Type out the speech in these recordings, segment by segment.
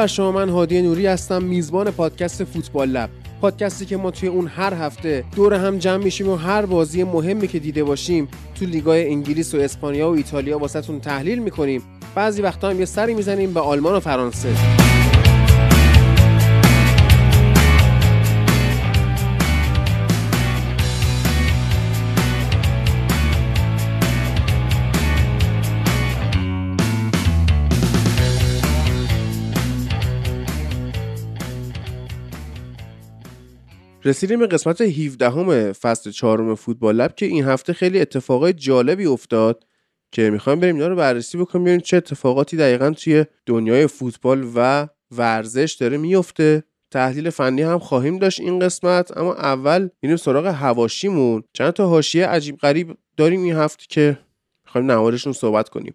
بر شما من هادی نوری هستم میزبان پادکست فوتبال لب. پادکستی که ما توی اون هر هفته دور هم جمع میشیم و هر بازی مهمی که دیده باشیم تو لیگای انگلیس و اسپانیا و ایتالیا واسهتون تحلیل می‌کنیم. بعضی وقتا هم یه سری می‌زنیم به آلمان و فرانسه. رسیدیم به قسمت 17 همه فصل چهارم فوتبال لب که این هفته خیلی اتفاقای جالبی افتاد که می‌خوایم بریم اینا رو بررسی بکنیم ببینیم چه اتفاقاتی دقیقا توی دنیای فوتبال و ورزش داره میفته تحلیل فنی هم خواهیم داشت این قسمت اما اول میریم سراغ هواشیمون. چند تا حاشیه عجیب غریب داریم این هفته که می‌خوایم نوارشون صحبت کنیم.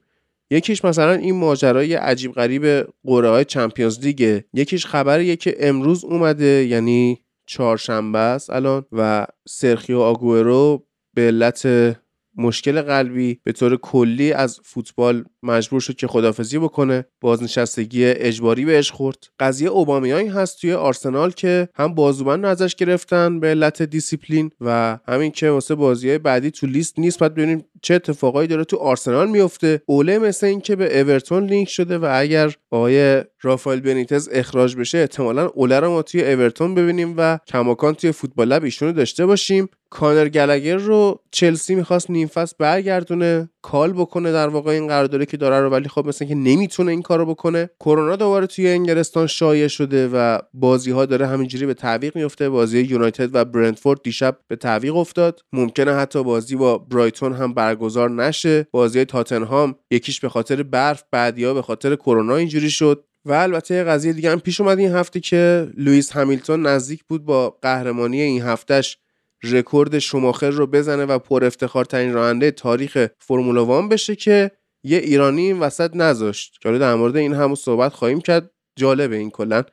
یکیش مثلا این ماجرای عجیب غریب قرعه های چمپیونز لیگه یکیش خبریه که امروز اومده یعنی چهارشنبه است الان و سرخیو آگورو به علت مشکل قلبی به طور کلی از فوتبال مجبور شد که خدافظی بکنه. بازنشستگی اجباری بهش خورد. قضیه اوبامیانگ هست توی آرسنال که هم بازوبند ازش گرفتن به علت دیسیپلین و همین که واسه بازی بعدی تو لیست نیست. بعد ببینیم چه اتفاقایی داره تو آرسنال میفته. اوله مثل اینکه به اورتون لینک شده و اگر آقای رافائل بنیتز اخراج بشه احتمالا اوله رو ما توی اورتون ببینیم و کماکان توی فوتبال لب ایشونو داشته باشیم. کانر گلگر رو چلسی می‌خواست نیم فصل برگردونه call بکنه در واقع این قراردادی که داره رو ولی خب مثل اینکه نمی‌تونه این کارو بکنه کرونا دوباره توی انگلستان شایع شده و بازی ها داره همینجوری به تعویق میفته بازی یونایتد و برنتفورد دیشب به تعویق افتاد. ممکنه حتی بازی با برایتون هم برگزار نشه. بازی تاتنهام یکیش به خاطر برف بعدیا به خاطر کرونا اینجوری شد. و البته قضیه دیگه هم پیش اومد این هفته که لوئیس همیلتون نزدیک بود با قهرمانی این هفتهش رکورد شماخر رو بزنه و پر افتخارترین راننده تاریخ فرمولا وان بشه که یه ایرانی این وسط نذاشت. که در مورد این همون صحبت خواهیم کرد. جالبه این کلا.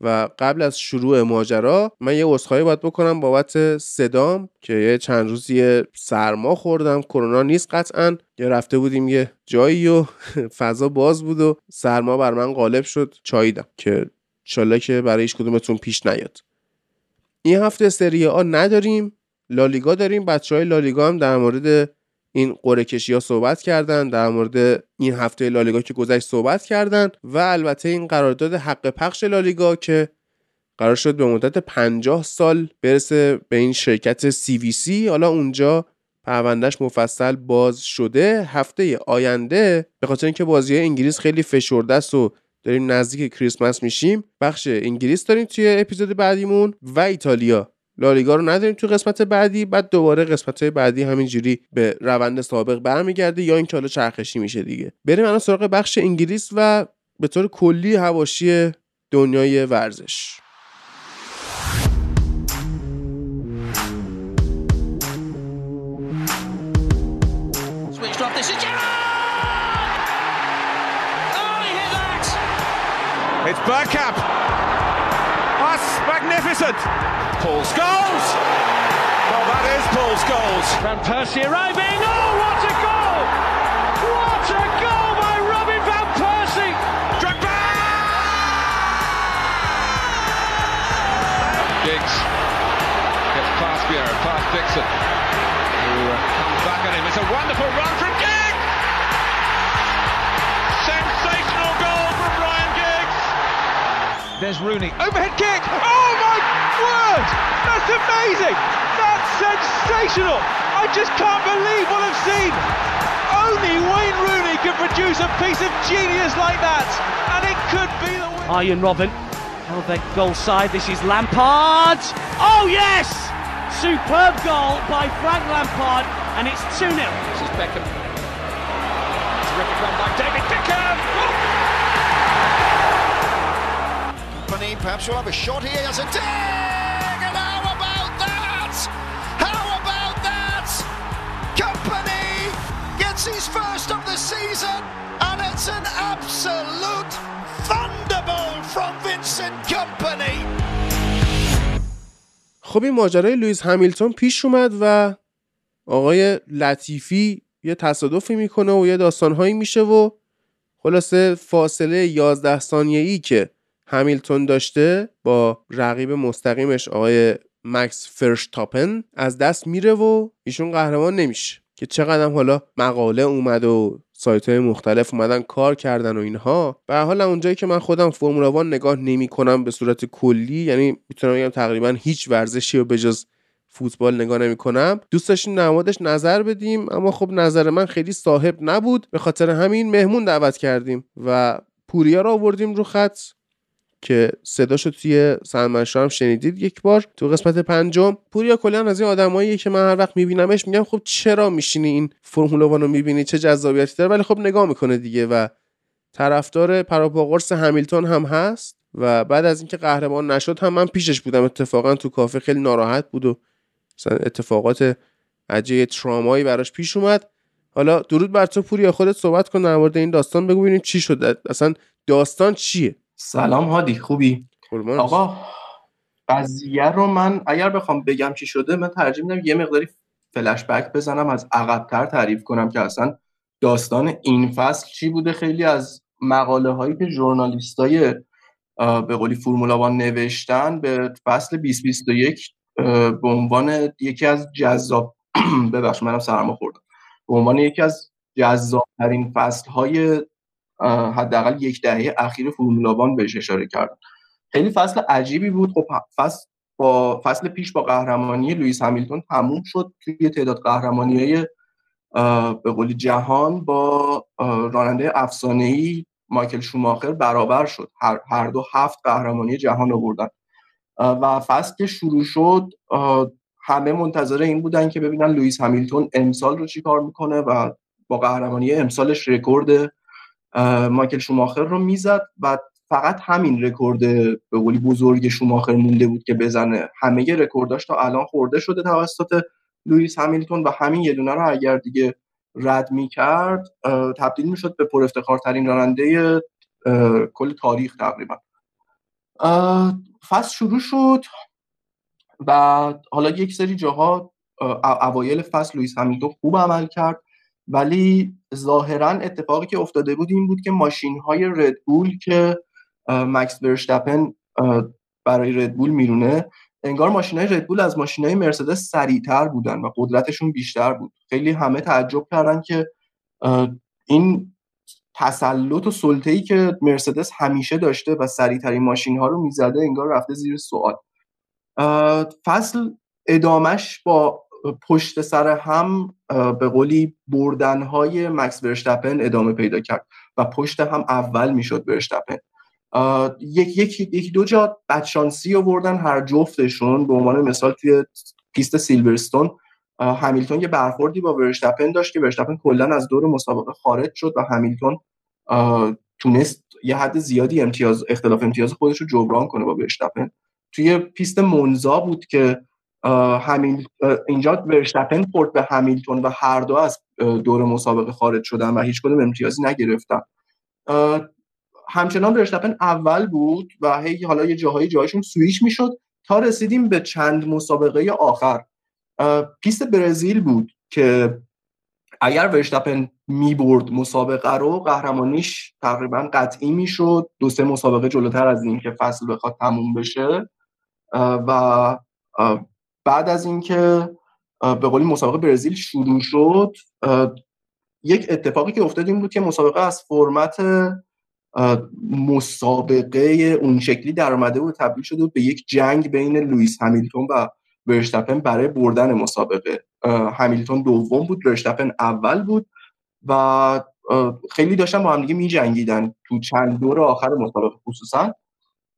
و قبل از شروع ماجرا من یه عذرخواهی باید بکنم بابت صدام که یه چند روزی سرما خوردم. کرونا نیست قطعا. یه رفته بودیم یه جایی و فضا باز بود و سرما بر من غالب شد. چاییدم که انشالله که برای هیچ کدومتون پیش نیاد. این هفته سری آ نداریم. لالیگا داریم. بچه های لالیگا هم در مورد این قره کشی ها صحبت کردن. در مورد این هفته لالیگا که گذشت صحبت کردن. و البته این قرارداد حق پخش لالیگا که قرار شد به مدت 50 سال برسه به این شرکت CVC حالا اونجا پروندهش مفصل باز شده. هفته آینده به خاطر اینکه بازی انگلیس خیلی فشرده است و داریم نزدیک کریسمس میشیم. بخش انگلیس داریم توی اپیزود بعدیمون و ایتالیا. لالیگا رو نداریم تو قسمت بعدی بعد دوباره قسمت های بعدی همینجوری به روند سابق برمیگرده یا اینکه حالا چرخشی میشه دیگه. بریم الان سراغ بخش انگلیس و به طور کلی هواشی دنیای ورزش. Bergkamp. That's magnificent. Paul Scholes. Well, that is Paul Scholes. Van Persie arriving. Oh, what a goal! What a goal by Robin Van Persie! Drogba! Giggs gets past Vieira, past Dixon, who uh, comes back at him. It's a wonderful run from There's Rooney. Overhead kick. Oh my word! That's amazing! That's sensational! I just can't believe what I've seen! Only Wayne Rooney can produce a piece of genius like that! And it could be the win. Arjen Robben. Oh, their goal side. This is Lampard. Oh, yes! Superb goal by Frank Lampard. And it's 2 0. This is Beckham. Terrific run by David Beckham! Oh! Company perhaps will have a shot here. Has a dig! And how about that? How about that? Company gets his first of the season, and it's an absolute thunderbolt from Vincent Company. خب این ماجرای لوئیس همیلتون پیش اومد و آقای لطیفی یه تصادفی می‌کنه و یه داستانهایی میشه و خلاصه فاصله 11 ثانیه‌ای که همیلتون داشته با رقیب مستقیمش آقای مکس فرشتاپن از دست میره و ایشون قهرمان نمیشه. که چقدر حالا مقاله اومد و سایت های مختلف اومدن کار کردن و اینها. به حال اونجایی که من خودم فرمولا وان نگاه نمی کنم به صورت کلی یعنی می‌تونم بگم تقریبا هیچ ورزشی رو به جز فوتبال نگاه نمی کنم دوست داشتیم نمادش نظر بدیم اما خب نظر من خیلی صاحب نبود. به خاطر همین مهمون دعوت کردیم و پوریا رو آوردیم رو خط. که صداشو توی سنمشا هم شنیدید یک بار تو قسمت پنجم. پوریا کلا از این آدمایی که من هر وقت میبینمش میگم خب چرا میشینی این فرمولا وانو می‌بینی؟ چه جذابیتی داره؟ ولی خب نگاه می‌کنه دیگه و طرفدار پراپاگورس همیلتون هم هست و بعد از اینکه قهرمان نشد هم من پیشش بودم. اتفاقا تو کافه خیلی ناراحت بود و اتفاقات عجیب ترامایی براش پیش اومد. حالا درود بر تو پوریا خودت صحبت کن در مورد این داستان. بگو ببینیم چی شد اصلا داستان چیه؟ سلام هادی خوبی؟ آقا قضیه رو من اگر بخوام بگم چی شده من ترجیح میدم یه مقداری فلش بک بزنم از عقبتر تعریف کنم که اصلا داستان این فصل چی بوده. خیلی از مقاله هایی که ژورنالیست های به قولی فرمولا وان نوشتن به فصل 2021 به عنوان یکی از جذاب ببخش منم سرما خوردم. به عنوان یکی از جذابترین فصل های حداقل یک دهه اخیر فرمولا وان بهش اشاره کردن خیلی فصل عجیبی بود. خب فصل با فصل پیش با قهرمانی لوئیس همیلتون تموم شد توی تعداد قهرمانی های به قولی جهان با راننده ای مایکل شوماخر برابر شد. هر, هر دو هفت قهرمانی جهان آوردن. و فصل که شروع شد همه منتظر این بودن که ببینن لوئیس همیلتون امسال رو چی کار می‌کنه و با قهرمانی امسالش رکورد مایکل شوماخر رو می‌زد و فقط همین رکورد به قولی بزرگ شوماخر مونده بود که بزنه. همه رکورداش تا الان خورده شده توسط لوئیس همیلتون و همین یه دونه رو اگر دیگه رد می‌کرد تبدیل می‌شد به پر افتخارترین راننده کل تاریخ تقریبا. فصل شروع شد و حالا یک سری جاها اوایل فصل لوئیس همیلتون خوب عمل کرد. ولی ظاهرا اتفاقی که افتاده بود این بود که ماشین های ردبول که مکس برشتپن برای ردبول میرونه انگار ماشین های ردبول از ماشین های مرسدس سریعتر بودن و قدرتشون بیشتر بود. خیلی همه تعجب کردن که این تسلط و سلطه‌ای که مرسدس همیشه داشته و سریعترین ماشین ها رو می‌زده انگار رفته زیر سوال. فصل ادامش با پشت سر هم به قولی بردنهای مکس برشتپن ادامه پیدا کرد و پشت هم اول می‌شد برشتپن یک یک یک دو جا بدشانسی آوردن هر جفتشون به عنوان مثال توی پیست سیلورستون همیلتون یه برخوردی با ورشتپن داشت که ورشتپن کلا از دور مسابقه خارج شد و همیلتون تونست یه حد زیادی امتیاز اختلاف امتیاز خودش رو جبران کنه با ورشتپن. توی پیست مونزا بود که همین اینجا ورشتپن خورد به همیلتون و هر دو از دور مسابقه خارج شدن و هیچ کدوم امتیازی نگرفتن. همچنان ورشتپن اول بود و هی حالا یه جاهایی جایشون سویش می‌شد تا رسیدیم به چند مسابقه آخر. پیست برزیل بود که اگر ورشتپن می‌برد مسابقه رو قهرمانیش تقریبا قطعی می‌شد. دو سه مسابقه جلوتر از این که فصل بخواد تموم بشه. و بعد از اینکه به قولی مسابقه برزیل شروع شد یک اتفاقی که افتاد این بود که مسابقه از فرمت مسابقه اون شکلی در اومده بود تبدیل شده بود به یک جنگ بین لوئیس همیلتون و ورشتپن برای بردن مسابقه. همیلتون دوم بود ورشتپن اول بود و خیلی داشتن با هم دیگه می جنگیدن تو چند دور آخر مسابقه خصوصا.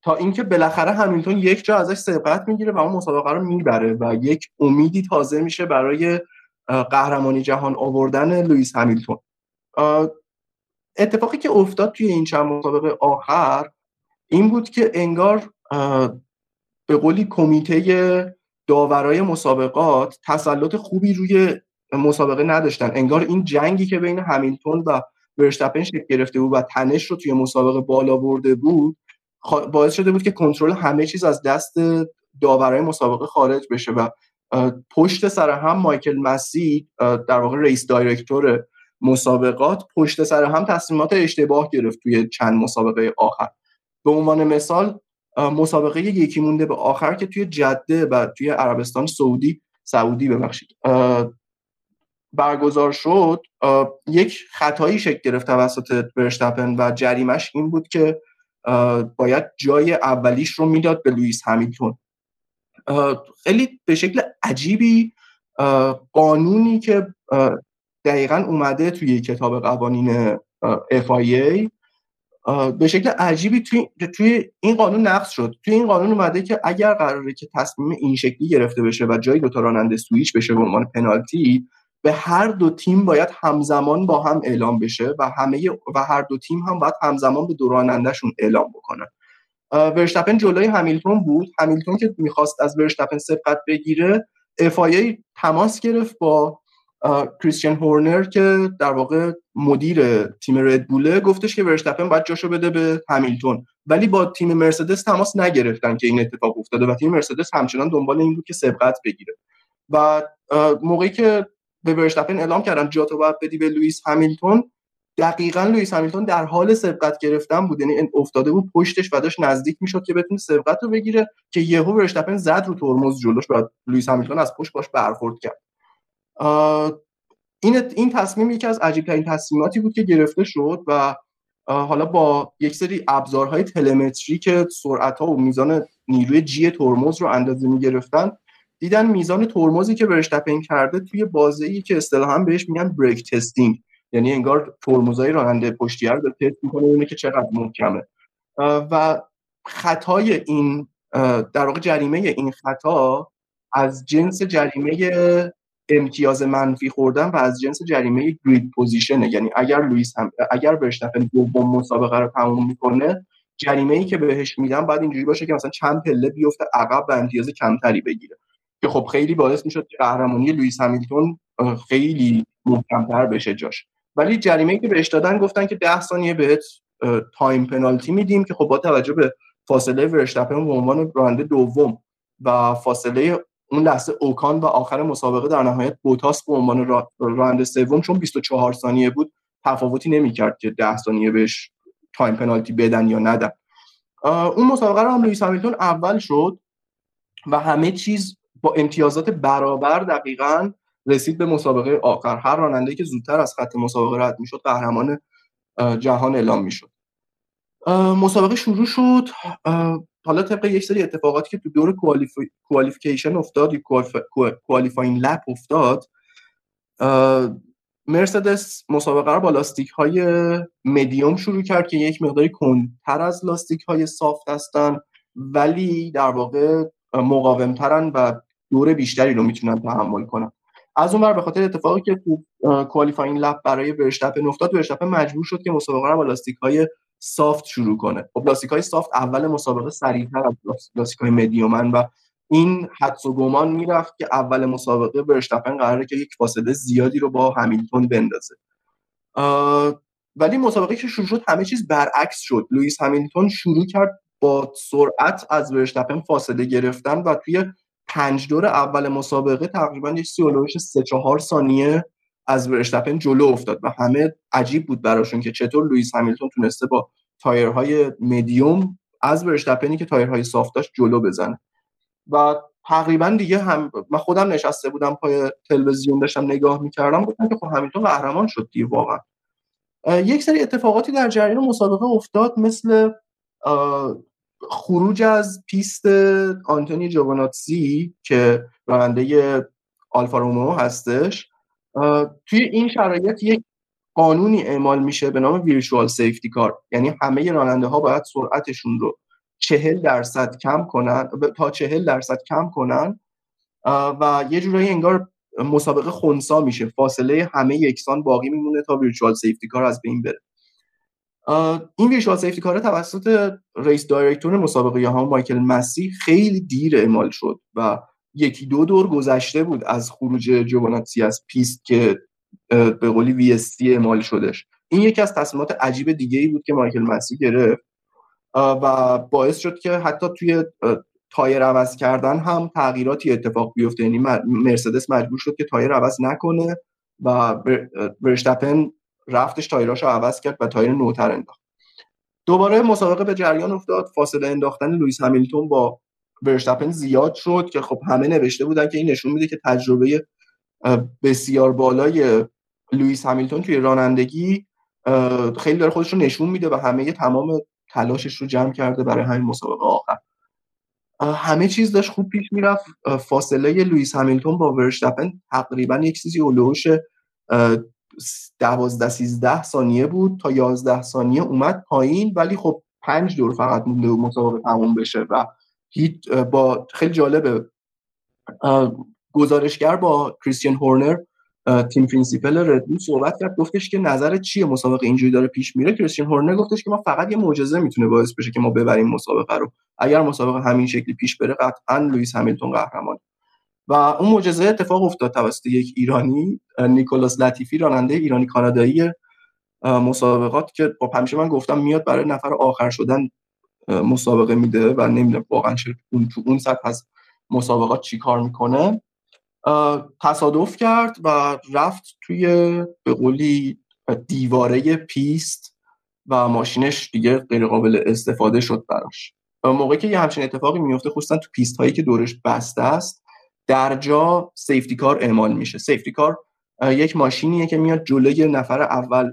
تا اینکه بالاخره همیلتون یک جا ازش سبقت می‌گیره و اون مسابقه رو می‌بره و یک امیدی تازه میشه برای قهرمانی جهان آوردن لوئیس همیلتون. اتفاقی که افتاد توی این چند مسابقه آخر این بود که انگار به قولی کمیته داورای مسابقات تسلط خوبی روی مسابقه نداشتن. انگار این جنگی که بین همیلتون و ورشتپن شکل گرفته بود و تنش رو توی مسابقه بالا برده بود باعث شده بود که کنترل همه چیز از دست داورای مسابقه خارج بشه و پشت سر هم مایکل مسی در واقع رئیس دایرکتور مسابقات پشت سر هم تصمیمات اشتباه گرفت توی چند مسابقه آخر. به عنوان مثال مسابقه یکی مونده به آخر که توی جده و توی عربستان سعودی سعودی ببخشید برگزار شد یک خطایی شکل گرفت توسط برشتپن و جریمش این بود که باید جای اولیش رو می‌داد به لوئیس همیلتون خیلی به شکل عجیبی قانونی که دقیقا اومده توی کتاب قوانین FIA به شکل عجیبی توی, توی این قانون نقض شد. توی این قانون اومده که اگر قراره که تصمیم این شکلی گرفته بشه و جای دوتا راننده سویچ بشه به عنوان پنالتی به هر دو تیم باید همزمان با هم اعلام بشه و همه و هر دو تیم هم باید همزمان به دو رانندهشون اعلام بکنن. ورشتپن جلوی همیلتون بود. همیلتون که می‌خواست از ورشتپن سبقت بگیره افایه تماس گرفت با کریستیان هورنر که در واقع مدیر تیم ردبوله گفتش که ورشتپن باید جاشو بده به همیلتون. ولی با تیم مرسدس تماس نگرفتن که این اتفاق افتاده و تیم مرسدس همچنان دنبال این بود که سبقت بگیره. و موقعی که به ورشتپن اعلام کردن جاتو باید بدی به لوئیس همیلتون. دقیقا لوئیس همیلتون در حال سبقت گرفتن بود. یعنی افتاده بود پشتش و داشت نزدیک می‌شد که بتونه سبقت رو بگیره که یهو ورشتپن زد رو ترمز جلوش و لوئیس همیلتون از پشت باش برخورد کرد. این این تصمیم یکی از عجیب ترین تصمیماتی بود که گرفته شد و حالا با یک سری ابزارهای تلمتری که سرعت ها و میزان نیروی جی ترمز رو اندازه می گرفتن دیدن میزان ترمزی که ورشتپن کرده توی بازی که اصطلاحا بهش میگن brake testing یعنی انگار ترمزای راننده پشتی رو تست می‌کنه اونه که چقدر محکمه. و خطای این در واقع جریمه این خطا از جنس جریمه امتیاز منفی خوردن و از جنس جریمه grid position ه یعنی اگر لوئیس هم اگر ورشتپن دوم مسابقه رو تموم می‌کنه جریمه ای که بهش میدن بعد اینجوری باشه که مثلا چند پله بیفته عقب و امتیاز کمتری بگیره. که خب خیلی باعث می‌شد که قهرمانی لوئیس همیلتون خیلی محکمتر بشه جاش. ولی جریمه که بهش دادن گفتن که 10 ثانیه بهت time penalty میدیم که خب با توجه به فاصله ورشتپن به عنوان راننده دوم و فاصله اون لحظه اوکان و آخر مسابقه در نهایت بوتاس به عنوان راننده سوم چون 24 ثانیه بود تفاوتی نمی‌کرد که 10 ثانیه بهش time penalty بدن یا ندن. اون مسابقه رو هم لوئیس همیلتون اول شد و همه چیز با امتیازات برابر دقیقا رسید به مسابقه آخر. هر راننده که زودتر از خط مسابقه رد می‌شد قهرمان جهان اعلام می‌شد. مسابقه شروع شد. حالا طبق یک سری اتفاقاتی که تو دور کوالیفیکیشن افتاد کوالیفاین لپ افتاد مرسدس مسابقه رو با لاستیک های مدیوم شروع کرد که یک مقداری کندتر از لاستیک های soft هستن ولی در واقع مقاومترن و دور بیشتری رو می‌تونن تحمل کنن. از اون به خاطر اتفاقی که تو qualifying lap برای ورشتپن افتاد ورشتپن مجبور شد که مسابقه رو با لاستیک های soft شروع کنه. خب لاستیک های soft اول مسابقه سریعتر از لاستیک های مدیومن و این حدس و گمان می‌رفت که اول مسابقه ورشتپن قراره که یک فاصله زیادی رو با همیلتون بندازه. ولی مسابقه که شروع شد همه چیز برعکس شد. لوئیس همیلتون شروع کرد با سرعت از ورشتپن فاصله گرفتن و توی پنج دور اول مسابقه تقریبا یک سیولوش سه چهار ثانیه از ورشتپن جلو افتاد و همه عجیب بود براشون که چطور لوئیس همیلتون تونسته با تایرهای مدیوم از ورشتپنی که تایرهای soft داشت جلو بزنه. و تقریبا دیگه هم من خودم نشسته بودم پای تلویزیون داشتم نگاه می‌کردم گفتم که خب همیلتون قهرمان شد دیگه واقعا. یک سری اتفاقاتی در جریان مسابقه افتاد مثل خروج از پیست آنتونی جواناتسی که راننده آلفا رومئو هستش توی این شرایط یک قانونی اعمال میشه به نام virtual safety car یعنی همه راننده ها باید سرعتشون رو چهل درصد کم کنن تا چهل درصد کم کنن و یه جورایی انگار مسابقه خونسا میشه. فاصله همه یکسان باقی میمونه تا virtual safety car از بین بره. این virtual safety car توسط race director مسابقه ها مایکل مسی خیلی دیر اعمال شد و یکی دو دور گذشته بود از خروج جواناتسی از پیست که به قولی VSC اعمال شدش این یکی از تصمیمات عجیب دیگه ای بود که مایکل مسی گرفت. و باعث شد که حتی توی تایر عوض کردن هم تغییراتی اتفاق بیفته. یعنی مرسدس مجبور شد که تایر عوض نکنه و ورشتپن رفتش تایراش رو عوض کرد و تایر نوتر انداخت. دوباره مسابقه به جریان افتاد. فاصله انداختن لوئیس همیلتون با ورشتپن زیاد شد که خب همه نوشته بودن که این نشون میده که تجربه بسیار بالای لوئیس همیلتون توی رانندگی خیلی داره خودش رو نشون میده و همه تمام تلاشش رو جمع کرده برای همین مسابقه آخر. همه چیز داشت خوب پیش می‌رفت. فاصله لوئیس همیلتون با ورشتپن تقریبا یک چیزی حول و حوش دوازده سیزده ثانیه بود تا یازده ثانیه اومد پایین ولی خب پنج دور فقط مونده و مسابقه تموم بشه و هیچ با خیلی جالبه. گزارشگر با کریستیان هورنر team principal ردبول صحبت کرد گفتش که نظر چیه مسابقه اینجوری داره پیش میره. کریستیان هورنر گفتش که ما فقط یه معجزه می‌تونه باعث بشه که ما ببریم مسابقه رو. اگر مسابقه همین شکلی پیش بره قطعا لوئیس همیلتون قهرمان. و اون معجزه اتفاق افتاد توسط یک ایرانی نیکولاس لطیفی راننده ایرانی کانادایی مسابقات که با همیشه من گفتم میاد برای نفر آخر شدن مسابقه میده و نمی‌دونم واقعا اون تو اون سطح از مسابقات چی کار می‌کنه. تصادف کرد و رفت توی به قولی دیواره پیست و ماشینش دیگه غیر قابل استفاده شد براش. موقعی که یه همچین اتفاقی میفته خصوصا تو پیست هایی که دورش بسته است در جا safety car اعمال میشه. safety car یک ماشینیه که میاد جلوی نفر اول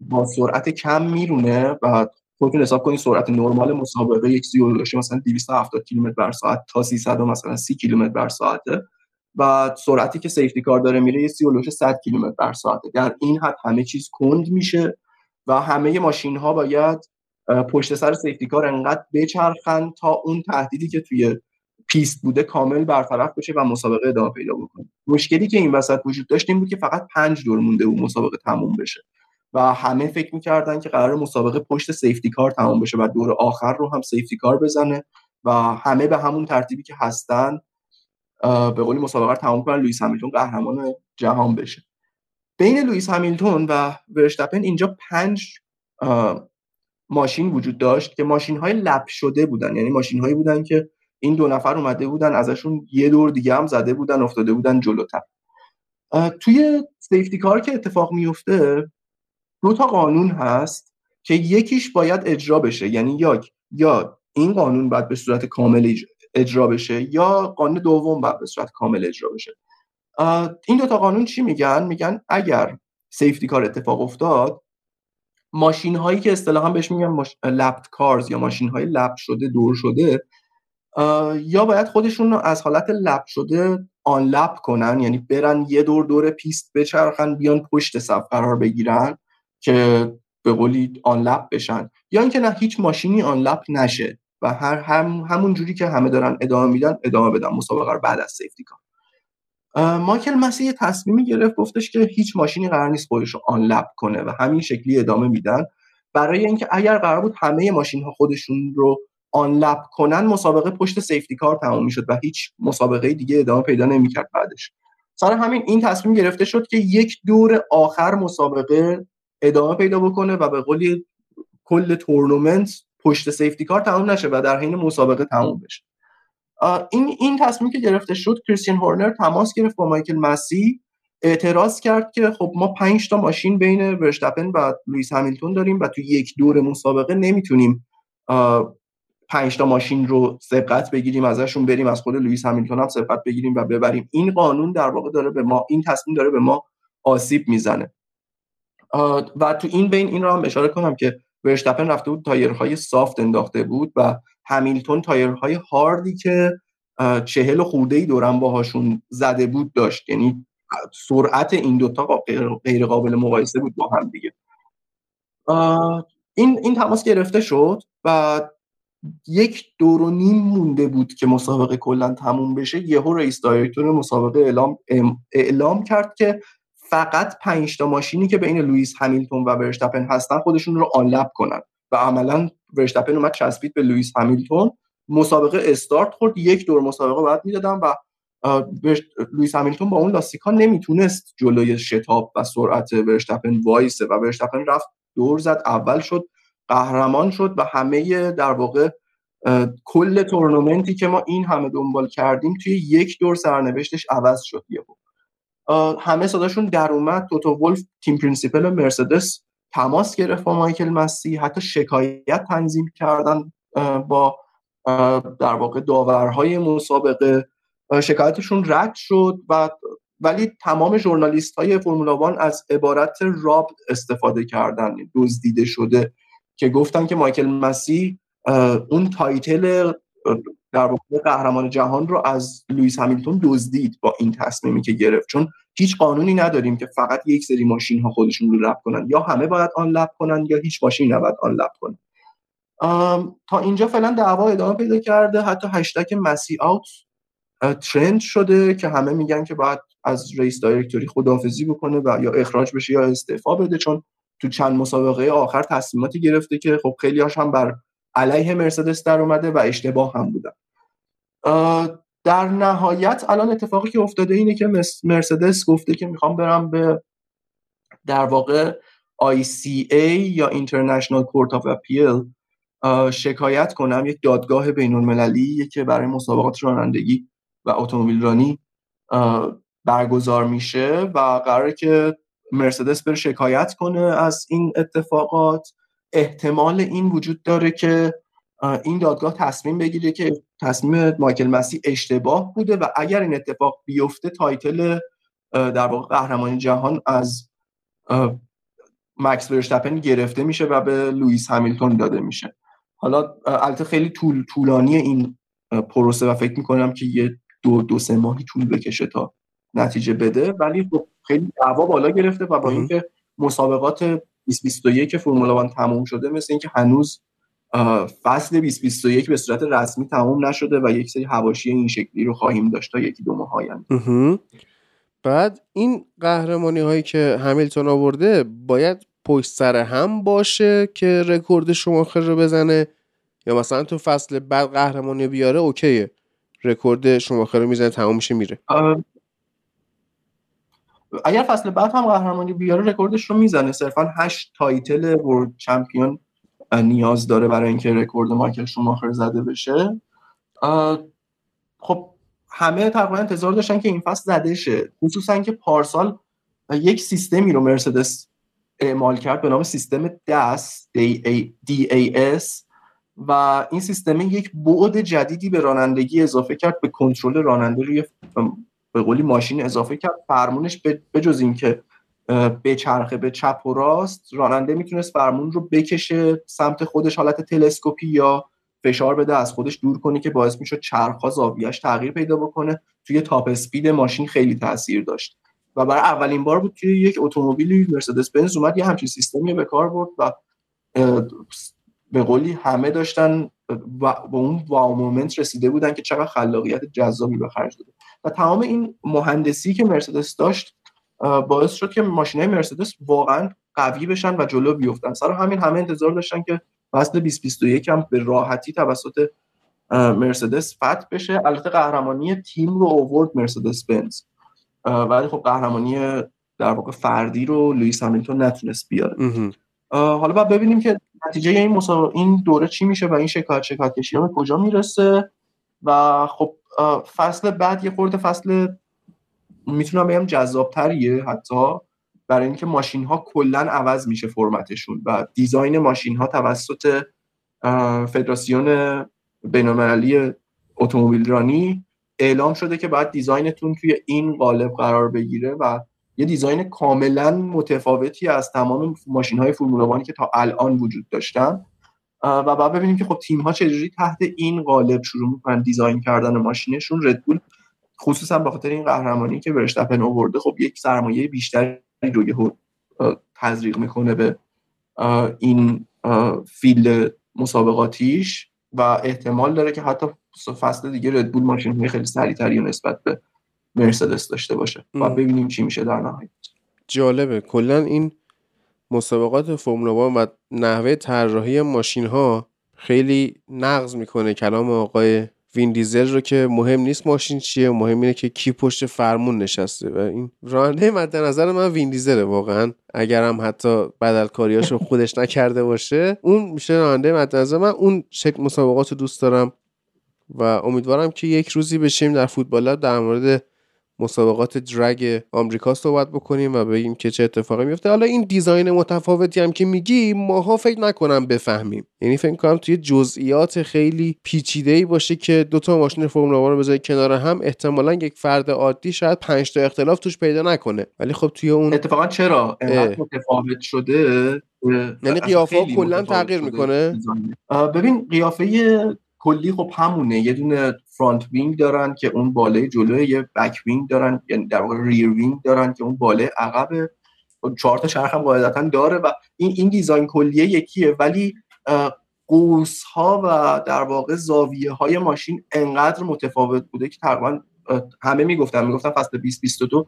با سرعت کم میرونه و خودتون حساب کنید سرعت نرمال مسابقه یک چیزی مثلا 270 کیلومتر بر ساعت تا 300 مثلا 30 کیلومتر بر ساعته و سرعتی که safety car داره میره یه چیزی 100 کیلومتر بر ساعته. در این حد همه چیز کند میشه و همه ماشین ها باید پشت سر safety car انقدر بچرخن تا اون تهدیدی که توی پیست بوده کامل برطرف بشه و مسابقه ادامه پیدا بکنه. مشکلی که این وسط وجود داشت این بود که فقط پنج دور مونده و مسابقه تموم بشه و همه فکر می‌کردن که قراره مسابقه پشت safety car تمام بشه و دور آخر رو هم safety car بزنه و همه به همون ترتیبی که هستن به قولی مسابقه رو تمام کنن لوئیس همیلتون قهرمان جهان بشه. بین لوئیس همیلتون و ورشتپن اینجا پنج ماشین وجود داشت که ماشین های لپ شده بودن. یعنی ماشین هایی بودن که این دو نفر اومده بودن ازشون یه دور دیگه هم زده بودن افتاده بودن جلوتر. توی سیفتی کار که اتفاق میفته دو تا قانون هست که یکیش باید اجرا بشه. یعنی یا یا این قانون باید به صورت کامل اجرا بشه یا قانون دوم باید به صورت کامل اجرا بشه. این دو تا قانون چی میگن؟ میگن اگر safety car اتفاق افتاد ماشین هایی که اصطلاحا بهش میگن ماش... lapped cars یا ماشین های lap شده دور شده یا باید خودشون رو از حالت lap شده unlap کنن یعنی برن یه دور دور پیست بچرخن بیان پشت صف قرار بگیرن که به قولی آن لپ بشن. یا اینکه نه هیچ ماشینی آن لپ نشه و هر هم همون جوری که همه دارن ادامه میدن ادامه بدن مسابقه رو بعد از سیفتی کار. مایکل مسی یه تصمیمی گرفت گفتش که هیچ ماشینی قرار نیست خودش رو آن لپ کنه و همین شکلی ادامه میدن. برای اینکه اگر قرار بود همه ماشین ها خودشون رو آن لپ کنن مسابقه پشت سیفتی کار تمام می‌شد و هیچ مسابقه دیگه ادامه پیدا نمی‌کرد بعدش. سر همین این تصمیم گرفته شد که یک دور آخر مسابقه ادامه پیدا بکنه و به قولی کل تورنمنت پشت safety car تمام نشه و در حین مسابقه تموم بشه. این این تصمیم که گرفته شد کریستین هورنر تماس گرفت با مایکل مسی اعتراض کرد که خب ما پنج تا ماشین بین ورشتپن و لوئیس همیلتون داریم و تو یک دور مسابقه نمی‌تونیم پنج تا ماشین رو سبقت بگیریم ازشون بریم از خود لوئیس همیلتون هم سبقت بگیریم و ببریم. این قانون در واقع داره به ما این تصمیم داره به ما آسیب می‌زنه. و تو این بین این رو هم اشاره کنم که ورشتپن رفته بود تایرهای سافت انداخته بود و همیلتون تایرهای هاردی که چهل خورده ای دورم باهاشون زده بود داشت. یعنی سرعت این دوتا غیر قابل مقایسه بود با هم دیگه. این این تماس گرفته شد و یک دور و نیم مونده بود که مسابقه کلا تموم بشه. یهو رئیس دایرکتور مسابقه اعلام اعلام کرد که فقط پنج تا ماشینی که بین لوئیس همیلتون و ورشتپن هستن خودشون رو unlap کنن و عملا ورشتپن اومد چسبید به لوئیس همیلتون. مسابقه استارت خورد. یک دور مسابقه باید می‌دادن و لوئیس همیلتون با اون لاستیکا نمی‌تونست جلوی شتاب و سرعت ورشتپن وایسه و ورشتپن رفت دور زد اول شد. قهرمان شد و همه در واقع کل تورنمنتی که ما این همه دنبال کردیم توی یک دور سرنوشتش عوض شد یهو. همه صداشون در اومد. توتو ولف team principal مرسدس تماس گرفت با مایکل مسی حتی شکایت تنظیم کردن با در واقع داورهای مسابقه. شکایتشون رد شد و ولی تمام ژورنالیست های فرمولا وان از عبارت rob استفاده کردن. دزدیده شده که گفتن که مایکل مسی اون title در واقع قهرمان جهان رو از لوئیس همیلتون دزدید با این تصمیمی که گرفت. چون هیچ قانونی نداریم که فقط یک سری ماشین ها خودشون رو لب کنن. یا همه باید آن لب کنن یا هیچ ماشین نباید آن لب کنن تا اینجا فعلا دعوا ادامه پیدا کرده. حتی هشتگ مسی آوت ترند شده که همه میگن که باید از رئیس دایرکتوری خداحافظی بکنه و یا اخراج بشه یا استعفا بده. چون تو چند مسابقه آخر تصمیماتی گرفته که خب خیلی هاش هم بر علیه مرسدس در اومده و اشتباه هم بودن. در نهایت الان اتفاقی که افتاده اینه که مرسدس گفته که می‌خوام برم به در واقع ICA یا International Court of Appeal شکایت کنم. یک دادگاه بین المللی که برای مسابقات رانندگی و اتومبیل رانی برگزار میشه و قراره که مرسدس بره شکایت کنه از این اتفاقات. احتمال این وجود داره که این دادگاه تصمیم بگیره که تصمیم مایکل مسی اشتباه بوده و اگر این اتفاق بیفته title در واقع قهرمانی جهان از مکس ورشتپن گرفته میشه و به لوئیس همیلتون داده میشه. حالا البته خیلی طول طولانی این پروسه و فکر می‌کنم که یه دو دو سه ماهی طول بکشه تا نتیجه بده ولی خب خیلی دعوا بالا گرفته و با اینکه مسابقات 2021 فرمولا 1 تموم شده مثل اینکه هنوز فصل 2021 به صورت رسمی تموم نشده و یک سری حواشی این شکلی رو خواهیم داشت تا یکی دو ماه آینده. بعد این قهرمانی هایی که همیلتون آورده باید پشت سر هم باشه که رکورد شماخر رو بزنه؟ یا مثلا تو فصل بعد قهرمانی بیاره okay ه. رکورد شماخر رو می‌زنه تمام میشه میره اگر فصل بعد هم قهرمانی بیاره رکوردش رو می‌زنه. صرفا هشت title world champion نیاز داره برای اینکه رکورد مایکل شوماخر زده بشه. خب همه تقریبا انتظار داشتن که این فصل زده شه. خصوصا که پارسال یک سیستمی رو مرسدس اعمال کرد به نام سیستم DAS DAS و این سیستم یک بعد جدیدی به رانندگی اضافه کرد به کنترل راننده روی به قولی ماشین اضافه کرد. فرمونش به جز اینکه به چرخه به چپ و راست راننده می‌تونست فرمون رو بکشه سمت خودش حالت تلسکوپی یا فشار بده از خودش دور کنه که باعث می‌شد چرخها زاویهش تغییر پیدا بکنه. توی تاپ اسپید ماشین خیلی تاثیر داشت. و برای اولین بار بود که یک اتومبیلی مرسدس بنز اومد یه همچین سیستمی به کار برد و به قولی همه داشتن و با اون واو مومنت رسیده بودن که چقدر خلاقیت جذابی به خرج داده. و تمام این مهندسی که مرسدس داشت باعث شد که ماشینای مرسدس واقعا قوی بشن و جلو بیفتن. سر همین همه انتظار داشتن که فصل 2021 هم به راحتی توسط مرسدس فتح بشه. البته قهرمانی تیم رو اوورد مرسدس بنز. ولی خب قهرمانی در واقع فردی رو لوئیس همیلتون نتونست بیاره. حالا بعد ببینیم که نتیجه این این دوره چی میشه و این شکایت شکایت کشی به کجا می‌رسه. و خب فصل بعد یه خورده فصل می‌تونم بگم جذابتریه حتی برای اینکه ماشین ها کلا عوض میشه فرمتشون و design ماشین ها توسط فدراسیون بینالمللی اتومبیل رانی اعلام شده که باید design تون توی این قالب قرار بگیره و یه design کاملا متفاوتی از تمام ماشین های فرمولا وان که تا الان وجود داشتن. و بعد ببینیم که خب تیم ها چجوری تحت این قالب شروع می‌کنن دیزاین کردن ماشینشون. ردبول خصوصا به خاطر این قهرمانی که برشتپن آورده خب یک سرمایه بیشتری رو تزریق می‌کنه به این فیلد مسابقاتیش و احتمال داره که حتی فصل دیگه ردبول ماشین خیلی سریعتری نسبت به مرسدس داشته باشه. و ببینیم چی میشه در نهایت. جالبه. کلا این مسابقات فرمولا و نحوه طراحی ماشین ها خیلی نقض می‌کنه کلام آقای وین دیزل رو که مهم نیست ماشین چیه مهم اینه که کی پشت فرمون نشسته و این راننده مد نظر من وین دیزله واقعا. اگرم حتی بدل کاریاشو خودش نکرده باشه اون میشه راننده. مد نظر من اون شکل مسابقات رو دوست دارم و امیدوارم که یک روزی بشیم در فوتبال در مورد مسابقات درگ آمریکا صحبت بکنیم و بگیم که چه اتفاقی میفته. حالا این دیزاین متفاوتی هم که میگی ماها فکر نکنم بفهمیم. یعنی فکر کنم توی جزئیات خیلی پیچیده ای باشه که دو تا ماشین فرمول رو بذاری کنار هم احتمالا یک فرد عادی شاید 5 تا اختلاف توش پیدا نکنه. ولی خب توی اون اتفاقا چرا؟ متفاوت شده؟ یعنی قیافه کلا تغییر می‌کنه؟ ببین قیافه کلی خب همونه. یه دونه front wing دارن که اون بالای جلو یه back wing دارن یعنی در واقع rear wing دارن که اون بالای عقب چهار تا چرخ هم قاعدتا داره و این این design کلیه یکیه. ولی قوس ها و در واقع زاویه های ماشین انقدر متفاوت بوده که تقریبا همه می‌گفتن می‌گفتن فصل 2022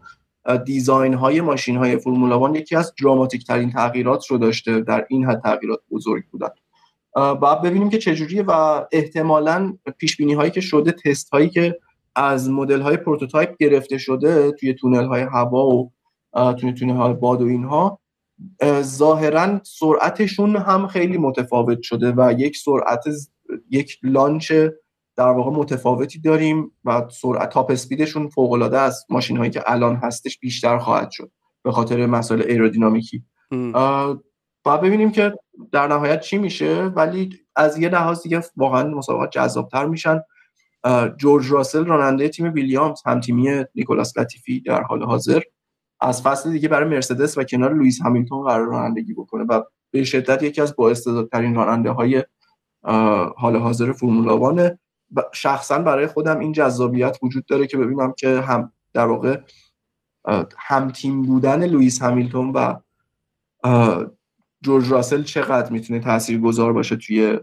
design های ماشین های فرمولا وان یکی از dramatic ترین تغییرات رو داشته در این حد تغییرات بزرگ بودن. باید ببینیم که چجوریه و احتمالا پیش بینی هایی که شده تست هایی که از مدل های prototype گرفته شده توی تونل های هوا و توی تونل های باد و اینها ظاهرا سرعتشون هم خیلی متفاوت شده و یک سرعت یک launch در واقع متفاوتی داریم و سرعت top speed شون فوق العاده از ماشین هایی که الان هستش بیشتر خواهد شد به خاطر مسائل ایرودینامیکی. باید ببینیم که در نهایت چی میشه ولی از یه لحاظ دیگه واقعا مسابقات جذابتر میشن. جورج راسل راننده تیم ویلیامز هم تیمی نیکولاس لاتیفی در حال حاضر. از فصل دیگه برای مرسدس و کنار لوئیس همیلتون قرار رانندگی بکنه و به شدت یکی از بااستعدادترین راننده های حال حاضر فرمولا وانه شخصا برای خودم این جذابیت وجود داره که ببینم که هم در واقع هم تیم بودن لوئیس همیلتون و جورج راسل چقدر می‌تونه تأثیر گذار باشه توی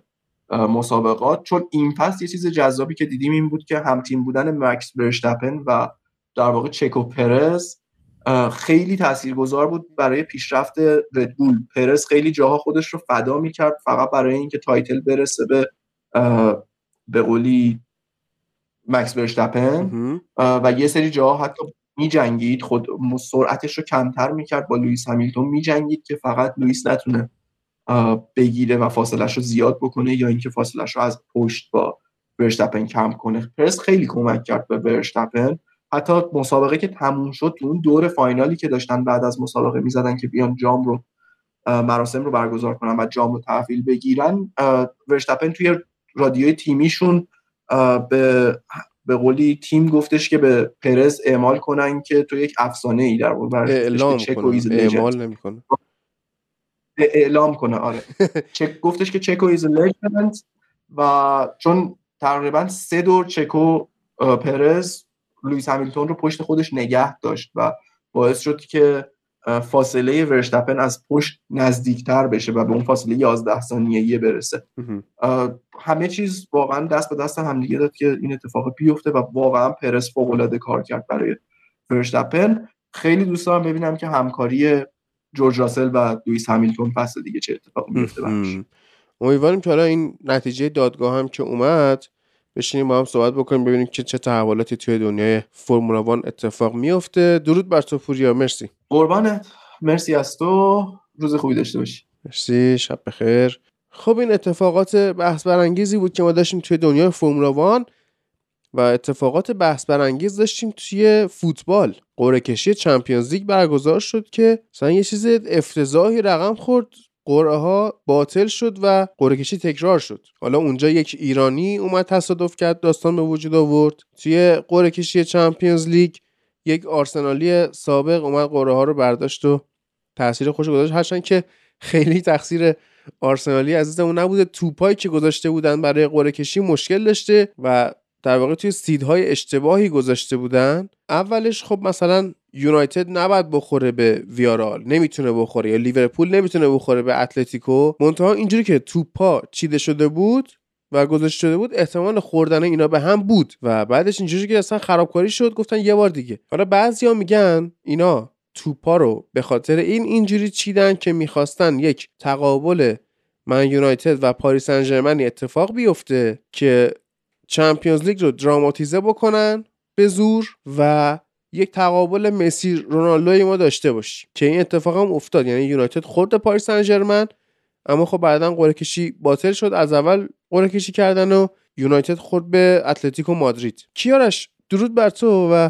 مسابقات؟ چون این فصل یه چیز جذابی که دیدیم این بود که هم تیم بودن مکس ورشتپن و در واقع چکو پرز خیلی تاثیرگذار بود برای پیشرفت ردبول پرز خیلی جاها خودش رو فدا می‌کرد فقط برای اینکه title برسه به به قولی مکس برشتپن و یه سری جاها حتی می جنگید خود سرعتش رو کمتر می‌کرد. با لوئیس همیلتون می جنگید که فقط لوئیس نتونه بگیره و فاصلش رو زیاد بکنه یا اینکه فاصلش رو از پشت با برشتپن کم کنه. پرس خیلی کمک کرد به برشتپن حتی مسابقه که تموم شد اون دور فاینالی که داشتن بعد از مسابقه می‌زدن که بیان جام رو مراسم رو برگزار کنن و جام رو تحویل بگیرن ورشتپن توی رادیوی تیمیشون به به قولی تیم گفتش که به پرز اعمال کنن که تو یک افسانه ای در اعلام کنه. اعمال نمی‌کنه. اعلام کنه آره. چک گفتش که چکو is legend و چون تقریبا سه دور چکو پرز لوئیس همیلتون رو پشت خودش نگه داشت و باعث شد که فاصله ورشتپن از پشت نزدیکتر بشه و به اون فاصله 11 ثانیه‌ای برسه. همه چیز واقعا دست به دست همدیگه داد که این اتفاق بیفته و واقعا پرس فوق کار کرد برای ورشتپن. خیلی دوست دارم ببینم که همکاری جورج راسل و لوئیس همیلتون فصل دیگه چه اتفاقی میفته امیدواریم که حالا این نتیجه دادگاه هم که اومد بشینیم با هم صحبت بکنیم ببینیم که چه تحولاتی توی دنیای فرمولا وان اتفاق میفته. درود بر تو پوریا مرسی. قربانت. مرسی از تو. روز خوبی داشته باشی. مرسی شب بخیر. خب این اتفاقات بحث برانگیزی بود که ما داشتیم توی دنیای فرمولا وان و اتفاقات بحث برانگیز داشتیم توی فوتبال. قرعه کشی چمپیونز لیگ برگزار شد که مثلا یه چیز افتضاحی رقم خورد. قرعه ها باطل شد و قرعه کشی تکرار شد. حالا اونجا یک ایرانی اومد تصادف کرد داستان به وجود آورد. توی قرعه کشی چمپیونز لیگ یک آرسنالی سابق اومد قرعه ها رو برداشت و تاثیر خوش گذاشت. هرچند که خیلی تقصیر آرسنالی عزیزمون نبوده. توپایی که گذاشته بودن برای قرعه کشی مشکل داشته و در واقع توی سیدهای اشتباهی گذاشته بودن. اولش خب مثلا یونایتد نباید بخوره به ویارال نمی‌تونه بخوره. یا لیورپول نمی‌تونه بخوره به اتلتیکو. منتها اینجوری که توپا چیده شده بود و گذاشته شده بود احتمال خوردن اینا به هم بود. و بعدش اینجوری که اصلا خرابکاری شد گفتن یه بار دیگه. حالا بعضیا میگن اینا توپا رو به خاطر این اینجوری چیدن که می‌خواستن یک تقابل منیونایتد و پاریس سن اتفاق بیفته که چمپیونز لیگ رو dramatize ه بکنن به زور و یک تقابل مسی رونالدو ما داشته باشیم که این اتفاق هم افتاد. یعنی یونایتد خورد پاریس سن اما خب بعدا قرعه کشی باطل شد. از اول قرعه کشی کردن و یونایتد خورد به اتلتیکو مادرید. کیارش؟ درود بر تو و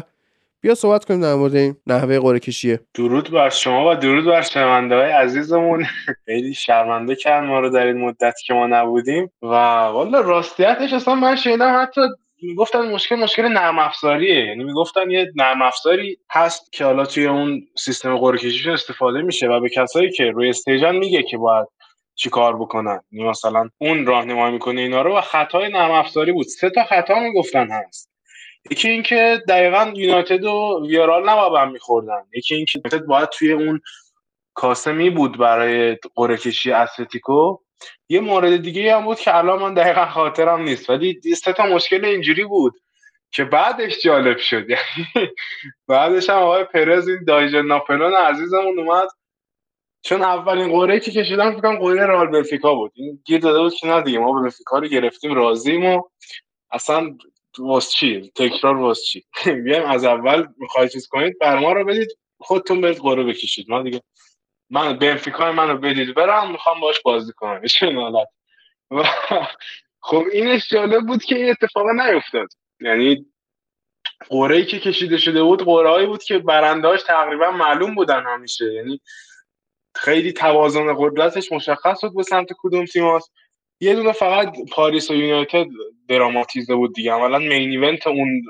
بیا صحبت کنیم در مورد این نحوه قرعه کشیه. درود بر شما و درود بر شنونده های عزیزمون. خیلی شرمنده کرد ما رو در این مدت که ما نبودیم. و والا راستیتش اصلا من شنیدم حتی می‌گفتن مشکل مشکل نرم افزاریه. یعنی می‌گفتن یه نرم افزاری هست که حالا توی اون سیستم قرعه استفاده میشه و به کسایی که روی استیجن میگه که باید چی کار بکنن. یعنی مثلا اون راهنمایی می‌کنه اینا رو و خطای نرم افزاری بود. سه تا خطا می‌گفتن هست. یکی اینکه دقیقا یونایتد و ویارال نباید میخوردن. یکی اینکه یونایتد باید توی اون کاسمی بود برای قرعه کشی اتلتیکو. یه مورد دیگه هم بود که الان من دقیقا خاطرم نیست ولی سه تا مشکل اینجوری بود که بعدش جالب شد. بعدش هم آقای پرز این دایجن ناپلون عزیزمون اومد. چون اولین قرعه که کشیدم فکر کنم قرعه رئال بنفیکا بود. این گیر داده بود که نه دیگه ما بنفیکا رو گرفتیم راضیم و اصلا واس چی؟ تکرار واس چی؟ بیایم از اول می‌خواید چیز کنید بر ما رو بدید خودتون برید قرعه بکشید. ما دیگه من بنفیکا منو بدید. برم می‌خوام باش بازی کنم. حالت. خب اینش جالب بود که این اتفاق نیفتاد یعنی قرعه که کشیده شده بود قرعه بود که برنداش تقریبا معلوم بودن همیشه. یعنی خیلی توازن قدرتش مشخص بود به سمت کدوم تیماست یه دونه فقط پاریس و یونایتد دراماتیزه بود دیگه. اولا مین ایونت اون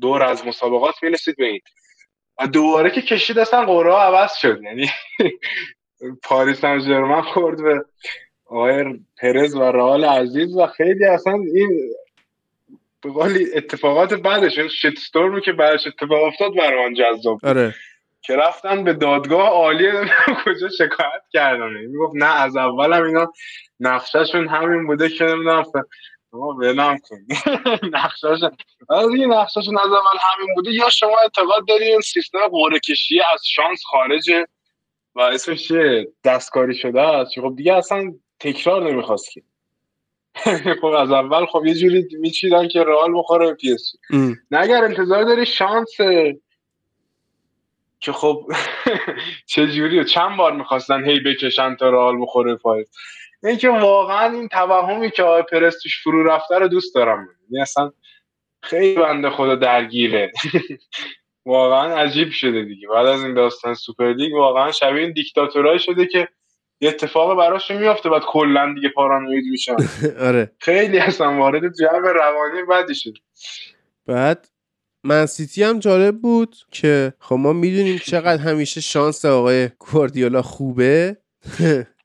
دور از مسابقات می‌رسید به این. دوباره که کشید اصلا قرعه عوض شد. یعنی پاریس هم ژرمن خورد به آقای پرز و رئال عزیز و خیلی اصلا این به اتفاقات بعدش این شت استورمی که بعدش اتفاق افتاد برای جذاب آره. که رفتن به دادگاه عالی کجا شکایت کردن. می‌گفت نه از اولم اینا نقشهشون همین بوده که نمی‌دونم ما ولم کن. نقشهشون از این نقشهشون از اول همین بوده. یا شما اعتقاد داری این سیستم قرعه کشی از شانس خارجه و اسمش دستکاری شده است؟ خب دیگه اصلا تکرار نمی‌خواست که. خب از اول خب یه جوری میچیدن که رئال بخوره پی اس نه اگر انتظار داری شانس که خب چه جوری چند بار می‌خواستن هی بکشن تا رئال بخوره پای اینکه واقعا این توهمی که آقای پرس توش فرو رفته رو دوست دارم. یعنی اصلا خیلی بنده خدا درگیره. واقعا عجیب شده دیگه. بعد از این داستان سوپر لیگ واقعا شبیه این دیکتاتورای شده که یه اتفاق براش میافته بعد کلا دیگه پارانوید میشن. آره. خیلی اصلا وارد جو روانی بدی شد. بعد منسیتی هم جالب بود که خب ما می‌دونیم چقدر همیشه شانس آقای گواردیولا خوبه.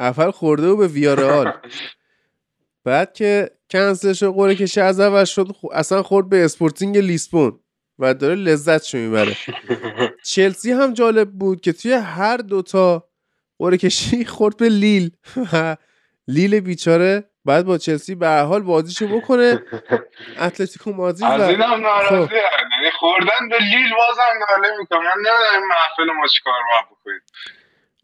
اول خورده بود به ویارئال بعد که کنسلش قرعه کشی از اول شد اصلا خورد به اسپورتینگ لیسبون و داره لذتشو می‌بره. چلسی هم جالب بود که توی هر دوتا قرعه کشی خورد به لیل. و لیل بیچاره بعد با چلسی به حال بازیشو بکنه. اتلتیکو مادرید از اینم ناراضی خب. یعنی خوردن به لیل بازم ناله می‌کنم من نمی‌دونم محفل ما چیکار باید بکنید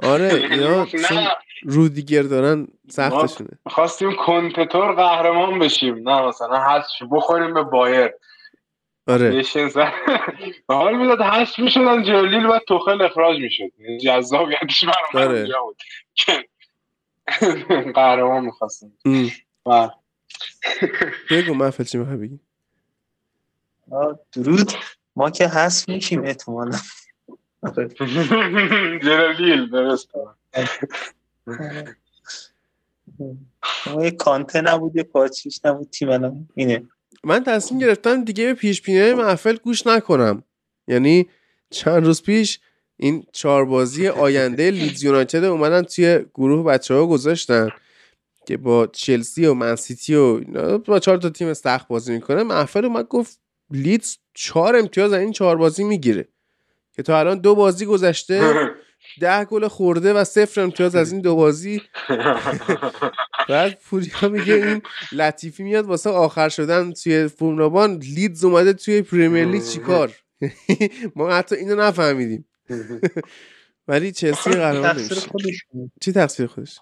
آره اینا چون رودیگر دارن سختشونه. خواستیم کنتتور قهرمان بشیم. نه مثلا هست بخوریم به بایر آره. حال می‌داد هست می‌شدن جلیل و توخل اخراج می‌شد. جذابیتش برام آره. بود. قهرمان می‌خواستم بگو محفل چی می‌خوای بگی؟ درود. ما که هست میشیم احتمالا. جلیل درست یه کانته نبود یه پاچیش نبود تیم اینه. من تصمیم گرفتم دیگه به پیش پینه محفل گوش نکنم. یعنی چند روز پیش این چهار بازی آینده لیدز یونایتد اومدن توی گروه بچه ها گذاشتن که با چلسی و منسیتی و با چهار تا تیم سخت بازی می‌کنه. محفل اومد گفت لیدز چهار امتیاز این چهار بازی می‌گیره. که تا الان دو بازی گذشته ده گل خورده و صفر امتیاز از این دو بازی. بعد پوریا میگه این لطیفی میاد واسه آخر شدن توی فرمنابان لیدز اومده توی پریمیر لیگ چیکار؟ ما حتی اینو نفهمیدیم. ولی چلسی قهرمان نمیشه. چی تقصیر خودش؟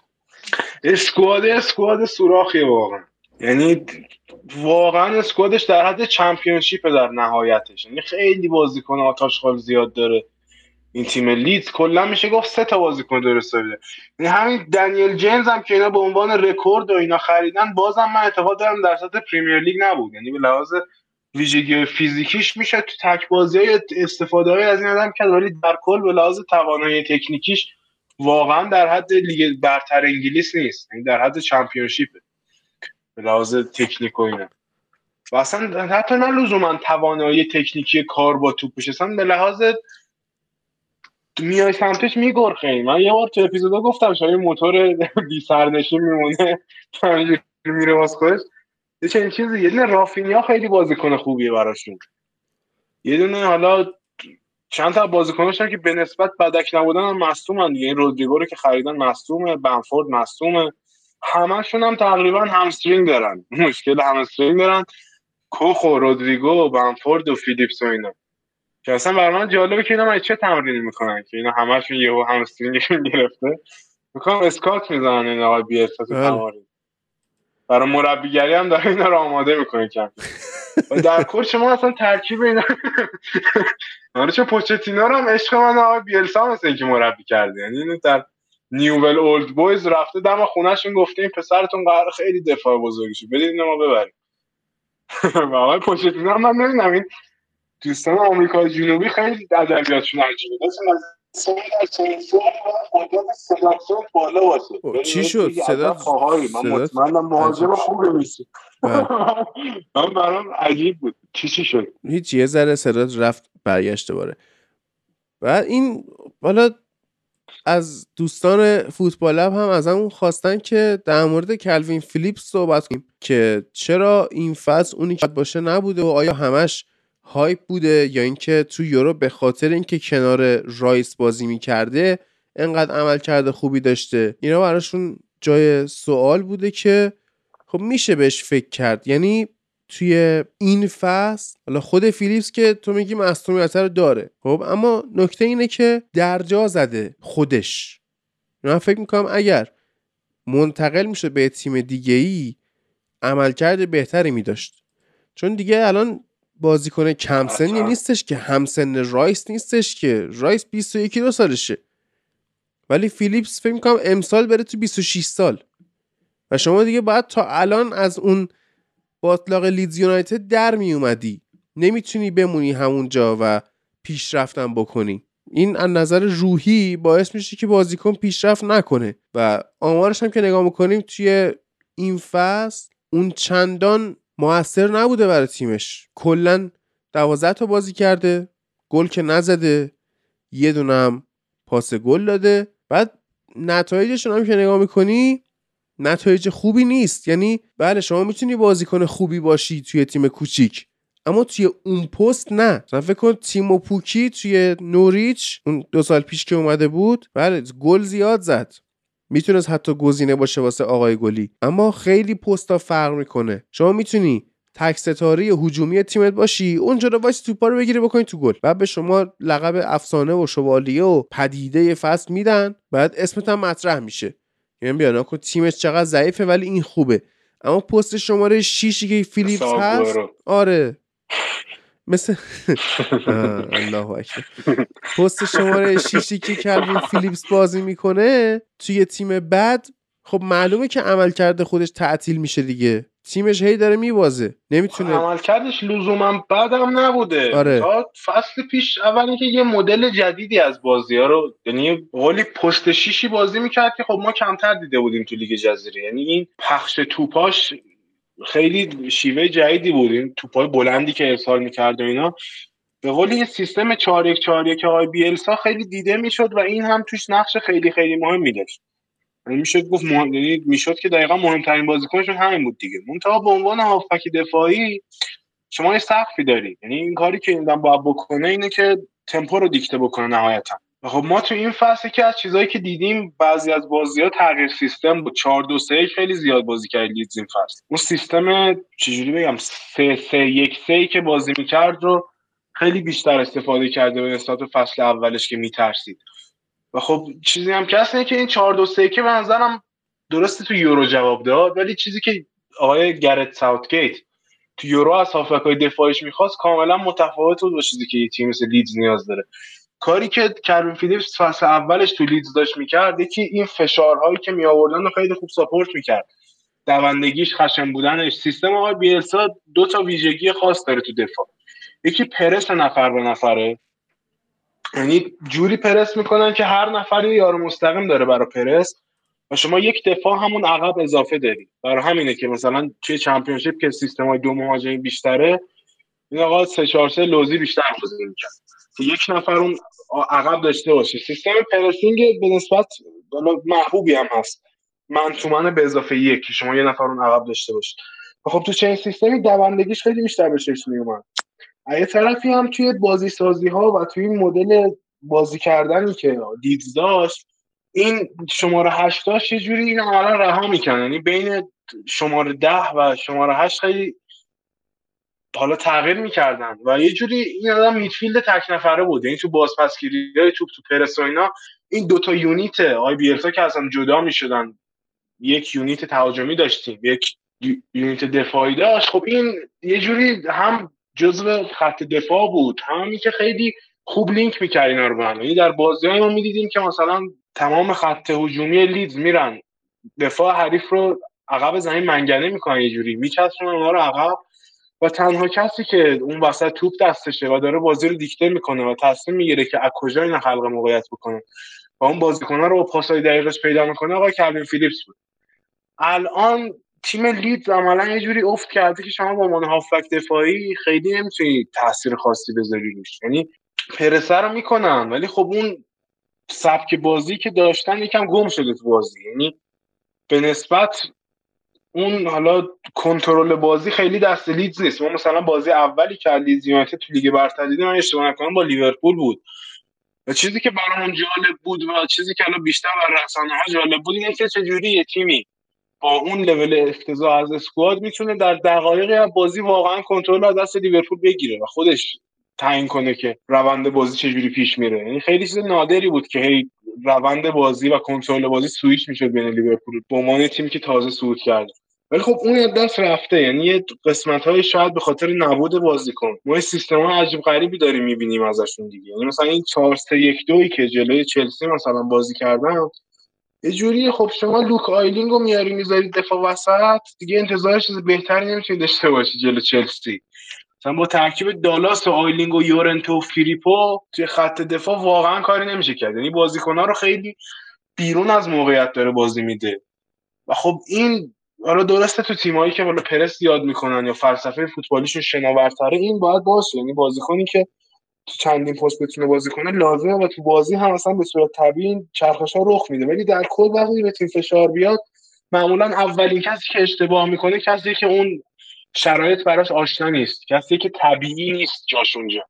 squad squad سوراخی واقعا. یعنی واقعا squad ش در حد Championship در نهایتش. یعنی خیلی بازیکن آشغال زیاد داره. این تیم لیدز کلا میشه گفت سه تا بازیکن درست داره یعنی همین دنیل جیمز هم که اینا به عنوان رکورد و اینا خریدن بازم من اعتقاد دارم در سطح پریمیر لیگ نبود. یعنی به لحاظ ویژگی فیزیکیش میشه تو تک بازی های استفاده های از این آدم کرد ولی در کل به لحاظ توانایی تکنیکیش واقعا در حد لیگ برتر انگلیس نیست. یعنی در حد چمپیونشیپه به لحاظ تکنیک و اینا. و اصلا حتی نه لزوما توانایی تکنیکی کار با توپش اصلا به لحاظ میای سمتش میگرخه. من یه بار تو اپیزودا گفتم شاید موتور بی سرنشین میمونه. میره واس خودش. یه چنین چیزی یه دونه رافینیا خیلی بازیکن خوبیه براشون. یه دونه حالا چند تا بازیکناش که به نسبت بدک نبودن هم مصدومن دیگه. این رودریگو رو که خریدن مصدومه بنفورد مصدومه. همشون هم تقریبا همسترینگ دارن. مشکل همسترینگ دارن. کوخ و رودریگو و بنفورد و فیلیپس و اینا. که اصلا برای من جالبه که اینا چه تمرینی می‌کنن که اینا همشون یهو همسترینگشون گرفته. می‌کنم اسکات می‌زنن این آقای بی تمرین. برای مربیگری هم داره اینا رو آماده می‌کنه کم. در کل شما اصلا ترکیب اینا. آره چه پوچتینا رو هم عشق من آقای بیلسا مثل اینکه مربی کرده. یعنی اینو در نیوول اولد بویز رفته دم خونهشون گفته این پسرتون قرار خیلی دفاع بزرگی بدید اینو ما ببریم. و آقای پوچتینا هم من نمی‌دونم این دوستان آمریکا جنوبی خیلی ادبیاتشون عجیبه. بالا باشه. چی شد؟ صدا من مطمئنم مهاجم خوبی نیستی من برام عجیب بود. چی چی شد؟ هیچ یه ذره صدا رفت برگشته باره بعد این بالا از دوستان فوتبال هم از همون خواستن که در مورد کلوین فیلیپس صحبت کنیم که چرا این فصل اونی که باشه نبوده و آیا همش hype بوده یا اینکه تو یورو به خاطر اینکه کنار رایس بازی می‌کرده انقدر عملکرد خوبی داشته. اینا براشون جای سوال بوده که خب میشه بهش فکر کرد. یعنی توی این فصل حالا خود فیلیپس که تو میگی مصدومیت رو داره. خب اما نکته اینه که درجا زده خودش. من فکر می‌کنم اگر منتقل میشه به تیم دیگه ای عملکرد بهتری میداشت. چون دیگه الان بازیکن کم سنی نیستش که همسن رایس نیستش که. رایس 21 دو سالشه. ولی فیلیپس فکر می‌کنم امسال بره تو 26 سال. و شما دیگه باید تا الان از اون باطلاق لیدز یونایتد در می اومدی نمی‌تونی بمونی همونجا و پیشرفتم بکنی. این از نظر روحی باعث میشه که بازیکن پیشرفت نکنه. و آمارش هم که نگاه می‌کنیم توی این فصل اون چندان موثر نبوده برای تیمش. کلا دوازده تا بازی کرده گل که نزده یه دونه هم پاس گل داده. بعد نتایجشون هم که نگاه می‌کنی نتایج خوبی نیست. یعنی بله شما می‌تونی بازیکن خوبی باشی توی تیم کوچیک اما توی اون پست نه. مثلا فکر کن تیم پوکی توی نوریچ اون دو سال پیش که اومده بود بله گل زیاد زد. می‌تونست حتی گزینه باشه واسه آقای گلی. اما خیلی پستا فرق می‌کنه. شما می‌تونی تک ستاره هجومی تیمت باشی اونجا رو واسه توپا رو بگیری بکنی تو گل. بعد به شما لقب افسانه و شوالیه و پدیده فصل میدن بعد اسمت هم مطرح میشه. یعنی بیا نکن تیمش چقدر ضعیفه ولی این خوبه. اما پست شماره 6 که فیلیپس هست آره. مثل الله اکبر. پست شماره شیشی که کلوین فیلیپس بازی می‌کنه توی تیم بد خب معلومه که عمل کرده خودش تعطیل میشه دیگه. تیمش هی داره میبازه. نمی‌تونه عمل کردش لزوما بعدم نبوده. آره. تا فصل پیش اول که یه مدل جدیدی از بازی ها رو یعنی قولی پست شیشی بازی می‌کرد که خب ما کمتر دیده بودیم تو لیگ جزیره. یعنی این پخش توپاش خیلی شیوه جدیدی بود. این توپای بلندی که ارسال می‌کرد و اینا. به قول یه سیستم 4 1 4 1 آقای بیلسا خیلی دیده می‌شد و این هم توش نقش خیلی خیلی مهمی داشت. یعنی می‌شد گفت مهم... یعنی می‌شد که دقیقا مهمترین بازیکنشون همین بود دیگه. منتها به عنوان هافبک دفاعی شما یه سقفی داری یعنی این کاری که این باید بکنه اینه که تمپو رو دیکته بکنه نهایتا. خب ما تو این فصل که از چیزایی که دیدیم بعضی از بازی ها تغییر سیستم بود 4 2 3 خیلی زیاد بازی کرد لیدز این فصل. اون سیستم چجوری بگم 3 3 1 3 که بازی می‌کرد رو خیلی بیشتر استفاده کرده به نسبت فصل اولش که میترسید. و خب چیزی هم که هست که این 4 2 3 که به نظرم درسته تو یورو جواب داد ولی چیزی که آقای گرت ساوتگیت تو یورو از هافبک‌های دفاعیش می‌خواست کاملا متفاوت بود با چیزی که یه تیم مثل لیدز نیاز داره. کاری که کلوین فیلیپس فصل اولش تو لیدز داشت می‌کرد یکی این فشارهایی که می آوردن رو خیلی خوب support می‌کرد. دوندگیش خشن بودنش. سیستم آقای بیلسا دو تا ویژگی خاص داره تو دفاع. یکی پرس نفر به نفره. یعنی جوری پرس می‌کنن که هر نفری یار مستقیم داره برای پرس و شما یک دفاع همون عقب اضافه داری. برای همینه که مثلا توی چمپیونشیپ که سیستم های دو مهاجمی بیشتره این آقا سه چهار سه لوزی بیشتر بازی می‌کرد. که یک نفر اون عقب داشته باشه. سیستم پرسینگ به نسبت محبوبی هم هست. من تومن به اضافه یک که شما یه نفر اون عقب داشته باشید خب تو چنین سیستمی دوندگیش خیلی بیشتر به چشم میومد. یه طرفی هم توی بازی سازی ها و توی مدل بازی کردنی که دیدز داشت این شماره هشتاش یه جوری این عملا رها می‌کنه یعنی بین شماره ده و شماره هشت خیلی حالا تغییر می‌کردن و یه جوری این آدم میدفیلد تک نفره بود. یعنی تو بازپسگیری های توپ تو پرس و اینا این دوتا یونیت آی بیرسا که اصلا جدا می‌شدن. یک یونیت تهاجمی داشتیم یک یونیت دفاعی داشت. خب این یه جوری هم جزو خط دفاع بود. همین که خیلی خوب لینک می‌کرد اینا رو به هم. یعنی در بازی های ما می‌دیدیم که مثلا تمام خط هجومی لیدز میرن. دفاع حریف رو عقب زمین منگنه می‌کنن یه جوری. میچسبونن اونا رو عقب. و تنها کسی که اون وسط توپ دستشه و داره بازی رو دیکته می‌کنه و تصمیم می‌گیره که از کجا این خلق موقعیت بکنه. و اون بازیکن‌ها رو با پاسای دقیقش پیدا می‌کنه آقای کلوین فیلیپس بود. الان تیم لیدز عملا یه جوری افت کرده که شما با عنوان هافبک دفاعی خیلی نمی‌تونی تاثیر خاصی بذاری روش. یعنی پرسه رو می‌کنن ولی خب اون سبک بازی که داشتن یکم گم شده تو بازی. یعنی به نسبت اون حالا کنترل بازی خیلی دست لیدز نیست. ما مثلا بازی اولی که لیدز یونایتد تو لیگ برتر دیدیم من اشتباه نکنم با لیورپول بود. و چیزی که برامون جالب بود و چیزی که الان بیشتر بر رسانه ها جالب بود اینه که چجوری یه تیمی با اون لول افتضاح از اسکواد می‌تونه در دقایقی بازی واقعا کنترل از دست لیورپول بگیره و خودش تعیین کنه که روند بازی چجوری پیش میره. یعنی خیلی چیز نادری بود که هی روند بازی و کنترل بازی سویچ می‌شد بین لیورپول. به عنوان تیمی که تازه صعود کرده ولی خب اون دست رفته یعنی یه قسمت های شاید به خاطر نبود بازیکن. ما سیستم های عجیب غریبی داریم می‌بینیم ازشون دیگه. یعنی مثلا این 4 3 1 2 که جلوی چلسی مثلا بازی کردن یه جوری خب شما لوک آیلینگ رو میاری می‌ذارید دفاع وسط دیگه انتظار چیز بهتری نمی‌تونید داشته باشی جلو چلسی. مثلا با ترکیب دالاس و آیلینگ و یورنته و فیرپو توی خط دفاع واقعا کاری نمیشه کرد. یعنی بازیکن‌ها رو خیلی بیرون از موقعیت داره بازی میده. و خب این حالا درسته تو تیمایی که بالا پرس زیاد می‌کنن یا فلسفه فوتبالیشون شناورتره این باید باشه. یعنی بازیکنی که تو چندین پست بتونه بازی کنه لازمه و تو بازی هم اصلا به صورت طبیعی چرخش ها رخ میده. ولی در کل وقتی به تیم فشار بیاد معمولا اولین کسی که اشتباه می‌کنه کسی که اون شرایط براش آشنا نیست. کسی که طبیعی نیست جاش اونجا.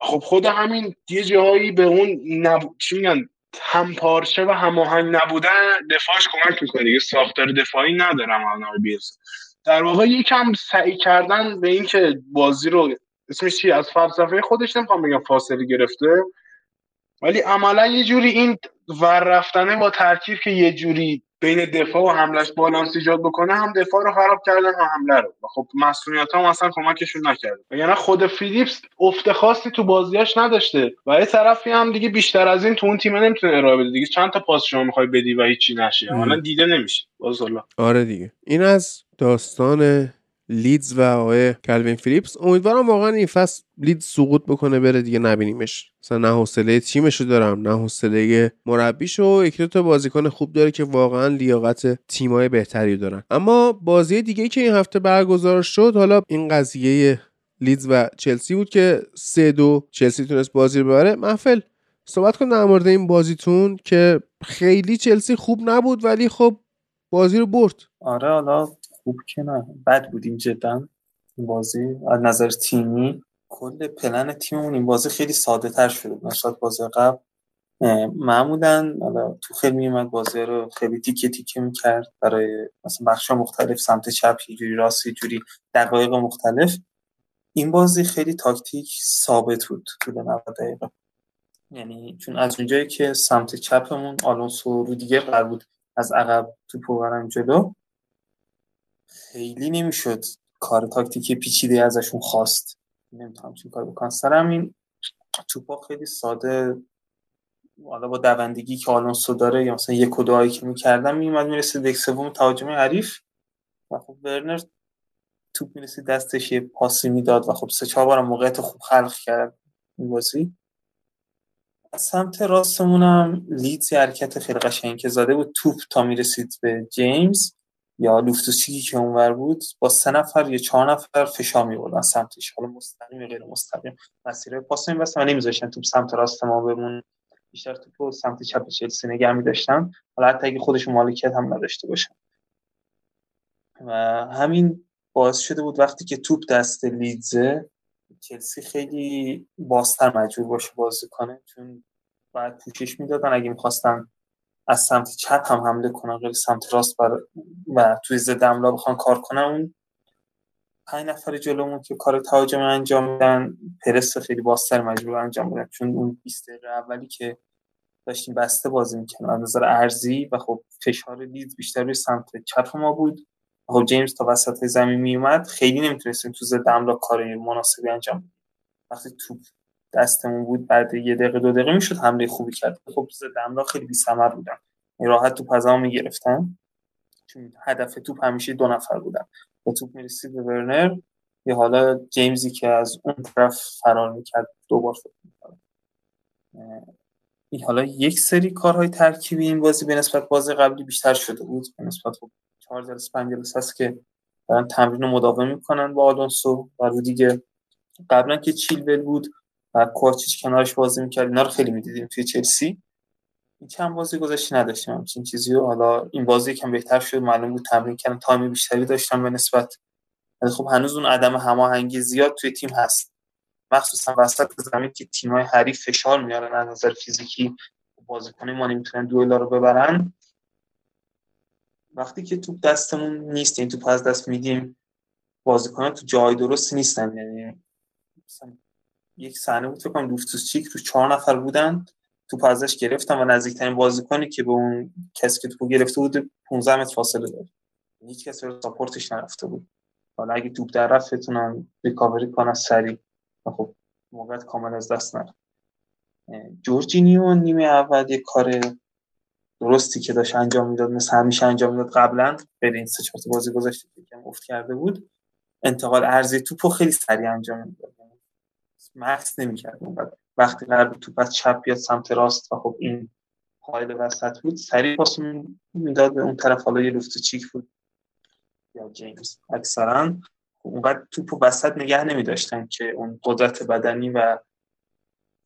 خب خود همین یه جایی به اون نب... چی میگن؟ همپارچه و هماهنگ نبودن دفاعش کمک می‌کنه دیگه. ساختار دفاعی ندارم الان بیس در واقع یکم سعی کردن به اینکه بازی رو اسمش چی از فلسفه خودش نمی‌خوام بگم فاصله گرفته ولی عملا یه جوری این ور رفتنه با ترکیب که یه جوری بین دفاع و حملش بالانس ایجاد بکنه هم دفاع رو خراب کردن هم حمله رو. و خب مصدومیت هم اصلا کمکشون نکرده. یعنی خود فیلیپس افت خاصی تو بازیاش نداشته. و یه طرفی هم دیگه بیشتر از این تو اون تیم نمی‌تونه ارائه بده دیگه. چند تا پاس شما می‌خوای بدی و هیچی نشه. حالا دیده نمیشه. باز آره دیگه. این از داستان لیدز و آقای کلوین فیلیپس. امیدوارم واقعا این فصل لیدز سقوط بکنه بره دیگه نبینیمش. مثلا نه حوصله تیمشو دارم نه حوصله مربیشو. یک دو تا بازیکن خوب داره که واقعا لیاقت تیمای بهتری دارن. اما بازی دیگه که این هفته برگزار شد حالا این قضیه لیدز و چلسی بود که سه دو چلسی تونست بازی رو ببره. محفل صحبت کن در مورد این بازیتون که خیلی چلسی خوب نبود ولی خب بازی رو برد. آره حالا خوب که نه. بد بودیم جدا این بازی. از نظر تیمی کل پلن تیممون این بازی خیلی ساده تر شده نسبت بازی قبل معمولا تو خیلی میومد بازی رو خیلی تیکه تیکه می‌کرد برای مثلا بخش مختلف سمت چپ جوری راست جوری دقایق مختلف. این بازی خیلی تاکتیک ثابت بود طول 90 دقیقه. یعنی چون از اونجایی که سمت چپمون آلونسو رو دیگه قرار بود از عقب تو پوغرم جلو خیلی نمی‌شد. کار تاکتیکی پیچیده ازشون خواست. نمی‌تونم چون کار بکنم. سر این توپا خیلی ساده حالا با دوندگی که آلونسو داره یا مثلا یک و که می‌کردم میومد می‌رسه یک سوم تهاجم حریف. و خب ورنر توپ می‌رسید دستش یه پاسی می‌داد و خب سه چهار بار موقعیت خوب خلق کرد این بازی. از سمت راستمونم لیدز حرکت خیلی قشنگی که زاده بود. توپ تا می‌رسید به جیمز. یا لوفتوسیکی که اونور بود با سه نفر یا چهار نفر فشار میبردن سمتش. حالا مستقیم یا غیر مستقیم مسیر پاس میبستن و نمیذاشتن توپ سمت راست ما بمون. بیشتر توپ سمت چپ چلسی نگه میداشتن. حالا حتی اگه خودشون مالکیت هم نداشته باشن و همین باعث شده بود وقتی که توپ دست لیدزه چلسی خیلی بازتر مجبور باشه بازی کنه چون بعد پوشش می‌دادن. اگه می‌خواستن از سمت چپ هم حمله کنن غیر سمت راست بر و توی ضد حمله بخوان کار کنن. اون پنج نفر جلومون که کار تهاجم انجام میدن پرس خیلی بازتر مجبور انجام بدن چون اون 20 دقیقه اولی که داشتیم بسته بازی می‌کنیم از نظر ارزی و خب فشار لید بیشتر روی سمت چپ ما بود. خب جیمز تا وسط زمین میومد خیلی نمی‌تونستیم تو ضد حمله کار مناسبی انجام وقتی توپ دستمون بود بعد یه دقیقه دو دقیقه می‌شد حمله خوبی کرد. خب ضد خیلی بی‌ثمر بودن. راحت توپ از می‌گرفتن. چون هدف توپ همیشه دو نفر بودن. با توپ می‌رسید به ورنر. یا حالا جیمزی که از اون طرف فرار می‌کرد دوبار فکر می‌کرد. حالا یک سری کارهای ترکیبی این بازی به نسبت بازی قبلی بیشتر شده بود. به نسبت خب چهار جلسه هست که دارن تمرین مداوم می‌کنن با آلونسو و رو دیگه قبلا که چیلول بود و کوچیچ کنارش بازی می‌کرد. اینا رو خیلی می‌دیدیم توی چلسی. این چند بازی گذاشتی نداشتیم. همچین چیزی و حالا این بازی کم بهتر شد. معلوم بود تمرین کردن. تایم بیشتری داشتم به نسبت. خب هنوز اون عدم هماهنگی زیاد توی تیم هست. مخصوصا وسط زمین که تیم‌های حریف فشار میارن از نظر فیزیکی. بازیکن ما نمی‌تونن دوئلا رو ببرن. وقتی که توپ دستمون نیست این توپ از دست میدیم بازیکنان تو جای درستی نیستن. یعنی یک صحنه بود فکر کنم لوفتوس چیک رو چهار نفر بودن توپ ازش گرفتن و نزدیکترین بازیکنی که به اون کسی که توپو گرفته بود 15 متر فاصله داشت هیچ کسی رو ساپورتش نرفته بود. حالا اگه توپ در رفت بتونن ریکاوری کنن سریع. خب موقعیت کامل از دست نره جورجینیو نیمه اول یه کار درستی که داشت انجام می‌داد مثل همیشه انجام می‌داد قبلا به این سه چهار بازی گذاشته که افت کرده بود. انتقال ارزی توپو خیلی سریع انجام می‌داد. مکس نمی‌کرد. وقتی قرار توپ از چپ بیاد سمت راست و خب این حایل وسط بود سریع پاس می‌داد به اون طرف. حالا یه لفت چیک بود. یا جیمز اکثرا اونقدر توپ وسط نگه نمی داشتن که اون قدرت بدنی و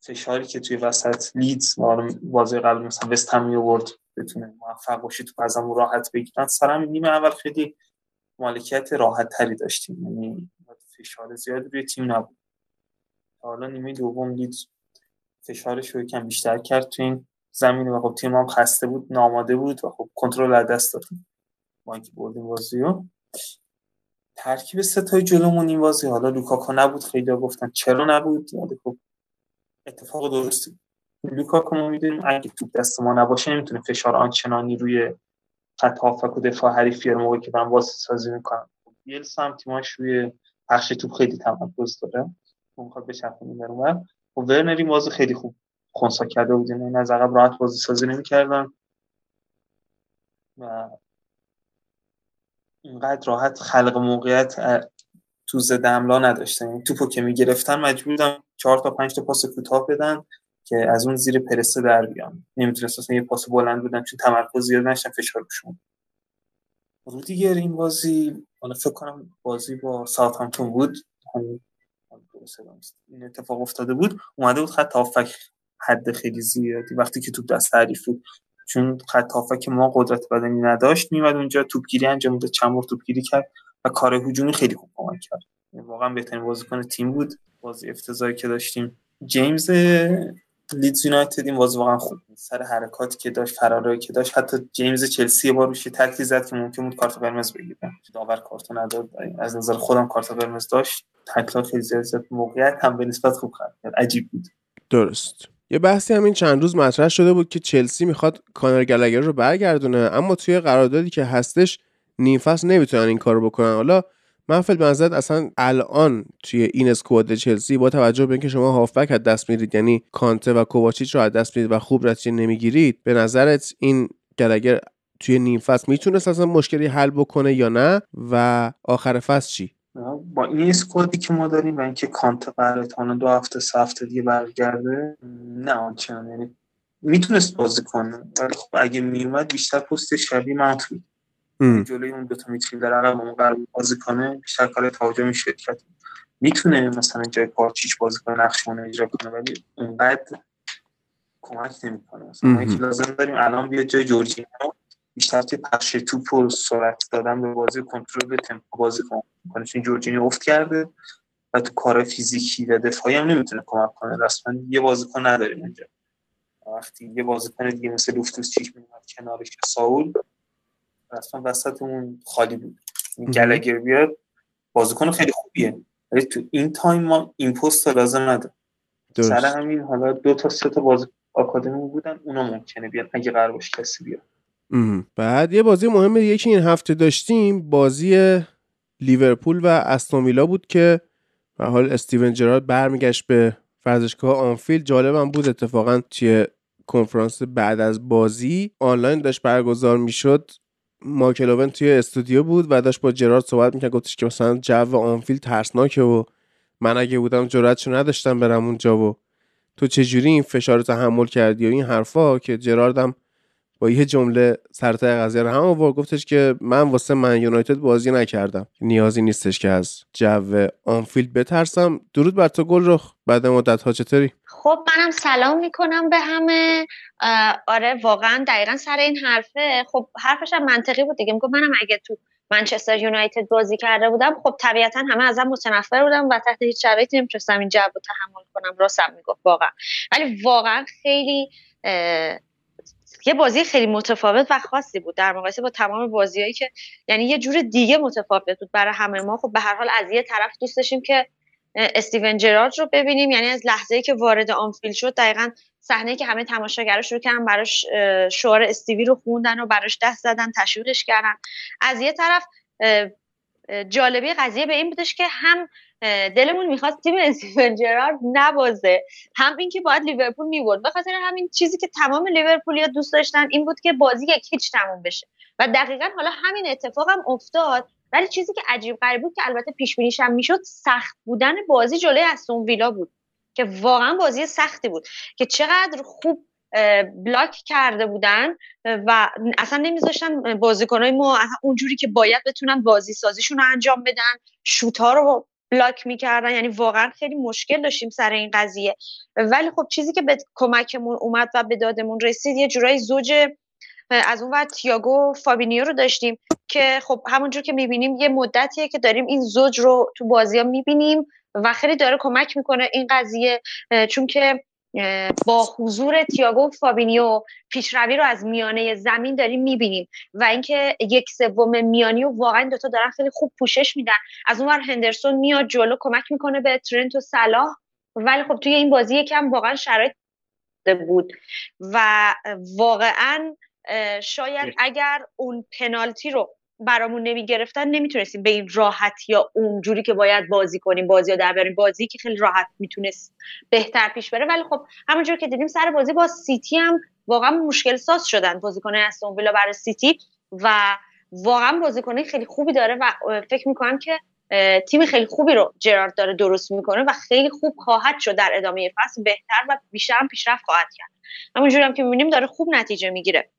فشاری که توی وسط لیدز بازی قبل مثلا وست هم می بتونه موفق باشی تو از راحت بگیرن. سرم نیمه اول خیلی مالکیت راحت تری داشتیم. یعنی فشار زیادی روی تیم نبود. حالا نیمه دوم لید فشارش رو کم بیشتر کرد تو این زمین و خب تیم هم خسته بود ناماده بود و خب کنترل از دست داد. ما اینکه بردیم بازی رو. ترکیب ستای جلومون این بازی. حالا لوکاکو نبود خیلی گفتن چرا نبود؟ خب اتفاق درستی لوکاکو ما می‌دونیم اگه توپ دست ما نباشه نمی‌تونه فشار آنچنانی روی خط هافک و دفاع حریف بیاره. موقعی که من واسه سازی می‌کنم. بیلس هم تیماش روی پخش توپ خیلی تمرکز داره. اون می‌خواد بچرخونه در اونور و ورنر این بازی خیلی خوب خونسا کرده بود. این از عقب راحت بازی سازی نمی‌کردن. و اینقدر راحت خلق موقعیت تو زده حمله نداشتن. این توپو که می‌گرفتن مجبور بودن چهار تا پنج تا پاس کوتاه بدن که از اون زیر پرسه در بیان. نمی‌تونست یه پاس بلند بدن چون تمرکز زیاد نشن فشار بشون رودیگر این بازی حالا فکر کنم بازی با ساوثهامپتون بود. این اتفاق افتاده بود اومده بود خط هافک حد خیلی زیادی. وقتی که توپ دست حریف بود چون خط هافک ما قدرت بدنی نداشت میومد اونجا توپگیری انجام می‌داد چند توپگیری کرد و کار هجومی خیلی خوب کمک کرد. یعنی واقعا بهترین بازیکن تیم بود. بازی افتضاحی که داشتیم. جیمز لیدز یونایتد این واقعا خوب سر حرکاتی که داشت فرارایی که داشت حتی جیمز چلسی یه بار روش تکلی زد که ممکن بود کارت قرمز بگیره. داور کارت نداد. از نظر خودم کارت قرمز داشت. تکلا خیلی زیاد زد. موقعیت هم به نسبت خوب کرد. عجیب بود. درست. یه بحثی همین چند روز مطرح شده بود که چلسی می‌خواد کانر گلگر رو برگردونه اما توی قراردادی که هستش نیم فصل نمی‌تونن این کارو بکنن. حالا من فکر بنظرت اصلا الان توی این اسکواد چلسی با توجه به اینکه شما هافبک از دست میرید یعنی کانته و کوواچیچ رو از دست میرید و خوب نتیجه نمی‌گیرید به نظرت این گلگر توی نیم فصل می‌تونست اصلا مشکلی حل بکنه یا نه؟ و آخر فصل چی؟ با این اسکوادی که ما داریم و اینکه کانت قراره دو هفته سه هفته دیگه برگرده نه آنچنان. یعنی می‌تونست بازی کنه ولی خب اگه میومد بیشتر پست شبیه بود. جلوی اون دوتا می‌تونیم در عقب اون قرار بازی کنه بیشتر کار تهاجمی شرکت می‌تونه مثلا جای پارچیچ بازی کنه نقش اجرا کنه ولی اونقدر کمک نمی‌کنه. مثلا ما لازم داریم الان بیاد جای جورجینیو بیشتر توی پخش توپ و سرعت دادن به بازی کنترل به تمپو بازی کنه. چون جورجینیو افت کرده و تو کار فیزیکی و دفاعی هم نمی‌تونه کمک کنه. رسما یه بازیکن نداریم اونجا. وقتی یه بازیکن دیگه مثل لوفتوس چیک میومد کنارش ساول رسما وسط اون خالی بود. گلگر بیاد بازیکن خیلی خوبیه. ولی تو این تایم ما این پست لازم نداره سر همین حالا دو تا سه تا بازی آکادمی بودن اونا ممکنه بیاد اگه قرار باشه کسی بیاد. بعد یه بازی مهم دیگه که این هفته داشتیم بازی لیورپول و استون بود که به هر حال استیون جرارد برمیگشت به ورزشگاه آنفیلد. جالبم بود اتفاقا توی کنفرانس بعد از بازی آنلاین داشت برگزار می‌شد. ماکلوون توی استودیو بود و داشت با جرارد صحبت می‌کرد گفتش که مثلا جو آنفیلد ترسناکه و من اگه بودم جرأتشو نداشتم برم اونجا و تو چجوری این فشار رو تحمل کردی و این حرفا که جراردم با یه جمله سرتای قضیه رو هم آورد گفتش که من واسه من یونایتد بازی نکردم. نیازی نیستش که از جو آنفیلد بترسم. درود بر تو گل رو بعد مدت ها چطوری؟ خب منم سلام می‌کنم به همه. آره واقعا دقیقا سر این حرفه. خب حرفش هم منطقی بود دیگه. میگم منم اگه تو منچستر یونایتد بازی کرده بودم خب طبیعتا همه ازم متنفر بودم و تحت هیچ شرایطی نمی‌تونستم این جو رو تحمل کنم. راستم می‌گفت واقعا. ولی واقعا خیلی یه بازی خیلی متفاوت و خاصی بود در مقایسه با تمام بازیهایی که یعنی یه جور دیگه متفاوت بود برای همه ما. خب به هر حال از یه طرف دوست داشتیم که استیون جرارد رو ببینیم. یعنی از لحظه که وارد آنفیل شد دقیقا صحنه که همه تماشاگرا شروع کردن براش شعار استیوی رو خوندن و براش دست زدن تشویقش کردن. از یه طرف جالبی قضیه به این بودش که هم دلمون می‌خواست تیم استیون جرارد نبازه. هم اینکه باید لیورپول می‌برد. بخاطر همین چیزی که تمام لیورپولیا دوست داشتن این بود که بازی یک هیچ تموم بشه. و دقیقا حالا همین اتفاق هم افتاد. ولی چیزی که عجیب غریب بود که البته پیش بینیش هم می‌شد سخت بودن بازی جلوی استون ویلا بود. که واقعا بازی سختی بود. که چقدر خوب بلاک کرده بودن و اصلا نمیذاشتن بازیکنهای ما اونجوری که باید بتونن بازی سازیشون رو انجام بدن. شوت ها رو بلاک می‌کردن. یعنی واقعا خیلی مشکل داشتیم سر این قضیه. ولی خب چیزی که به کمکمون اومد و به دادمون رسید یه جورایی زوج از اون وقت تیاگو فابینیو رو داشتیم که خب همونجور که می‌بینیم یه مدتیه که داریم این زوج رو تو بازی ها می‌بینیم و خیلی داره کمک می‌کنه این قضیه چون که با حضور تیاگو فابینیو پیشروی رو از میانه زمین داریم می‌بینیم. و اینکه یک سوم میانی و واقعا دوتا دارن خیلی خوب پوشش میدن. از اون هندرسون میاد جلو کمک می‌کنه به ترنت و صلاح. ولی خب توی این بازی یکم واقعا شرایط بود. و واقعا شاید اگر اون پنالتی رو برامون نمی گرفتن نمی‌تونستیم به این راحت یا اونجوری که باید بازی کنیم بازی ها در بیاریم بازی که خیلی راحت می‌تونست بهتر پیش بره. ولی خب همونجور که دیدیم سر بازی با سیتی هم واقعا مشکل ساز شدن بازیکن استون ویلا برای سیتی و واقعا بازیکن خیلی خوبی داره و فکر می‌کنم که تیم خیلی خوبی رو جرارد داره درست می‌کنه و خیلی خوب خواهد شد در ادامه فصل بهتر و بیشتر پیشرفت خواهد کرد. همونجوری هم که می‌بینیم داره خوب نتیجه می‌گیره.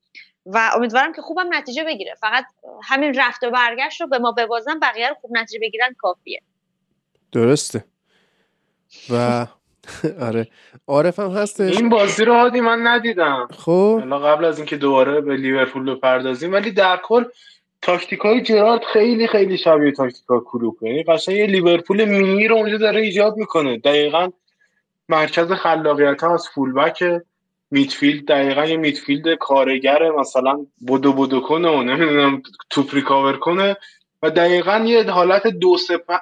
و امیدوارم که خوبم نتیجه بگیره. فقط همین رفت و برگشت رو به ما ببازن بقیه رو خوب نتیجه بگیرن کافیه. درسته. و آره. عارف هم هستش. این بازی رو هادی من ندیدم. خب. قبل از اینکه دوباره به لیورپول بپردازیم ولی در کل تاکتیک های جرارد خیلی خیلی شبیه تاکتیک های کلوپ. یعنی قشنگ یه لیورپول مینی رو اونجا داره ایجاد می‌کنه. دقیقا مرکز خلاقیت ها از fullback midfield دقیقا یه midfield کارگر مثلا بدو بدو کنه و نمی‌دونم توپ recover کنه و دقیقا یه حالت دو سپه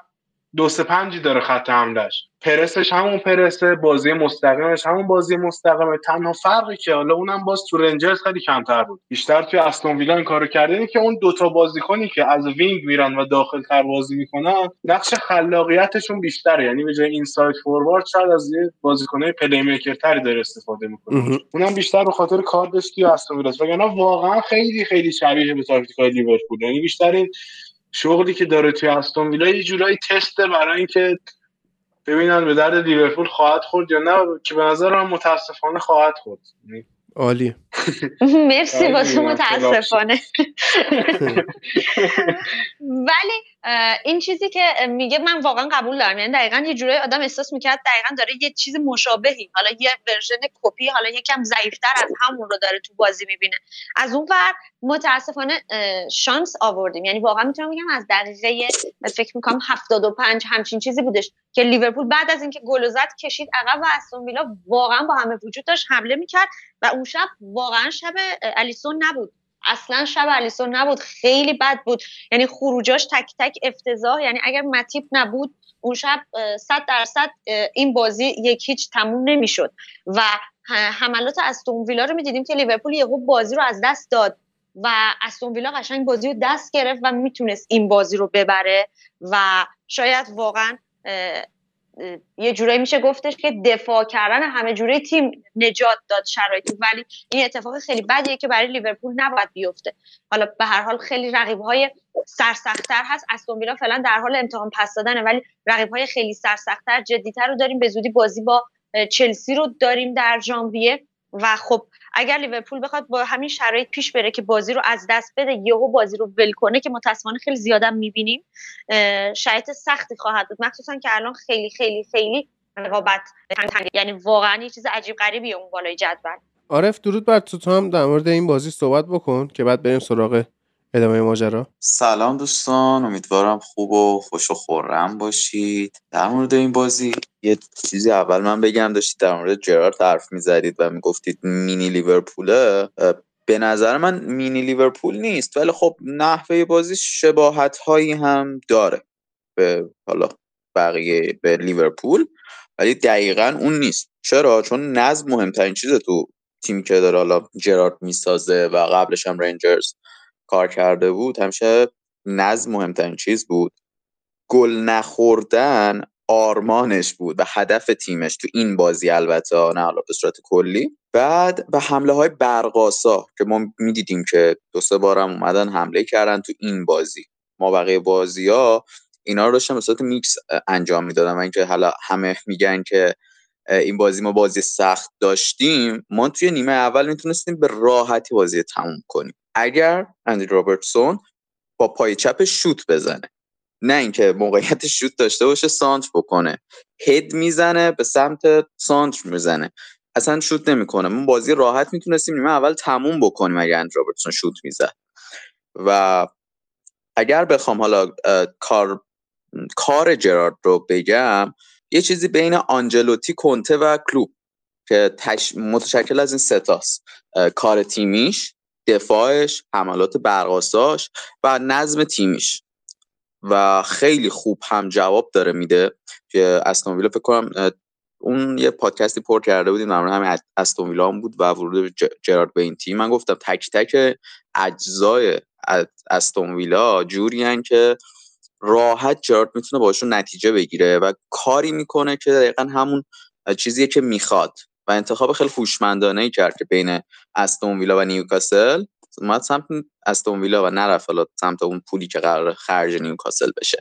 دو سه پنجی داره خط حملش پرسش همون پرسه بازی مستقیمش همون بازی مستقیمه. تنها فرقی که حالا اونم باز تو رنجرز خیلی کمتر بود. بیشتر توی استون ویلا این کارو کرده که اون دوتا بازیکنی که از wing میرن و داخل تر بازی می‌کنن نقش خلاقیتشون بیشتره. یعنی به جای inside forward شاید از یه بازیکنای playmaker تری داره استفاده می‌کنه. اونم بیشتر به خاطر کار داشتی استون ویلا. وگرنه واقعا خیلی خیلی شبیه به تاکتیکای لیورپول. یعنی بیشتر این شغلی که داره توی استون ویلا یه جورایی تسته برای اینکه ببینن به درد لیورپول خواهد خورد یا نه که به نظر من متاسفانه خواهد خورد. یعنی عالی. مرسی واسه متاسفانه. ولی این چیزی که میگه من واقعا قبول دارم. یعنی دقیقا یه جورایی آدم احساس می‌کرد دقیقا داره یه چیز مشابهی حالا یه ورژن کپی حالا یکم ضعیفتر از همون رو داره تو بازی می‌بینه. از اون ور متاسفانه شانس آوردیم. یعنی واقعا می‌تونم بگم از دقیقه فکر می‌کنم 75 همچین چیزی بودش که لیورپول بعد از اینکه گل زد کشید عقب و استون ویلا واقعا با همه وجود داشت حمله می‌کرد و اون شب واقعا شب الیسون نبود. اصلا شب الیسون نبود. خیلی بد بود. یعنی خروجاش تک تک افتضاح. یعنی اگر متیپ نبود اون شب صد درصد این بازی یک هیچ تموم نمی‌شد. و حملات استون ویلا رو می‌دیدیم که لیورپول یهو بازی رو از دست داد. و استون ویلا قشنگ بازی رو دست گرفت و می‌تونست این بازی رو ببره. و شاید واقعا یه جورایی میشه گفتش که دفاع کردن همه جوره تیم نجات داد شرایط ولی این اتفاق خیلی بدیه که برای لیورپول نباید بیفته. حالا به هر حال خیلی رقیب های سرسختتر هست. استون ویلا فعلا در حال امتحان پس دادنه ولی رقیب های خیلی سرسختتر جدیتر رو داریم. به زودی بازی با چلسی رو داریم در ژانویه. و خب اگر لیورپول بخواد با همین شرایط پیش بره که بازی رو از دست بده یهو بازی رو ول کنه که متاسفانه خیلی زیادم می‌بینیم. شرایط سختی خواهد بود. مخصوصا که الان خیلی خیلی خیلی رقابت یعنی واقعا یه چیز عجیب غریبیه اون بالای جدول. عارف درود بر تو هم در مورد این بازی صحبت بکن که بعد بریم سراغ ادامه ماجرا. سلام دوستان امیدوارم خوب و خوش و خورم باشید. در مورد این بازی یه چیزی اول من بگم داشتید در مورد جرارد حرف می‌زدید و می‌گفتید مینی لیورپوله. به نظر من مینی لیورپول نیست ولی خب نحوه بازی شباهت هایی هم داره به حالا بقیه به لیورپول ولی دقیقا اون نیست. چرا؟ چون نظم مهمترین چیز تو تیمی که داره حالا جرارد می‌سازه و قبلش هم رنجرز کار کرده بود همیشه نظم مهمترین چیز بود. گل نخوردن آرمانش بود و هدف تیمش تو این بازی البته نه حالا به صورت کلی. بعد به حمله های برق‌آسا که ما می‌دیدیم که دو سه بارم اومدن حمله کردن تو این بازی. ما بقیه بازی ها اینا رو داشتم به صورت میکس انجام می‌دادم و اینکه حالا همه میگن که این بازی ما بازی سخت داشتیم ما توی نیمه اول می‌تونستیم به راحتی بازی تموم کنیم. اگر اندی رابرتسون با پای چپ شوت بزنه نه اینکه موقعیت شوت داشته باشه سانتر بکنه. هد می‌زنه به سمت سانتر می‌زنه. اصلا شوت نمی‌کنه. ما بازی راحت می‌تونستیم نیمه اول تموم بکنیم اگر اندی رابرتسون شوت می‌زد. و اگر بخوام حالا کار کار جرارد رو بگم یه چیزی بین آنجلوتی کنته و کلوب که تش... متشکل از این ستاست کار تیمیش دفاعش حملات برقاساش و نظم تیمیش. و خیلی خوب هم جواب داره میده که استون فکر کنم اون یه پادکستی پر کرده بودیم در همین استون هم بود و ورود جرارد به این تیم. من گفتم تک تک اجزای استون ویلا جوری که راحت جرارد می‌تونه باشون نتیجه بگیره و کاری می‌کنه که دقیقا همون چیزیه که می‌خواد. و انتخاب خیلی هوشمندانه کرد که بین استون ویلا و نیوکاسل. اومد سمت استون ویلا و نرفت حالا سمت اون پولی که قرار خرج نیوکاسل بشه.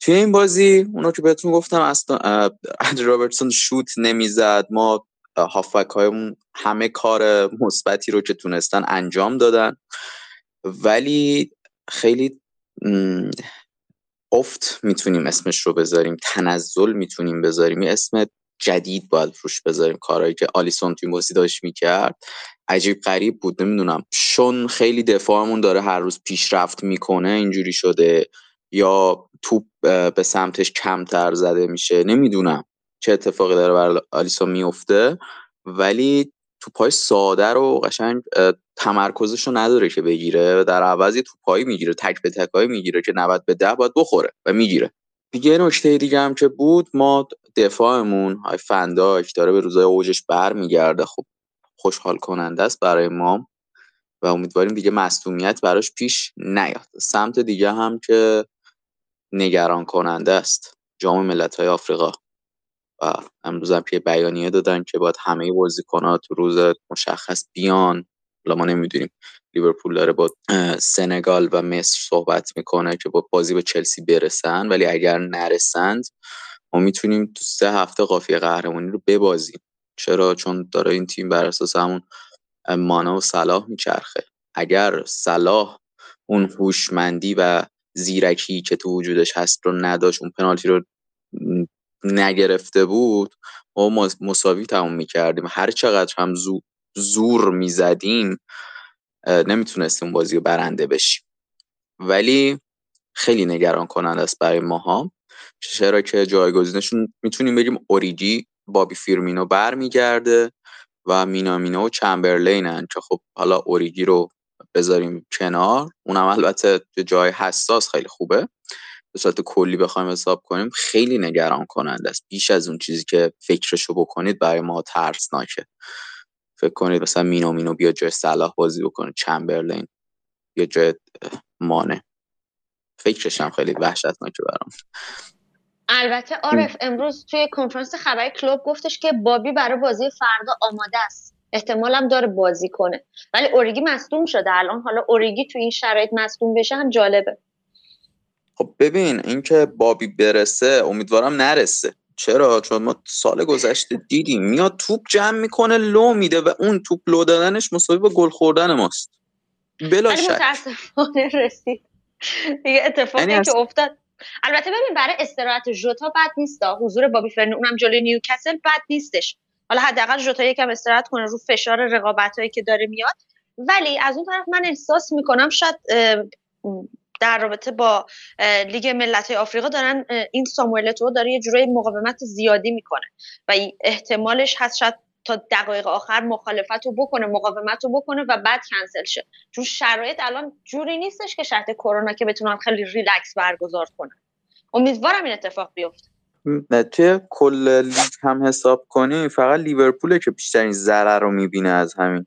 توی این بازی اونو که بهتون گفتم استون رابرتسون شوت نمی‌زد. ما هافک هایمون همه کار مثبتی رو که تونستن انجام دادن. ولی خیلی افت می‌تونیم اسمش رو بذاریم تنزل می‌تونیم بذاریم. یه اسم جدید باید روش بذاریم. کارهایی که آلیسون توی بازی داشت می‌کرد عجیب غریب بود نمی‌دونم. چون خیلی دفاعمون داره هر روز پیشرفت می‌کنه اینجوری شده. یا توپ به سمتش کمتر زده میشه نمی‌دونم. چه اتفاقی داره برای آلیسون میفته ولی توپای ساده رو قشنگ تمرکزش رو نداره که بگیره در عوضی توپایی می‌گیره تک به تکایی می‌گیره که 90 به 10 باید بخوره و می‌گیره. دیگه نکته دیگه هم که بود ما دفاعمون های فنداک داره به روزای اوجش برمیگرده. خب خوشحال کننده است برای ما و امیدواریم دیگه مصومیت براش پیش نیاد. سمت دیگه هم که نگران کننده است جام ملت های آفریقا. امروز هم که بیانیه دادن که باید همه بازیکن‌ها تو روز مشخص بیان. حالا ما نمی‌دونیم. لیورپول داره با سنگال و مصر صحبت می‌کنه که با بازی به چلسی برسن ولی اگر نرسند ما می‌تونیم تو سه هفته قافیه قهرمانی رو ببازیم. چرا؟ چون داره این تیم بر اساس همون مانا و صلاح میچرخه. اگر صلاح اون هوشمندی و زیرکی که تو وجودش هست رو نداشت اون پنالتی رو نگرفته بود ما مساوی تموم می‌کردیم. هر چقدر هم زور می‌زدیم نمی‌تونستیم بازی رو برنده بشیم. ولی خیلی نگران کننده است برای ماها. چرا که جایگزینشون می‌تونیم بگیم اوریگی بابی فیرمینو برمیگرده و مینامینو و چمبرلینن که خب حالا اوریگی رو بذاریم کنار. اونم البته جای حساس خیلی خوبه. به صورت کلی بخوایم حساب کنیم خیلی نگران کننده است. بیش از اون چیزی که فکرشو بکنید برای ما ترسناکه. فکر کنید مثلا مینو مینو بیا جای صلاح بازی بکنه چمبرلین یا جای مانه. فکرش هم خیلی وحشتناکه برام. البته عارف امروز توی کنفرانس خبری کلوب گفتش که بابی برای بازی فردا آماده است. احتمالم داره بازی کنه. ولی اوریگی مصدوم شده. الان حالا اوریگی توی این شرایط مصدوم بشه هم جالبه. خب ببین اینکه بابی برسه امیدوارم نرسه. چرا؟ چون ما سال گذشته دیدیم. میاد توپ جمع می‌کنه لو میده و اون توپ لو دادنش مساوی با گل خوردن ماست. بلا شک. متاسفانه رسید. دیگه اتفاقی یعنی که افتاد. البته ببین برای استراحت ژوتا بد نیست. حضور بابی فرنو اونم جلوی نیوکاسل بد نیستش. حالا حداقل ژوتا یکم استراحت کنه رو فشار رقابت هایی که داره میاد. ولی از اون طرف من احساس می‌کنم شاید در رابطه با لیگ ملت آفریقا دارن این ساموئل تو داره یه جورایی مقاومت زیادی می‌کنه و احتمالش هست شاید تا دقایق آخر مخالفت رو بکنه مقاومت رو بکنه و بعد کنسل شه. چون شرایط الان جوری نیستش که شرط کرونا که بتونن خیلی ریلکس برگزار کنن. امیدوارم این اتفاق بیفته. توی کل لیگ هم حساب کنی فقط لیورپوله که بیشترین ضرر رو می‌بینه از همین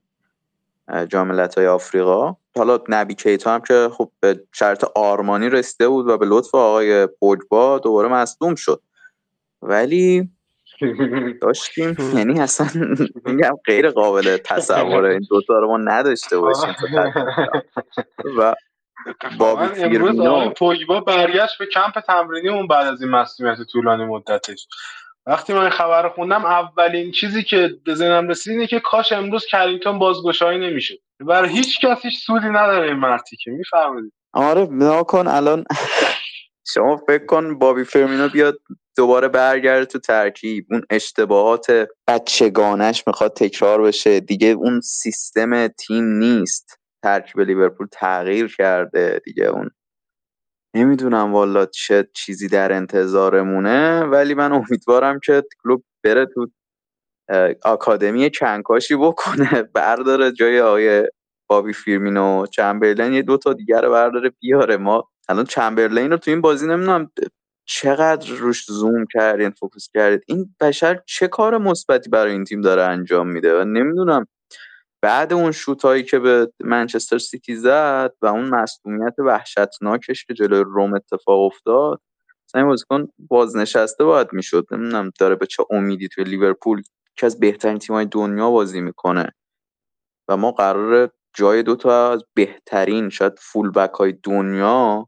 جام ملت های آفریقا. حالا نبی کیتا هم که خب به شرایط آرمانی رسیده بود و به لطف آقای پوگبا دوباره مصدوم شد. ولی داشتیم یعنی اصلا میگم غیر قابل تصوره این دوتا رو ما نداشته باشیم و بابی آقای پوگبا برگشت به کمپ تمرینی اون بعد از این مسئولیت طولانی مدتش. وقتی من خبر خوندم اولین چیزی که به ذهنم رسید اینه که کاش امروز کرینگتون بازگشایی نمیشه برای هیچ کسی سودی نداره این مرتی که می‌فهمید آره نکن الان. شما فکر کن بابی فرمینو بیاد دوباره برگرده تو ترکیب. اون اشتباهات بچگانش می‌خواد تکرار بشه. دیگه اون سیستم تیم نیست. ترکیب لیورپول تغییر کرده دیگه اون. نمی‌دونم والا چه چیزی در انتظارمونه ولی من امیدوارم که کلوب بره تو آکادمی چنکاشی بکنه برداره جای آقای بابی فیرمینو چمبرلین یه دوتا دیگر رو برداره بیاره. ما الان چمبرلین رو تو این بازی نمی‌دونم چقدر روش زوم کردین focus کردید این بشر چه کار مثبتی برای این تیم داره انجام میده؟ و نمی‌دونم. بعد اون شوت هایی که به منچستر سیتی زد و اون مصدومیت وحشتناکش که جلوی روم اتفاق افتاد این بازیکن بازنشسته باید می‌شد. نمی‌دونم داره به چه امیدی توی لیورپول که از بهترین تیم‌های دنیا بازی می‌کنه. و ما قرار جای دوتا از بهترین شاید full back های دنیا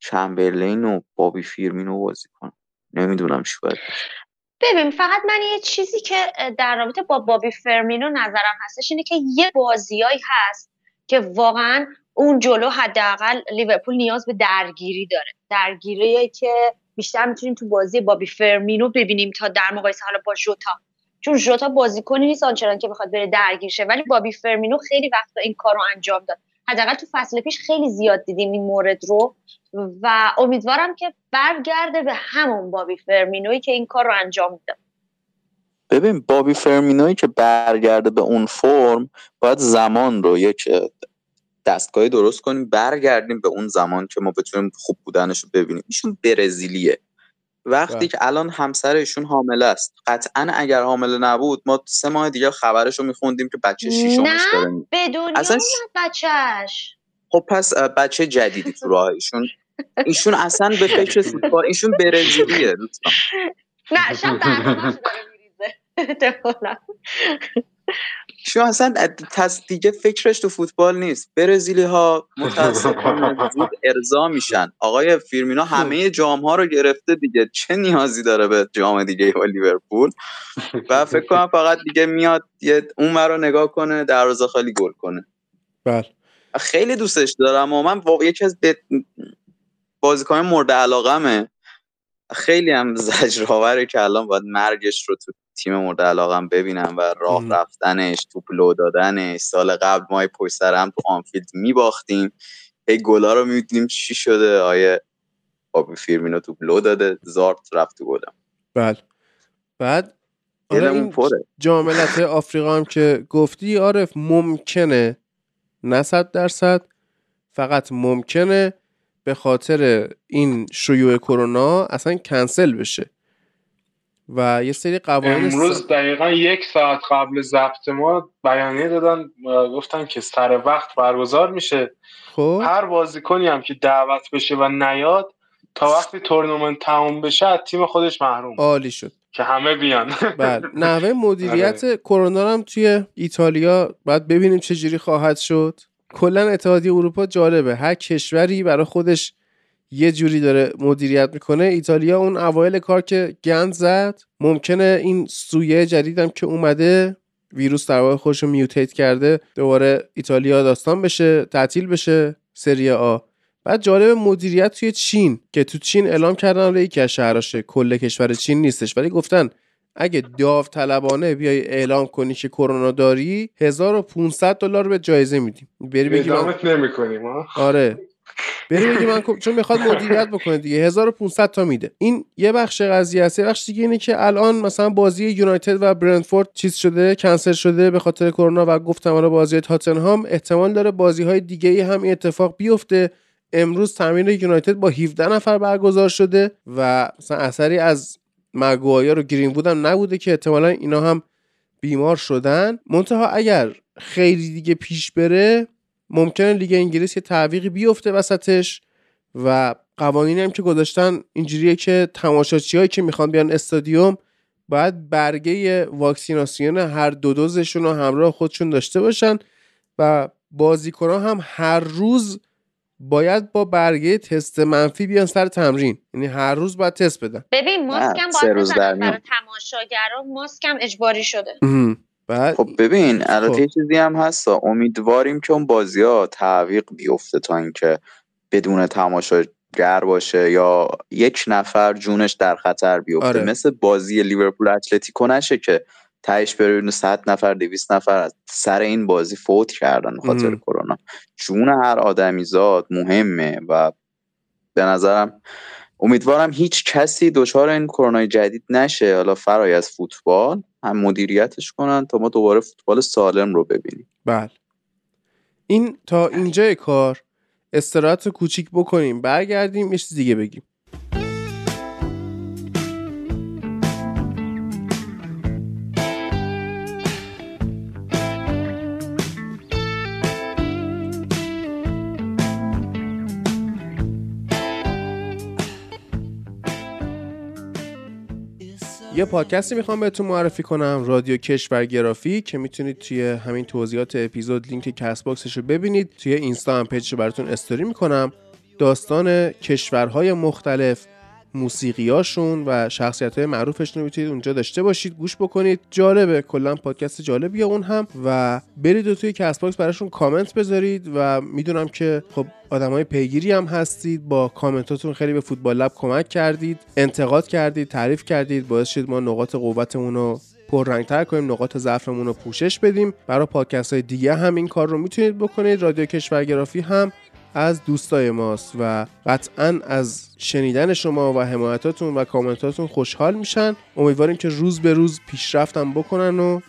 چمبرلین و بابی فیرمینو بازی کنه نمی‌دونم چی باید ببین فقط من یه چیزی که در رابطه با بابی فرمینو نظرم هستش اینه که یه بازیایی هست که واقعا اون جلو حداقل لیورپول نیاز به درگیری داره. درگیری که بیشتر می‌تونیم تو بازی بابی فرمینو ببینیم تا در مقایسه حالا با ژوتا. چون ژوتا بازیکنی نیست آنچنان که بخواد بره درگیر شه ولی بابی فرمینو خیلی وقتا این کار رو انجام داد. حداقل تو فصل پیش خیلی زیاد دیدیم این مورد رو. و امیدوارم که برگرده به همون بابی فرمینوی که این کار رو انجام میده. ببین بابی فرمینوی که برگرده به اون فرم باید زمان رو یک دستگاهی درست کنیم برگردیم به اون زمان که ما بتونیم خوب بودنش رو ببینیم. ایشون برزیلیه. وقتی بله. که الان همسر ایشون حامله است. قطعا اگر حامله نبود ما سه ماه دیگه خبرش رو میخوندیم که بچه شیشمش داره نه به دنیا اصلا بچهش خب پس بچه جدیدی تو راه ایشون. ایشون اصلا به فکر فوتبال ایشون برزیلیه نه شب شما اصلا دیگه فکرش تو فوتبال نیست. برزیلی ها متاسفانه زود ارضا میشن. آقای فیرمینا همه جام ها رو گرفته دیگه. چه نیازی داره به جام دیگه با لیورپول؟ و فکر کنم فقط دیگه میاد یه اون رو نگاه کنه دروازه خالی گل کنه. بله. خیلی دوستش دارم و من واقعا یکی از بازیکن مورد علاقمه. خیلی هم زجرآوره که الان باید مرگش رو تو تیم مورد علاقم ببینم و راه رفتنش توپ لو دادنش. سال قبل ما پشت سر هم تو آنفیلد میباختیم. هی گلا رو می‌دیدیم چی شده. ای بابی فیرمینو توپ لو داده. زارت رفت تو گلم. بله. بعد آره این جاملت آفریقا هم که گفتی عارف ممکنه. نه صد درصد. فقط ممکنه به خاطر این شیوع کرونا اصلا کنسل بشه. و یه سری قوانین امروز دقیقا یک ساعت قبل ضبط ما بیانیه دادن گفتن که سر وقت برگزار میشه. خب. هر بازیکنی هم که دعوت بشه و نیاد تا وقتی تورنمنت تموم بشه تیم خودش محروم. عالی شد. که همه بیان. بله. نحوه مدیریت آره. کرونا هم توی ایتالیا باید ببینیم چه جوری خواهد شد. کلا اتحادیه اروپا جالبه. هر کشوری برای خودش یه جوری داره مدیریت می‌کنه. ایتالیا اون اوایل کار که گند زد ممکنه این سویه جدیدم که اومده ویروس در واقع خودش رو میوتیت کرده دوباره ایتالیا داستان بشه تعطیل بشه سری آ. بعد جالب مدیریت توی چین که تو چین اعلام کردن یکی از شهراشه کل کشور چین نیستش. ولی گفتن اگه داوطلبانه بیای اعلام کنی که کرونا داری 1500 دلار به جایزه میدیم. بری بگی من... نمی‌کنیم آره. بری بگی من چون می‌خواد مدیریت بکنه دیگه. 1500 تا میده. این یه بخش قضیه است. بخش دیگه اینه که الان مثلا بازی یونایتد و برنتفورد چیز شده کنسل شده به خاطر کرونا و گفتم آره بازی تاتنهام احتمال داره بازی های دیگه ای هم این اتفاق بیفته. امروز تمرین یونایتد با 17 نفر برگزار شده و مثلا اثری از مگوایر و گرین بودم نبوده که احتمالا اینا هم بیمار شدن. منتها اگر خیلی دیگه پیش بره ممکنه لیگ انگلیس یه تعویقی بیفته وسطش و قوانینی هم که گذاشتن اینجوریه که تماشاچی هایی که می‌خوان بیان استادیوم باید برگه واکسیناسیون هر دو دوزشون رو همراه خودشون داشته باشن و بازیکنان هم هر روز باید با برگه تست منفی بیان سر تمرین. یعنی هر روز باید تست بدن. ببین ماسک هم باید بزنن برای تماشاگران ماسک هم اجباری شده. بعد خب ببین البته خب. چیزی هم هست امیدواریم که اون بازی ها تعویق بیفته تا اینکه بدون تماشاگر باشه یا یک نفر جونش در خطر بیفته. آره. مثل بازی لیورپول اتلتیکو نشه که تهش ببینه 100 نفر 200 نفر از سر این بازی فوت کردن خاطر کرونا. جون هر آدمی زاد مهمه و به نظرم امیدوارم هیچ کسی دچار این کرونا جدید نشه. حالا فرای از فوتبال. هم مدیریتش کنن تا ما دوباره فوتبال سالم رو ببینیم. بله. این تا اینجای کار استراحت کوچیک بکنیم برگردیم یه چیز دیگه بگیم. یه پادکستی می‌خوام بهتون معرفی کنم رادیو کشورگرافی که می‌تونید توی همین توضیحات اپیزود لینک CastBox ش رو ببینید. توی اینستا هم page ش براتون استوری می‌کنم. داستان کشورهای مختلف موسیقیاشون و شخصیت های معروفشون رو می‌تونید اونجا داشته باشید. گوش بکنید. جالبه. کلا پادکست جالبیه اون هم. و برید و توی CastBox براشون کامنت بذارید و می‌دونم که خب آدمای پیگیری هم هستید. با کامنتاتون خیلی به فوتبال لب کمک کردید. انتقاد کردید. تعریف کردید. باعث شد ما نقاط قوتمون رو پررنگتر کنیم. نقاط ضعفمون رو پوشش بدیم. برای پادکست های دیگه هم این کار رو می‌تونید بکنید. رادیو کشورگرافی هم. از دوستای ماست و قطعا از شنیدن شما و حمایتاتون و کامنتاتون خوشحال میشن. امیدواریم که روز به روز پیشرفتم بکنن و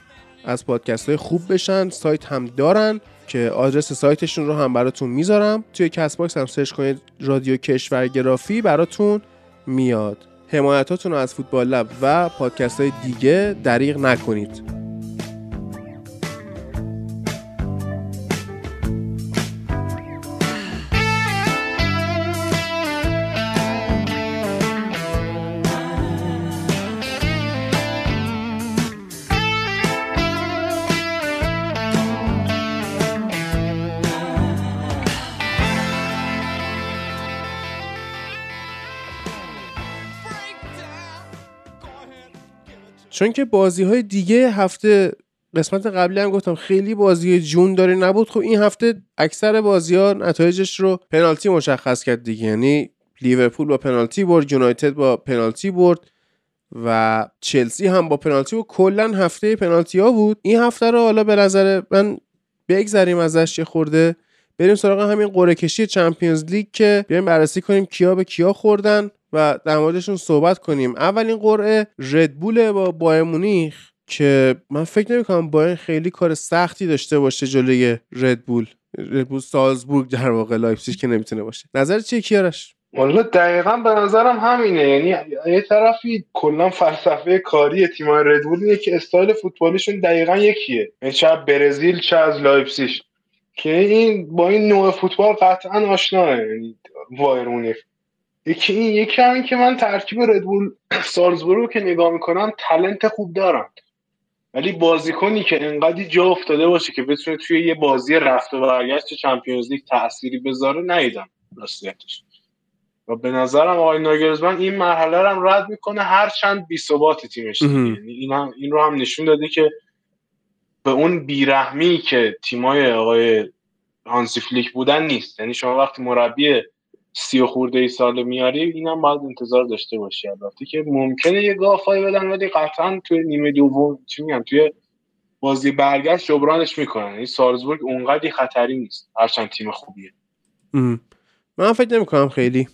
از پادکست های خوب بشن. سایت هم دارن که آدرس سایتشون رو هم براتون می‌ذارم. توی CastBox هم search کنید رادیو کشورگرافی براتون میاد. حمایتاتون رو از فوتبال لب و پادکست های دیگه دریغ نکنید. چون که بازی های دیگه هفته قسمت قبلی هم گفتم خیلی بازی جون داره نبود. خب این هفته اکثر بازی ها نتایجش رو پنالتی مشخص کرد دیگه. یعنی لیورپول با پنالتی برد یونایتد با پنالتی برد و چلسی هم با پنالتی و کلا هفته پنالتی ها بود. این هفته رو حالا به نظر من بگذریم ازش یه خورده. بریم سراغ همین قرعه کشی چمپیونز لیگ که بیایم بررسی کنیم کیا به کیا خوردن. و در موردشون صحبت کنیم. اولین قرعه ردبول با بایر مونیخ که من فکر نمی کنم بایرن خیلی کار سختی داشته باشه جلوی ردبول ردبول سالزبورگ در واقع لایپزیگ که نمی‌تونه باشه. نظرت چیه کیارش؟ والا دقیقا به نظرم همینه. یعنی یه طرفی کلا فلسفه کاری تیمای ردبول اینه که استایل فوتبالیشون دقیقا یکیه. یعنی چه برزیل چه از لایپزیگ. که این با این نوع فوتبال قطعا آشناه. یعنی یکی این یکی همین که من ترکیب ردبول سالزبورو که نگاه می‌کنم تلنت خوب دارن. ولی بازیکنی که انقدی جا افتاده باشه که بتونه توی یه بازی رفت و برگشت چمپیونز لیگ تأثیری بذاره نیدم راستیتش. و به نظرم آقای ناگرزمن این مرحله رو هم رد می‌کنه هر چند بی ثبات تیمش یعنی این, این رو هم نشون داده که به اون بیرحمی که تیمای آقای هانسی فلیک بودن نیست. یعنی شما وقتی مربی سی و خورده ای سال میاری اینم باید انتظار داشته باشی البته که ممکنه یه گافایی بدن ولی قطعا توی نیمه دوم چی میگم توی بازی برگشت جبرانش می‌کنن. این سالزبورگ اونقدی خطری نیست. هرچند تیم خوبیه. من فکر نمی کنم خیلی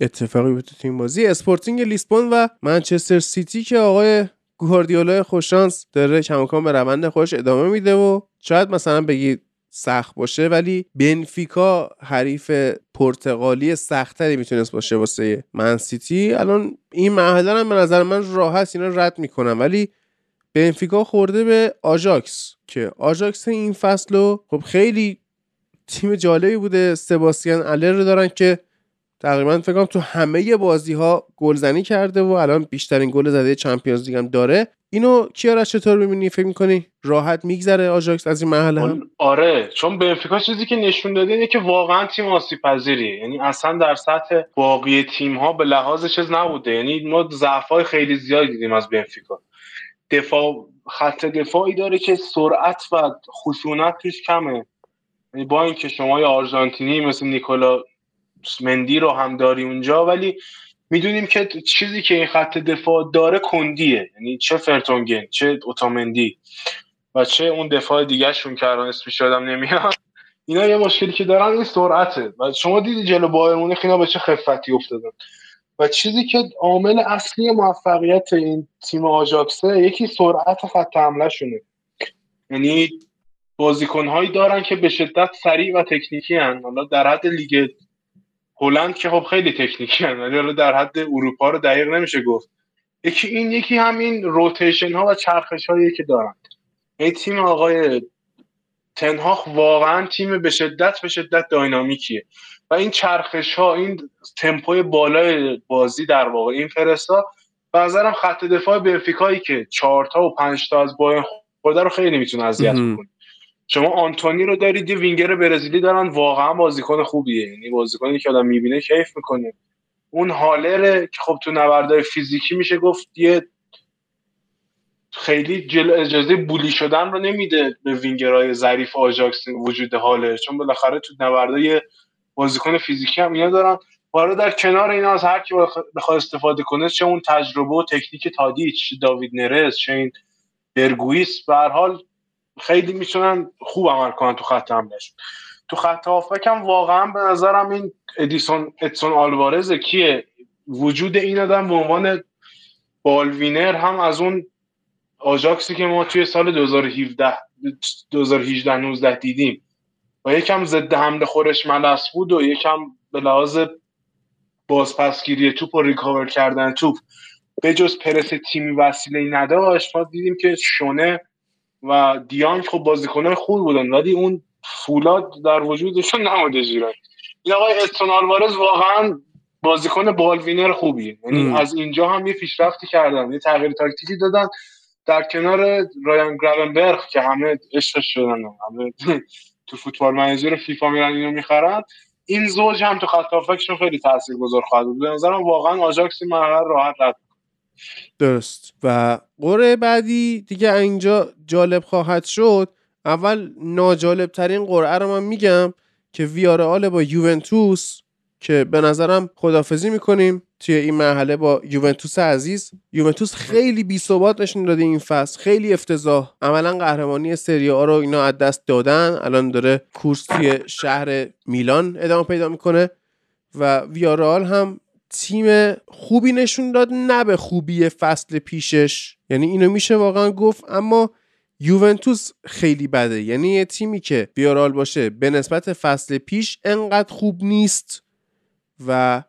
اتفاقی بود تو این بازی. اسپورتینگ لیسبون و منچستر سیتی که آقای گواردیولا خوششانس داره کماکان به روند خوش ادامه میده و شاید مثلا بگید سخت باشه ولی بنفیکا حریف پرتغالی سختتری می‌تونست باشه واسه من سیتی. الان این مرحله هم به نظر من راحت اینا رد می‌کنم ولی بنفیکا خورده به آژاکس که آژاکس این فصل رو خب خیلی تیم جالبی بوده. سباستیان هالر رو دارن که تقریبا فکر کنم تو همه بازی ها گلزنی کرده و الان بیشترین گل زده چمپیونز لیگ هم داره. اینو کیارش چطور می‌بینی؟ فکر می‌کنی راحت میگذره آژاکس از این مرحله هم؟ آره چون بنفیکا چیزی که نشون داده اینه که واقعا تیم آسیب پذیریه یعنی اصلا در سطح باقی تیم ها به لحاظ چیز نبوده. یعنی ما ضعف خیلی زیادی دیدیم از بنفیکا. دفاع خط دفاعی داره که سرعت و خشونت توش کمه. یعنی با اینکه شما یه آرژانتینی مثل نیکولا مندی رو هم داری اونجا ولی می‌دونیم که چیزی که این خط دفاع داره کندیه. یعنی چه فرتونگن چه اوتامندی و چه اون دفاع دیگه شون که الان اسمش یادم نمیاد. اینا یه مشکلی که دارن این سرعته. و شما دیدی جلو بایر مونیخ اینا به چه خفتی افتادن. و چیزی که عامل اصلی موفقیت این تیم آژاکسه یکی سرعت خط حمله شونه یعنی بازیکنهایی دارن که به شدت سریع و تکنیکی هن. حالا در حد لیگ هلند که خب خیلی تکنیکی هن. ولی در حد اروپا رو دقیق نمیشه گفت. یکی این یکی همین روتیشن ها و چرخش هایی که دارن. این تیم آقای تنهاخ واقعا تیم به شدت به شدت داینامیکیه. و این چرخش ها این تمپوی بالای بازی در واقع این فرستا به نظرم خط دفاع بنفیکایی که چهار تا و پنج تا از باین خورده رو خیلی می‌تونه اذیت کنه شما آنتونی رو دارید یه وینگر برزیلی دارن. واقعا بازیکن خوبیه. یعنی بازیکنی که آدم می‌بینه کیف می‌کنه. اون هالره که خب تو نبردهای فیزیکی میشه گفت یه خیلی جل اجازه بولی شدن رو نمیده به وینگرهای ظریف آژاکس وجود حاله. چون بالاخره تو نبردهای بازیکن فیزیکی هم اینا دارن. حالا در کنار اینا از هر کی بخواد استفاده کنه چه اون تجربه و تکنیک تادیچ داوید نرز چه این برگویس به هر حال خیلی می‌تونن خوب عمل کنن تو خط حملهشون تو خط هافبک هم واقعا به نظرم این ادیسون ادسون آلوارز کیه؟ وجود این آدم به عنوان ball winner هم از اون آژاکسی که ما توی سال 2017 2018 19 دیدیم. و یکم ضد حمله خورش ملس بود و یکم به لحاظ بازپسگیری توپ و recover کردن توپ. به جز پرس تیمی وسیله نداشت ما دیدیم که شونه و دیانگ خب بازیکنان خوب بودن ولی اون فولاد در وجودشون نموده زیرا این آقای ادسون آلوارز واقعا بازیکن ball winner خوبیه یعنی از اینجا هم یه پیشرفتی کردن یه تغییر تاکتیکی دادن در کنار رایان گراونبرگ که همه عشقش شدن همه تو Football Manager فیفا میرن اینو می‌خرن. این زوج هم تو خط خیلی تاثیرگذار خواهد بود. به نظرم واقعا آژاکس مرحله راحت رد درست. و قره بعدی دیگه اینجا جالب خواهد شد. اول ناجالب ترین قرعه رو من میگم که ویارال با یوونتوس که به نظرم خدافزی می‌کنیم توی این مرحله با یوونتوس عزیز. یوونتوس خیلی بی ثبات نشون داده این فصل. خیلی افتضاح. عملا قهرمانی سری آ رو اینا از دست دادن. الان داره کورس توی شهر میلان ادامه پیدا می‌کنه. و ویارال هم تیم خوبی نشون داد نه به خوبی فصل پیشش. یعنی اینو میشه واقعا گفت اما یوونتوس خیلی بده. یعنی یه تیمی که ویارال باشه به نسبت فصل پیش انقدر خوب نیست و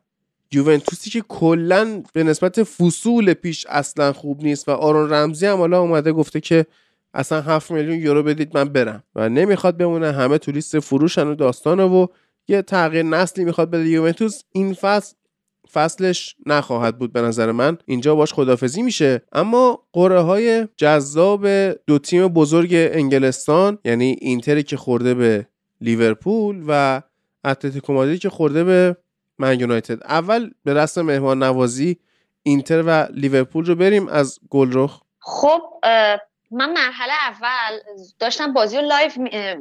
یوونتوسی که کلا به نسبت فصول پیش اصلا خوب نیست و آرون رمزی هم حالا اومده گفته که اصلا 7 میلیون یورو بدید من برم. و نمی‌خواد بمونه همه تو لیست فروشن و داستانه و یه تغییر نسلی می‌خواد بده یوونتوس. این فصل فصلش نخواهد بود به نظر من. اینجا باش خدافزی میشه. اما قره های جذاب دو تیم بزرگ انگلستان یعنی اینتری که خورده به لیورپول و اتلتیکو مادرید که خورده به من یونایتد. اول به رسم مهمان نوازی اینتر و لیورپول رو بریم از گلرخ. خب من مرحله اول داشتم بازی رو live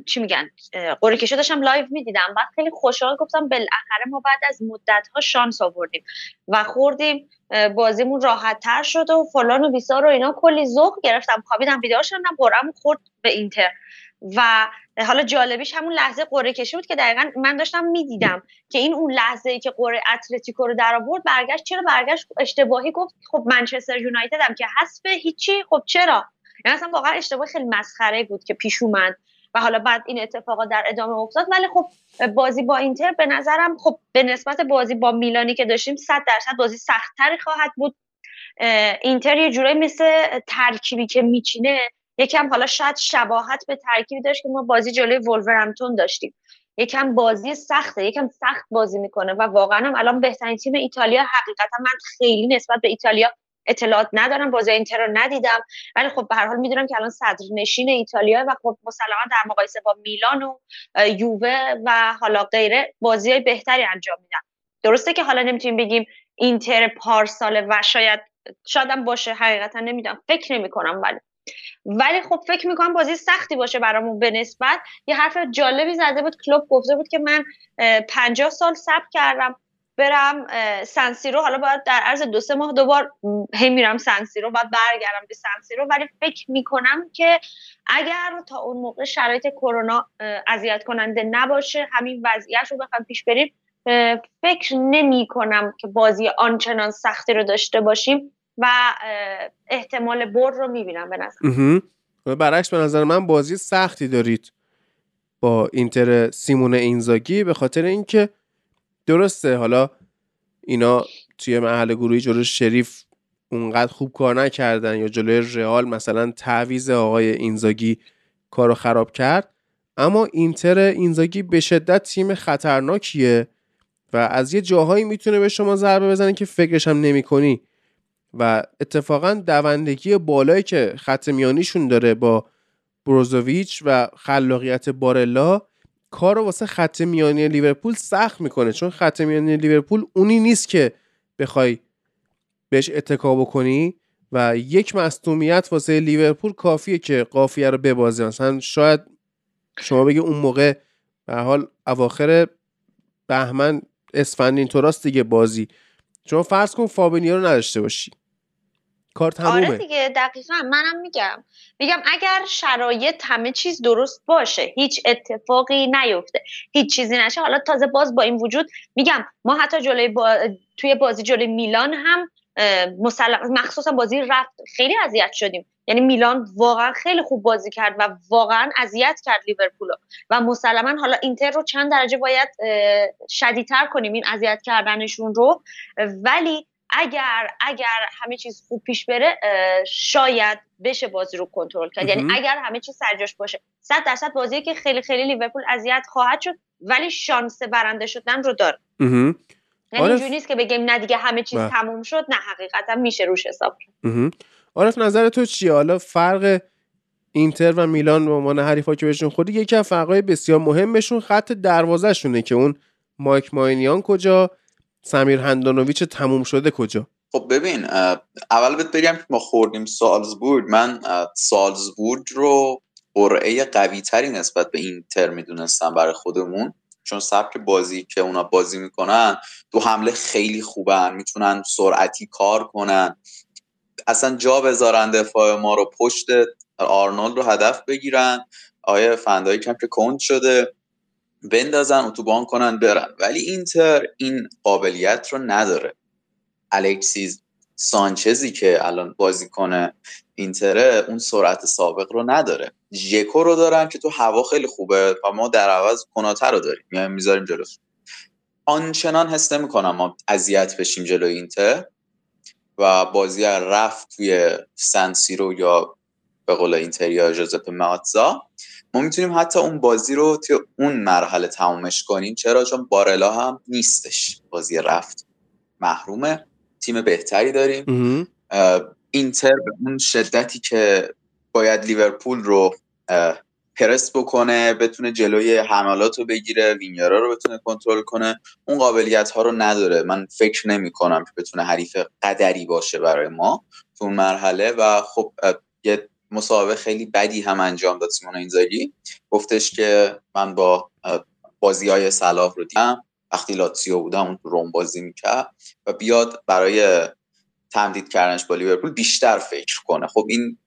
چی میگن؟ قرعه کشی داشتم live می‌دیدم. بعد خیلی خوشحال گفتم بالاخره ما بعد از مدت ها شانس آوردیم و خوردیم. بازیمون راحت تر شد و فلان و بیسار و اینا. کلی ذوق گرفتم. خوابیدم بیدار شدم قرعه‌مون خورد به اینتر. و حالا جالبیش همون لحظه قرعه کشی بود که دقیقا من داشتم می‌دیدم که این اون لحظه ای که قرعه اتلتیکو رو در آورد برگشت. چرا برگشت؟ اشتباهی گفت. خب منچستر یونایتد هم که حذف هیچی. خب چرا؟ یعنی اصلا واقعا اشتباه خیلی مسخره بود که پیش اومد و حالا بعد این اتفاقات در ادامه افتاد. ولی خب بازی با اینتر به نظرم خب به نسبت بازی با میلانی که داشتیم 100 درصد بازی سختتری خواهد بود. اینتر یه جورایی مثل ترکیبی که میچینه یکم حالا شاید شباهت به ترکیبی داشت که ما بازی جلوی ولورهمپتون داشتیم. یکم بازی سخته یکم سخت بازی می‌کنه و واقعا هم الان بهترین تیم ایتالیا حقیقتا من خیلی نسبت به ایتالیا اطلاعات ندارم بازی اینتر رو ندیدم. ولی خب به هر حال می‌دونم که الان صدر نشین ایتالیا و خب مسلما در مقایسه با میلان و یووه و حالا غیره بازی بهتری انجام میدن. درسته که حالا نمی‌تونیم بگیم اینتر پارسال و شاید شادم باشه حقیقتا نمی‌دونم فکر نمی کنم ولی. ولی خب فکر می‌کنم بازی سختی باشه برامون به نسبت. یه حرف جالبی زده بود کلوب گفته بود که من پنجاه سال صبر کردم. برم سنسیرو. حالا باید در عرض دو سه ماه دوبار هی میرم سنسیرو باید برگردم به سنسیرو. ولی فکر می‌کنم که اگر تا اون موقع شرایط کرونا اذیت کننده نباشه همین وضعیت رو بخوام پیش بریم فکر نمی کنم که بازی آنچنان سختی رو داشته باشیم و احتمال برد رو می‌بینم به نظر. برعکس به نظر من بازی سختی دارید با اینتر سیمون اینزاگی به خاطر اینکه درسته حالا اینا توی محل گروهی جلو شریف اونقدر خوب کار نکردن یا جلوی رئال مثلا تعویز آقای اینزاگی کارو خراب کرد اما اینتر اینزاگی به شدت تیم خطرناکیه و از یه جاهایی می‌تونه به شما ضربه بزنه که فکرش هم نمی کنی و اتفاقا دوندگی بالایی که خط میانیشون داره با بروزوویچ و خلاقیت بارلا کار رو واسه خط میانی لیورپول سخت می‌کنه چون خط میانی لیورپول اونی نیست که بخوای بهش اتکا بکنی و یک مصدومیت واسه لیورپول کافیه که قافیه رو ببازه. مثلا شاید شما بگی اون موقع به حال اواخر بهمن اسفند اینطوراست دیگه بازی. شما فرض کن فابینیو رو نداشته باشی. کار تمومه. آره دیگه دقیقا. منم میگم. میگم اگر شرایط همه چیز درست باشه هیچ اتفاقی نیفته. هیچ چیزی نشه. حالا تازه باز با این وجود میگم ما حتی جلوی با... توی بازی جلوی میلان هم مخصوصا بازی رفت. خیلی اذیت شدیم. یعنی میلان واقعا خیلی خوب بازی کرد و واقعا اذیت کرد لیورپول و مسلما حالا اینتر رو چند درجه باید شدیدتر کنیم این اذیت کردنشون رو. ولی اگر اگر همه چیز خوب پیش بره شاید بشه بازی رو کنترل کرد. یعنی اگر همه چیز سرجاش باشه صد درصد بازی که خیلی خیلی لیورپول اذیت خواهد شد ولی شانس برنده شدن رو داره. یعنی اینجوری نیست که بگیم نه دیگه همه چیز بله. تموم شد نه حقیقتا میشه روش حساب عارف نظر تو چیه؟ حالا فرق اینتر و میلان به عنوان حریفا که بهشون خودی یکی از فرقای بسیار مهمشون خط دروازه شونه که اون مایک ماینیان کجا؟ سمیر هندانویچ تموم شده کجا؟ خب ببین اول بهت بگم که ما خوردیم سالزبورگ. من سالزبورگ رو قرعه قوی تری نسبت به اینتر می‌دونستم برای خودمون. چون سبک بازی که اونا بازی می‌کنن دو حمله خیلی خوبن می‌تونن سرعتی کار کنن. اصلا جا بذارن دفاع ما رو پشت آرنولد رو هدف بگیرن. آیا فندایی کم که کند شده. بندازن اتوبان کنن برن. ولی اینتر این قابلیت رو نداره. الکسیز سانچزی که الان بازی کنه اینتره اون سرعت سابق رو نداره. ژکو رو دارن که تو هوا خیلی خوبه و ما در عوض کناته رو داریم. یعنی می‌ذاریم جلو آنچنان حس نمی‌کنم ما اذیت بشیم جلو اینتر و بازی رفت توی سنسیرو یا به قول اینتریا جوزپ ماتزا. ما می‌تونیم حتی اون بازی رو توی اون مرحله تمومش کنیم. چرا؟ چون بارلا هم نیستش. بازی رفت. محرومه تیم بهتری داریم. اینتر به اون شدتی که باید لیورپول رو پرس بکنه بتونه جلوی حملات رو بگیره وینگرا رو بتونه کنترل کنه اون قابلیت ها رو نداره. من فکر نمی کنم که بتونه حریف قدری باشه برای ما تو اون مرحله و خب یه مسابقه خیلی بدی هم انجام داد سیمون اینزاگی. گفتش که من با بازی های صلاح رو دیدم. وقتی لاتسیو بودم اون روم بازی می‌کرد و بیاد برای تمدید کردنش با لیورپول بیشتر فکر کنه. خب این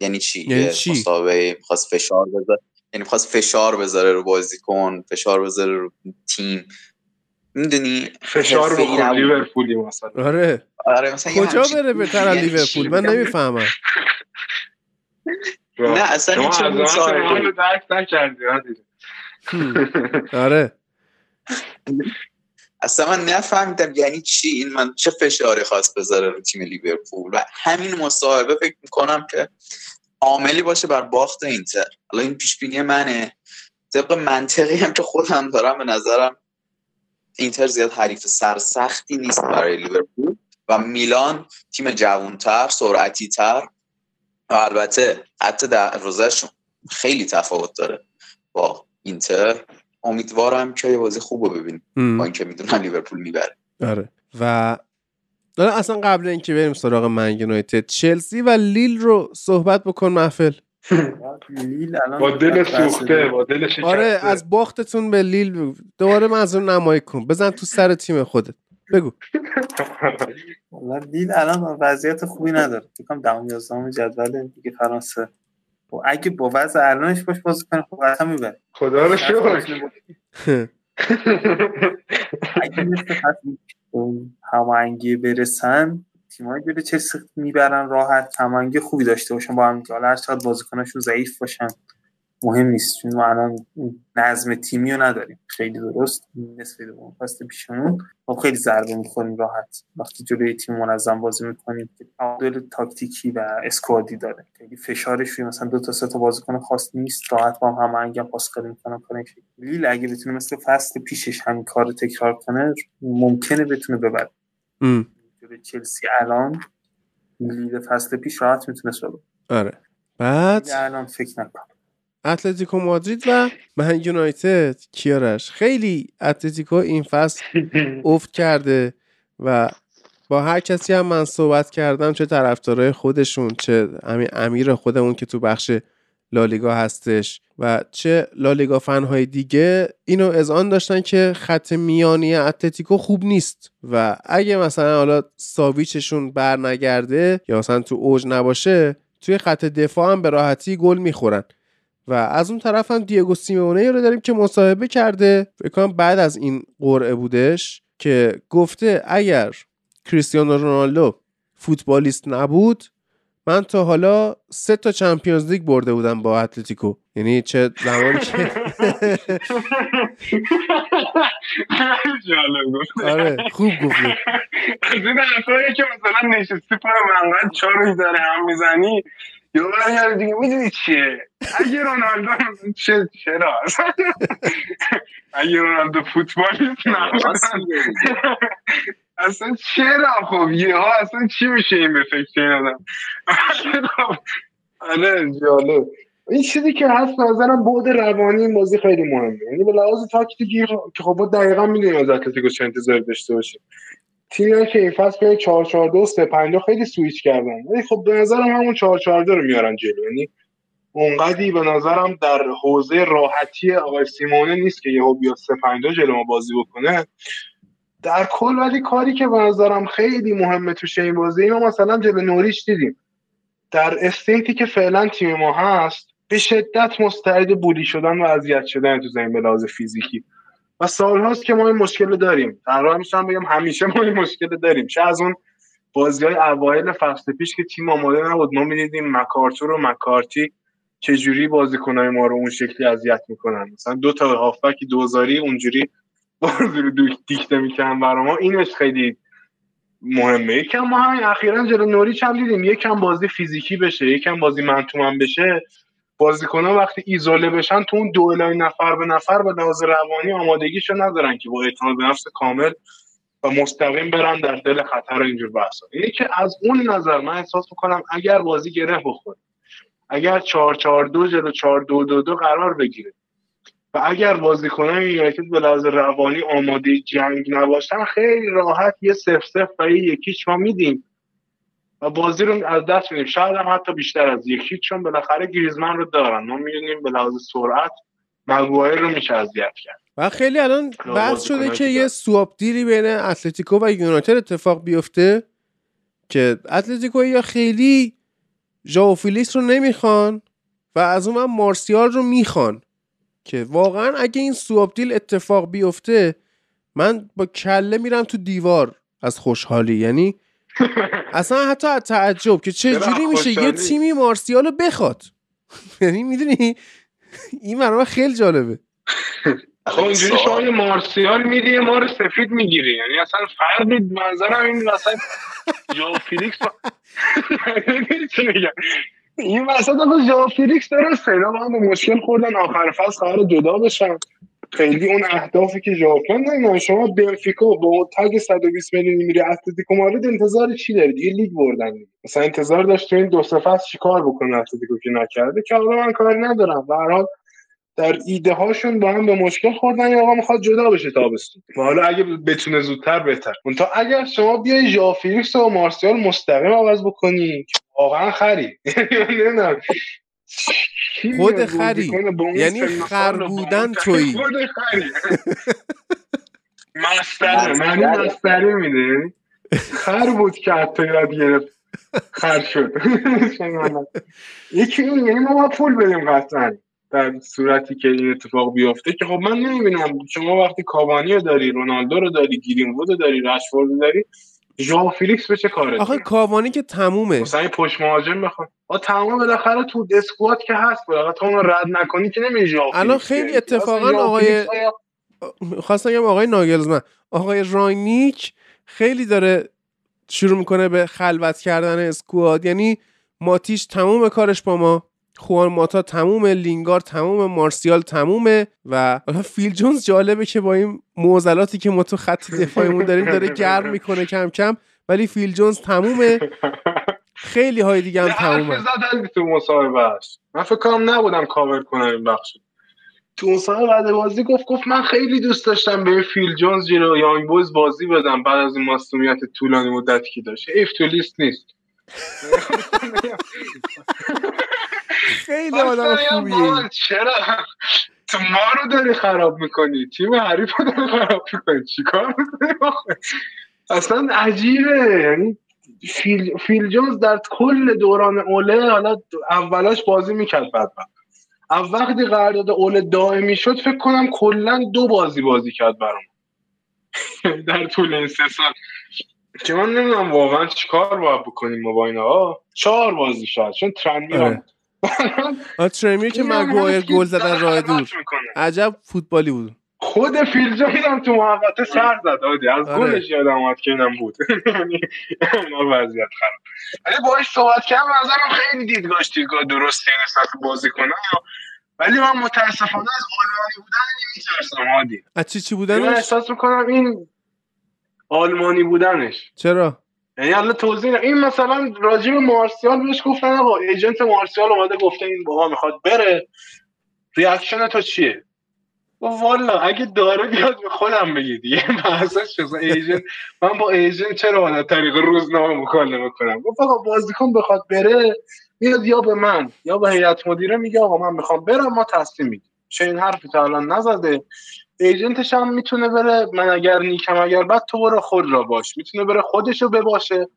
یعنی چی؟ یعنی چی؟ مسابقه خواست فشار بذاره یعنی خواست فشار بذاره رو بازیکن فشار بذاره رو تیم. می‌دونی؟ فشار رو لیورپولی مثلا. آره. آره مثلا کجا بره به یعنی لیورپول؟ من نمی‌فهمم. نه اصلا این چه مصاحبه درک نکردی آره. اصلا من نفهمیدم یعنی چی. این من چه فشاری خواست بذاره رو تیم لیورپول؟ و همین مصاحبه فکر می‌کنم که عاملی باشه بر باخت اینتر. حالا این پیش بینی منه. طبق منطقی هم که خودم دارم به نظرم اینتر زیاد حریف سرسختی نیست برای لیورپول. و میلان تیم جوانتر سرعتی تر البته حتی در روزشون خیلی تفاوت داره. با اینتر امیدوارم که یه بازی خوب رو ببینیم. با اینکه می‌دونم لیورپول می‌بره. آره. و داره اصلا قبل اینکه بریم سراغ من یونایتد چلسی و لیل رو صحبت بکن محفل. با دل سوخته با دل آره از باختتون به لیل. دوباره منظور نمایی کن. بزن تو سر تیم خودت. بگو. لیل الان وضعیت خوبی نداره. فکر کنم 10 جدول دیگه فرانسه. و خب اگه با وضع الانش باش بازی کنه خب قطعا می‌بره. خدا رو شکر. اگه مثل هماهنگی برسن تیمایی جلوی چلسی می‌برن راحت هماهنگی خوبی داشته باشن با هم حالا هر چقدر بازیکناشون ضعیف باشن. مهم نیست چون ما الان نظم تیمی رو نداریم. خیلی درست نصف دوم فصل پیشمون. خب خیلی ضربه می‌خوریم راحت. وقتی جلوی تیم منظم بازی می‌کنیم تعادل تاکتیکی و اسکوادی داره. خیلی فشارش روی مثلا دو تا سه تا بازیکن خاص نیست. راحت با هم انگم پاس می‌کنن کنه لیل اگه بتونه مثل فصل پیشش همین کار تکرار کنه ممکنه بتونه ببره. جلوی چلسی الان لیل فصل پیش راحت می‌تونه ببره. آره. بعد؟ الان فکر نکنم. اتلتیکو مادرید و من یونایتد. کیارش خیلی اتلتیکو این فصل افت کرده و با هر کسی هم من صحبت کردم چه طرفدارای خودشون چه همین امیر خودمون که تو بخش لالیگا هستش و چه لالیگا فنهای دیگه اینو از آن داشتن که خط میانی اتلتیکو خوب نیست و اگه مثلا حالا ساویچشون بر نگرده یا مثلا تو اوج نباشه توی خط دفاع هم به راحتی گل می‌خورن. و از اون طرف هم دیگو سیمونه رو داریم که مصاحبه کرده. فکر کنم بعد از این قرعه بودش که گفته اگر کریستیانو رونالدو فوتبالیست نبود من تا حالا سه تا چمپیونز لیگ برده بودم با اتلتیکو. یعنی چه زمانی که آره خوب گفتی. از این که مثلا نشستی پای منقل چهار داره هم می‌زنی؟ یه بار دیگه می‌دونی چیه؟ اگه رونالدو چه چرا؟ اگه رونالدو فوتبالیست نبود اصلا چرا؟ خب یه ها اصلا چی میشه این به فکر این آدم؟ آره جالب. این چیزی که هست نظرم بعد روانی این بازی خیلی مهمه. یعنی به لحاظ تاکتیکی که خب دقیقا می‌دونیم از اتلتیکو چه انتظار داشته باشیم. تیمی که این فصل بین 4 4 2 3 5 خیلی سویچ کردن. ولی خب به نظرم همون 4 4 2 رو میارن جلو. یعنی اونقدی به نظرم در حوزه راحتی آقای سیمونه نیست که یهو بیاد 3 5 جلو ما بازی بکنه. در کل ولی کاری که به نظرم خیلی مهمه تو این بازی ما مثلا جلو نوریش دیدیم. در استیتی که فعلا تیم ما هست به شدت مستعد بولی شدن و اذیت شدن تو زمین به لحاظ فیزیکی. و سال هاست که ما این مشکل داریم. در میشم بگم همیشه ما این مشکل داریم. چه از اون بازی های اوایل فصل پیش که تیم آماده نبود ما می‌دیدیم مکارتور و مکارتی چجوری بازیکنهای ما رو اون شکلی اذیت می‌کنن. مثلا دو تا هافبک دوزاری اونجوری بازی رو دیکته می‌کنن برای ما. اینش خیلی مهمه. یکم ما همین اخیرا جلو نوریچ هم دیدیم؟ یکم بازی فیزیکی بشه یکم بازی منتومن بشه. بازیکن ها وقتی ایزوله بشن تو اون دوئلای نفر به نفر به لحاظ روانی آمادگیشو ندارن که با اعتماد به نفس کامل و مستقیم برن در دل خطر اینجور بحثا. اینه که از اون نظر من احساس می‌کنم اگر بازی گره بخوره اگر 4 4 2 جلو 4 2 2 2 قرار بگیره و اگر بازیکنان یونایتد به لحاظ روانی آماده جنگ نباشن خیلی راحت یه سف سف و یه یکیچ ما میدیم. و بازی رو از دست میدیم. شاید هم حتی بیشتر از یکی چون بالاخره گریزمن رو دارن. ما می‌دونیم به لحاظ سرعت مگوایر رو میشه اذیت کرد. و خیلی الان بحث شده که یه سواب دیری بین اتلتیکو و یونایتد اتفاق بیفته که اتلتیکو یا خیلی ژائو رو نمی‌خوان و از اون هم مارسیال رو می‌خوان. که واقعا اگه این سواب دیل اتفاق بیفته من با کله میرم تو دیوار از خوشحالی. یعنی اصلا حتی از تعجب که چجوری میشه یه تیمی مارسیال رو بخواد. یعنی می‌دونی؟ این برای خیلی جالبه. خب اینجوری شما یه مارسیال میری ما رو سفید می‌گیری. یعنی اصلا فرقی منظرم این مثلا جو فیلیکس این وسط آقا ژائو فیلیکس درسته اینا با هم مشکل خوردن آخر فصل قرار جدا بشن. خیلی اون اهدافی که ژاپن نه شما بنفیکا با tag 120 میلیونی میری اتلتیکو مادرید انتظار چی دارید یه لیگ بردن. مثلا انتظار داشت تو این دو سه چیکار بکنه اتلتیکو که نکرده؟ که حالا من کاری ندارم. به هر حال در ایده هاشون با هم به مشکل خوردن یا آقا می‌خواد جدا بشه تابستون. و حالا اگه بتونه زودتر بهتر. تا اگر شما بیای ژافیلیکس و مارسیال مستقیم عوض بکنی واقعا خری. خود خری. یعنی خر بودن تویی. خود خری. مستره معنی مستره. میده خر بود که حتی یاد گرفت. خر شد. یکی این یعنی ما پول بدیم قطعا. در صورتی که این اتفاق بیفته که خب من نمی‌بینم. شما وقتی کاوانی رو داری رونالدو رو داری گیرین رو داری رشفورد داری ژائو فیلیکس به چه کاره آخه کاوانی که تمومه. مثلا پشت مهاجم بخواد آ تمام بالاخره تو squad که هست بالاخره تو اون رد نکنی که نمیشه الان خیلی اتفاقا آقای خواستم بگم آقای ناگلزمن. آقای رانگنیک خیلی داره شروع می‌کنه به خلوت کردن squad. یعنی ماتیچ تموم کارش با ما. خوان ماتا تمومه لینگارد تمومه مارسیال تمومه و فیل جونز جالبه که با این معضلاتی که ما تو خط دفاعیمون داریم داره گرم می‌کنه کم کم ولی فیل جونز تمومه. خیلی های دیگه هم تمومه. تو مصاحبهش من فکر کنم نبودم کاور کنم این بخش تو مصاحبه بعد بازی گفت گفت من خیلی دوست داشتم به فیل جونز جلو یانگ بویز بازی بدم بعد از این مصدومیت طولانی مدتی که داشت. حیف تو لیست نیست. خیلی آدم خوبیه. چرا؟ تو ما رو داری خراب می‌کنی؟ تیم حریف رو داری خراب می‌کنی؟ چیکار می‌کنی؟ اصلا عجیبه. یعنی فیل, فیل جونز در کل دوران اوله حالا اولاش بازی می‌کرد بعد بعد وقتی قرارداد اوله دائمی شد فکر کنم کلا دو بازی بازی کرد برام. در طول این سه سال. که من نمی‌دونم واقعا چیکار باید بکنیم ما با اینا چهار بازی شاید چون ترنمی آره. ترمی که مگوایر گل زدن راه دور. عجب فوتبالی بود. خود فیل جان تو محوطه سر زد آدی از آره. گلش یادم اومد که اینم بود. یعنی وضعیت خراب. ولی باهاش صحبت کردم نظرم خیلی دیدگاهش دیدگاه درستی نسبت بازی کنم ولی من متاسفانه از آلمانی بودن نمیترسم عادی. از چی چی بودنش؟ من احساس می‌کنم این آلمانی بودنش. چرا؟ یعنی الان توضیح این مثلا راجب مارسیال بهش گفتن آقا ایجنت مارسیال اومده گفته این بابا می‌خواد بره. reaction تو چیه؟ والا اگه داره بیاد به خودم بگی دیگه. من agent من با agent چرا باید طریق روزنامه مکالمه کنم گفت آقا بازیکن بخواد بره میاد یا به من یا به هیئت مدیره میگه آقا من می‌خوام برم ما تصمیم میگیم چه این حرفی تا الان نزده. agent ش هم می‌تونه بره من اگر نیکم اگر بد تو برو خود را باش. می‌تونه بره خودشو بباشه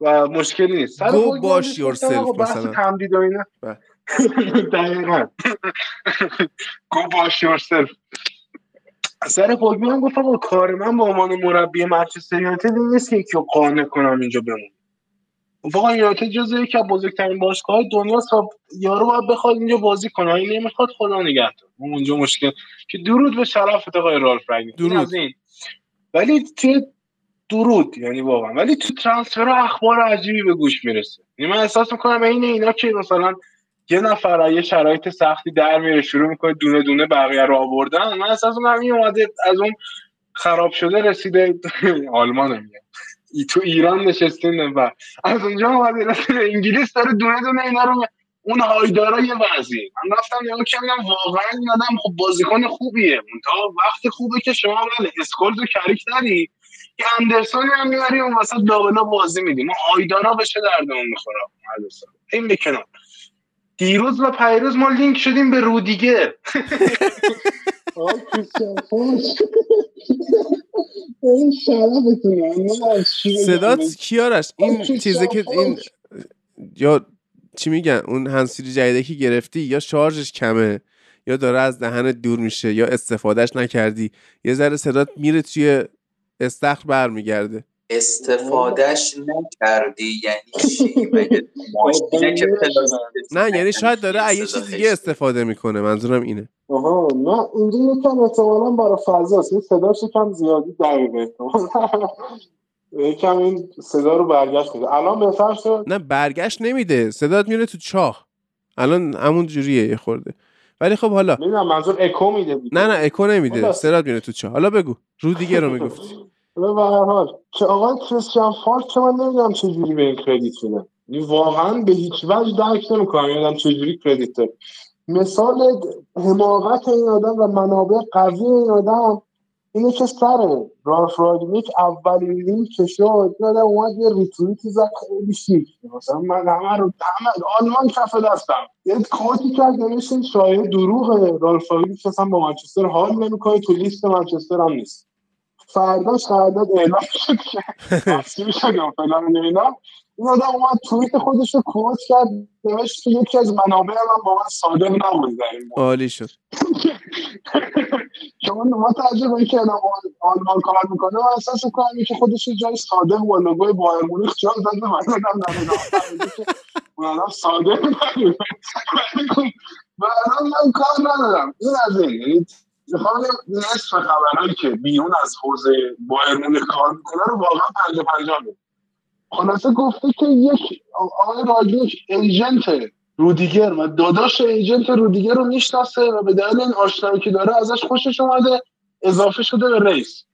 و مشکلی نیست. go باش yourself مثلا. تمدید و اینا. بله. دقیقا. گو باش یورسلف سر پوگبی هم گفتم کار من به عنوان مربی منچستر یونایتد نیست که یکی قانع کنم اینجا بمون واقعا یونایتد جزو یکی از بزرگترین باشگاه دنیاست و یارو باید بخواد اینجا بازی کنه. این نمی‌خواد خدا نگهدار. اونجا مشکل. که درود به شرف آقای رالف رنگ درود. ولی تو درود یعنی واقعا. ولی تو ترانسفر اخبار عجیبی به گوش می‌رسه. یعنی من احساس می‌کنم این اینا که مثلا یه نفر یه شرایط سختی در میره شروع می‌کنه دونه دونه بقیه رو آوردن. من احساس می‌کنم این اومده از اون خراب شده رسیده. آلمان میگه تو ایران نشستین و از اونجا رسیده انگلیس داره دونه دونه اینا رو اون هایدارا یه وضعی. من رفتم یا کردم واقعا این آدم خب بازیکن خوبیه. تا وقت خوبه که شما بله اسکولز و کریک ندی یه اندرسون هم میاری اون وسط لابلا بازی میدیم ما هایدارا بشه دردمون می‌خوره این به کنار. دیروز و پیروز ما لینک شدیم به رودیگر صدات کیارش این چیزی که این یا چی میگن؟ اون هنسیری جدیده که گرفتی یا شارژش کمه؟ یا داره از دهن دور میشه؟ یا استفادهش نکردی؟ یه ذره صدات میره توی استخر برمیگرده. استفادهش نکردی یعنی چی؟ نه یعنی شاید داره یه چیز دیگه استفاده می‌کنه منظورم اینه. آها نه اینجا یکم احتمالا برای فضاست این صداش یکم زیادی دقیقه. یکم این صدا رو برگشت میده. الان بهتر شد؟ نه برگشت نمیده. صدات میره تو چاه الان همون جوریه یه خورده. ولی خب حالا منظور اکو میده نه نه اکو نمیده. صدات میره تو چاه حالا بگو. رو دیگه رو می‌گفتی. به هر حال. که آقای کریستیان فالک که من نمی‌دونم چه جوری به این credit میده. یعنی واقعا به هیچ وجه درک نمی‌کنم یادم چه جوری credit داره. مثال حماقت این آدم و منابع قوی این آدم اینه که سر رالف رانگنیک اولین لینک که شد این آدم اومد یه ریتویتی زد خیلی شیک. مثلا من همه رو همه آلمان کف دستم. یه quote ی کرد نمیشه این دروغه رالف راگنیک اصلا با منچستر حال نمی‌کنه تو لیست منچستر هم نیست. فرداش قرارداد اعلام شد. که تصمیم شدم فلان اینا. این آدم اومد توییت خودش رو کوت کرد نوشت یکی از منابع من با من صادق نبود در این عالی شد. چون ما توجه به اینکه آلمان کار می‌کنه و احساس می‌کنم که خودش جای صادق با لوگوی بایر مونیخ جا زده. من آدم نمی‌دونم. که اون آدم صادق نبود. و من کار ندارم. این از این. می‌خوام نصف خبرهایی که بیرون از حوزه بایر کار می‌کنه رو واقعا پنجا پنجا بود خلاصه گفته که یک آقای راجوش ایجنت رودیگر و داداش ایجنت رودیگر رو می‌شناسه و به دلیل این آشنایی که داره ازش خوشش اومده اضافه شده به ریس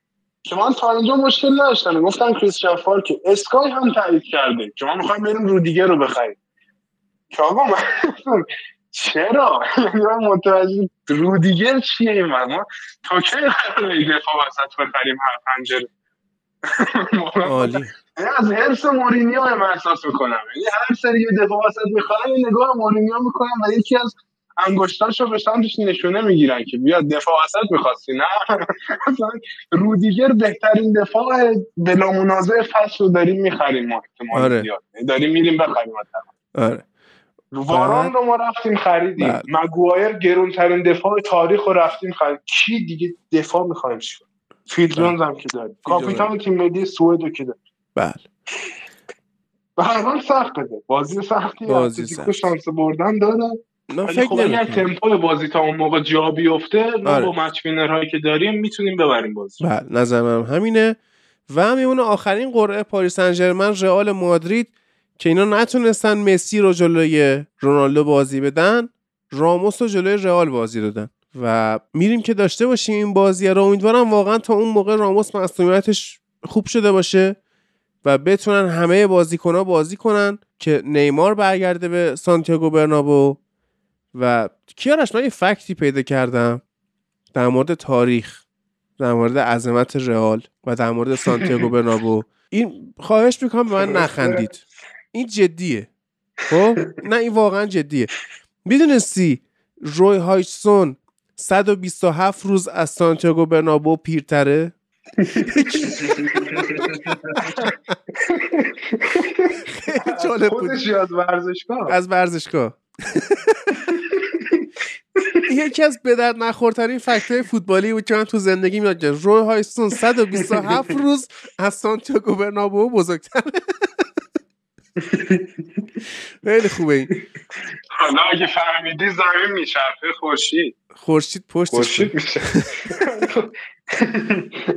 که من تا اینجا مشکل نداشتم. گفتن کریستیان که اسکای هم تایید کرده که ما می‌خوایم بریم رودیگر رو بخریم. که آقا من چرا؟ من متوجه رودیگر چیه این ما تا چه دفاع وسط بخریم هر پنجره؟ عالی. از حرس مورینیو هم احساس می‌کنم. یعنی هر سری یه دفاع وسط می‌خوام نگاه مورینیو می‌کنم و یکی از انگشتاشو به سمتش نشونه می‌گیرن که بیاد دفاع وسط می‌خواستی نه؟ رودیگر بهترین دفاع بلا منازع فصل رو داریم می‌خریم ما آره. داریم میریم بخریم آره. واران رو ما رفتیم خریدیم. مگوایر گرونترین دفاع تاریخ رو رفتیم خرید کی دیگه دفاع می‌خوایم چیکار فیل جونز هم که داریم. کاپیتان تیم ملی سوئد که داریم. بله. به هر حال سخته بازی سختی بازی سخت. شانس بردن من فکر خب اگر تمپو بازی تا اون موقع جا بیفته ما آره. با مچ هایی که داریم می‌تونیم ببریم بازی. بله نظرم همینه. و میمونه آخرین قرعه پاریس سن رئال مادرید. که اینا نتونستن مسی رو جلوی رونالدو بازی بدن راموس رو جلوی رئال بازی دادن. و میریم که داشته باشیم این بازی رو. امیدوارم واقعا تا اون موقع راموس مصونیتش خوب شده باشه و بتونن همه بازیکنها بازی کنن که نیمار برگرده به سانتیاگو برنابو. و کیارش من یه فکتی پیدا کردم در مورد تاریخ در مورد عظمت رئال و در مورد سانتیاگو برنابو. این خواهش می‌کنم به من نخندید. این جدیه. خب؟ نه این واقعا جدیه. می‌دونستی روی هایسون 127 روز از سانتیاگو برنابو پیرتره؟ خیلی جالب بود. از ورزشگاه؟ از ورزشگاه. یکی از به درد نخورترین فکت فوتبالی بود که من تو زندگی میاد روی هایستون 127 روز از سانتیاگو برنابو بزرگتره. خیلی خوبه این. حالا اگه فهمیدی زمین میچرخه خورشید. خورشید پشت خورشید میشه.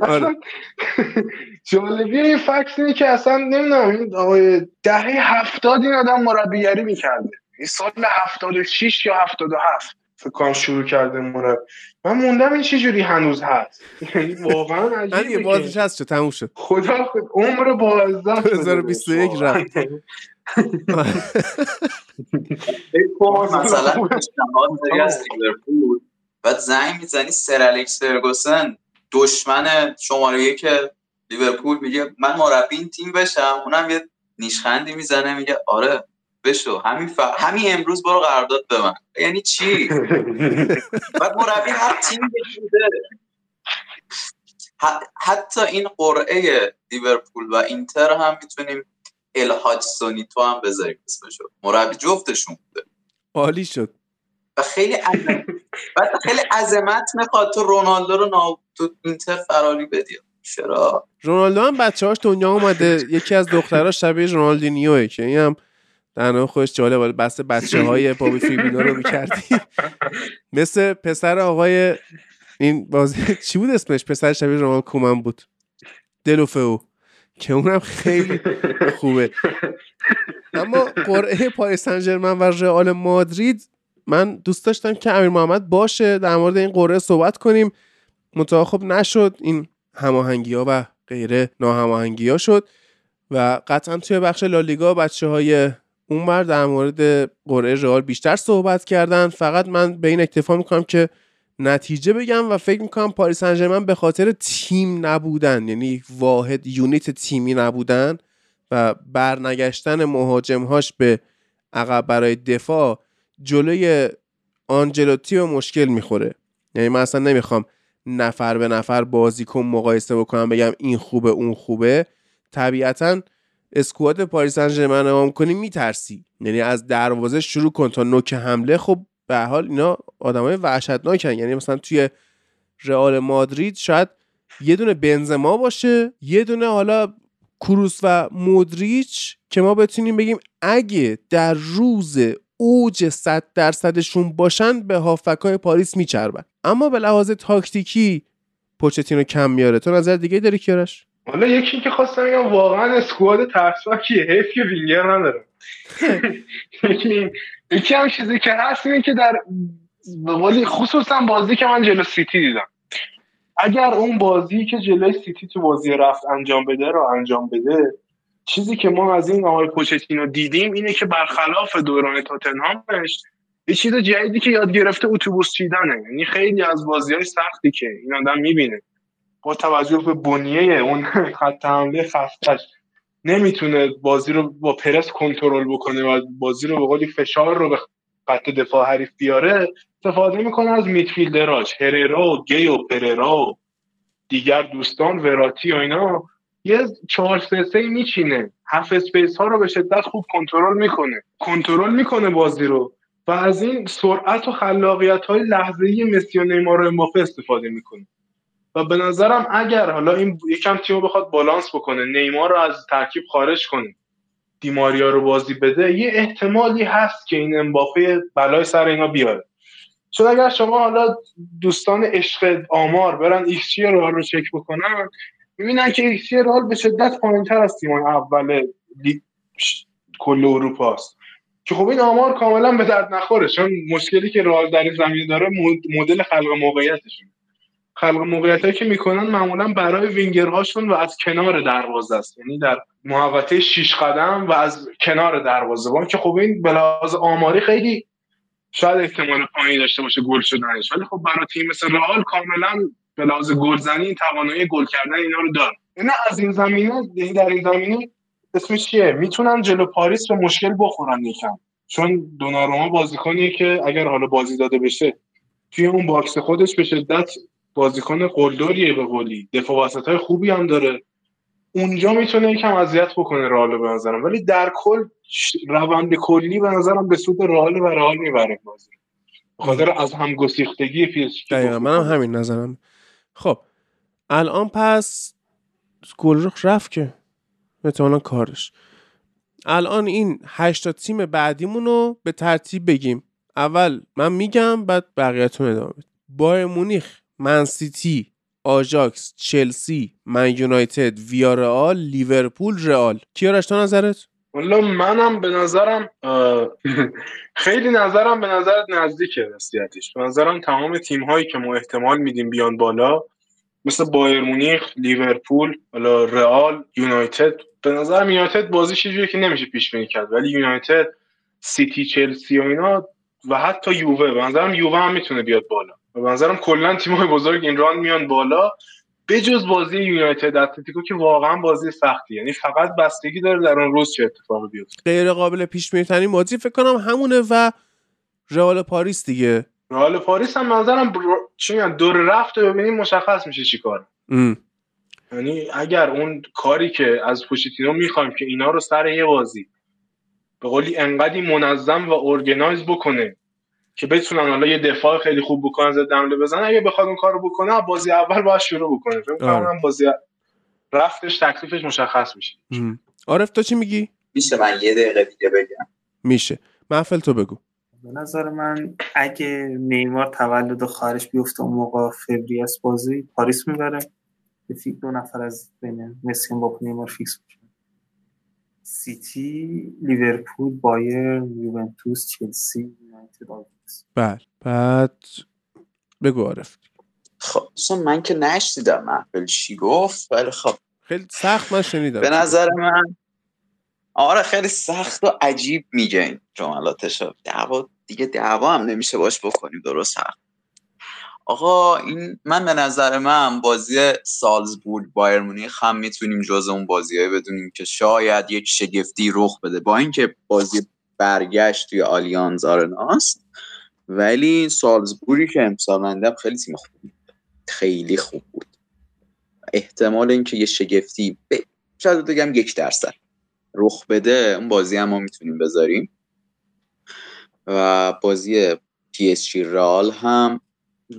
آره. جالبی این فکس اینه که اصلا نمی‌دونم این آقای دهه هفتاد این آدم مربیگری می‌کرده. این سال هفتاد و شیش یا هفتاد و هفت. فکر کنم شروع کرده مربی من موندم این چجوری هنوز هست. یعنی واقعا عجیبه بازش هست چه تموم شد. خدا خود عمر بازده 2021 رفت. مثلا از لیورپول بعد زنگ می‌زنی سر الکس فرگوسن دشمن شماره یک لیورپول میگه من مربی این تیم بشم. اونم یه نیشخندی می‌زنه میگه آره. بشو. همین ف... همین امروز برو قرارداد به من یعنی چی؟ بعد مربی هر تیم بشوده حتی این قرعه لیورپول و اینتر هم می‌تونیم الهاج سونی تو هم بذاریم اسمشو. مربی جفتشون بوده. عالی شد. و خیلی عظمت بعد خیلی عظمت می‌خواد تو رونالدو رو نا... تو اینتر فراری بدی. چرا؟ رونالدو هم بچه‌هاش دنیا اومده. یکی از دختراش شبیه رونالدینیوه که این هم در خودش جالب بس بچه های بابی فیبینا رو می‌کردی. مثل پسر آقای این بازی چی بود اسمش؟ پسر شبیه رونالد کومن بود. دلوفو که اونم خیلی خوبه. اما قرعه پاریس سن و رئال مادرید من دوست داشتم که امیر محمد باشه. در مورد این قرعه صحبت کنیم. منتها خب نشد. این هماهنگی ها و غیره ناهماهنگی ها شد. و قطعا توی بخش لالیگا بچه های اونور در مورد قرعه رئال بیشتر صحبت کردن. فقط من به این اکتفا می‌کنم که نتیجه بگم و فکر می‌کنم پاریس سن به خاطر تیم نبودن یعنی واحد یونیت تیمی نبودن و برنگشتن مهاجمهاش به عقب برای دفاع جلوی آنجلوتی به مشکل می‌خوره. یعنی من اصلا نمی‌خوام نفر به نفر بازیکن مقایسه بکنم بگم این خوبه اون خوبه. طبیعتا اسکواد پاریس سن ژرمن نگاه کنی میترسی. یعنی از دروازه شروع کن تا نوک حمله. خب به حال اینا آدمای وحشتناکن. یعنی مثلا توی رئال مادرید شاید یه دونه بنزما باشه یه دونه حالا کروس و مودریچ که ما بتونیم بگیم اگه در روز اوج 100 درصدشون باشن به هافکای پاریس میچربن. اما به لحاظ تاکتیکی پوچتینو کم میاره. تو نظر دیگه داری کیارش؟ حالا یکی که خواستم بگم واقعا اسکواد ترسناکیه حیف که وینگر نداره. یکی هم چیزی که هست اینه که در ولی خصوصا بازی که من جلو سیتی دیدم. اگر اون بازی که جلوی سیتی تو بازی رفت انجام بده رو انجام بده چیزی که ما از این آقای پوچتینو دیدیم اینه که برخلاف دوران تاتنهامش یه چیز جدیدی که یاد گرفته اتوبوس چیدنه. یعنی خیلی از بازی های سختی که این آدم می‌بینه. با توجه به بنیه اون خط حمله خفتش نمی‌تونه بازی رو با پرس کنترل بکنه و بازی رو به قولی فشار رو به خط دفاع حریف بیاره استفاده می‌کنه از midfielder اش هررا و گیه و پاردس و دیگر دوستان وراتی و اینا. یه چهار سه سه میچینه. half space ها رو به شدت خوب کنترل می‌کنه. کنترل می‌کنه بازی رو و از این سرعت و خلاقیت های لحظه ای مسی و نیمار و استفاده می‌کنه. و به نظرم اگر حالا این یکم تیمو بخواد بالانس بکنه نیمار رو از ترکیب خارج کنه دی‌ماریا رو بازی بده یه احتمالی هست که این امباپه بلای سر اینا بیاره. چون اگر شما حالا دوستان عشق آمار برن ایکس رئال رو چک بکنن می‌بینن که ایکس رئال به شدت پایینتر از تیم‌های اول کل اروپا است. که خب این آمار کاملا به درد نخوره چون مشکلی که رئال در این زمینه داره مدل خلق موقعیتشون خلق موقعیت که می‌کنن معمولا برای وینگرهاشون و از کنار دروازه است. یعنی در محوطه شیش قدم و از کنار دروازه. که خب این به آماری خیلی شاید احتمال پایینی داشته باشه گل شدنش. ولی خب برای تیم مثل رئال کاملا به لحاظ گلزنی توانایی گل کردن اینا رو داره نه از این زمینه یعنی در این زمینه اسمش چیه؟ می‌تونن جلو پاریس به مشکل بخورن یکم. چون دوناروما بازیکنیه که اگر حالا بازی داده بشه توی اون box خودش به شدت بازیکن قلدریه به قولی. دفاع وسط های خوبی هم داره. اونجا می‌تونه یکم اذیت بکنه رئال به نظرم. ولی در کل روند کلی به نظرم به سود رئال و رئال می‌بره بازی. خاطر از هم گسیختگی پیش منم همین نظرم. خب الان پس گل رفت که. احتمالا کارش. الان این هشتا تیم بعدیمون رو به ترتیب بگیم. اول من میگم بعد بقیهتون ادامه بایر مونیخ. منسیتی آژاکس چلسی من یونایتد ویارئال لیورپول رئال کیارش تو نظرت؟ والا منم به نظرم خیلی نظرم به نظرت نزدیکه راستیتش به نظرم تمام تیم هایی که ما احتمال میدیم بیان بالا مثل بایر مونیخ لیورپول حالا رئال یونایتد. به نظرم یونایتد بازی چیزیه که نمیشه پیش بینی کرد. ولی یونایتد سیتی چلسی و اینا و حتی یووه. به نظرم یووه هم می‌تونه بیاد بالا. و به نظرم کلا تیم‌های بزرگ این round میان بالا. بجز بازی یونایتد اتلتیکو که واقعا بازی سختی. یعنی فقط بستگی داره در اون روز چه اتفاقی بیفته. غیر قابل پیش بینی بازی فکر کنم همونه و رئال پاریس دیگه. رئال پاریس هم نظرم چی دور رفت و ببینیم مشخص میشه چیکار یعنی اگر اون کاری که از پوچتینو می‌خوایم که اینا رو سر یه بازی به قولی انقدی منظم و organize بکنه که بتونن حالا یه دفاع خیلی خوب بکنن ضد حمله بزنن اگه بخواد اون کارو بکنه بازی اول باید شروع بکنه. فکر کنم بازی رفتش تکلیفش مشخص میشه. عارف تو چی میگی؟ میشه من یه دقیقه دیگه بگم. میشه. محفل تو بگو. به نظر من اگه نیمار تولد خارج بیفته اون موقع فوریه بازی پاریس می‌بره. به فکر دو نفر از بین مسی با نیمار فیکس سیتی لیورپول بایر یوونتوس چلسی یونایتد بله. بعد بگو عارف. خب من که نشنیدم محفل چی گفت ولی خب. خیلی سخت من شنیدم. به نظر من آره خیلی سخت و عجیب میگه این جملاتش دعوا دیگه دعوا هم نمیشه باش بکنیم درست هم آقا این من به نظر من بازی سالزبورگ بایر مونیخ هم می‌تونیم جز اون بازیایی بدونیم که شاید یک شگفتی رخ بده با اینکه بازی برگشت توی آلیانز آرناست ولی سالزبورگی که امسال من خیلی تیم خوب خیلی خوب بود. احتمال اینکه یه شگفتی ب... شاید بگم یک درصد رخ بده اون بازی هم ما می‌تونیم بذاریم. و بازی پی اس جی رئال هم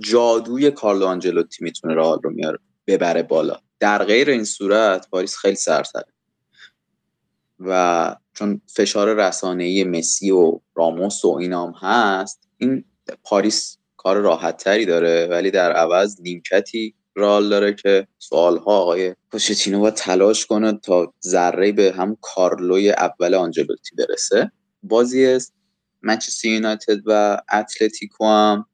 جادوی کارلو آنجلوتی می‌تونه رئال رو میاره ببره بالا. در غیر این صورت پاریس خیلی سرتره. و چون فشار رسانه‌ای مسی و راموس و اینام هست این پاریس کار راحت تری داره ولی در عوض نیمکتی رال داره که سوالها آقای پوشتینو با تلاش کنه تا ذره به هم کارلوی اول آنجلوتی برسه. بازی منچستر یونایتد و اتلتیکو هم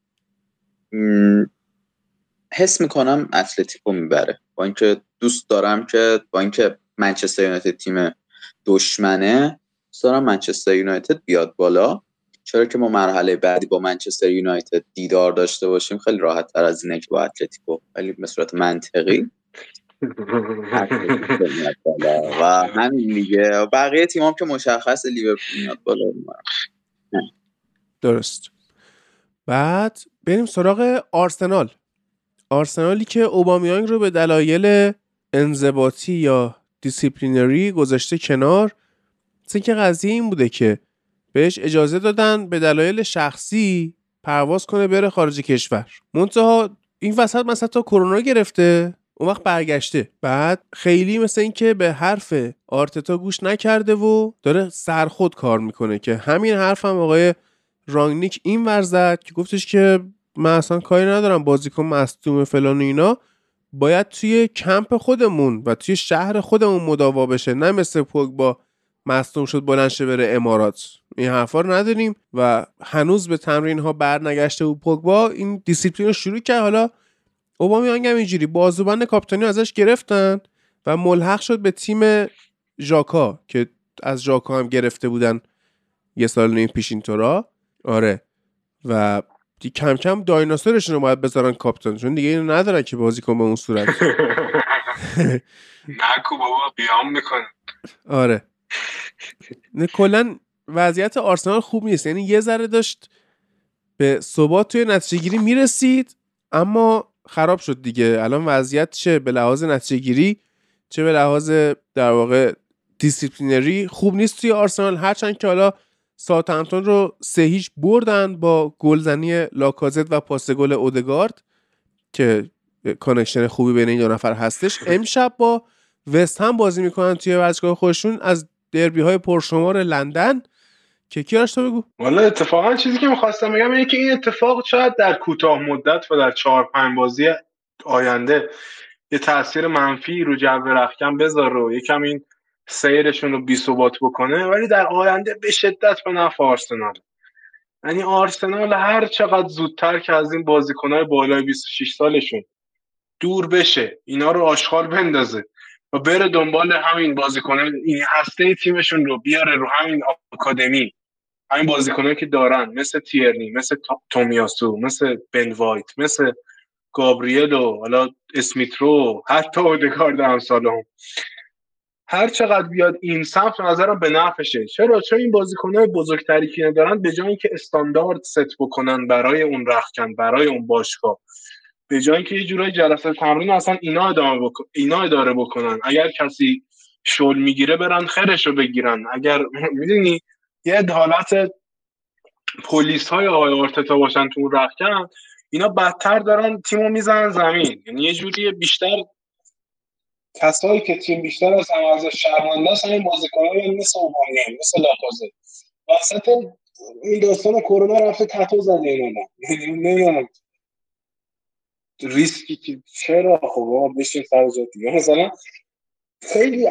حس می‌کنم اتلتیکو می‌بره. با اینکه دوست دارم که با اینکه منچستر یونایتد تیم دشمنه دوست دارم منچستر یونایتد بیاد بالا. چرا که ما مرحله بعدی با منچستر یونایتد دیدار داشته باشیم خیلی راحت تر از اینه که با اتلتیکو ولی به صورت منطقی. و همین دیگه. بقیه تیم هم که مشخص لیورپول میاد بالا. درست. بعد بریم سراغ آرسنال. آرسنالی که اوبامیانگ رو به دلایل انضباطی یا disciplinary گذاشته کنار که قضیه این بوده که بهش اجازه دادن به دلایل شخصی پرواز کنه بره خارج کشور. منتها این وسط مثلا تا کرونا گرفته اون وقت برگشته. بعد خیلی مثل اینکه به حرف آرتتا گوش نکرده و داره سرخود کار می‌کنه که همین حرف هم آقای رانگنیک این ور زد که گفتش که من اصلا کاری ندارم بازیکن مصدوم فلان و اینا. باید توی کمپ خودمون و توی شهر خودمون مداوا بشه نه مثل با مصدوم شد بلند بره امارات. این حرفا رو نداریم و هنوز به تمرین ها برنگشته و پوگبا. این دیسیپلین رو شروع کرد. حالا اوبامیانگ هم اینجوری بازوبند کاپیتانی ازش گرفتن و ملحق شد به تیم ژاکا که از ژاکا هم گرفته بودن یه سال نیم پیش اینطورا آره. و دی کم کم دایناسورشون رو باید بذارن کاپیتان چون دیگه اینو ندارن که بازی کن به اون صورت. نکو بابا بیام می‌کنه آره. کلا وضعیت آرسنال خوب نیست. یعنی یه ذره داشت به ثبات توی نتیجه گیری می‌رسید اما خراب شد دیگه. الان وضعیت چه به لحاظ نتیجه گیری چه به لحاظ در واقع disciplinary خوب نیست توی آرسنال. هرچند که حالا ساوثهمپتون رو سه هیچ بردن با گلزنی لاکازت و پاس گل اودگارد که connection خوبی بین این دو نفر هستش. امشب با وست هم بازی می‌کنن توی ورزشگاه خودشون از دربی های پرشمار لندن. که کیارش تو بگو؟ والا اتفاقا چیزی که می‌خواستم بگم اینه که این اتفاق شاید در کوتاه مدت و در چهار پنج بازی آینده یه تاثیر منفی رو جو رخکن بذاره و یکم این سیرشون رو بی ثبات بکنه ولی در آینده به شدت به نفع آرسنال. یعنی آرسنال هر چقدر زودتر که از این بازیکنهای بالای 26 سالشون دور بشه اینا رو آشغال بندازه و بره دنبال همین بازیکنان این هسته تیمشون رو بیاره رو همین آکادمی. همین بازیکنایی که دارن مثل تیرنی مثل تومیاسو مثل بن وایت مثل گابریل و حالا اسمیترو حتی اودگارد هم هم هر چقدر بیاد این سمت نظرم به نفعشه. چرا؟ چون این بازیکنهای بزرگتری که دارن به جای که استاندارد ست بکنن برای اون رخکن برای اون باشگاه به جای که یه جورای جلسه تمرین اصلا اینا ادامه بکن... اینا اداره بکنن. اگر کسی شل می‌گیره برن خرش رو بگیرن. اگر می‌دونی یه حالت پلیس های آقای آرتتا باشن تو اون رخکن اینا بدتر دارن تیمو می‌زنن زمین. یعنی یه جوری بیشتر کسایی که تیم بیشتر از همه از شرمنده همین بازیکنان مثل اوبامیان مثل لاکازه وسط این داستان کرونا رفته تتو زده اینا نمی‌دونم. ریسکی که چرا؟ خب آقا بشین سر دیگه مثلا خیلی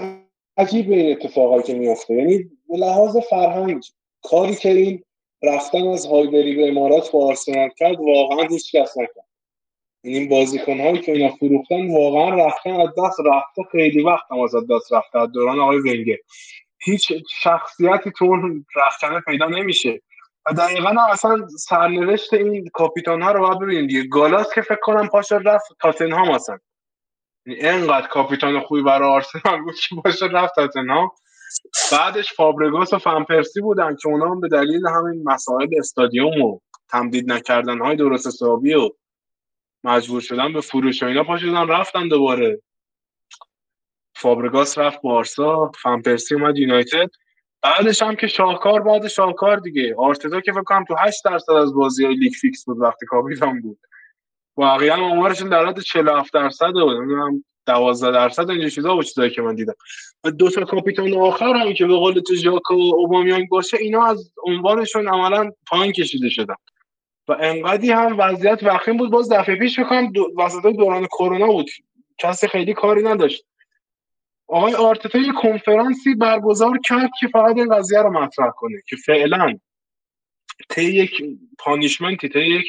عجیب این اتفاقایی که میفته یعنی به لحاظ فرهنگ کاری که این رفتن از هایبری به امارات با آرسنال کرد واقعا هیچ کس نکرد. یعنی این بازیکن هایی که اینا فروختن واقعا رفتن از دست رفته خیلی وقت هم از دست رفته از دوران آقای ونگر. هیچ شخصیتی تو اون رفتن پیدا نمیشه. و دقیقا اصلا سرنوشت این کاپیتان ها رو باید ببینید دیگه. گالاس که فکر کنم پاشا رفت تاتنهام اصلا. یعنی اینقدر کاپیتان خوبی برای آرسنال بود که پا شد رفت تاتنهام. بعدش فابرگاس و فنپرسی بودن که اونا هم به دلیل همین مسائل استادیوم و تمدید نکردن. های درست حسابی و مجبور شدن به فروش و اینا پا شدن رفتن دوباره. فابرگاس رفت بارسا فنپرسی اومد یونایتد. بعدش هم که شاهکار بعد شاهکار دیگه. آرتتا که فکر کنم تو 8 درصد از بازی های لیگ فیکس بود وقتی کاپیتان بود. واقعا آمارشون در حد 47 درصد و نمی‌دونم 12 درصد اینجا چیزا بود چیزایی که من دیدم. و دو تا کاپیتان آخر هم که به قول تو ژاکو و اوبامیانگ باشه اینا از عنوانشون عملا پایین کشیده شدن. و انقدی هم وضعیت وخیم بود. باز دفعه پیش بکنم دو... وسط دوران کرونا بود. کسی خیلی کاری نداشت. آقای آرتتا یه کنفرانسی برگزار کرد که فقط این قضیه رو مطرح کنه که فعلا طی یک punishment ی طی یک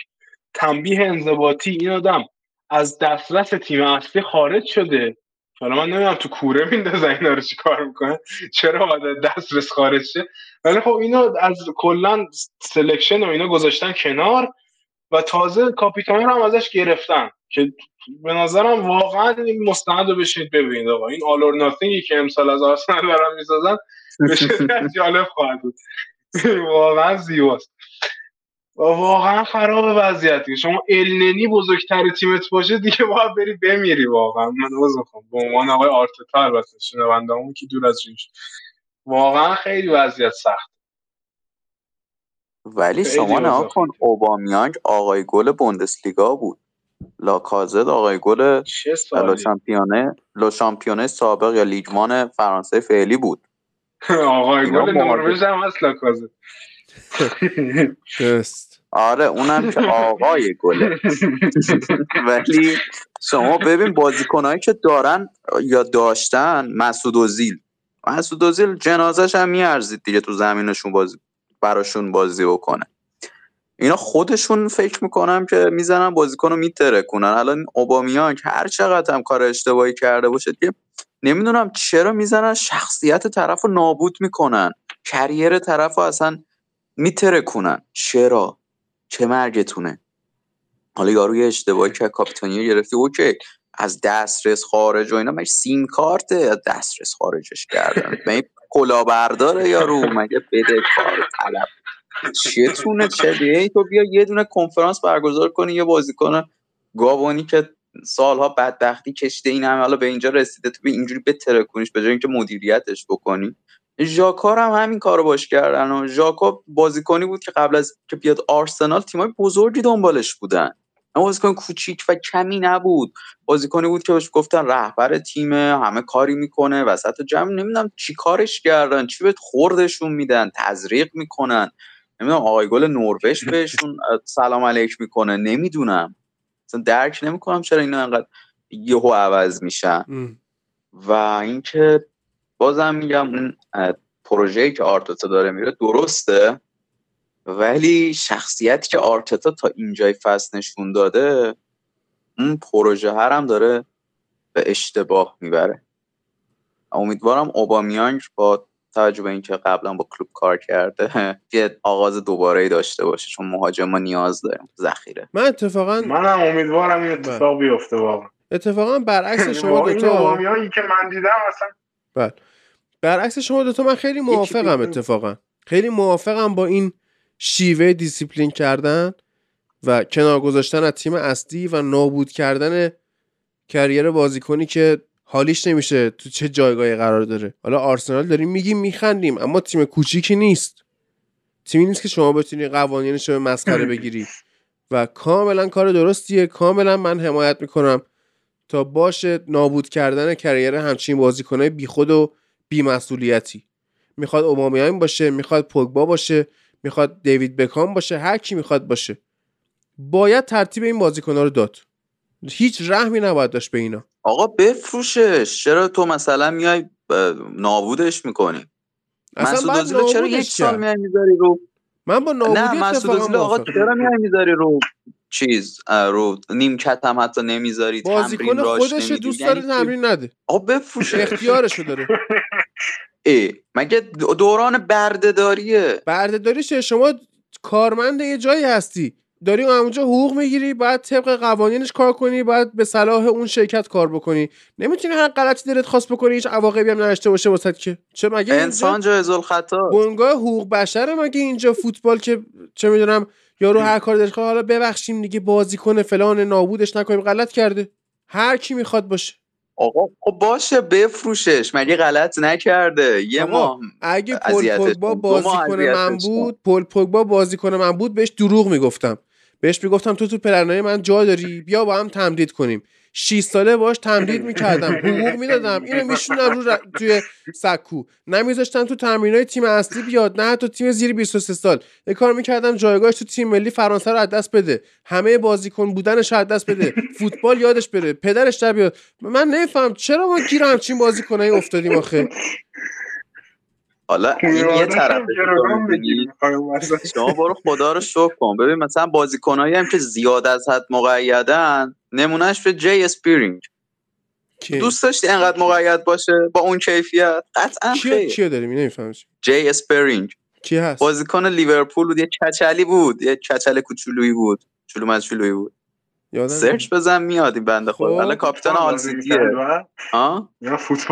تنبیه انضباطی این آدم از دسترس تیم اصلی خارج شده. حالا من نمی‌دونم تو کوره میندازه اینا رو کار می‌کنه. چرا باید دسترس خارج شه؟ ولی خب اینا از کلا selection و اینا گذاشتن کنار و تازه کاپیتان رو هم ازش گرفتن که به نظرم واقعا این مستند رو ببینید آقا. این All or Nothing ی که امسال از آرسنال دارن می‌سازن به جالب خواهد بود. واقعا زیباست. واقعا خراب وضعیتی شما النی بزرگتر تیمت باشه دیگه باید بری بمیری واقعا. من عذر می‌خوام. به عنوان آقای آرتتا البته شنوندهامون که دور از جونش واقعا خیلی وضعیت سخت. ولی شما نه کن اوبامیانگ آقای گل بوندسلیگا بود. لاکازت آقای گل لو شامپیونه لو شامپیونه سابق یا لیگمان فرانسه فعلی بود. آقای گل نروژ هم هست لاکازت. آره اونم که آقای گله. ولی شما ببین بازیکنهایی که دارن یا داشتن مسعود اوزیل مسعود اوزیل جنازش هم میارزید دیگه تو زمینشون بازی براشون بازی بکنه. اینا خودشون فکر می‌کنم که می‌زنن بازیکن رو میتره کنن الان اوبامیان که هر چقدر هم کار اشتباهی کرده باشه که نمی‌دونم چرا می‌زنن شخصیت طرف رو نابود می‌کنن. کریر طرف رو اصلا میتره کنن چرا؟ چه مرگتونه. حالا یارو یه اشتباهی که کاپیتانی گرفتی اوکی. از دسترس خارج و اینا مگه سیم کارته از دسترس خارجش کردن؟ مگه کلاهبرداره یارو؟ مگه بده کار طلب؟ چتونه چه تو بیا یه دونه کنفرانس برگزار کنی یه بازیکن گابونی که سالها بدبختی کشته این همه حالا به اینجا رسیده تو به اینجوری بتره کنیش به جای اینکه مدیریتش بکنی. ژاکار هم همین کارو باش کردن و ژاکا بازیکنی بود که قبل از که بیاد آرسنال تیمای بزرگی دنبالش بودن. اما بازیکن کوچیک و کمی نبود. بازیکنی بود که بهش گفتن رهبر تیم همه کاری می‌کنه وسط جمع نمی‌دونم چی کارش کردن چی بهت خوردشون میدن تزریق می‌کنن. نمی‌دونم آقای گل نروژ بهشون سلام علیک می‌کنه نمی‌دونم. اصلا درک نمی‌کنم چرا اینا انقدر یهو عوض میشن. و اینکه بازم میگم اون پروژه‌ای که آرتتا داره میره درسته ولی شخصیتی که آرتتا تا اینجای فصل نشون داده اون پروژه هر هم داره به اشتباه می‌بره. امیدوارم اوبامیانگ با توجه به اینکه قبلا با کلوپ کار کرده یه آغاز دوباره ای داشته باشه چون مهاجم ما نیاز داریم. ذخیره. من اتفاقا منم امیدوارم این اتفاق بله. بیفته واقعا. اتفاقا برعکس شما دو تا که من دیدم اصلا بله. برعکس شما دو تا من خیلی موافقم اتفاقا. خیلی موافقم با این شیوه دیسیپلین کردن و کنار گذاشتن از تیم اصلی و نابود کردن career بازیکنی که حالیش نمیشه تو چه جایگاهی قرار داره. حالا آرسنال داریم میگیم میخندیم اما تیم کوچیکی نیست. تیمی نیست که شما بتونی قوانینش رو مسخره بگیری. و کاملا کار درستیه. کاملا من حمایت می‌کنم تا باشه نابود کردن کریر همچین بازیکنای بیخود و بیمسئولیتی. می‌خواد اوبامیان باشه می‌خواد پوگبا باشه می‌خواد دیوید بکام باشه هر کی می‌خواد باشه. باید ترتیب این بازیکن‌ها رو داد. هیچ رحمی نباید داشت به اینا. آقا بفروشش. چرا تو مثلا میای نابودش می‌کنی؟ اصلا چرا یک سال میای می‌ذاری رو؟ من با نابودی نه مسعود آقا چرا میای می‌ذاری رو چیز رو نیمکت هم حتی نمی‌ذاری بازیکن خودش دوست داره یعنی تمرین نده. آقا بفروش اختیارشو داره. ای مگه دوران بردهداریه؟ بردهداری شما کارمند یه جایی هستی. داری اونجا حقوق می‌گیری بعد طبق قوانینش کار کنی بعد به صلاح اون شرکت کار بکنی. نمی‌تونی هر غلطی دلت خواست بکنی هیچ عواقبی هم نداشته باشه واسه که. چه مگه انسان جایز الخطا بنگاه حقوق بشره مگه اینجا فوتبال که چه می‌دونم یارو هر کار دلش حالا ببخشیم دیگه بازیکن فلان نابودش نکنیم غلط کرده. هر کی می‌خواد باشه. آقا خب باشه بفروشش. مگه غلط نکرده؟ یه ما اگه پول پوگبا بازیکن من بود پول پوگبا بازیکن من بود بهش دروغ می‌گفتم. بهش می‌گفتم تو تو پلنای من جا داری بیا با هم تمدید کنیم. 6 ساله باش تمدید می‌کردم. حقوق می‌دادم. اینو میشوندم رو توی سکو. نمیذاشتم تو های تیم اصلی بیاد. نه تو تیم زیر 23 سال. یه کار می‌کردم جایگاهش تو تیم ملی فرانسه رو از دست بده. همه بازیکن بودنش از دست بده. فوتبال یادش بره. پدرش در بیاد. من نمیفهم چرا ما گیر همچین بازیکنایی افتادیم آخه؟ حالا این یه طرف شما برو خدا رو شکر کن. ببین مثلا بازیکنایی هم که زیاد از حد مقیدن نمونهش به جی اسپیرینگ دوست داشتی انقدر مقید باشه؟ با اون کیفیت؟ قطعا خیلی کیو داریم؟ نمی‌فهمم جی اسپیرینگ کی هست؟ بازیکن لیورپول بود. یه کچلی بود. یه کچل کوچولویی بود. چلو مچلویی بود. search بزن میاد این بنده خدا حالا خب. کاپیتان آل سیتیه ها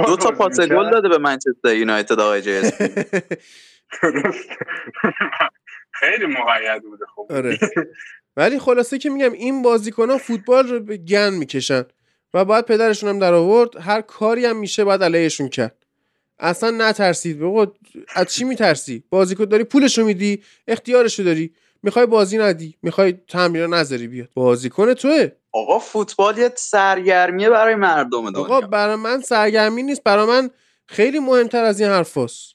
دو تا پاس گل داده به منچستر یونایتد آقای جی خیلی مقید بوده خب. آره. ولی خلاصه که میگم این بازیکن ها فوتبال رو به گند می‌کشن و باید پدرشون هم در آورد. هر کاری هم میشه باید علیهشون کرد. اصلا نترسید بابا. از چی میترسی؟ بازیکن داری پولشو میدی اختیارشو داری. می‌خوای بازی ندی می‌خوای تمرین نذاری بیاد. بازیکن توه. آقا فوتبال یه سرگرمیه برای مردم دنیا. آقا برای من سرگرمی نیست برای من خیلی مهمتر از این حرفاست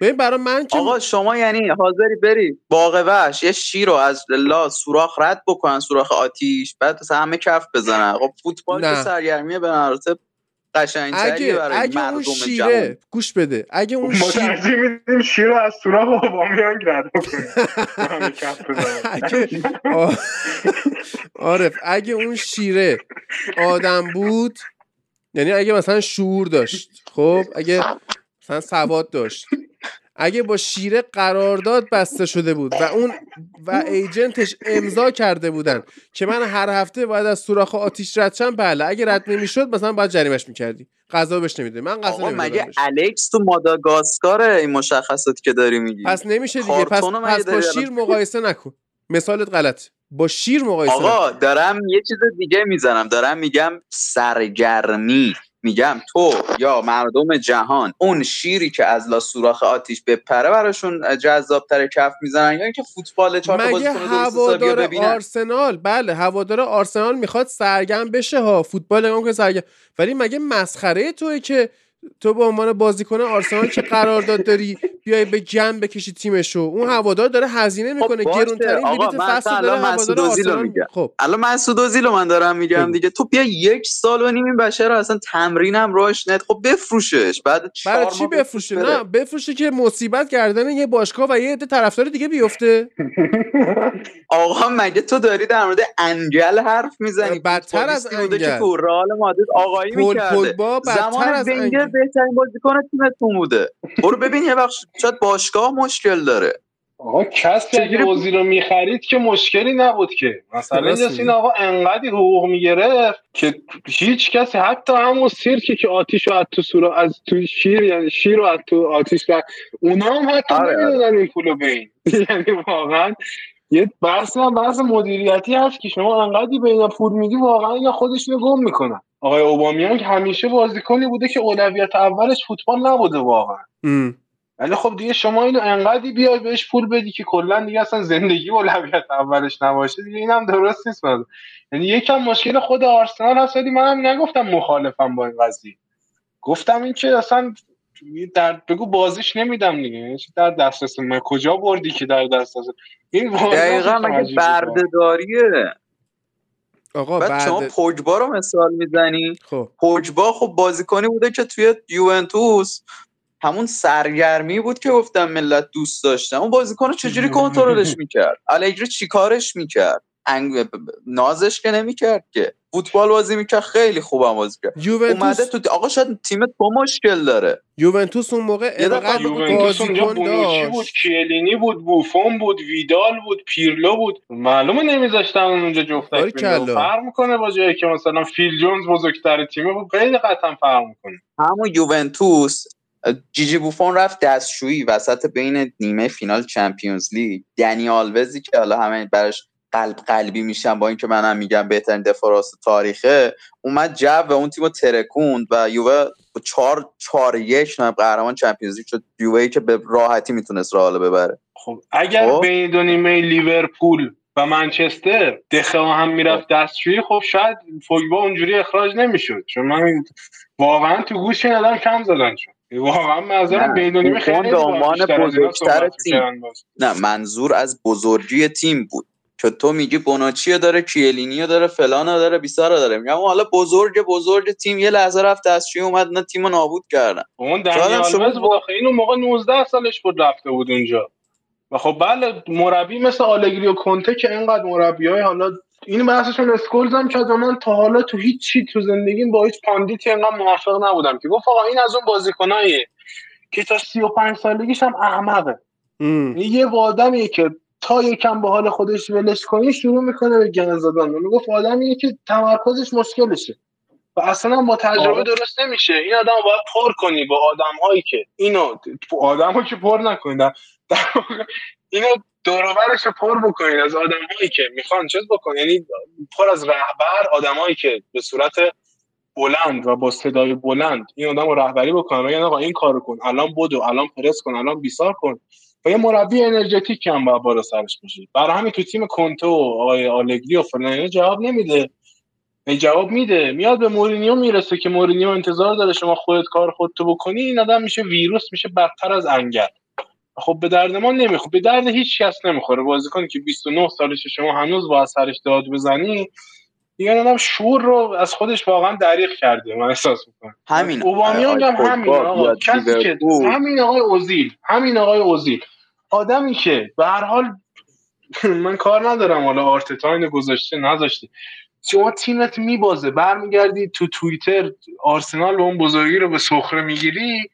ببین برای من که آقا شما یعنی حاضری بری باغ وحش یه شیر رو از لا سوراخ رد بکنن سوراخ آتیش بعد همه کف بزنن. آقا فوتبال که سرگرمیه به مراتب قشنگتری برای اگه مردم اون شیره جهان. گوش بده. اگه اون ما شیر ترجیح میدیم شیر از سوراخ اوبامیانگ رد عارف اگه اون شیره آدم بود یعنی اگه مثلا شعور داشت خب؟ اگه مثلا سواد داشت. اگه با شیره قرارداد بسته شده بود و اون و ایجنتش امضا کرده بودن که من هر هفته باید از سوراخ آتیش رد شم بله. اگه رد نمی‌شد مثلا باید جریمش می‌کردی. غذا بهش نمیده من غذا مگه. الکس تو ماداگاسکاره این مشخصاتی که داری میگی؟ پس نمیشه دیگه. پس, پس با شیر؟ مقایسه نکن. مثالت غلط. با شیر مقایسه آقا دارم یه چیز دیگه می‌زنم. دارم میگم سرگرمی. میگم تو یا مردم جهان اون شیری که از لا سوراخ آتیش بپره براشون جذابتر کف می‌زنن یا اینکه فوتبال چهار تا مگه بازیکن هوادار آرسنال؟ بله هوادار آرسنال می‌خواد سرگرم بشه ها. فوتبال نگاه سرگرم. ولی مگه مسخره توی که تو به عنوان بازیکن آرسنال که قرارداد داری؟ بیای به جمع بکشی تیمشو اون هوادار داره هزینه می‌کنه باشه. گرونترین بلیت فصل داره هوادار آرسنال میگم. خب الان مسعود اوزیل من دارم میگم. دیگه تو بیا یک سال و نیم این بشر رو اصلا تمرینم راش ند خب بفروشش بعد برای چی بفروشه. نه بفروشه که مصیبت گردن یه باشگاه و یه عده طرفدار دیگه بیفته آقا مگه تو داری در مورد انگل حرف می‌زنی بدتر از که انگل. تو رئال مادرید آقایی می‌کرده زمان ونگر انگل. بهترین بازیکن تیمتون بوده برو ببین یه وقت شاید باشگاه مشکل داره آقا چجوری بود؟ اوزی رو می‌خرید که مشکلی نبود که مثلا این. آقا انقدی حقوق می‌گرفت که هیچ کسی حتی همون سیرکی که آتیش رو از تو سورا از تو شیر یعنی شیر رو از تو آتیش کرد اونا هم حتی آره،. نمی‌دونن این پولو به این یعنی واقعا یه بحث هم بحث مدیریتی هست که شما انقدی به اینا پول میدی واقعا اینا خودشونو گم می‌کنن آقای اوبامیانگ همیشه بازیکنی بوده که اولویت اولش فوتبال نبوده واقعا ام. ولی خب دیگه شما اینو انقدی بیای بهش پول بدی که کلا دیگه اصلا زندگی اولویت اولش نباشه دیگه اینم درست نیست بعد یعنی یکم مشکل خود آرسنال هست ولی منم نگفتم مخالفم با این قضیه گفتم این که اصلا در بگو بازیش نمیدم دیگه. یعنی در دسترس من؟ کجا بردی که در دسترس؟ این واقعا دقیقا مگه. بردهداریه؟ آقا بعد شما بعد پوگبا رو مثال می‌زنی؟ خب. پوگبا خب بازیکنی بوده که توی یوونتوس همون سرگرمی بود که گفتم ملت دوست داشتن اون بازیکن رو چجوری کنترلش می‌کرد؟ الگری چیکارش می‌کرد؟ انگ... نازش که نمی‌کرد که. فوتبال بازی می‌کرد خیلی خوبم بازی کرد. یوونتوس اومده تو آقا شاید تیم تو مشکل داره. یوونتوس اون موقع اونجا بازیکن بونوچی بود داشت. کیلینی بود بوفون بود ویدال بود پیرلو بود. معلومه نمیذاشتن اونجا جفتک فرق می‌کنه با جایی که مثلا فیل جونز بزرگتر تیمه خب خیلی قطعا فرق می‌کنه. همون یوونتوس جیجی بوفون رفت دستشویی وسط بین نیمه فینال Champions League. دنی آلوزی که حالا همه براش قلب قلبی میشن با اینکه منم میگم بهترین دفاع راست تاریخه اومد جو و اون تیمو ترکوند و یووه با چهار چهار یک قهرمان چمپیونز لیگ شد. یووه که به راحتی می‌تونست رئال ببره. خب اگر خب. بین دو نیمه لیورپول و منچستر دخه هم می‌رفت دستشویی خب شاید فوگبا اونجوری اخراج نمی‌شد. چون من واقعا تو گوش این آدم کم زدن شد. واقعا نه، منظرم بین دو نیمه بوفون خیلی به عنوان از بزرگتر تیم. نه منظور از بزرگی تیم بود. که تو میگی بوناچی داره کیلینی داره فلان داره بیسارا داره. میگم حالا بزرگ بزرگ تیم یه لحظه رفت دستشویی اومد نه تیمو نابود کردن. اون دنیال شما آلوز بود آخه این اون موقع 19 سالش بود رفته بود اونجا. و خب بله مربی مثل آلگری و کنته که اینقدر مربی های حالا این بحثشون اسکولز هم که من تا حالا تو هیچ چی تو زندگیم با هیچ pundit ی اینقدر موافق نبودم که. گفت آقا این از اون بازیکناییه که تا 35 سالگیش هم احمقه. ام. یعنی یه آدمیه که تا یکم به حال خودش ولش کنی شروع می‌کنه به گند زدن. اون گفت آدمیه که تمرکزش مشکلشه. و اصلا با تجربه. درست نمیشه. این آدم باید پر کنی با آدم هایی که اینو آدم که پر نکنی در در واقع اینو دوروبرش رو پر بکنین از آدم هایی که می‌خوان چیز بکن. یعنی پر از رهبر آدم هایی که به صورت بلند و با صدای بلند این آدم رو رهبری بکنن. بگن آقا این کارو کن. الان بدو الان پرس کن الان بیسار کن. و یه مربی انرژتیک هم باید بالا سرش باشه. برای همین تو تیم کنتو و آقای آلگری و فلان جواب نمیده. جواب میده. میاد به مورینیو می‌رسه که مورینیو انتظار داره شما خودت کار خودتو بکنی. این آدم میشه ویروس میشه بدتر از انگل خب به درد ما نمی‌خوره. به درد هیچ کس نمی‌خوره. بازیکنی که 29 سالشه شما هنوز با سرش داد بزنی دیگه آدم شور رو از خودش واقعا دریغ کرده من احساس می‌کنم. همین اوبامیانگ هم همین آقا. کسی که همین آقای اوزیل. همین آقای اوزیل. آدمی که به هر حال من کار ندارم حالا آرتتاین گذاشته نذاشته. شما تیمت میبازه. برمیگردی تو توییتر آرسنال به اون بزرگی رو به سخره می‌گیری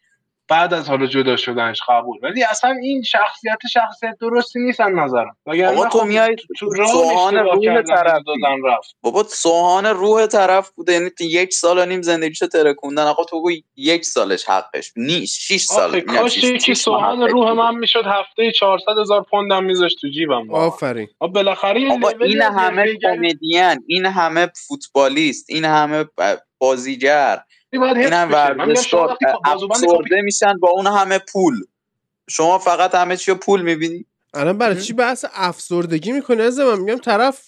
بعد از حالا جدا شدنش قبول. ولی اصلا این شخصیت شخصیت درستی نیستن نظرم. بابا تو خب میای تو سوهان روح طرف دادن رفت. بابا سوهان روح طرف بوده یعنی یک سال و نیم زندگیشو ترکوندن آقا تو یک سالش حقش نیست. 6 سال. کاش یکی سوهان روح من می‌شد هفته 400 هزار پوندم میذاشت تو جیبم. آفرین. بالاخره این همه کمدین این همه فوتبالیست این همه بازیگر این هم ورزشکار افسرده میشن با اون همه پول. شما فقط همه چی پول می‌بینی. الان برای چی بحث افسردگی می‌کنه از من میگم طرف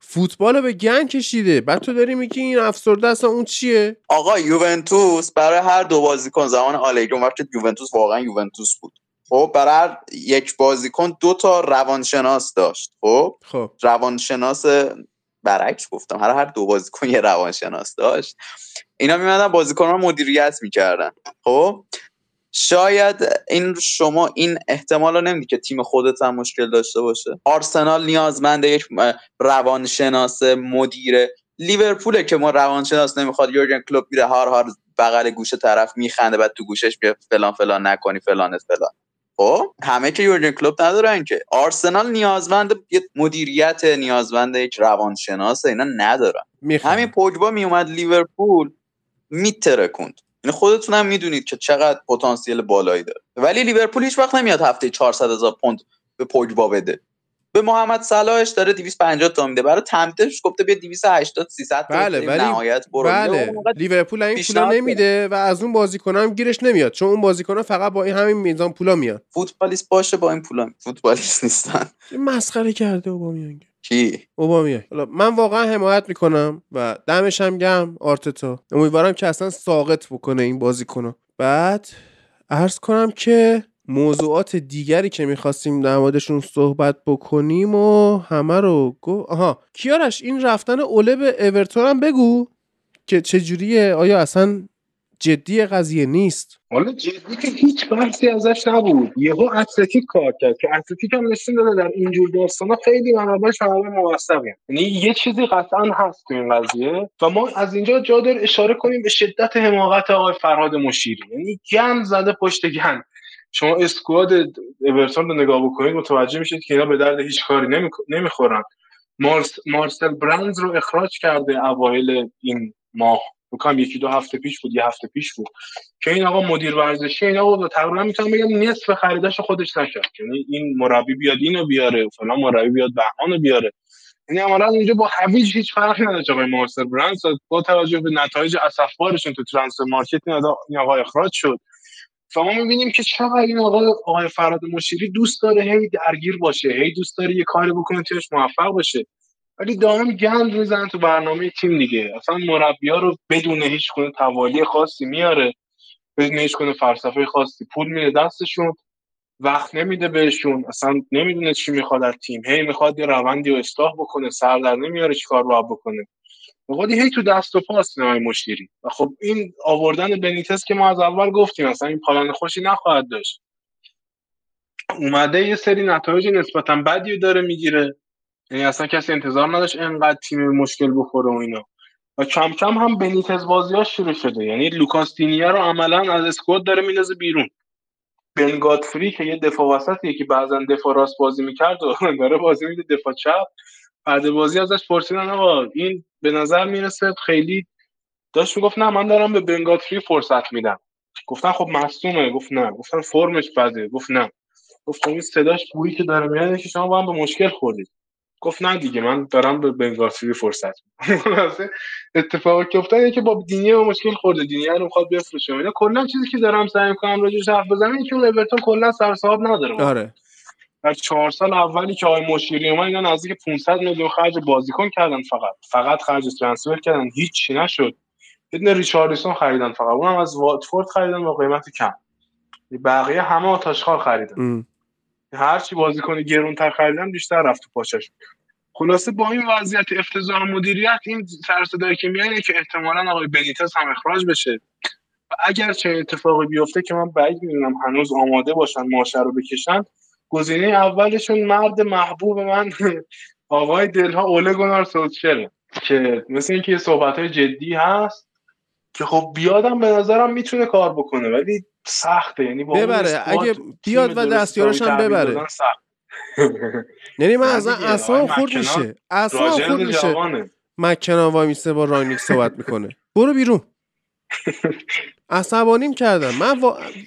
فوتبال به گن کشیده. بعد تو داری میگی این افسرده اصلا اون چیه؟ آقا یوونتوس برای هر دو بازیکن زمان آلگری وقتی یوونتوس واقعا یوونتوس بود. خب برای هر یک بازیکن دو تا روانشناس داشت. خب؟ خب. روانشناس برعکس گفتم. هر هر دو بازیکن یه روانشناس داشت. اینا میمدن بازیکن رو مدیریت می‌کردن. خب؟ شاید این شما این احتمال رو نمیدی که تیم خودت هم مشکل داشته باشه. آرسنال نیازمند یک روانشناس مدیر. لیورپوله که ما روانشناس نمی‌خواد. یورگن کلوب میره هار هار بغل گوش طرف میخنده بعد تو گوشش میگه فلان فلان نکنی فلان فلان. خب همه که یورگن کلوب ندارن که. آرسنال نیازمند یه مدیریت نیازمند یک روانشناس اینا ندارن. همین پوگبا میومد لیورپول میترکوند. یعنی خودتون هم می‌دونید که چقدر پتانسیل بالایی داره. ولی لیورپول هیچ وقت نمیاد هفته 400 هزار پوند به پوگبا بده. به محمد صلاحش داره 250 تا میده. برای تمدیدش گفته بیا 280 300 بله ولی نهایت برو. بله لیورپول این پولا نمیده و از اون بازیکن هم گیرش نمیاد چون اون بازیکن فقط با این همین میزان پولا میاد. فوتبالیست باشه با این پولا. فوتبالیست نیستن. مسخره کرده اوبامیانگ. کی؟ اوبامیانگ. من واقعا حمایت می‌کنم و دمش هم گم آرتتا. امیدوارم که اصلا ساقط بکنه این بازیکنو بعد عرض کنم که موضوعات دیگری که می‌خواستیم در موردشون صحبت بکنیم و همه رو گو آها. کیارش این رفتن اوله به اورتون هم بگو که چجوریه؟ آیا اصلا جدی قضیه نیست؟ حالا جدی که هیچ بحثی ازش نبود. یهو اتلتیک کار کرد که اتلتیک هم نشون داده در اینجور داستانا خیلی منابعش همه موثقه. یعنی یه چیزی قطعا هست تو این قضیه و ما از اینجا جا دار اشاره کنیم به شدت حماقت آقای فرهاد مشیری. یعنی گم زده پشت گن شما اسکواد اورتون رو نگاه بکنید متوجه میشید که اینا به درد هیچ کاری نمی‌خورن. مارس، مارسل برانز رو اخراج کرده اوایل این ماه. بکنم یکی دو هفته پیش بود یه هفته پیش بود. که این آقا مدیر ورزشی این آقا تقریبا می‌تونم بگم نصف خریدش خودش نکرد. یعنی این مربی بیاد اینو بیاره فلان مربی بیاد بهمانو بیاره. یعنی عملا اینجا با هویج هیچ فرقی نداره آقای مارسل برانز. با توجه به نتایج اسفبارشون تو ترانسفر مارکت این آقا اخراج شد. و ما می‌بینیم که چقدر این آقای آقای فراد مشیری دوست داره هی درگیر باشه هی دوست داره یه کاری بکنه توش موفق باشه. ولی دائم گند می‌زنن تو برنامه تیم دیگه. اصلا مربی ها رو بدون هیچ کنه توالی خاصی میاره بدون هیچ کنه فلسفه خاصی. پول میده دستشون وقت نمیده بهشون اصلا نمی‌دونه چی می‌خواد از تیم. هی می‌خواد یه روندی رو اصلاح بکنه سر در نمیاره چیکار باید بکنه. مقادی هی تو دست و پاس نهای مشیری و خب این آوردن بنیتس که ما از اول گفتیم اصلا این پالان خوشی نخواهد داشت. اومده یه سری نتایج نسبتا بدی داره می‌گیره. یعنی اصلا کسی انتظار نداشت انقدر تیم مشکل بخوره و اینا. و کم کم هم بنیتز بازی شروع شده. یعنی لوکاس دینیا رو عملا از اسکواد داره میندازه بیرون. بن که یه دفاع وسطیه که بعضا دفاع راست بازی می‌کرد و داره بازی میده دفاع چپ. بعد بازی ازش پرسیدن آقا این به نظر می‌رسه خیلی داشت می‌گفت نه من دارم به بنگاتری فرصت میدم. گفتن خب مصومه گفت نه. گفتن فرمش بده. گفت نه. گفت خب این صداش بویی که داره میاد که شما با هم به مشکل خوردید. گفت نه دیگه من دارم به بنگاسوی فرصت اتفاقی که افتاد که با دینیه و مشکل خورده. دینیه رو می‌خواد بفروشه. اینا کلا چیزی که دارم سعی می‌کنم راجعش حرف بزنم اینه که اون اورتون کلا سر نداره. آره. در چهار سال اولی که آقای مشیری اومد اینا نزدیک 500 میلیون خرج بازیکن کردن فقط. فقط خرج ترانسفر کردن. هیچ نشد. یه دونه ریچاردسون خریدن فقط. اونم از واتفورد خریدن با قیمت کم. بقیه همه آتاشخال خریدن. هر چی بازیکن گرونتر خریدن بیشتر رفت تو پاچش. خلاصه با این وضعیت افتضاح مدیریت این سر که میاد که احتمالا آقای بنیتس هم اخراج بشه. و اگر چه اتفاقی بیفته که من بعید می‌دونم هنوز آماده باشن ماشه رو بکشن گزینه اولشون مرد محبوب من آقای دلها اوله گونار سوچره که مثل اینکه یه صحبت های جدی هست که خب بیادم به نظرم می‌تونه کار بکنه ولی سخته. یعنی ببره اگه بیاد و دستیارش هم ببره. یعنی من از اصلا خورد میشه. اصلا خورد میشه. مکنا وای میسته با راینیک صحبت می‌کنه. برو بیرون. عصبانیم کردم. من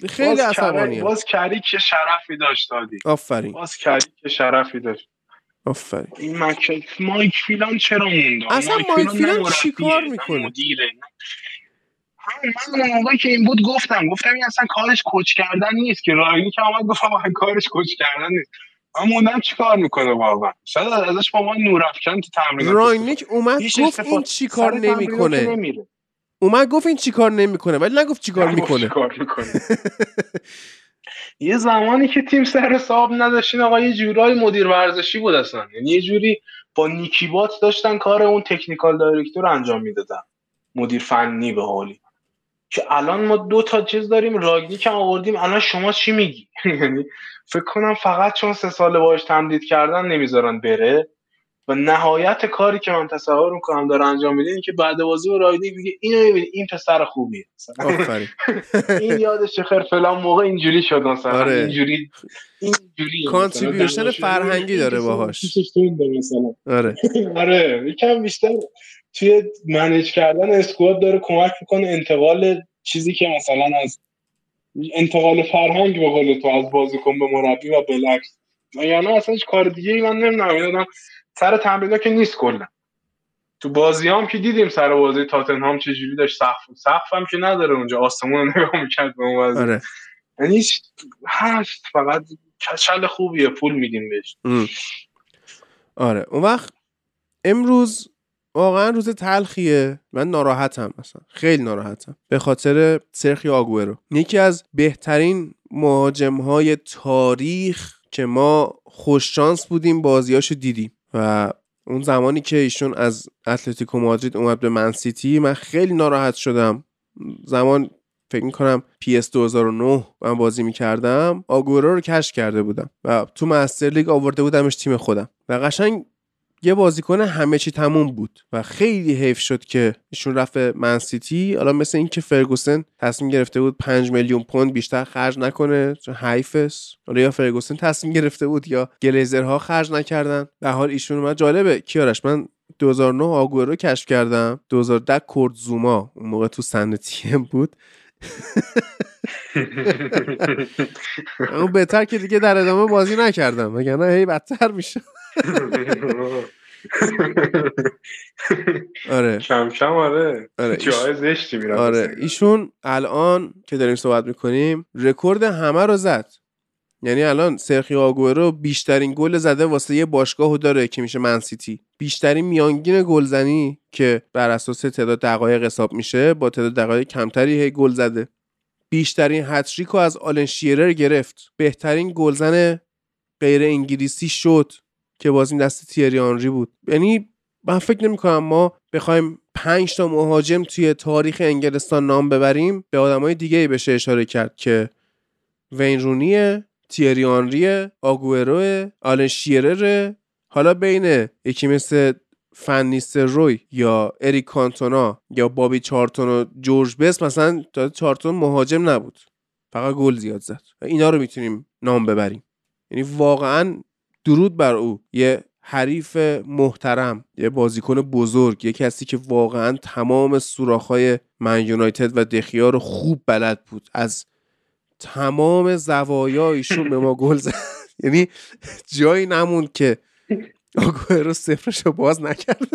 خیلی عصبانیم. باز کری که شرفی داشت دادی. آفرین. باز کری که شرفی داشت. آفرین. این مک... مایک فیلان چرا مونده اصلا مایک فیلان چی کار می‌کنه؟ مدیره من اون موقعی که این بود گفتم گفتم این اصلا کارش کوچ کردن نیست که رایلی که آمد گفتم کارش کوچ کردن نیست. من موندم چی کار می‌کنه واقعا. شاید ازش با ما نور افکن تو تمرین راینیک اومد گفت این چی کار نمی‌کنه. اومد گفت این چی کار نمی‌کنه ولی نگفت چی کار می‌کنه. یه زمانی که تیم سر حساب نداشتین آقا یه جورای مدیر ورزشی بود اصلا. یعنی یه جوری با نیکیبات داشتن کار اون تکنیکال دایرکتور انجام می‌دادن. مدیر فنی به حالی. که الان ما دو تا چیز داریم راگنیک هم آوردیم الان شما چی میگی؟ یعنی فکر کنم فقط چون سه سال باش تمدید کردن نمی‌ذارن بره. و نهایت کاری که من تصور می‌کنم داره انجام میده این که بعد بازی و رایدی میگه اینو می‌بینی این پسر خوبیه. این یادش خیر فلان موقع اینجوری شد مثلا. آره. اینجوری اینجوری contribution فرهنگی داره باهاش. آره. آره. یکم بیشتر توی manage کردن squad داره کمک می‌کنه انتقال چیزی که مثلا از انتقال فرهنگ به قول تو از بازیکن به مربی و بالعکس یعنی اصلا هیچ کار دیگه ای من نمی‌دونم. سر تمرین که نیست کلا. تو بازی هم که دیدیم سر بازی تاتنهام چجوری داشت سقف سقف هم که نداره اونجا آسمون رو نگاه می‌کرد به اون آره. یعنی هست فقط کچل خوبیه پول میدیم بهش. آره. اون وقت امروز واقعا روز تلخیه. من ناراحتم مثلا. خیلی ناراحتم. به خاطر سرخی آگوئرو. یکی از بهترین مهاجم های تاریخ که ما خوششانس بودیم بازیاشو دیدیم. و اون زمانی که ایشون از اتلتیکو مادرید اومد به منسیتی من خیلی ناراحت شدم. زمان فکر می‌کنم PS 2009 من بازی می‌کردم آگورو رو کش کرده بودم و تو مستر لیگ آورده بودمش تیم خودم. و قشنگ یه بازیکن همه چی تموم بود و خیلی حیف شد که ایشون رفت منسیتی حالا مثل اینکه فرگوسن تصمیم گرفته بود 5 میلیون پوند بیشتر خرج نکنه چون حیفس حالا یا فرگوسن تصمیم گرفته بود یا گلیزرها خرج نکردن. به حال ایشون اومد. جالبه. کیارش؟ من 2009 آگورو رو کشف کردم. 2010 کورد زوما. اون موقع تو سن تیم بود. اون بهتر که دیگه در ادامه بازی نکردم وگرنه هی بدتر میشه. آره. کم کم آره, آره. جای زشتی میرن آره ایشون الان که داریم صحبت می‌کنیم رکورد همه رو زد. یعنی الان سرخی آگوئرو بیشترین گل زده واسه یه باشگاهو داره که میشه منسیتی بیشترین میانگین گلزنی که بر اساس تعداد دقایق حساب میشه با تعداد دقایق کمتری هی گل زده. بیشترین هتریکو از آلن شیرر گرفت. بهترین گلزن غیر انگلیسی شد که بازی دست تیری آنری بود. یعنی من فکر نمی کنم ما بخوایم پنج تا مهاجم توی تاریخ انگلستان نام ببریم به آدمای دیگه ای بشه اشاره کرد که وین رونیه تیری آنریه آگوئرو آلن شیرر حالا بین یکی مثل فنیست روی یا اریک کانتونا یا بابی چارتون و جورج بس مثلا چارتون مهاجم نبود. فقط گل زیاد زد. و اینا رو می‌تونیم نام ببریم. یعنی واقعا درود بر او. یه حریف محترم یه بازیکن بزرگ یه کسی که واقعا تمام سوراخ‌های من یونایتد و دخیا رو خوب بلد بود. از تمام زوایایشون به ما گل زد. یعنی جایی نموند که رو صفرش رو باز نکرده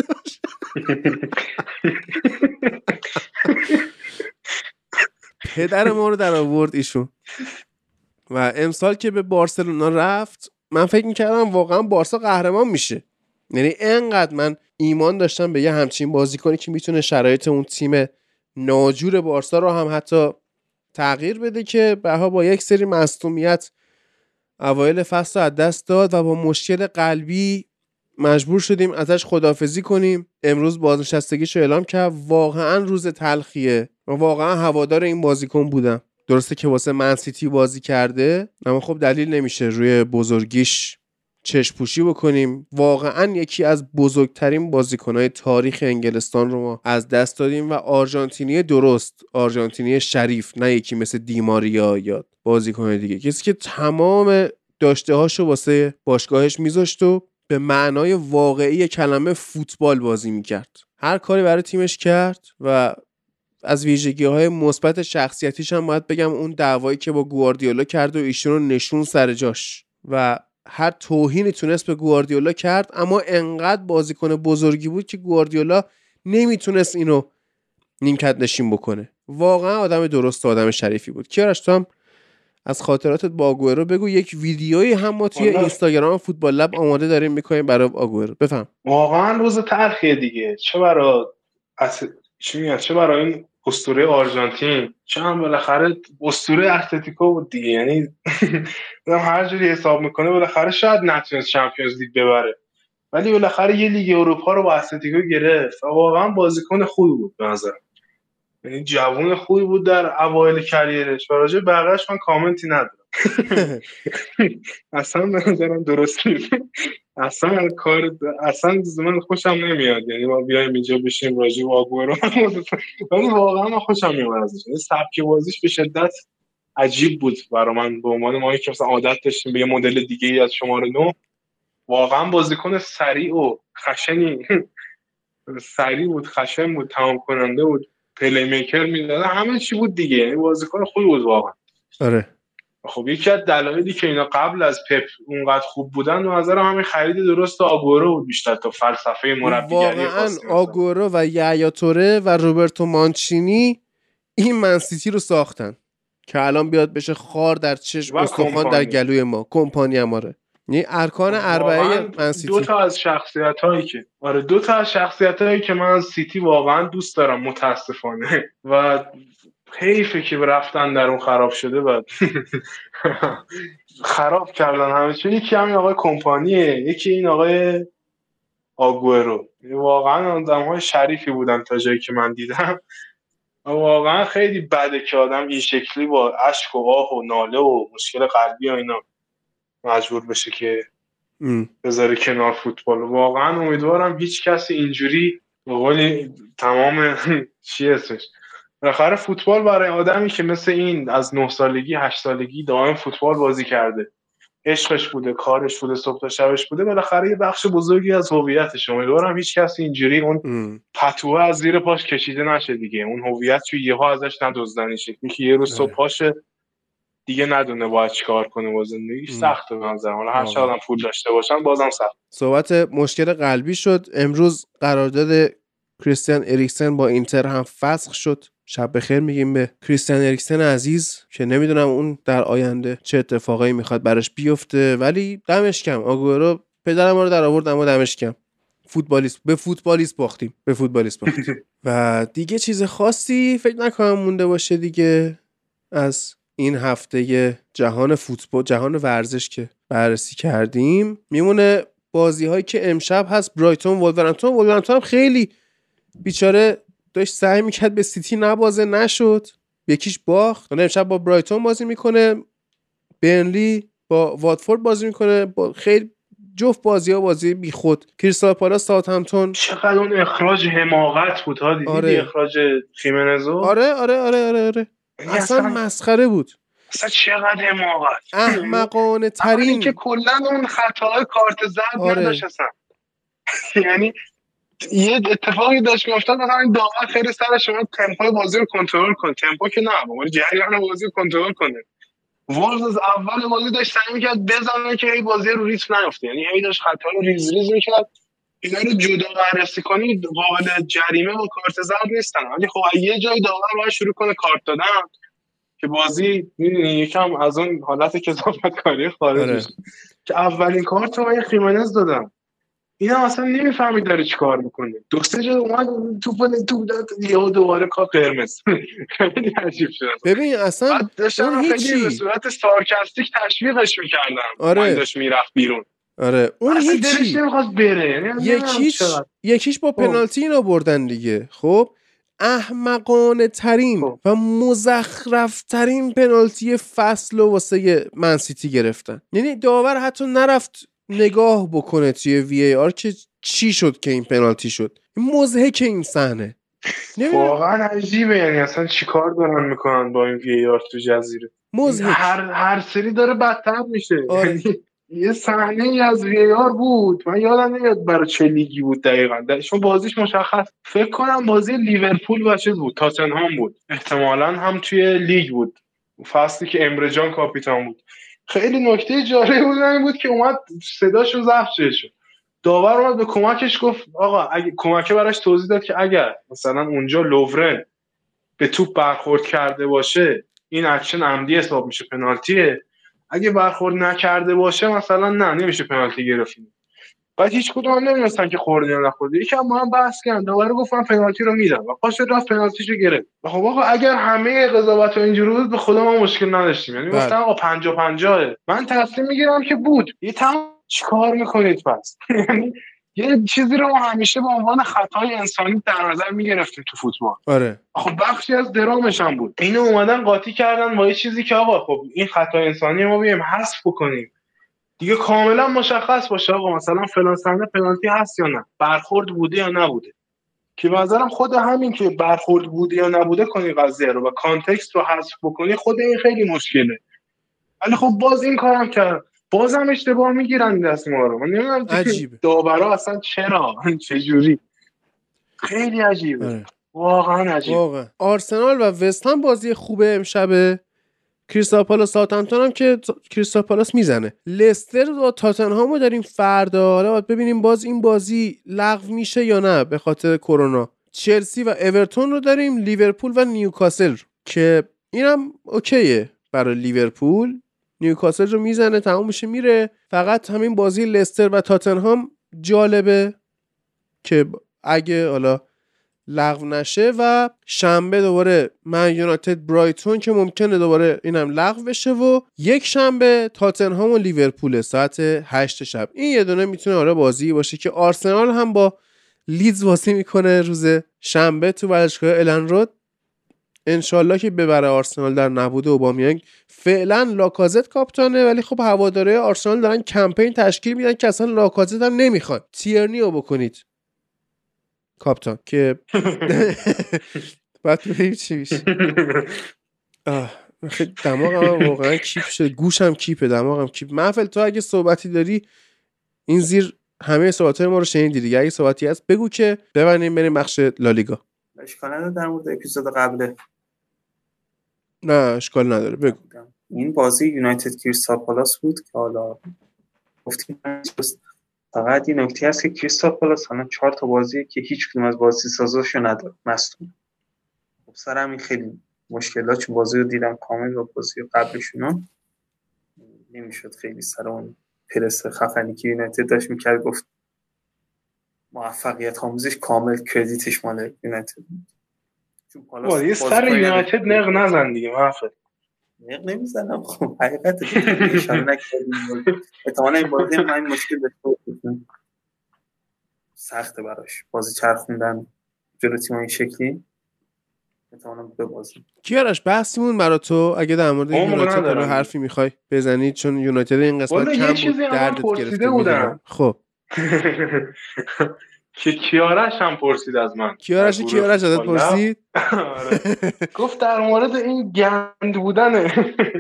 پدر ما رو در آورد ایشون. و امسال که به بارسلونا رفت من فکر می‌کردم واقعا بارسا قهرمان میشه. یعنی انقدر من ایمان داشتم به یه همچین بازیکنی که می‌تونه شرایط اون تیم ناجور بارسا رو هم حتی تغییر بده که بها با یک سری مصومیت اوایل فصل از دست داد و با مشکل قلبی مجبور شدیم ازش خدافزی کنیم. امروز بازنشستگیش اعلام کرد. واقعا روز تلخیه و واقعا هوادار این بازیکن بودم. درسته که واسه منسیتی بازی کرده اما خب دلیل نمیشه روی بزرگیش چشم پوشی بکنیم. واقعا یکی از بزرگترین بازیکنهای تاریخ انگلستان رو ما از دست دادیم و آرژانتینی درست آرژانتینی شریف نه یکی مثل دیماریا یا بازیکن دیگه. کسی که تمام داشته هاشو واسه باشگاهش میذاشت و به معنای واقعی کلمه فوتبال بازی می‌کرد. هر کاری برای تیمش کرد و از ویژگی های مثبت شخصیتیش هم باید بگم اون دعوایی که با گواردیولا کرد و ایشون رو نشون سر جاش و هر توهینی تونست به گواردیولا کرد اما انقدر بازیکن بزرگی بود که گواردیولا نمی‌تونست اینو نیمکت نشین بکنه. واقعا آدم درست و آدم شریفی بود. کیارش تو هم از خاطراتت با آگوئرو بگو. یک ویدیویی هم ما توی اینستاگرام فوتبال لب آماده داریم می‌کنیم برای آگوئرو. بفهم. واقعا روز تلخیه دیگه. چه برای چی چه برای این اسطوره آرژانتین؟ چه هم بالاخره اسطوره اتلتیکو بود دیگه. یعنی هر جوری حساب می‌کنه بالاخره شاید نتونست چمپیونز لیگ ببره. ولی بالاخره یه لیگ اروپا رو با اتلتیکو گرفت واقعا بازیکن خوبی بود به نظر یعنی جوون خوبی بود در اوایل career ش. و راجع بقیه‌اش من کامنتی ندارم. اصلا به نظرم درست نیست. اصلا کار اصلا من خوشم نمیاد. یعنی ما بیایم اینجا بشیم راجع به آگورو ولی واقعا من خوشم میاد ازش. یعنی سبک بازیش به شدت عجیب بود برای من. به عنوان ما که مثلا عادت داشتیم به یه مدل دیگه ای از شماره نو واقعا بازیکن سریع و خشنی. سریع بود خشن بود تمام کننده بود. پلی میکر می‌داد همه چی بود دیگه. یعنی بازیکن خوبی بود واقعا. آره. خب یکی از دلایلی که اینا قبل از پپ اونقدر خوب بودن به نظر همین خرید درست آگورو بود بیشتر تا فلسفه مربیگری واقعا آگورو و یعیا توره و روبرتو مانچینی این منسیتی رو ساختن که الان بیاد بشه خار در چشم استخوان در گلوی ما. کمپانی اماره یعنی ارکان اربعه من سیتی. دو تا از شخصیت هایی که آره دو تا از شخصیت هایی که من سیتی واقعا دوست دارم متاسفانه. و حیفه که رفتن در اون خراب شده و خراب کردن همه چون یکی همین آقای کمپانیه یکی این آقای آگورو واقعا آدم های شریفی بودن تا جایی که من دیدم. واقعا خیلی بده که آدم این شکلی با اشک و آه و ناله و مشکل قلبی و اینا. مجبور بشه که بذاره کنار فوتبال. واقعا امیدوارم هیچ کسی اینجوری به تمام چی اسمش. بالاخره فوتبال برای آدمی که مثل این از نه سالگی هشت سالگی دائم فوتبال بازی کرده. عشقش بوده کارش بوده صبح تا شبش بوده بالاخره یه بخش بزرگی از هویتش. امیدوارم هیچ کسی اینجوری اون پتوه از زیر پاش کشیده نشه دیگه. اون هویت توی یهو ازش ندزدنی شه که یه روز صبح پاشه دیگه ندونه باید چیکار کنه با زندگیش. سخته به نظر حالا هر چقدر پول داشته باشن بازم سخت. صحبت مشکل قلبی شد. امروز قرارداد کریستیان اریکسن با اینتر هم فسخ شد. شب بخیر میگیم به کریستیان اریکسن عزیز که نمی‌دونم اون در آینده چه اتفاقایی می‌خواد براش بیفته. ولی دمش کم. آگورو پدرم رو در آورد اما دمش کم. فوتبالیست به فوتبالیست باختیم. به فوتبالیست باختیم. و دیگه چیز خاصی فکر نکنم مونده باشه دیگه از این هفته جهان فوتبال جهان ورزش که بررسی کردیم میمونه بازی هایی که امشب هست. برایتون ولورهمپتون. ولورهمپتون هم خیلی بیچاره داشت سعی می‌کرد به سیتی نبازه نشد. یکیش باخت. امشب با برایتون بازی می‌کنه. برنلی با واتفورد بازی می‌کنه. با خیلی جفت بازی ها بازی بی خود کریستال پالاس همتون چقدر اون اخراج حماقت بود ها؟ دیدی آره. اخراج خیمنز و؟ آره آره آره آره, آره. یعنی اصلا, مسخره بود. اصلا چقدر حماقت. احمقانه ترین که کلا اون خطاهای کارت زرد آره. نداشت اصلا یعنی یه اتفاقی داشت که افتاد مثلا این داور خیلی سر شما تمپو بازی رو کنترل کن. تمپو که نه ولی جریان بازی رو کنترل کنه. ولوز از اول بازی داشت سعی می‌کرد بزنه که هی بازی رو ریتم نیفته یعنی هی داشت خطا رو ریز ریز می‌کرد. اینا رو جدا بررسی کنی قابل جریمه و کارت زرد نیستن. ولی خب یه جای داور باید شروع کنه کارت دادن که بازی می‌دونی یکم از اون حالت کذافت کاری خارج آره. که اولین کارت رو من خیمنز دادم اینا اصلا نمی‌فهمید داره چی کار می‌کنه دو سه جا اومد توپ توپ داد یهو دوباره کار قرمز. خیلی عجیب شد. ببین اصلا داشتم خیلی. به صورت سارکاستیک تشویقش می‌کردم. آره. من داشت می‌رفت بیرون. آره. اون هیچی بره. یعنی یکیش. یکیش با پنالتی اینا بردن دیگه. خب؟ احمقانه ترین خب. و مزخرف ترین پنالتی فصل و واسه من سیتی گرفتن. یعنی داور حتی نرفت نگاه بکنه توی VAR که چی شد که این پنالتی شد. مضحک این صحنه. واقعا عجیبه. یعنی اصلا چیکار دارن می‌کنن با این VAR تو جزیره؟ مضحک هر هر سری داره بدتر میشه. آره. یه صحنه ای از VAR بود. من یادم نمیاد برای چه لیگی بود دقیقا. چون بازیش مشخص فکر کنم بازی لیورپول و چیز بود. تاتنهام بود. احتمالا هم توی لیگ بود. فصلی که امره جان کاپیتان بود. خیلی نکته جالب بود این بود که اومد صداشو ضبط شد. داور اومد به کمکش گفت آقا اگه کمکه براش توضیح داد که اگر مثلا اونجا لوورن به توپ برخورد کرده باشه این اکشن عمدی حساب میشه. پنالتیه. اگه برخورد نکرده باشه مثلا نه نمیشه پنالتی گرفتیم بعد هیچ کدوم هم نمی‌دونستن که خورده یا نخورده. یکی هم با هم بحث کردن. دوباره گفتن پنالتی رو میدم و پاش رفت پنالتیشو گرفت. و خب آقا اگر همه قضاوت اینجوری بود به خدا ما مشکل نداشتیم. یعنی بله. گفتن آقا 50 50 من تصمیم می‌گیرم که بود. یه تمام چیکار می‌کنید پس؟ یعنی یه چیزی رو ما همیشه به عنوان خطای انسانی در نظر می‌گرفتیم تو فوتبال. آره. خب بخشی از درامش هم بود. اینو اومدن قاطی کردن با یه چیزی که آقا خب این خطا انسانی ما بیایم حذف بکنیم. دیگه کاملا مشخص باشه آقا مثلا فلان صحنه پنالتی هست یا نه؟ برخورد بوده یا نبوده؟ که به نظرم خود همین که برخورد بوده یا نبوده کنی قضیه رو و کانتکست رو حذف بکنی خود این خیلی مشکله. ولی خب باز این کارم کرد بازم اشتباه می‌گیرن دست ما رو. من نمی‌دونم عجیبه. داورا اصلا چرا؟ چه جوری خیلی عجیبه. آره. واقعا عجیبه. واقعا. آرسنال و وست هم بازی خوبه امشبه. کریستال پالاس ساوثهمپتون هم که تا- کریستال پالاس می‌زنه. لستر و تاتنهام رو داریم فردا. حالا باید ببینیم باز این بازی لغو میشه یا نه به خاطر کرونا. چلسی و اورتون رو داریم لیورپول و نیوکاسل رو. که اینم اوکیه برای لیورپول. نیوکاسل رو می‌زنه تمام میشه میره. فقط همین بازی لستر و تاتنهام جالبه که اگه حالا لغو نشه و شنبه دوباره من یونایتد برایتون که ممکنه دوباره اینم لغو بشه و یک شنبه تاتنهام و لیورپول ساعت 8 شب. این یه دونه می‌تونه آره بازی باشه که آرسنال هم با لیدز بازی می‌کنه روز شنبه تو ورزشگاه الن رود. انشالله که ببره آرسنال در نبوده اوبامیانگ. فعلا لاکازت کاپتانه ولی خب هواداره آرسنال دارن کمپین تشکیل میدن که اصلا لاکازت هم نمی‌خوان تیرنی رو بکنید. کاپتان که بعد ببینیم چی میشه. دماغم واقعا کیپ شده. گوشم کیپه دماغم کیپ. محفل تو اگه صحبتی داری این زیر همه صحبت ما رو شنیدی دیگه. اگه صحبتی هست بگو که ببریم بریم بخش لالیگا. اشکال در مورد اپیزود قبل نه اشکال نداره بگو. این بازی یونایتد کریستال پالاس بود که حالا گفتیم فقط این نکته هست که کریستال پالاس الان چهار تا بازیه که هیچ کدوم از بازی سازاشو نداره مصدوم. خب سر همین خیلی مشکلات چون بازی رو دیدم کامل و بازی قبلشون. نمی‌شد خیلی سر اون پرس خفنی که یونایتد داشت می‌کرد گفت موفقیت آموزش کامل کردیتش مال یونایتد چون پالاس یه سر یونایتد نق نزن دیگه محفل نق نمی‌زنم خب حقیقت اشاره نکردیم. احتمالا این بازی این مشکل داشته سخته براش. بازی چرخوندن جلو تیم این شکلی. احتمالا ببازیم کیارش بحثیمون برا تو؟ اگه در مورد یونایتد رو حرفی می‌خوای بزنی چون یونایتد این قسمت کم بود دردت گرفته بودم. خب. که کیارش هم پرسید از من. کیارش کیارش ازت پرسید؟ گفت در مورد این گند بودن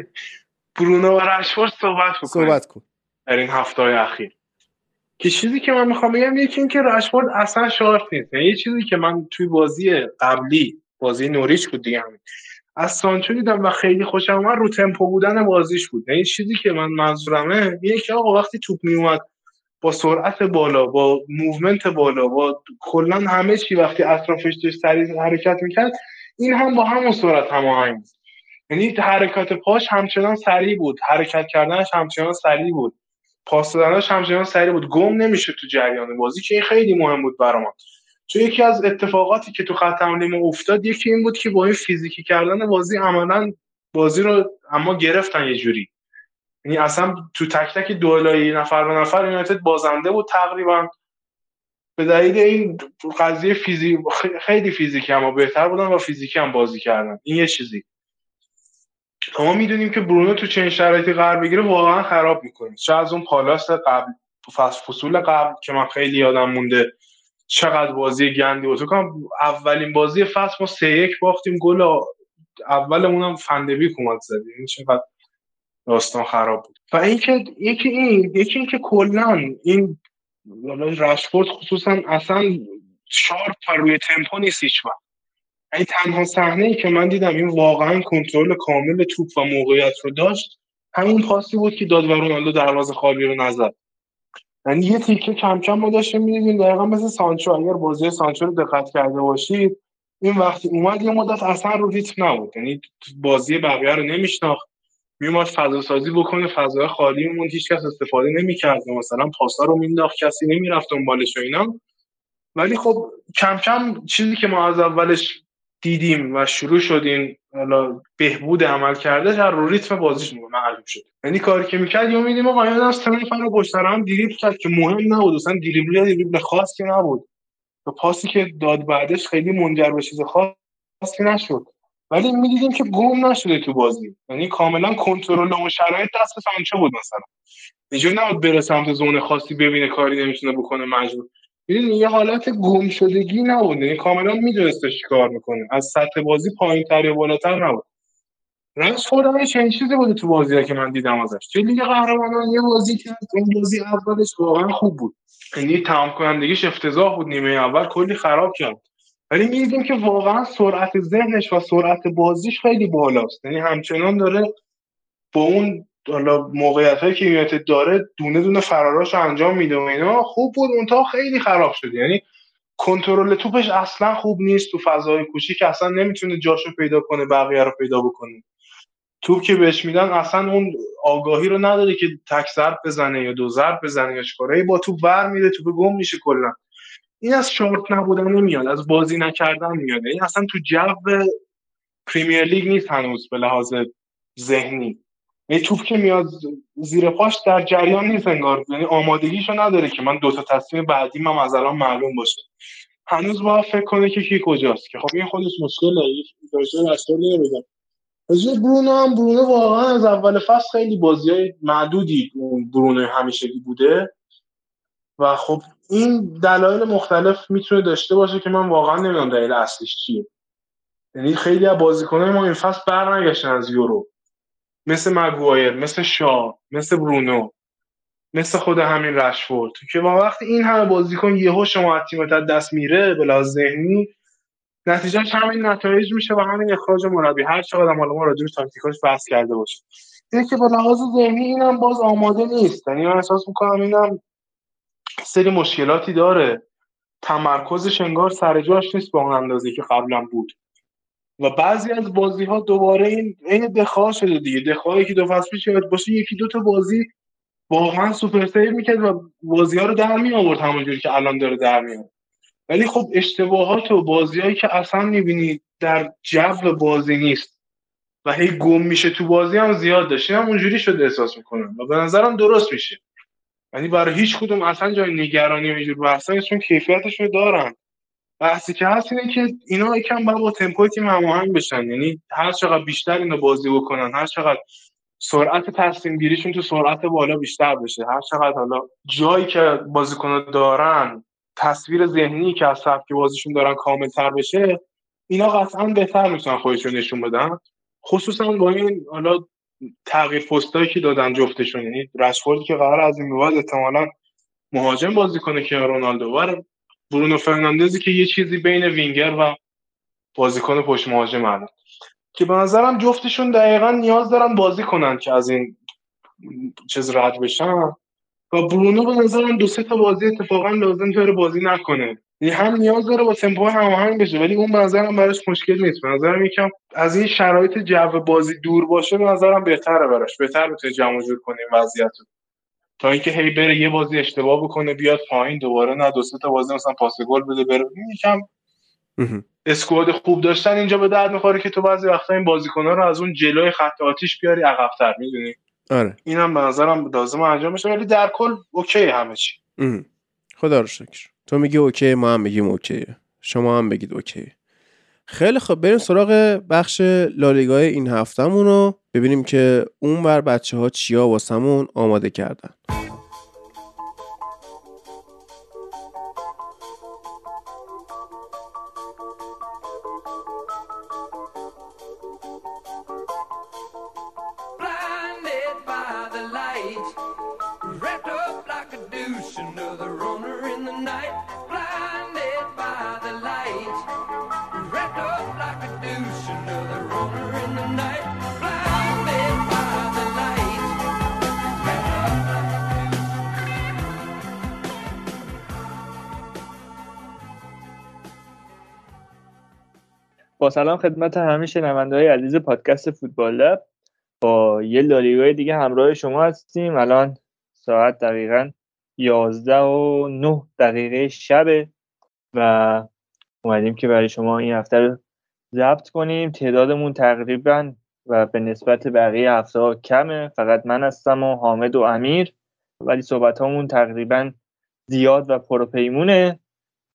برونو و رشفورد صحبت بکنیم. صحبت کن. در این هفته های اخیر. که چیزی که من می‌خوام بگم یکی این که رشفورد اصلا شارپ نیست. یعنی یه چیزی که من توی بازی قبلی بازی نوریچ بود دیگه همین. از سانچو دیدم و خیلی خوشم اومد رو تمپو بودن بازیش بود. این چیزی که من منظورمه اینه که آقا وقتی توپ میومد با سرعت بالا با movement بالا با کلا همه چی وقتی اطرافش داشت سریع حرکت می‌کرد این هم با همون سرعت هماهنگ بود. یعنی حرکات پاش همچنان سریع بود حرکت کردنش همچنان سریع بود. پاس دادنش همچنان سریع بود. گم نمیشه تو جریان بازی که این خیلی مهم بود برام چون یکی از اتفاقاتی که تو خط حمله افتاد یکی این بود که با این فیزیکی کردن بازی عملا بازی رو اما گرفتن یه جوری. یعنی اصلا تو تک تک دوئلای نفر به نفر یونایتد بازنده بود تقریبا. به دلیل این قضیه فیزیک خیلی فیزیکی اما بهتر بودن و فیزیکی هم بازی کردن. این یه چیزی. ما می‌دونیم که برونو تو چنین شرایطی قرار بگیره واقعا خراب می‌کنه. چه از اون پالاس قبل فصل قبل که من خیلی یادم مونده چقدر بازی گندی بود. اولین بازی فصل ما سه یک باختیم گل اولمون هم فندبیک اومد زدیم. این چقدر داستان خراب بود. و اینکه یکی این یکی اینکه کلا این رشفورد خصوصا اصلا شارپ روی تمپو نیست هیچ وقت. این تنها صحنه ای که من دیدم این واقعا کنترل کامل توپ و موقعیت رو داشت. همون پاسی بود که داد و رونالدو دروازه خالی رو نزد. یعنی یه تیکه کم کم ما داشتیم می‌دیدیم. دقیقا مثل سانچو اگر بازی سانچو رو دقت کرده باشید این وقتی اومد یه مدت اصلا رو ریتم نبود. یعنی بازی بقیه رو نمیشناخت. میومد فضا سازی بکنه فضای هیچ کس استفاده نمی‌کرد. مثلا پاسا رو مینداخت کسی نمی‌رفت دنبالش و اینا ولی خب کم کم چیزی که ما از اولش دیدیم و شروع شدیم حالا بهبود عمل کرده در رو ریتم بازیش معلوم شد. یعنی کاری که می‌کرد یا میدیم آقا یاد از تمام فن پشت هم کرد که مهم نبود. اصلا دریبل دریبل خاص که نبود. و پاسی که داد بعدش خیلی منجر به چیز خاصی نشد. ولی می‌دیدیم که گم نشده تو بازی. یعنی کاملا کنترل و شرایط دست سانچو بود مثلا. اینجوری نبود بره سمت زون خاصی ببینه کاری نمی‌تونه بکنه مجبور. ببین یه حالت گم شدگی نبود. یعنی کاملا میدونستش کار می‌کنه. از سطح بازی پایین تر یا بالاتر نبود. رشفورد هم چنین چیزی بوده تو بازی که من دیدم ازش. توی لیگ قهرمانان یه بازی که اون بازی اولش واقعا خوب بود. یعنی تمام کنندگیش افتضاح بود. نیمه اول کلی خراب کرد. ولی می‌دیدیم که واقعا سرعت ذهنش و سرعت بازیش خیلی بالاست. یعنی همچنان داره با اون حالا موقعیت هایی که یونایتد داره دونه دونه فراراش رو انجام میده و اینا خوب بود. اونتا خیلی خراب شد. یعنی کنترل توپش اصلا خوب نیست تو فضای کوچیک اصلا نمی‌تونه جاشو پیدا کنه بقیه رو پیدا بکنه. توپ که بهش میدن اصلا اون آگاهی رو نداره که تک ضرب بزنه یا دو ضرب بزنه یا چیکاره با توپ ور میره توپ گم میشه کلا. این از شورت نبودن نمیاد از بازی نکردن میاد. این اصلا تو جو پریمیر لیگ نیست هنوز به لحاظ ذهنی. یه توپ که میاد زیر پاش در جریان نیست انگار. یعنی آمادگیشو نداره که من دو تا تصمیم بعدی هم از الان معلوم باشه. هنوز با فکر کنه که کی کجاست. که خب این خودش مشکله. درجه اصلا نمی‌دونم. راجع برونو هم برونو واقعا از اول فصل خیلی بازی های معدودی برونو همیشگی بوده. و خب این دلایل مختلف می‌تونه داشته باشه که من واقعا نمی‌دونم دلیل اصلیش چیه. یعنی خیلی از بازیکنان ما این فصل برنگشتن از یورو. مثل مگوایر مثل شا مثل برونو مثل خود همین رشفورد. که با وقتی این همه بازیکن یهو شما تیمت دست میره بلا ذهنی نتیجهش همین نتایج میشه و همین اخراج مربی. هر چقدر حالا ما راجع به تاکتیکاش بحث کرده باشیم. اینه که با لحاظ ذهنی اینم باز آماده نیست. یعنی من احساس می‌کنم اینم سری مشکلاتی داره. تمرکزش انگار سر جاش نیست با اون اندازه که قبلا بود. و بعضی از بازی ها دوباره این این دخئا شده دیگه. دخئایی که دو فصل پیش باشه یکی دو تا بازی واقعا super save می‌کرد و بازی ها رو در می آورد همونجوری که الان داره در میاد ولی خب اشتباهات و بازیهایی که اصلا می‌بینید در جو بازی نیست. و هی گم میشه تو بازی هم زیاد داشته هم اونجوری شده احساس می‌کنم. و به نظرم درست میشه. یعنی برای هیچ کدوم اصلا جای نگرانی و اینجور بحثا چون کیفیتش رو دارن. بحثی که هست اینه که اینا یکم باید با تمپوی تیم هماهنگ بشن. یعنی هر چقدر بیشتر اینو بازی بکنن هر چقدر سرعت تصمیم گیریشون تو سرعت بالا بیشتر بشه هر چقدر حالا جایی که بازیکن دارن تصویر ذهنی که از سبک بازیشون دارن کامل تر بشه اینا قطعا بهتر می‌تونن خودشون نشون بدن. خصوصا با این حالا تغییر پستایی که دادن جفتشون یعنی رشفوردی که قرار از این بعد احتمالاً مهاجم بازی کنه که رونالدو. و برونو فرناندزی که یه چیزی بین وینگر و بازیکن پشت مهاجم الان. که به نظرم جفتشون دقیقا نیاز دارن بازی کنن که از این چیز رد بشن. و برونو به نظرم دو سه تا بازی اتفاقا لازم داره بازی نکنه. هم نیاز داره با تمپو هماهنگ بشه ولی اون به نظرم براش مشکل نیست. به نظرم یکم از این شرایط جو بازی دور باشه به نظرم بهتره براش. بهتر می‌تونه جمع جور کنه وضعیت تا اینکه هی بره یه بازی اشتباه بکنه بیاد پایین دوباره نه دو سه تا بازی مثلا پاس گل بده بره. یکم اسکواد خوب داشتن اینجا به درد می‌خوره که تو بعضی وقتا این بازیکن‌ها رو از اون جلوی خط آتیش بیاری عقب‌تر می‌دونی؟ آره. اینم به نظرم لازم انجام بشه ولی در کل okay همه چی. خدا رو شکر. تو میگی okay ما هم میگیم okay. شما هم بگید okay. خیلی خب بریم سراغ بخش لالیگای این هفتهمون رو ببینیم که اون بر بچه ها چیا واسمون آماده کردن. با سلام خدمت همه شنونده های عزیز پادکست فوتبال لب. با یه لالیگای دیگه همراه شما هستیم. الان ساعت دقیقا 11 و 9 دقیقه شبه و اومدیم که برای شما این هفته رو ضبط کنیم. تعدادمون تقریبا و به نسبت بقیه هفته ها کمه. فقط من هستم و حامد و امیر. ولی صحبت همون تقریبا زیاد و پروپیمونه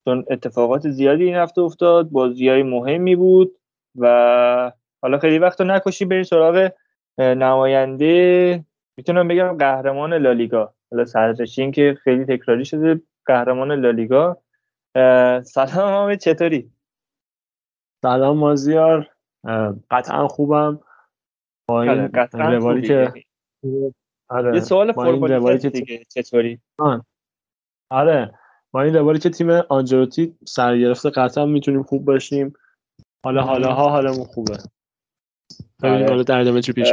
چون اتفاقات زیادی این هفته افتاد بازی های مهمی بود و حالا خیلی وقت رو نکشی بریم سراغ نماینده. می‌تونم بگم قهرمان لالیگا. حالا سرنشین که خیلی تکراری شده قهرمان لالیگا. سلام چطوری؟ سلام مازیار. قطعا خوبم. با این آره، روایی که آره. یه سوال فرمالیته دیگه چطوری؟ آره. با این روایی که تیم آنجلوتی سر گرفته قطعا می‌تونیم خوب باشیم. حالا حالا ها حالمون خوبه. ببینیم آره. حالا در ادامه چی پیش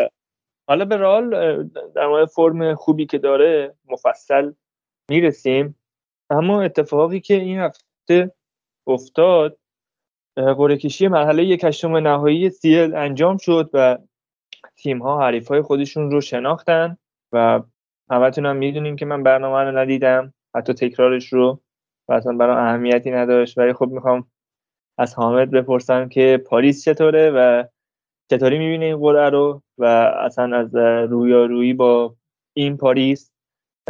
حالا به رال در مورد فرم خوبی که داره مفصل می‌رسیم. اما اتفاقی که این هفته افتاد قرعه کشی مرحله یک هشتم نهایی سیل انجام شد و تیم ها حریف های خودشون رو شناختن و همتون هم می‌دونیم که من برنامه رو ندیدم حتی تکرارش رو. و اصلا برای اهمیتی نداشت. ولی خب می‌خوام از حامد بپرسم که پاریس چطوره و چطوری می‌بینه این قرعه رو و اصلا از رویارویی با این پاریس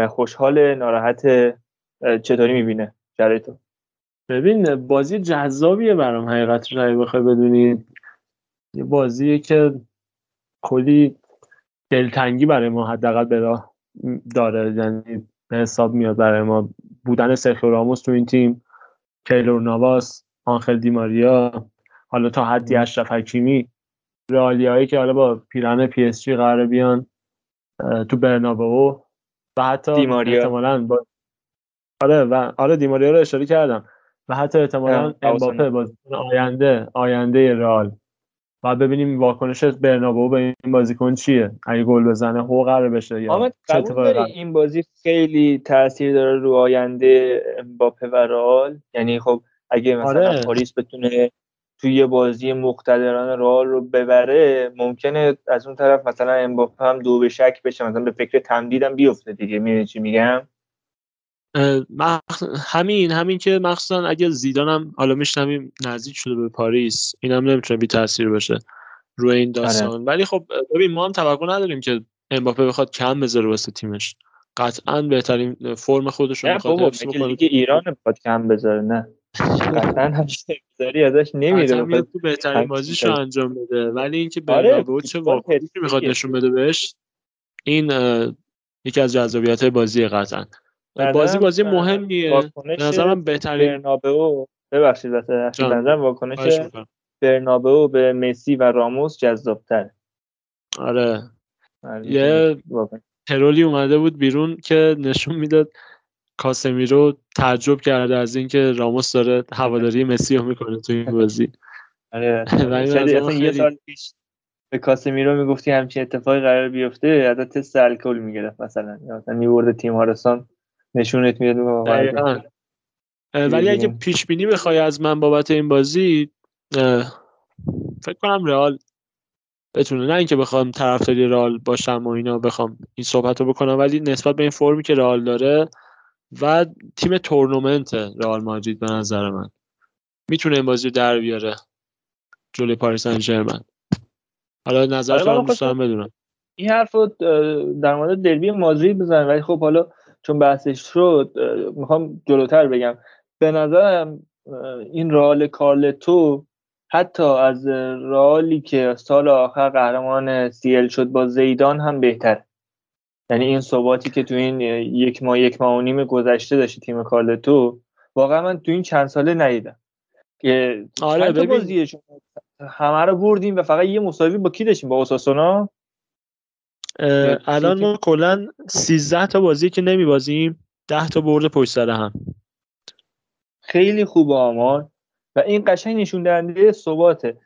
خوشحال ناراحت چطوری می‌بینه؟ تو. ببین بازی جذابیه برام. حقیقت رو بخوای بدونی. یه بازیه که کلی دلتنگی برای ما حداقل به داره. یعنی به حساب میاد برای ما. بودن سرخیو راموس تو این تیم کیلور نواس آنخل دیماریا حالا تا حدی اشرف حکیمی رئالیایی که حالا با پیرهن پی اس جی قرار بیان تو برنابو و حتی دیماریا احتمالاً با آره و آره دیماریا رو اشاره کردم. و حتی احتمالاً امباپه بازیکن آینده آینده رئال. و ببینیم واکنش برنابو به این بازیکن چیه. اگه گل بزنه هو قرار بشه یا این بازی خیلی تاثیر داره رو آینده امباپه و رئال؟ یعنی خب اگه مثلا آره. پاریس بتونه توی یه بازی مقتدران رئال رو ببره ممکنه از اون طرف مثلا امباپه هم دو به شک بشه مثلا به فکر تمدیدم بیفته دیگه. می‌دونی چی میگم؟ همین همین که مخصوصا اگه زیدان حالا میشنویم نزدیک شده به پاریس اینم نمی‌تونه بی تاثیر باشه روی این آره. داستان. ولی خب ببین ما هم توقع نداریم که امباپه بخواد کم بذاره واسه تیمش. قطعا بهترین فرم خودش رو می‌خواد حفظ بکنه. ایران بخواد کم بذاره. نه. قطعا هم ازش نمیره. تو بهترین بازیشو انجام بده. ولی اینکه آره. به چه واکنشی می‌خواد نشون بده بهش این یکی از جذابیت بازی قطعا. بازی بازی مهمیه. نظرم بهترین برنابئو. ببخشید واسه نظرم واکنش برنابئو به مسی و راموس جذابتر آره, آره، یه ترولی اومده بود بیرون که نشون می‌داد کاسمیرو تعجب کرده از اینکه راموس داره هواداری مسی رو می‌کنه تو این بازی. آره. یه سال پیش به کاسمیرو می‌گفتی همچین اتفاقی قرار بیفته ازت تست الکل می‌گرفت مثلا. یا مثلا میورد تیم هارسان نشونت می‌داد ولی اگه پیش بینی بخوای از من بابت این بازی فکر کنم رئال بتونه. نه اینکه بخوام طرفداری رئال باشم و اینا بخوام این صحبت رو بکنم ولی نسبت به این فرمی که رئال داره و تیم تورنمنت رئال مادرید به نظر من. می‌تونه این بازی رو در بیاره جلوی پاریس سن ژرمن حالا نظر تو دوست دارم بدونم. این حرف رو در مورد دربی مادرید بزنم ولی خب حالا چون بحثش شد می‌خوام جلوتر بگم. به نظرم این رئال کارلتو حتی از رالی که سال آخر قهرمان سیل شد با زیدان هم بهتر یعنی این ثباتی که تو این یک ماه یک ماه و نیم گذشته داشتی تیم کارلتو واقعا من تو این چند ساله ندیدم. که آره ببین. همه رو بردیم و فقط یه مساوی با کی داشتیم؟ با اوساسونا؟ الان ما کلا 13 تا بازی که نمیبازیم 10 تا برد پشت سر هم. خیلی خوب آمار. و این قشنگ نشون دهنده ثباته.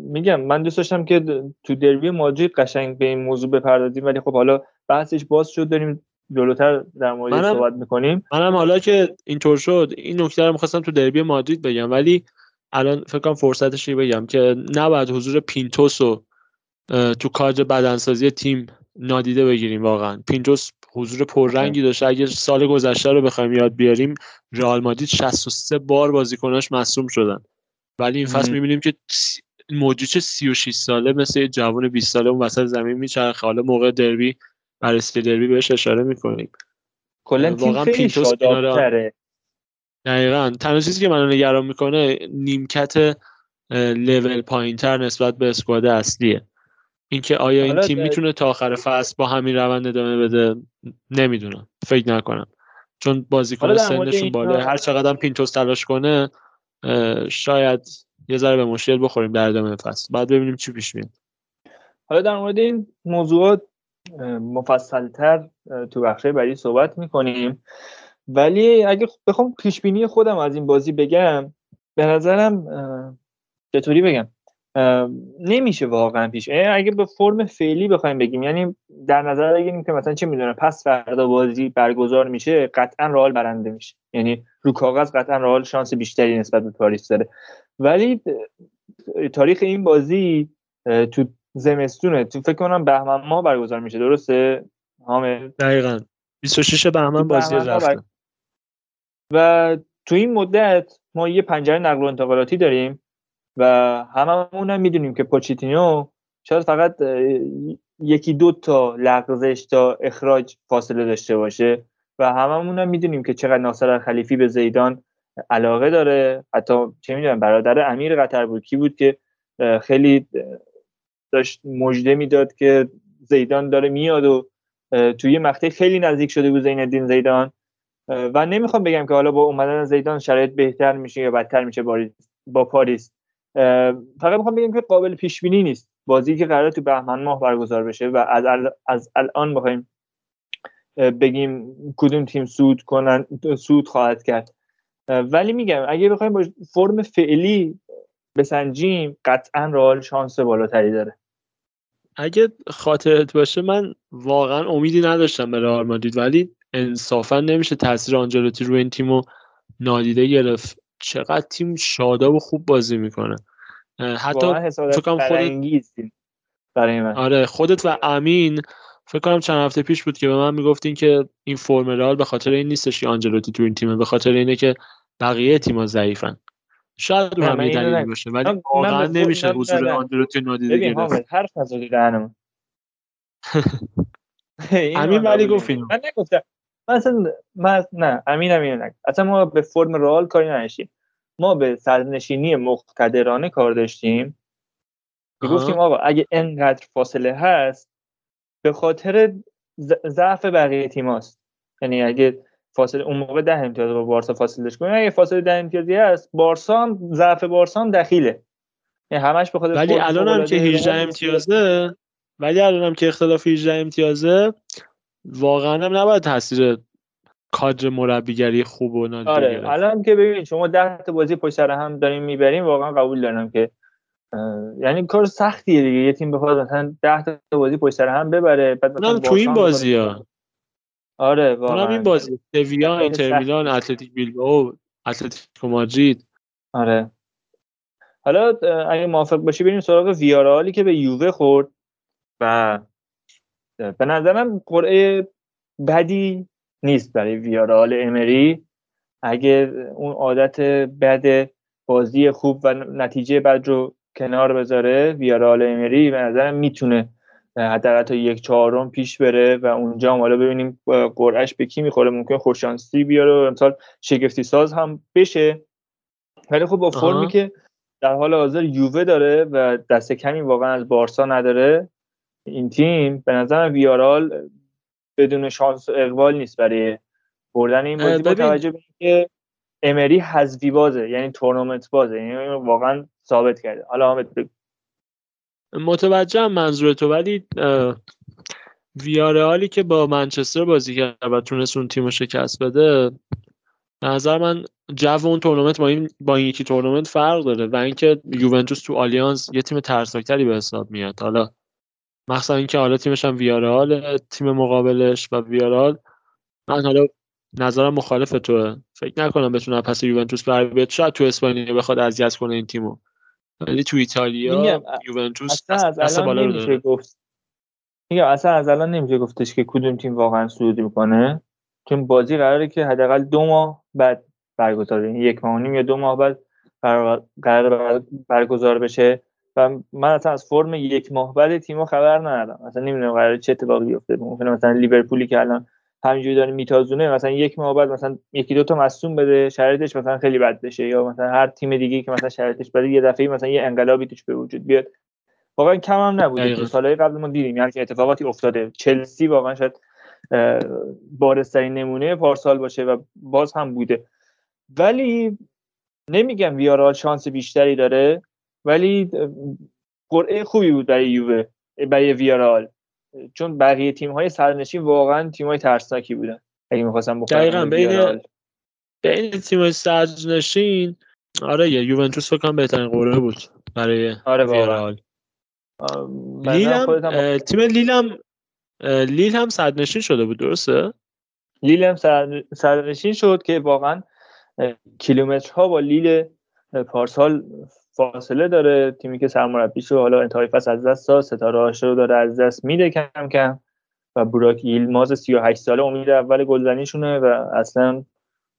میگم من دوست داشتم که تو دربی مادرید قشنگ به این موضوع بپردازیم ولی خب حالا بحثش باز شد داریم جلوتر در مورد صحبت می‌کنیم. منم حالا که اینطور شد این نکته رو می‌خواستم تو دربی مادرید بگم ولی الان فکر کنم فرصتش بگم که نباید حضور پینتوس رو تو کادر بدنسازی تیم نادیده بگیریم واقعا. پینتوس حضور پررنگی داشته اگر سال گذشته رو بخوایم یاد بیاریم رئال مادرید 63 بار بازیکناش مصوم شدن. ولی این فصل می‌بینیم که موجوچ 36 ساله مثل یه جوان 20 ساله اون وسط زمین میچرخه. حالا موقع دربی بررسی دربی بهش اشاره می‌کنیم. کلا خیلی شادابتره دقیقا. تنها چیزی که منو نگران می‌کنه نیمکت لول پایینتر نسبت به اسکواد اصلیه. اینکه آیا این تیم می‌تونه تا آخر فصل با همین روند ادامه بده؟ نمی‌دونم. فکر نکنم. چون بازیکن سنشون بالا هر چقدر پینتوس تلاش کنه شاید یه ذره به مشکل بخوریم در ادامه فصل. بعد ببینیم چی پیش میاد. حالا در مورد این موضوعات مفصلتر تو بخش بعدی صحبت می‌کنیم. ولی اگه بخوام پیش بینی خودم از این بازی بگم به نظرم چطوری بگم؟ نمیشه واقعا پیش. اگه به فرم فعلی بخوایم بگیم یعنی در نظر بگیریم که مثلا چه می‌دونه پس فردا بازی برگزار میشه قطعا رئال برنده میشه. یعنی رو کاغذ قطعا رئال شانس بیشتری نسبت به پاریس داره. ولی تاریخ این بازی تو زمستونه تو فکر کنم بهمن ماه برگزار میشه درسته؟ حامد؟ دقیقاً. 26 بهمن بازی رفته. و تو این مدت ما یه پنجره نقل و انتقالاتی داریم. و هممون هم می‌دونیم که پوچیتینو شاید فقط یکی دو تا لغزش تا اخراج فاصله داشته باشه و هممون هم می‌دونیم که چقدر ناصر خلیفی به زیدان علاقه داره. حتی چه می‌دونم برادر امیر قطر بود کی بود که خیلی داشت مژده می‌داد که زیدان داره میاد و توی مقطع خیلی نزدیک شده بود زین الدین زیدان و نمی‌خوام بگم که حالا با اومدن زیدان شرایط بهتر میشه یا بدتر میشه با پاریس. فقط می‌خوام بگم که قابل پیش بینی نیست. بازی که قرار تو بهمن ماه برگزار بشه و از, از الان بخوایم بگیم کدوم تیم سود کنن سود خواهد کرد. ولی میگم اگه بخوایم با فرم فعلی بسنجیم قطعا رئال شانس بالاتری داره. اگه خاطرت باشه من واقعا امیدی نداشتم به رئال مادرید ولی انصافا نمیشه تاثیر آنجلوتی روی این تیمو نادیده گرفت. چقدر تیم شاداب و خوب بازی می‌کنه. حتی فکر خودت برای من. آره خودت و امین فکر کنم چند هفته پیش بود که به من می‌گفتین که این فرم رئال به خاطر این نیستش که آنجلوتی تو این تیمه به خاطر اینه که بقیه تیم‌ها ضعیفن. شاید رو همین دلیل باشه ولی واقعا نمیشه حضور آنجلوتی نادیده گرفت. حرف نزدی دهنم امین ولی گفت من نگفتم. مثلا من نه امین امین نگفت. اصلا ما به فرم رئال کاری نداشتیم. ما به سرنشینی مقتدرانه کار داشتیم. که گفتیم آقا اگه انقدر فاصله هست به خاطر ضعف بقیه تیماست یعنی اگه فاصله اون موقع ده امتیاز با بارسا فاصله داشت اگه فاصله ده امتیازی هست بارسا هم ضعف بارسا هم دخیله. یعنی همش به خاطر ولی الان هم که 18 امتیازه ولی الان هم که اختلاف 18 امتیازه واقعا هم نباید تاثیر کادر مربیگری خوب و آره الان که ببین شما 10 تا بازی پشت سر هم داریم می‌بریم واقعا قبول دارم که یعنی کار سختیه دیگه. یه تیم بخواد مثلا 10 تا بازی پشت سر هم ببره بعد مثلا تو این بازی ها آره واقعا این بازی سویا اینتر میلان اتلتیک بیلبائو اتلتیکو مادرید. آره. حالا اگه موافق باشی بریم سراغ ویارالی که به یووه خورد. و به نظرم قرعه بدی نیست برای ویارال امری. اگه اون عادت بد بازی خوب و نتیجه بد رو کنار بذاره ویارال امری به نظرم می‌تونه حداقل تا یک چهارم پیش بره و اونجا هم حالا ببینیم قرعش به کی می‌خوره. ممکن خوششانسی بیاره و امسال شگفتی ساز هم بشه. ولی خب با فرمی که در حال حاضر یووه داره و دست کمی واقعا از بارسا نداره این تیم به نظر ویارال بدون شانس و اقبال نیست برای بردن این بازی با توجه به اینکه امری حذفی بازه یعنی تورنمنت بازه یعنی واقعا ثابت کرده. حالا حامد متوجهم منظور تو ولی ویارئالی که با منچستر بازی کرد و تونست اون تیم شکست بده نظر من جو اون تورنمنت با این با این یکی تورنمنت فرق داره و اینکه یوونتوس تو آلیانز یه تیم ترسناکتری به حساب میاد. حالا مخصوصا اینکه حالا تیمش هم ویارئال تیم مقابلش و ویارئال من حالا نظرم مخالف توه. فکر نکنم بتونه پس یوونتوس بر بیاد. شاید تو اسپانیا بخواد اذیت کنه این تیمو. ولی تو ایتالیا یوونتوس دست بالا رو داره. گفت. میگم اصلا از الان نمیشه گفتش که کدوم تیم واقعا صعود می‌کنه. چون بازی قراره که حداقل دو ماه بعد برگزار یک ماه و نیم یا دو ماه بعد قرار برگزار بشه. و من اصلا از فرم یک ماه بعد تیمو خبر ندارم. اصلا نمی‌دونم قرار چه اتفاقی بیفته. ممکنه مثلا لیورپولی که الان همینجوری داره میتازونه مثلا یک ماه بعد مثلا یکی دو تا مصوم بده شرایطش مثلا خیلی بد بشه. یا مثلا هر تیم دیگه که مثلا شرایطش بده یه دفعه مثلا یه انقلابی توش به وجود بیاد. واقعا کم هم نبوده که سالهای قبل ما دیدیم یعنی اتفاقاتی افتاده. چلسی واقعا شاید بارسترین نمونه پارسال باشه و باز هم بوده. ولی نمیگم ویارال شانس بیشتری داره. ولی قرعه خوبی بود برای یووه برای ویارال چون بقیه تیم های سرنشین واقعا تیم های ترسناکی بودن. اگه می‌خواستم بخورم دقیقا بین بین تیم های سرنشین آره یه یوونتوس فکر کنم بهترین قرعه بود برای آره ویارال لیل هم تیم لیل هم لیل هم سرنشین شده بود درسته؟ لیل هم سرنشین شد که واقعا کیلومترها با لیل پارسال فاصله داره. تیمی که سرمربیش رو حالا انتهای فصل از دست داد ستاره رو داره از دست میده کم کم و براک ییلماز 38 ساله امید اول گلزنیشونه و اصلا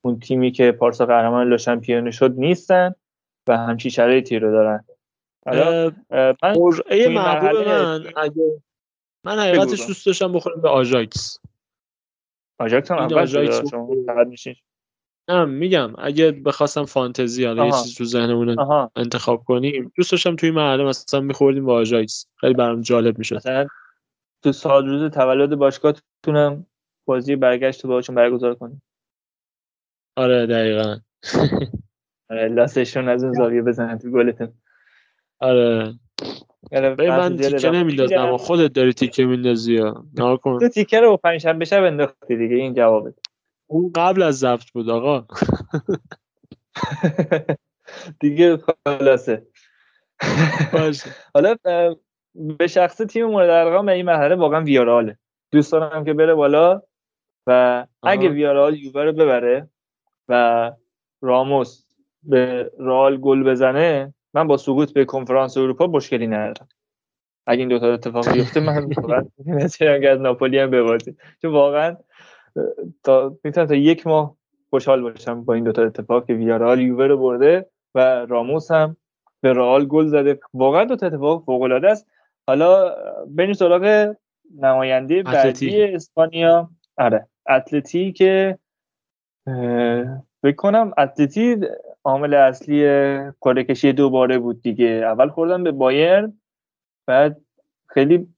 اون تیمی که پارسا قهرمان لا شامپیون شد نیستن و همچی شرایطی رو دارن. حالا من محبوب من اگه من حقیقتش دوست داشتم بخورم به آژاکس. آژاکس هم اول نه میگم اگه بخواستم فانتزی حالا یه چیز تو ذهنمون انتخاب کنیم دوست داشتم توی محله مثلا میخوردیم با آژاکس. خیلی برام جالب می‌شد. مثلا تو سال روز تولد باشگاهتونم بازی برگشت تو باهاشون برگزار کنیم. آره دقیقا. آره لاستشون از اون زاویه بزنن تو گلتون. آره. من تیکه نمیندازم و خودت داری تیکه میندازی یا؟ تو تیکه رو پنج شنبه شب انداختی دیگه این جوابه اون قبل از ضبط بود آقا. دیگه خلاصه. حالا به شخص تیم مورد ارقام این مرحله واقعا ویاراله. دوست دارم که بره بالا و اگه ویارال یووه رو ببره و راموس به رال گل بزنه من با سقوط به کنفرانس اروپا مشکلی ندارم. اگه این دوتا اتفاق بیفته من واقعا از ناپولی هم ببازیم. چون واقعا تا می‌تونم تا یک ماه خوشحال باشم با این دوتا اتفاق که ویارال یووه رو برده و راموس هم به رئال گل زده. واقعا دو تا اتفاق فوق العاده است. حالا بریم سراغ نماینده بعدی اسپانیا. آره اتلتی که فکر کنم اتلتی عامل اصلی کره کشی دوباره بود دیگه. اول خوردن به بایرن بعد خیلی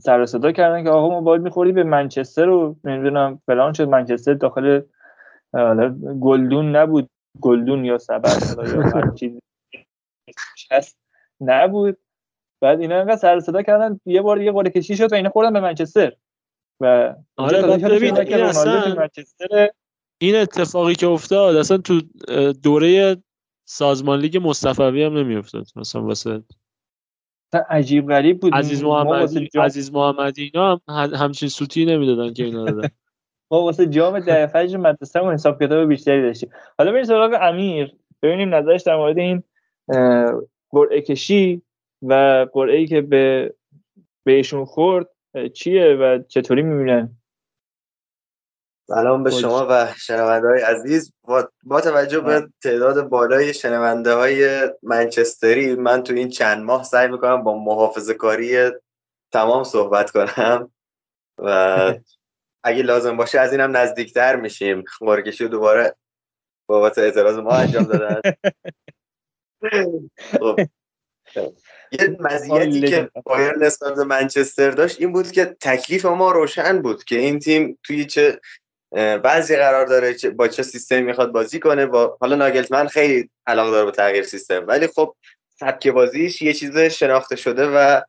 سر صدا کردن که آقا ما باید می‌خوریم به منچستر رو. نمی‌دونم فلان شد. منچستر داخل گلدون نبود. گلدون یا سبر یا هر چیزی. نبود. بعد اینا انقدر سر صدا کردن. یه بار یه قرعه کشی شد و اینا خوردن به منچستر. و آره ببین این اصلا این اتفاقی که افتاد اصلا تو دوره سازمان لیگ مصطفی هم نمیافتاد. مثلا واسه عجیب غریب بود. عزیز محمدی. عزیز محمدی اینا هم همچین سوتی نمی‌دادن که اینا دادن ما واسه جام در فجر مدرسه حساب کتاب بیشتری داشتیم. حالا بریم سراغ امیر. ببینیم نظرش در مورد این قرعه کشی و قرعه ای که به بهشون خورد چیه و چطوری می‌بینن؟ سلام به شما و شنونده های عزیز. با, توجه به تعداد بالای شنونده های منچستری من تو این چند ماه سعی می‌کنم با محافظه کاری تمام صحبت کنم و اگه لازم باشه از اینم نزدیکتر میشیم. قرکشی دوباره بابت اعتراض ما انجام دادن. خب. یه مزیتی که بایر نسبت به منچستر داشت این بود که تکلیف ما روشن بود که این تیم توی چه بعضی قرار داره با چه سیستمی می‌خواد بازی کنه با حالا ناگلتمن خیلی علاقه داره به تغییر سیستم ولی خب سبک بازیش یه چیز شناخته شده و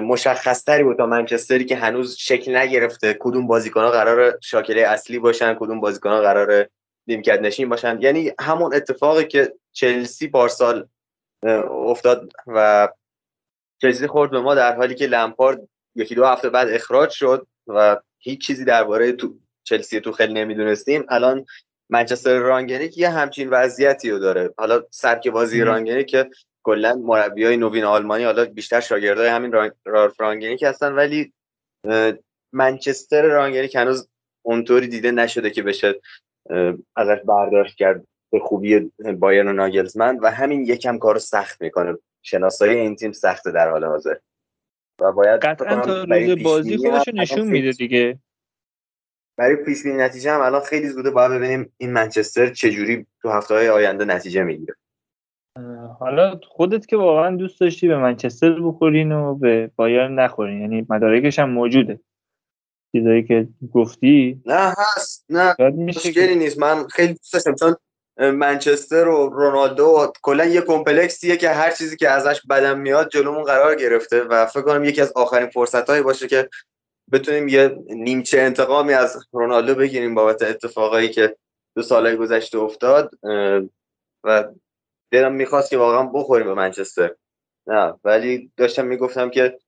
مشخصتری بود تا منچستری که هنوز شکل نگرفته کدوم بازیکنها قرار شاکله اصلی باشن کدوم بازیکنها قرار نیمکت نشین باشن. یعنی همون اتفاقی که چلسی پارسال افتاد و چلسی خورد به ما در حالی که لمپارد یکی دو هفته بعد اخراج شد و هیچ چیزی درباره تو چلسی تو خیلی نمی‌دونستیم. الان منچستر رانگنیک یه همچین وضعیتی رو داره. حالا سرک بازی رانگنیک که کلا مربیای نوین آلمانی حالا بیشتر شاگردای همین رالف رانگنیک هستن ولی منچستر رانگنیک هنوز اونطوری دیده نشده که بشه ازش برداشت کرد به خوبی بایرن و ناگلزمن و همین یکم کارو سخت می‌کنه. شناسایی این تیم سخته در حال حاضر. و باید قطعا تا روز بازی خودش نشون میده دیگه. برای پیش بینی نتیجه هم الان خیلی زوده باید ببینیم این منچستر چجوری تو هفته های آینده نتیجه می‌گیره. حالا خودت که واقعا دوست داشتی به منچستر بخورین و به بایرن نخورین یعنی مدارکش هم موجوده. چیزایی که گفتی؟ نه هست نه. مشکلی نیست. من خیلی دوست داشتم چون منچستر و رونالدو کلا یه کمپلکسیه که هر چیزی که ازش بدم میاد جلومون قرار گرفته و فکر کنم یکی از آخرین فرصت باشه که بتونیم یه نیمچه انتقامی از رونالدو بگیریم بابت اتفاقایی که دو سالهای گذشته افتاد و دلم می‌خواست که واقعا بخوریم به منچستر. نه ولی داشتم می‌گفتم که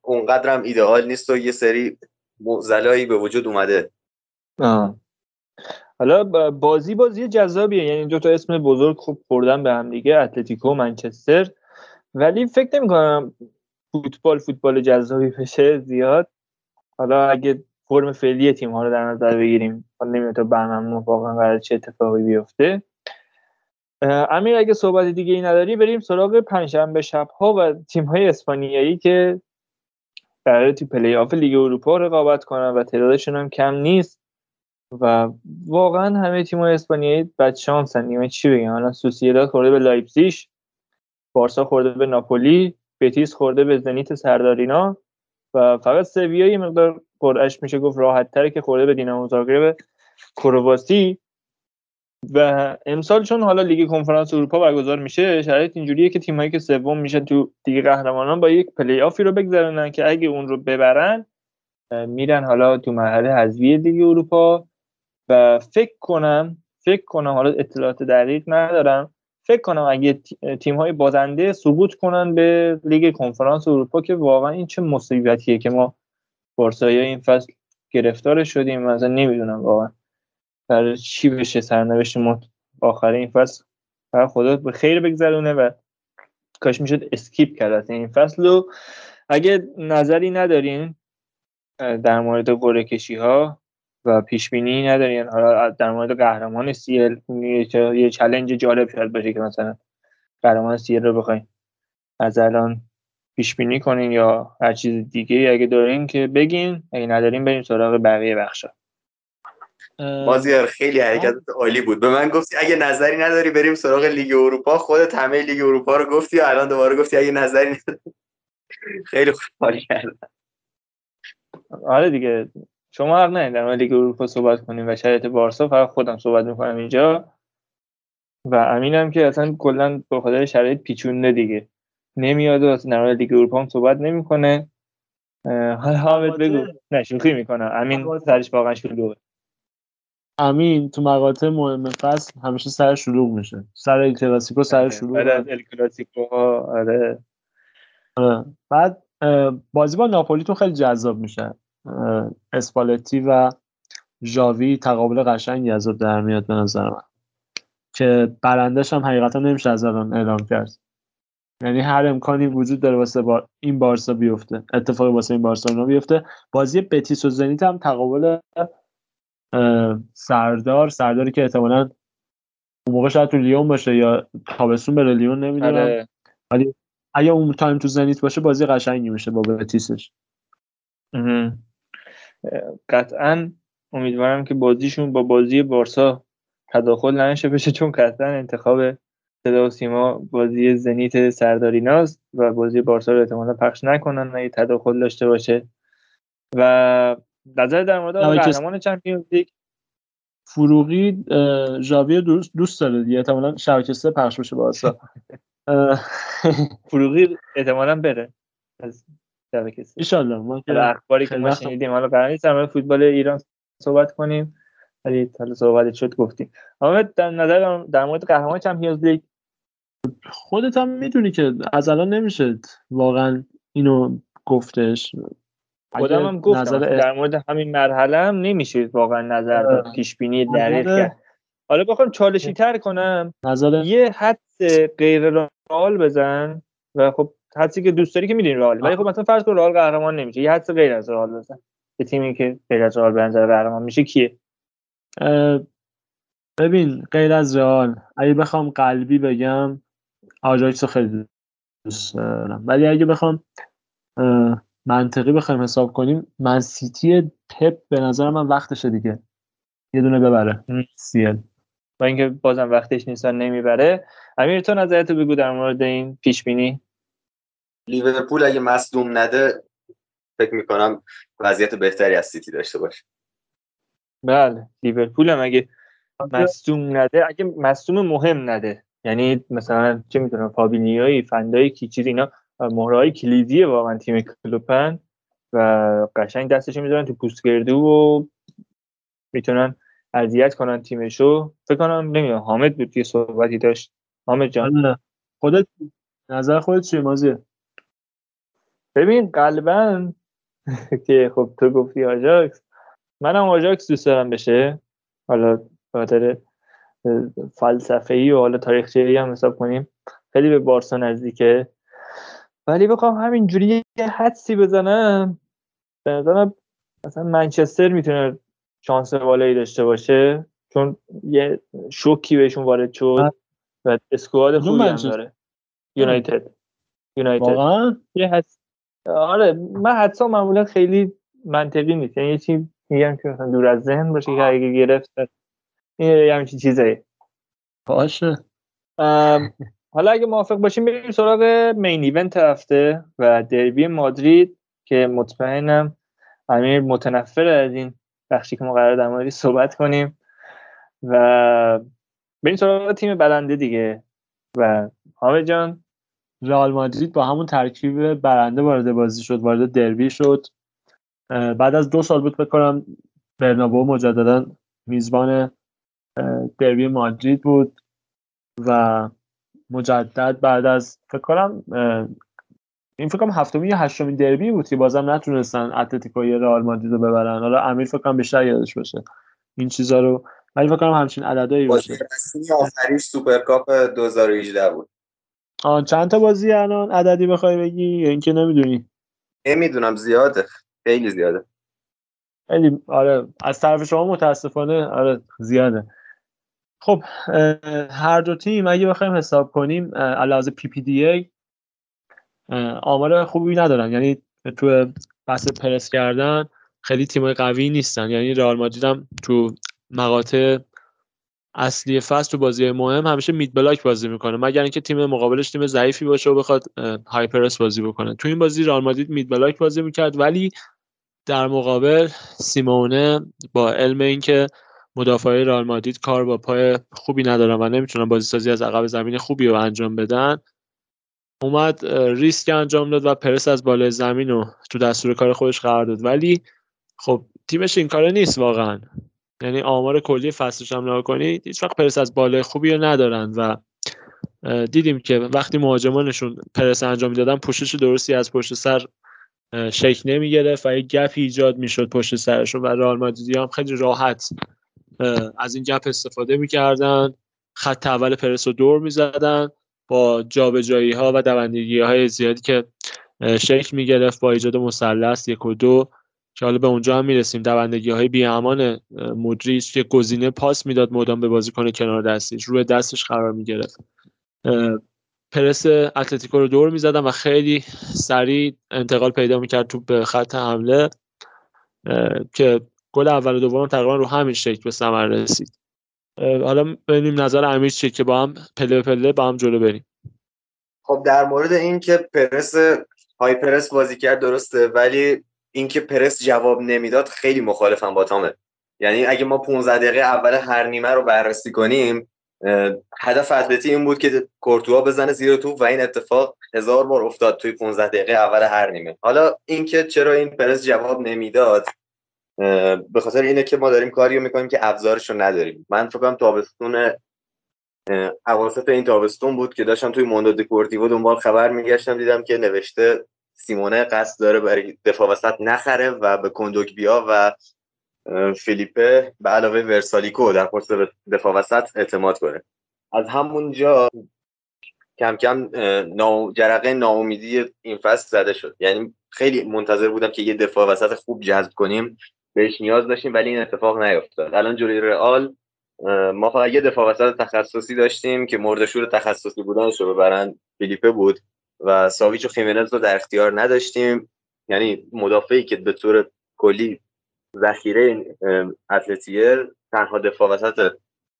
اونقدرم ایدئال نیست و یه سری موزلایی به وجود اومده. آه. حالا بازی بازی جذابیه. یعنی دو تا اسم بزرگ خوب خوردن به هم دیگه اتلتیکو و منچستر. ولی فکر نمی کنم فوتبال فوتبال جذابی بشه زیاد. حالا اگه فرم فعلی تیم ها رو در نظر بگیریم حالا نمی‌دونم تا برنامه واقعا قرار چه اتفاقی بیفته. امیر اگه صحبت دیگه ای نداری بریم سراغ پنجشنبه شب ها و تیم های اسپانیایی که قرار تو پلی آف لیگ اروپا رقابت کنن و تعدادشون هم کم نیست. و واقعا همه تیم های اسپانیایی بد شانس یعنی چی بگم؟ الان سوسییداد خورده به لایپزیگ بارسا خورده به ناپولی بتیس خورده به زنیت سردار اینا. و فقط سویا یه مقدار قرعش میشه گفت راحت تره که خورده به دینامو زاگرب کرواسی. و امسال چون حالا لیگ کنفرانس اروپا برگزار میشه شرایط اینجوریه که تیمایی که سوم میشن تو لیگ قهرمانان با یک پلی آفی رو بگذرونن که اگه اون رو ببرن میرن حالا تو مرحله حذفی لیگ اروپا. و فکر کنم فکر کنم حالا اطلاعات دقیق ندارم فکر کنم اگه تیم های بازنده سقوط کنن به لیگ کنفرانس اروپا که واقعا این چه مصیبتیه که ما بارسایی این فصل گرفتار شدیم. مثلا نمی‌دونم واقعا برای چی بشه سرنوشت ما آخر این فصل برای خدا به خیر بگذرونه و کاش می‌شد skip کرد این فصل. رو اگه نظری ندارین در مورد قرعه کشی ها و پیش بینی ندارین حالا در مورد قهرمان سیل یه چلنج جالب شاید باشه که مثلا قهرمان سیل رو بخواین از الان پیش بینی کنین یا هر چیز دیگه اگه دارین که بگین. اگه ندارین بریم سراغ بقیه بخشا. بازیار خیلی حرکت عالی بود. به من گفتی اگه نظری نداری بریم سراغ لیگ اروپا. خودت همه لیگ اروپا رو گفتی و الان دوباره گفتی اگه نظری نداری. خیلی خوب. کردم آره دیگه. شما حق ندید در مورد لیگ اروپا صحبت کنیم. و شرایط بارسا فقط خودم صحبت می‌کنم اینجا. و امینم که اصلا کلا به خاطر شرایط پیچونده دیگه. نمیاد و در مورد لیگ اروپا هم صحبت نمی‌کنه. حالا حامد بگو. نه شوخی می‌کنم. امین سرش واقعا شلوغه. امین تو مقاطع مهم فصل همیشه سر شلوغ میشه. سر ال کلاسیکو سر آره، شلوغ بعد ال کلاسیکو آره. آره. بعد بازی با ناپولیتون خیلی جذاب میشه. اسپالتی و ژاوی تقابل قشنگی از در میاد به نظر من. که برندش هم حقیقتا نمیشه از الان اعلام کرد. یعنی هر امکانی وجود داره واسه با این بارسا بیفته. اتفاقی واسه این بارسا بیفته. بازی بتیس و زنیت هم تقابل سردار سرداری که احتمالا اون موقع شاید تو لیون باشه یا تابستون بره لیون نمی‌دونم. آره. ولی اگه اون تایم تو زنیت باشه بازی قشنگی میشه با بتیسش. قطعا امیدوارم که بازیشون با بازی بارسا تداخل نشه بشه چون قطعا انتخاب صدا و سیما بازی زنیت سرداری ناز و بازی بارسا رو احتمالا پخش نکنن اگه تداخل داشته باشه. و نظر در مورد قهرمان چمپیونز لیگ فروغی ژاوی دوست دوست داره دیگه. احتمالاً شبکه سه پخش بشه بارسا. فروغی احتمالاً بره. از شبکه سه ان ما اخباری که ما شنیدیم حالا قرار نیست در فوتبال ایران صحبت کنیم ولی حالا صحبت شد گفتیم. اما در نظر در مورد قهرمان چمپیونز لیگ خودت هم می‌دونی که از الان نمیشه واقعا اینو گفتش. خودم هم گفتم. نظر در مورد همین مرحله هم نمیشه واقعا نظر داد پیش بینی دقیق کرد. حالا بخوام چالشی تر کنم. نظر... یه حد غیر رئال بزن و خب حدسی که دوست داری که می‌دونی رئال. ولی خب مثلا فرض کن رئال قهرمان نمیشه. یه حد غیر از رئال بزن. یه تیمی که غیر از رئال به نظر قهرمان میشه کیه؟ ببین غیر از رئال اگه بخوام قلبی بگم آجاکس خیلی دوست دارم. ولی اگه بخوام منطقی بخوایم حساب کنیم من سیتی پپ به نظر من وقتشه دیگه. یه دونه ببره. سیل. با اینکه بازم وقتش نیستن نمی‌بره. امیر تو نظرتو بگو در مورد این پیش بینی لیورپول اگه مصدوم نده فکر می‌کنم وضعیت بهتری از سیتی داشته باشه. بله لیورپول هم اگه مصدوم نده اگه مصدوم مهم نده. یعنی مثلا چه می‌دونم فابینیوی فندایی کی چیز اینا مهرهای کلیدیه واقعا تیم کلوپن و قشنگ دستش می‌ذارن تو پوستگردو و می‌تونن اذیت کنن تیمشو. فکر کنم نمی‌دونم حامد بود یه صحبتی داشت. حامد جان. خودت نظر خودت چیه مازیه؟ ببین قلبا که خب تو گفتی آجاکس منم آجاکس دوست دارم بشه. حالا خاطر فلسفه ای و حالا تاریخچه هم حساب کنیم. خیلی به بارسا نزدیکه. ولی بخوام همینجوری یه حدسی بزنم. به نظرم مثلا منچستر می‌تونه شانس بالایی داشته باشه. چون یه شوکی بهشون وارد شد و اسکواد خوبی هم داره. یونایتد. یونایتد. یه آره من حدسا معمولا خیلی منطقی نیست. یعنی یه چیز میگم که مثلا دور از ذهن باشه که اگه گرفت این همچین چیزایی. باشه. حالا اگه موافق باشیم بریم سراغ مین ایونت هفته و دربی مادرید که مطمئنم امیر متنفر از این بخشی که ما قرار در صحبت کنیم. و بریم سراغ تیم برنده دیگه. و حامد جان رئال مادرید با همون ترکیب برنده وارد بازی شد وارد دربی شد. بعد از دو سال بود بکنم برنابو مجددا میزبان دربی مادرید بود و مجدد بعد از فکر کنم این فکر کنم هفتمین یا هشتمین دربی بود که بازم نتونستن اتلتیکو یا رئال مادرید رو ببرن. حالا امیر فکر کنم بیشتر یادش باشه این چیزا رو ولی فکر کنم همچین عددایی باشه آخریش سوپرکاپ 2018 بود. آن چند تا بازی الان عددی بخوای بگی؟ یا اینکه نمی‌دونی؟ نمی‌دونم زیاده. خیلی زیاده. خیلی آره از طرف شما متاسفانه آره زیاده. خب هر دو تیم اگه بخوایم حساب کنیم علاوه PPDA آمار خوبی ندارن. یعنی تو بحث پرس کردن خیلی تیمای قوی نیستن. یعنی رئال مادرید هم تو مقاطع اصلی فصل تو بازی مهم همیشه مید بلاک بازی می‌کنه مگر اینکه تیم مقابلش تیم ضعیفی باشه و بخواد های پرس بازی بکنه. تو این بازی رئال مادرید مید بلاک بازی می‌کرد ولی در مقابل سیمونه با علم اینکه مدافعای رئال مادرید کار با پای خوبی ندارن و نمی‌تونن بازی سازی از عقب زمین خوبی رو انجام بدن اومد ریسک انجام داد و پرس از بالای زمین رو تو دستور کار خودش قرار داد. ولی خب تیمش این کاره نیست واقعا. یعنی آمار کلی فصلش هم نگاه کنید هیچ وقت پرس از بالای خوبی رو ندارن و دیدیم که وقتی مهاجمانشون پرس انجام می‌دادن پوشش درستی از پشت سر شک نمی گرفت و یک گپی ایجاد می‌شد پشت سرشون و رئال مادریدی هم خیلی راحت از این گپ استفاده می‌کردن. خط اول پرس رو دور می‌زدن با جابجایی ها و دوندگی های زیادی که شکل می‌گرفت با ایجاد مثلث یک و دو. که حالا به اونجا هم می‌رسیم. دوندگی های بیامان مدریچ که گزینه پاس می‌داد مدام به بازیکن کنار دستش. روی دستش قرار می‌گرفت. پرس اتلتیکو رو دور می‌زدن و خیلی سریع انتقال پیدا می‌کرد تو به خط حمله. که گل اول و دوم تقریبا رو همین شکل به ثمر رسید. حالا ببینیم نظر امیر چیه که با هم پله پله با هم جلو بریم. خب در مورد این که پرس های پرس بازی کرد درسته ولی اینکه پرس جواب نمی‌داد خیلی مخالفم با تامه یعنی اگه ما 15 دقیقه اول هر نیمه رو بررسی کنیم هدف اتلتی این بود که کورتوا بزنه زیر توپ و این اتفاق هزار بار افتاد توی 15 دقیقه اول هر نیمه. حالا اینکه چرا این پرس جواب نمی‌داد به خاطر اینه که ما داریم کاریو می‌کنیم که ابزارش رو نداریم. من فکر کنم تابستون اواسط این تابستون بود که داشتم توی موندو دکورتیو دنبال خبر میگشتم دیدم که نوشته سیمونه قصد داره برای دفاع وسط نخره و به کندوک بیا و فیلیپه به علاوه ورسالیکو در پست دفاع وسط اعتماد کنه. از همونجا کم کم جرقه ناامیدی این فصل زده شد. یعنی خیلی منتظر بودم که یه دفاع وسط خوب جذب کنیم. بهش نیاز داشتیم ولی این اتفاق نیفتاد الان جلوی رئال ما فقط یه دفاع وسط تخصصی داشتیم که مردشور تخصصی بودنش رو ببرن. فیلیپه بود. و ساویچ و خیمنز رو در اختیار نداشتیم. یعنی مدافعی که به طور کلی ذخیره اتلتیه تنها دفاع وسط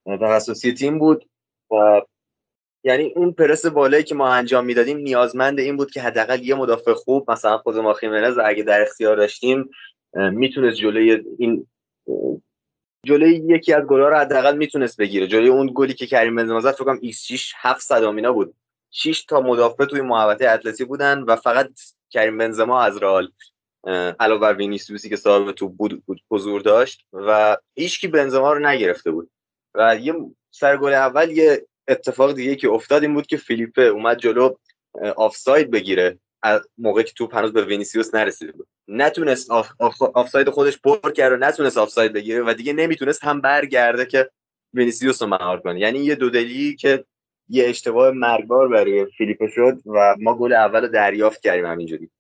تخصصی تیم بود و یعنی اون پرس بالایی که ما انجام می‌دادیم نیازمند این بود که حداقل یه مدافع خوب مثلا خود ما خیمنز اگه در اختیار داشتیم می‌تونست جلوی این جلوی یکی از گل‌ها رو حداقل می‌تونست بگیره. جلوی اون گلی که کریم بنزما زد فکر کنم xG ش 700 امینا بود. 6 تا مدافع توی محوطه اتلتی بودن و فقط کریم بنزما از رئال علاوه بر وینیسیوسی که صاحب توپ بود, حضور داشت و هیچکی بنزما رو نگرفته بود. و یه سر گل اول یه اتفاق دیگه که افتاد این بود که فیلیپه اومد جلو آفساید بگیره. از موقعی که توپ هنوز به وینیسیوس نرسیده بود. نتونست آف آفساید خودش پر کرد و نتونست آفساید بگیره و دیگه نمی‌تونست هم برگرده که وینیسیوس رو مهار کنه. یعنی یه دودلی که یه اشتباه مرگبار برای فیلیپ شد و ما گل اول رو دریافت کردیم همینجوری.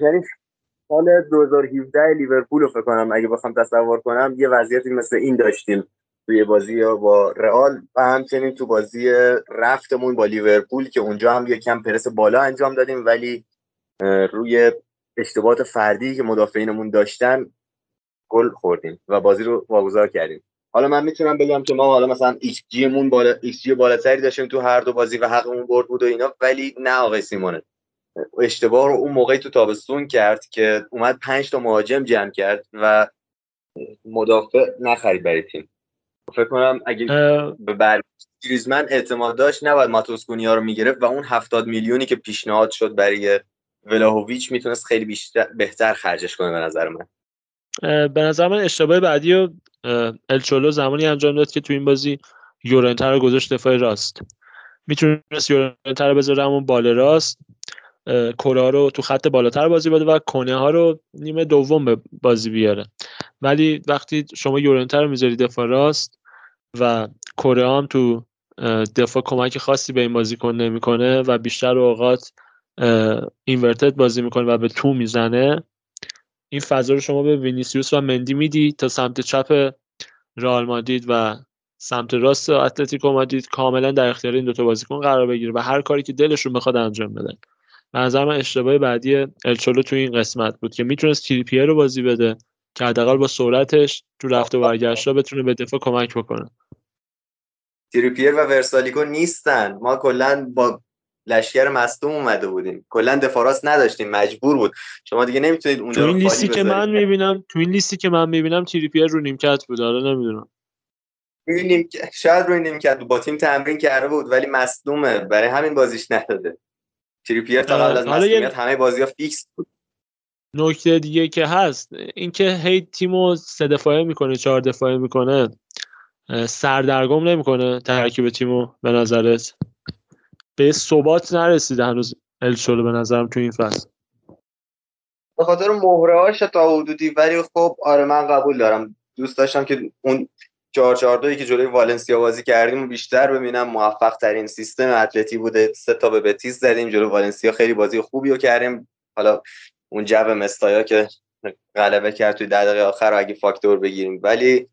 یعنی سال 2017 لیورپول رو فکر کنم اگه بخوام تصور کنم یه وضعیتی مثل این داشتیم توی بازی با رئال و همچنین تو بازی رفتمون با لیورپول که اونجا هم یه کم پرس بالا انجام دادیم ولی روی اشتباهات فردی که مدافعینمون داشتن گل خوردیم و بازی رو واگذار کردیم. حالا من می‌تونم بگم که ما حالا مثلا ایکس جی مون بالا ایکس جی بالاتری داشتیم تو هر دو بازی و حقمون برد بود و اینا ولی نه آقای سیمونه اشتباه رو اون موقعی تو تابستون کرد که اومد پنج تا مهاجم جمع کرد و مدافع نخرید برای تیم. فکر کنم اگه به بر گریزمن اعتماد داشت نباید ماتوسکونیا رو می‌گرفت و اون هفتاد میلیونی که پیشنهاد شد برای ولاهویچ می‌تونست خیلی بیشتر بهتر خرجش کنه به نظر من. به نظر من اشتباه بعدی و الچولو زمانی انجام داد که تو این بازی یورنتر رو گذاشت دفاع راست. می‌تونست یورنتر رو بذاره همون بال راست. کره رو تو خط بالاتر بازی بده و کنه ها رو نیمه دوم به بازی بیاره. ولی وقتی شما یورنتر رو می‌ذاری دفاع راست و کره هم تو دفاع کمک خاصی به این بازیکن نمی‌کنه و بیشتر اوقات اینورتد بازی می‌کنه و به تو می‌زنه این فضا رو شما به وینیسیوس و مندی میدی تا سمت چپ رئال مادید و سمت راست اتلتیکو مادید کاملا در اختیار این دوتا بازیکن قرار بگیره و هر کاری که دلشون بخواد انجام بدن به نظر من اشتباه بعدی الچولو تو این قسمت بود که می‌تونست تریپیر رو بازی بده که حداقل با سرعتش تو رفت و برگشت بتونه به دفاع کمک بکنه. تریپیر و ورسالیکو نیستن. ما کلا با لشکر مصدوم اومده بودیم. کلا دفاراس نداشتیم مجبور بود. شما دیگه نمی‌تونید اون تو این لیستی که من می‌بینم تو این لیستی که من می‌بینم تریپیر رو نیمکت بود. حالا نمی‌دونم. نیم... شاید روی نیمکت با تیم تمرین کرده بود ولی مصدومه. برای همین بازیش نداده. تریپیر تا قبل از مصدومیت همه بازی ها فیکس بود. نکته دیگه که هست اینکه هی تیمو سه دفاعه می‌کنه چهار دفاعه می‌کنه سردرگم نمی‌کنه ترکیب تیمو به نظرت؟ به ثبات نرسیده هنوز ال چولو به نظرم تو این فصل. به خاطر مهرهاش تا حدودی ولی خب آره من قبول دارم. دوست داشتم که اون 4 4 که جلوی والنسیا بازی کردیم بیشتر ببینم. موفق ترین سیستم اتلتی بوده. سه تا به بتیس زدیم جلو والنسیا. خیلی بازی خوبی رو کردیم. حالا اون جو مستایا که غلبه کرد توی دقیقه آخر اگه فاکتور بگیریم. ولی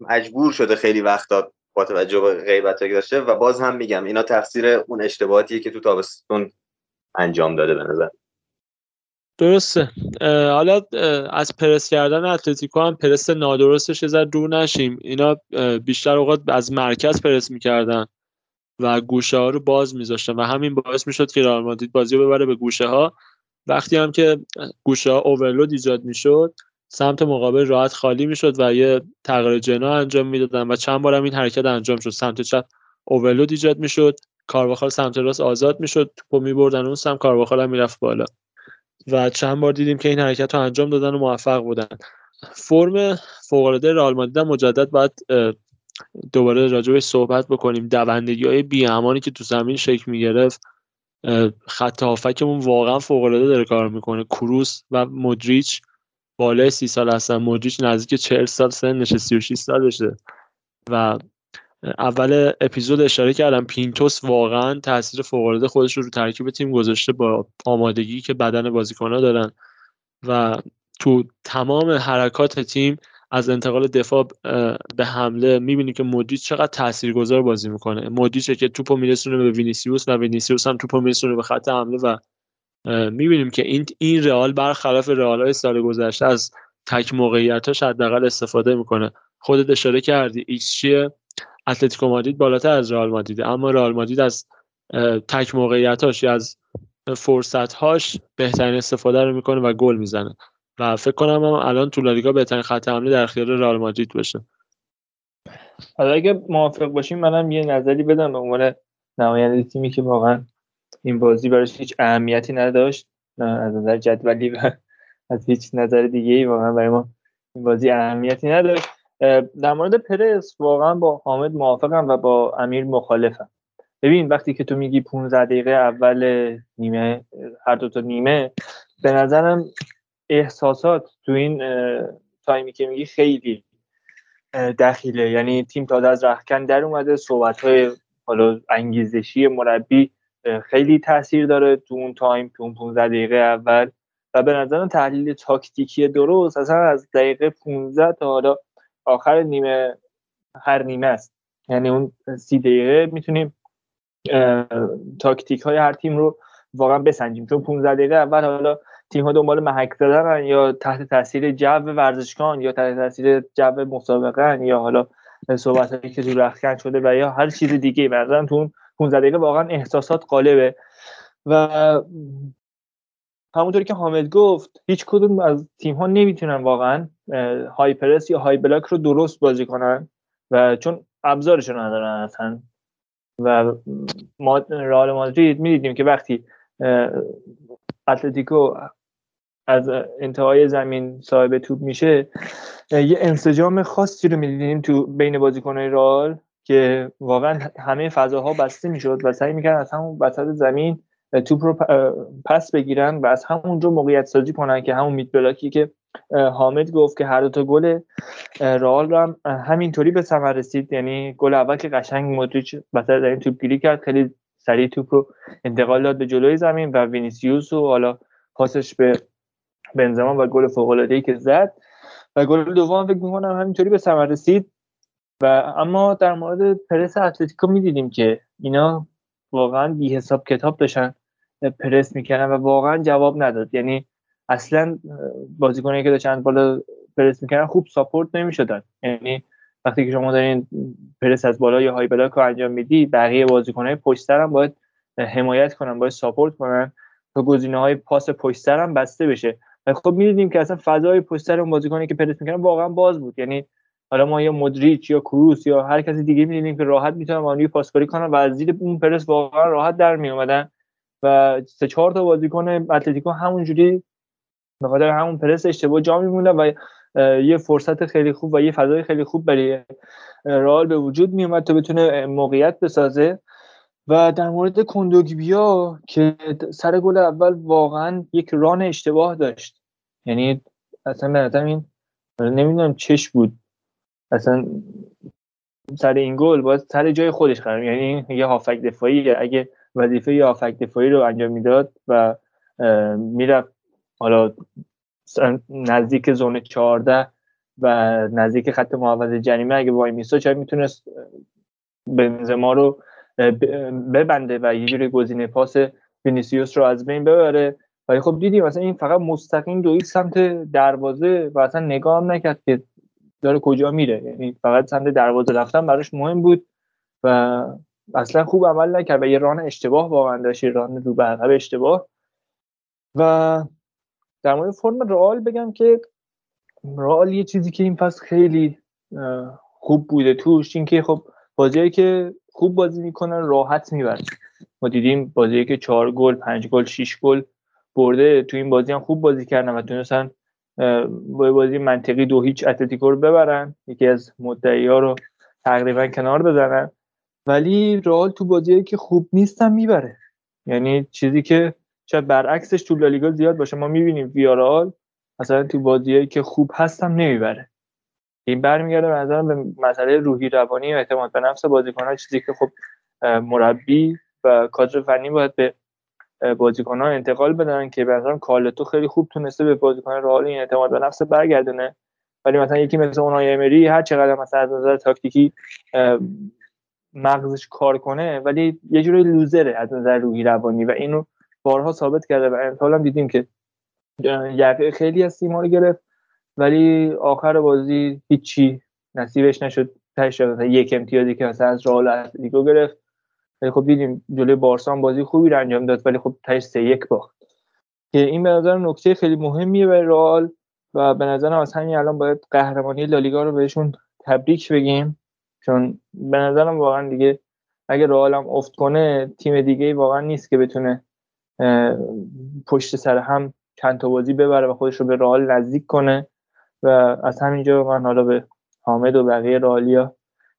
مجبور شده خیلی وقتا توجه به غیبت که داشته و باز هم میگم اینا تفسیر اون اشتباهاتیه که تو تابستون انجام داده به نظر. درسته. حالا از پرس کردن اتلتیکو هم پرس نادرستش یه دور نشیم. اینا بیشتر اوقات از مرکز پرس می‌کردن و گوشه ها رو باز میذاشتن و همین باعث می‌شد که رئال مادرید بازی رو ببره به گوشه ها وقتی هم که گوشه ها اوورلود ایجاد می‌شد سمت مقابل راحت خالی می‌شد و یه تغییر جنا انجام می‌دادن و چند بارم این حرکت انجام شد. سمت چپ اوورلود ایجاد می‌شد. کارواخال سمت راست آزاد می‌شد. توپو میبردن اون سمت کارواخال هم می‌رفت بالا. و چند بار دیدیم که این حرکت رو انجام دادن و موفق بودن. فرم فوق العاده رئال مادرید مجدد باید دوباره راجبش صحبت بکنیم. دوندگی های بیامانی که تو زمین شکل می‌گرفت خط هافکمون واقعا فوق العاده داره کار می‌کنه. کروس و مدریچ بالای سی سال هستن مدریچ نزدیک 40 سال سنشه 36 سالشه. و اول اپیزود اشاره کردم پینتوس واقعا تاثیر فوق خودش رو رو ترکیب تیم گذاشته با آمادگی که بدن بازیکن‌ها دارن. و تو تمام حرکات تیم از انتقال دفاع به حمله می‌بینیم که مدریچ چقدر تاثیرگذار بازی می‌کنه. مدریچه که توپو میرسونه به وینیسیوس و وینیسیوس هم توپو میرسونه به خط حمله و می‌بینیم که این این رئال برخلاف رئال های سال گذشته از تک موقعیتاش حداقل استفاده می‌کنه. خودت اشاره کردی ایکس چیه؟ اتلتیکو مادرید بالاتر از رئال مادرید اما رئال مادرید از تک موقعیتاش یا از فرصتهاش بهترین استفاده رو می‌کنه و گل می‌زنه. و فکر کنم هم الان تو لالیگا بهترین خط حمله در اختیار رئال مادرید باشه. حالا اگه موافق باشیم منم یه نظری بدم به عنوان نماینده تیمی که واقعا این بازی براش هیچ اهمیتی نداشت از نظر جدولی و از هیچ نظر دیگه ای واقعا برای ما این بازی اهمیتی نداشت. در مورد پرس واقعا با حامد موافقم و با امیر مخالفم. ببین وقتی که تو میگی 15 دقیقه اول نیمه هر دو تا نیمه به نظرم احساسات تو این تایمی که میگی خیلی دخیله. یعنی تیم تا از رخکن در اومده صحبت های حالا انگیزشی مربی خیلی تاثیر داره تو اون تایم تو اون 15 دقیقه اول. و به نظرم تحلیل تاکتیکی درست. اصلا از دقیقه 15 تا حالا آخر نیمه هر نیمه است. یعنی اون سی دقیقه می‌تونیم تاکتیک های هر تیم رو واقعا بسنجیم. چون 15 دقیقه اول حالا تیم ها دنبال محک زدن یا تحت تاثیر جو ورزشگاهن یا تحت تاثیر جو مسابقه یا حالا صحبت هایی که تو رخکن شده و یا هر چیز دیگه مثلا تو اون 15 دقیقه واقعا احساسات قالبه و همونطوری که حامد گفت هیچ کدوم از تیم ها نمی‌تونن واقعا های پرس یا های بلاک رو درست بازی کنن و چون ابزارشون ندارن اصلا. و ما رئال مادرید می‌دیدیم که وقتی اتلتیکو از انتهای زمین صاحب توپ میشه یه انسجام خاصی رو می‌دیدیم تو بین بازیکنهای رئال. که واقعا همه فضاها بسته می‌شد و سعی می‌کردن از همون وسط زمین توپ رو پس بگیرن و از همونجا موقعیت سازی کنن که همون میت بلاکی که حامد گفت که هر دو تا گل رئال رو هم همینطوری به ثمر رسید. یعنی گل اول که قشنگ مودریچ وسط این توپ گیری کرد خیلی سریع توپ رو انتقال داد به جلوی زمین و وینیسیوس و حالا پاسش به بنزما و گل فوق العاده که زد. و گل دوم فکر می‌کنم همینطوری به ثمر رسید. و اما در مورد پرس اتلتیکو می‌دیدیم که اینا واقعا بی حساب کتاب داشتن پرس می‌کردن و واقعا جواب نداد. یعنی اصلا بازیکنایی که داشتن بالا پرس می‌کردن خوب ساپورت نمی‌شدن. یعنی وقتی که شما دارین پرس از بالا یا های بلاک رو انجام میدی بقیه بازیکنهای پشت هم باید حمایت کنن باید ساپورت کنن تا گزینه های پاس پشت هم بسته بشه. خب می‌دیدیم که اصلا فضای پشت سر اون بازیکنی که پرس می‌کردن واقعا باز بود. یعنی حالا ما یا مدریچ یا کروس یا هر کسی دیگه می‌دیدیم که راحت می‌تونن مانوی پاسکاری کنن و از زیر اون پرس واقعا راحت در می اومدن و سه چهار تا بازیکن اتلتیکو همونجوری به خاطر همون پرس اشتباه جا میموندن و یه فرصت خیلی خوب و یه فضای خیلی خوب برای رئال به وجود میومد تا بتونه موقعیت بسازه و در مورد کندوگبیا که سر گل اول واقعا یک ران اشتباه داشت. یعنی اصلا به این نمی‌دونم چش بود. اصلا سر این گل باید سر جای خودش قرار یعنی یه هافک دفاعی اگه وظیفه یه هافک دفاعی رو انجام می‌داد و می‌رفت حالا نزدیک زون 14 و نزدیک خط محوطه جریمه اگه وای میسا چه می‌تونست بنزما رو ببنده و یه جوری گزینه پاس وینیسیوس رو از بین ببره. ولی خب دیدیم مثلا این فقط مستقیم دوید سمت دروازه و اصلا نگاه هم نکرد که داره کجا میره. یعنی فقط سمت دروازه رفتن براش مهم بود و اصلا خوب عمل نکرد و یه ران اشتباه واقعا داشت ران رو به اشتباه. و در مورد فرم رئال بگم که رئال یه چیزی که این فصل خیلی خوب بوده توش اینکه خب بازیایی که خوب بازی می‌کنن راحت می‌برن. ما دیدیم بازی که چهار گل پنج گل شیش گل برده تو این بازی هم خوب بازی کردن و تونستن با بازی منطقی دو هیچ اتلتیکو رو ببرن. یکی از مدعی ها رو تقریبا کنار بزنن. ولی رئال تو بازیایی که خوب نیستن می‌بره. یعنی چیزی که شاید برعکسش تو لالیگا زیاد باشه. ما می‌بینیم ویارال مثلا تو بازیایی که خوب هستم نمی‌بره. این برمیگرده نظرم به مسئله روحی روانی و اعتماد به نفس بازیکن‌ها. چیزی که خب مربی و کادر فنی باید به بازیکن‌ها انتقال بدن که به نظرم کالتو خیلی خوب تونسته به بازیکن رئال این اعتماد به نفس برگردونه. ولی مثلا یکی مثل اونای امری هر چقدر مثلا از نظر تاکتیکی مغزش کار کنه ولی یه جوری لوزره از نظر روحی روانی و اینو بارها ثابت کرده و امسال هم دیدیم که یقه خیلی از تیم‌ها رو گرفت. ولی آخر بازی هیچی نصیبش نشد. تاش یک امتیازی که مثلا از رئال گرفت. ولی خب دیدیم جلوی بارسا بازی خوبی رو انجام داد ولی خب تاش سه یک باخت. که این به نظر نکته خیلی مهمیه برای رئال و به نظرم از همین الان باید قهرمانی لالیگا رو بهشون تبریک بگیم. چون به نظرم واقعا دیگه اگه رئال هم افت کنه تیم دیگه واقعا نیست که بتونه پشت سر هم چند تا بازی ببره و خودش رو به رئال نزدیک کنه. و از همینجا من حالا به حامد و بقیه رئالیا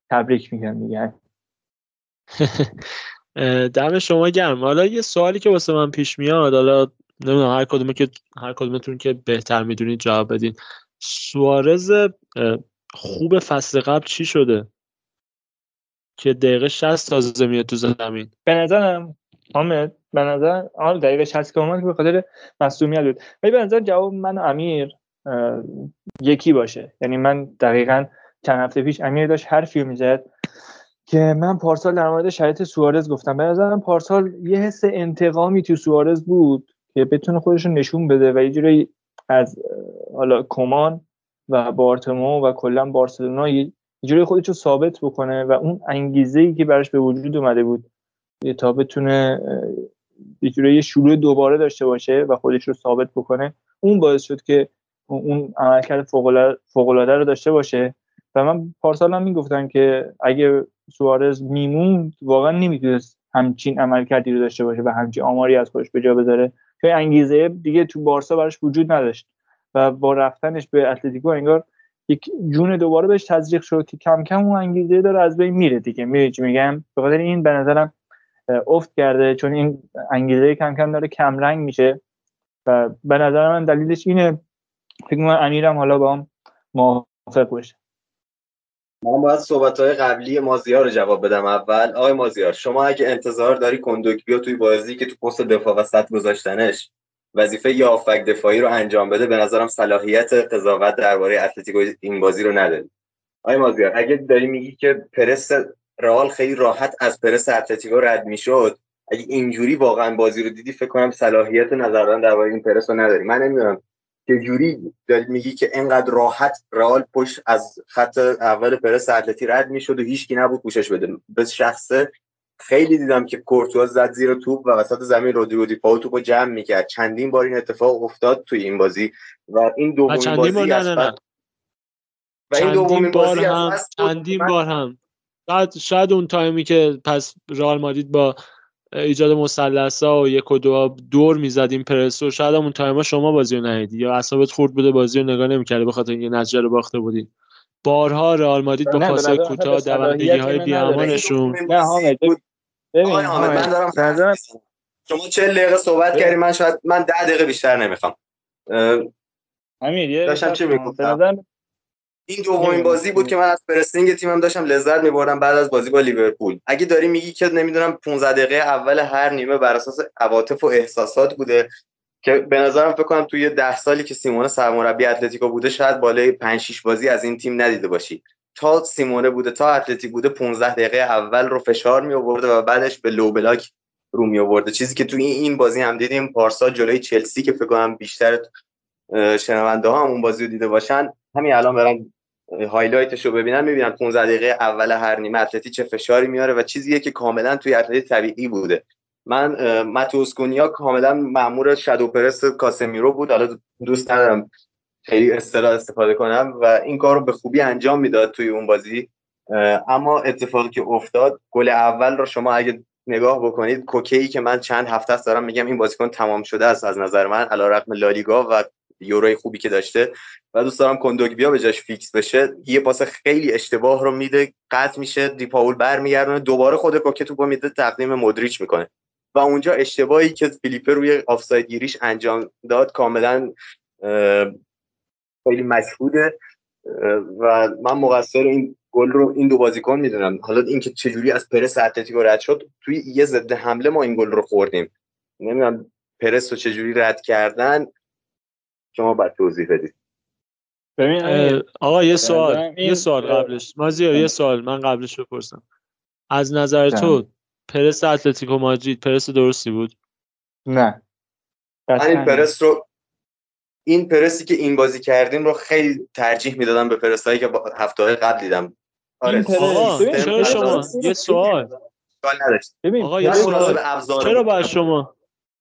تبریک میگم دیگه. دم شما گرم. حالا یه سوالی که واسه من پیش میاد حالا نمی‌دونم هر کدومه که هر کدومتون که بهتر می‌دونید جواب بدین. سوارز خوب فصل قبل چی شده؟ که دقیقه 60 تازه میاد تو زمین. به نظرم حامد به نظر آن دقیقه 60 که اومد به خاطر مصونیت بود. ولی به نظر جواب من و امیر یکی باشه. یعنی من دقیقا چند هفته پیش امیر داشت حرفی می‌زد. که من پارسال در مورد شرایط سوارز گفتم. به نظرم پارسال یه حس انتقامی تو سوارز بود که بتونه خودش رو نشون بده و یه جوری از حالا کمان و بارتمو و کلا بارسلونا یه جوری خودش رو ثابت بکنه و اون انگیزه ای که براش به وجود اومده بود تا بتونه یه جوری شروع دوباره داشته باشه و خودش رو ثابت بکنه اون باعث شد که اون عملکرد فوق العاده رو داشته باشه. و من پارسال هم می‌گفتم که اگه سوارز میموند واقعا نمی‌تونست همچین عملکردی رو داشته باشه و همچین آماری از خودش به جا بذاره. که انگیزه دیگه تو بارسا براش وجود نداشت و با رفتنش به اتلتیکو انگار یک جون دوباره بهش تزریق شد که کم کم اون انگیزه داره از بین میره دیگه. میره میگم؟ به خاطر این به نظرم افت کرده چون این انگیزه کم کم داره کم رنگ میشه و به نظر من دلیلش اینه. فکر کنم امیرم حالا با هم موافق باشه. من باید صحبت های قبلی مازیار رو جواب بدم اول. آقای مازیار شما اگه انتظار داری کندوک بیا توی بازی که تو پست دفاع و سطح گذاشتنش وظیفه یافک دفاعی رو انجام بده به نظرم صلاحیت قضاوت درباره اتلتیکو این بازی رو نداری آقای مازیار اگه داری میگی که پرس رئال خیلی راحت از پرس اتلتیکو رد می‌شد اگه اینجوری واقعا بازی رو دیدی فکر کنم صلاحیت نظر دادن درباره این پرس رو نداری. من نمی‌دونم که جوری داری میگی که اینقدر راحت رئال پشت از خط اول پرس اتلتی رد می‌شد و هیچکی نبود پوشش بده؟ به شخصه خیلی دیدم که کورتوا زد زیر توپ و وسط زمین رودریگو دی پاو توپو جمع می‌کرد. چندین بار این اتفاق افتاد توی این بازی و این دومین بازی نه نه نه. و این دومین بازی هم چندین بار هم. شاید شاید اون تایمی که پس رئال مادرید با ایجاد مثلث ها و یک و دو دور می‌زدیم پرس و شاید اون تایما شما بازی رو ندیدی یا اعصابت خورد بوده بازی رو نگاه نمی‌کردی به خاطر اینکه نتیجه رو باخته بودین بارها رئال مادرید با پاسای کوتاه دوندگی های بیامانشون. نه حامد ببین من دارم شما 40 دقیقه صحبت کردی من شاید من 10 دقیقه بیشتر نمی‌خوام. امیر داشتم چی می‌گفتم؟ این دومین بازی بود که من از پرسینگ تیمم داشتم لذت میبردم بعد از بازی با لیورپول. اگه داری میگی که نمی‌دونم 15 دقیقه اول هر نیمه بر اساس عواطف و احساسات بوده که به نظرم فکر کنم توی ده سالی که سیمونه سرمربی اتلتیکو بوده شاید بالای 5 6 بازی از این تیم ندیده باشی. تا سیمونه بوده تا اتلتی بوده 15 دقیقه اول رو فشار می آورده و بعدش به low block رو می آورده چیزی که توی این بازی هم دیدیم پارسا جلوی چلسی که فکر کنم بیشتر شنونده ها هم اون بازی رو دیده باشن همین الان برن highlight ش رو ببینن می‌بینن 15 دقیقه اول هر نیمه اتلتی چه فشاری میاره و چیزیه که کاملا توی اتلتی طبیعی بوده. متئوس کونیا کاملا مامور shadow press کاسمیرو بود. حالا دوست ندارم خیلی اصطلاح استفاده کنم و این کار رو به خوبی انجام می‌داد توی اون بازی. اما اتفاقی که افتاد گل اول رو شما اگه نگاه بکنید کوکی که من چند هفته است دارم میگم این بازیکن تمام شده است از نظر من علیرغم لالیگا و یوروی خوبی که داشته. و دوست دارم کندوگبیا به جاش فیکس بشه. یه پاس خیلی اشتباه رو میده قطع میشه دیپاول برمیگردونه دوباره خود کوکه توپو میده تقدیم مدریچ می‌کنه. و اونجا اشتباهی که فیلیپه روی آفساید گیریش انجام داد کاملا خیلی مشهوده. و من مقصر این گل رو این دو بازیکن می‌دونم. حالا اینکه چجوری از پرس اتلتیکو رد شد توی یه ضد حمله ما این گل رو خوردیم. نمی‌دونم پرس رو چجوری رد کردن. شما باید توضیح بدید. ببین آقا یه سوال یه سوال قبلش. مازیار یه سوال من قبلش بپرسم. از نظر تو پرس اتلتیکو مادرید پرس درستی بود؟ نه. این پرس رو این پرسی که این بازی کردیم رو خیلی ترجیح می‌دادم به پرسایی که هفته های قبل دیدم. آره. چرا شما؟ یه سوال. ببین آقا یه سوال. چرا باید شما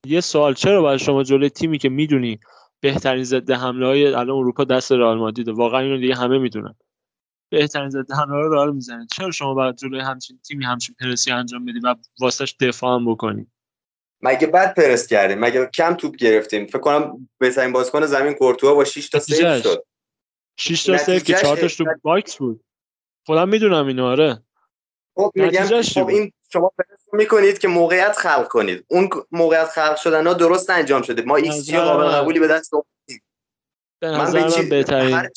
یه سوال. چرا باید شما جلوی تیمی که می‌دونی بهترین ضد حمله های الان اروپا دست رئال مادریده واقعا اینو دیگه همه می‌دونن. بهترین ضد حمله رو رئال می‌زنه. چرا شما باید جلوی همچین تیمی همچین پرسی انجام بدی و واسش دفاع هم بکنی؟ مگه بد پرس کردیم؟ مگه کم توپ گرفتیم؟ فکر کنم بهترین بازیکن زمین کورتوا با 6 تا save شد. 6 تا save که 4 تاش تو box بود. خودم می‌دونم اینو آره. خب میگم خب این شما پرس می‌کنید که موقعیت خلق کنید. اون موقعیت خلق شدن ها درست انجام شده. ما ایکس جی قابل قبولی به دست آوردیم به نظر من بهترین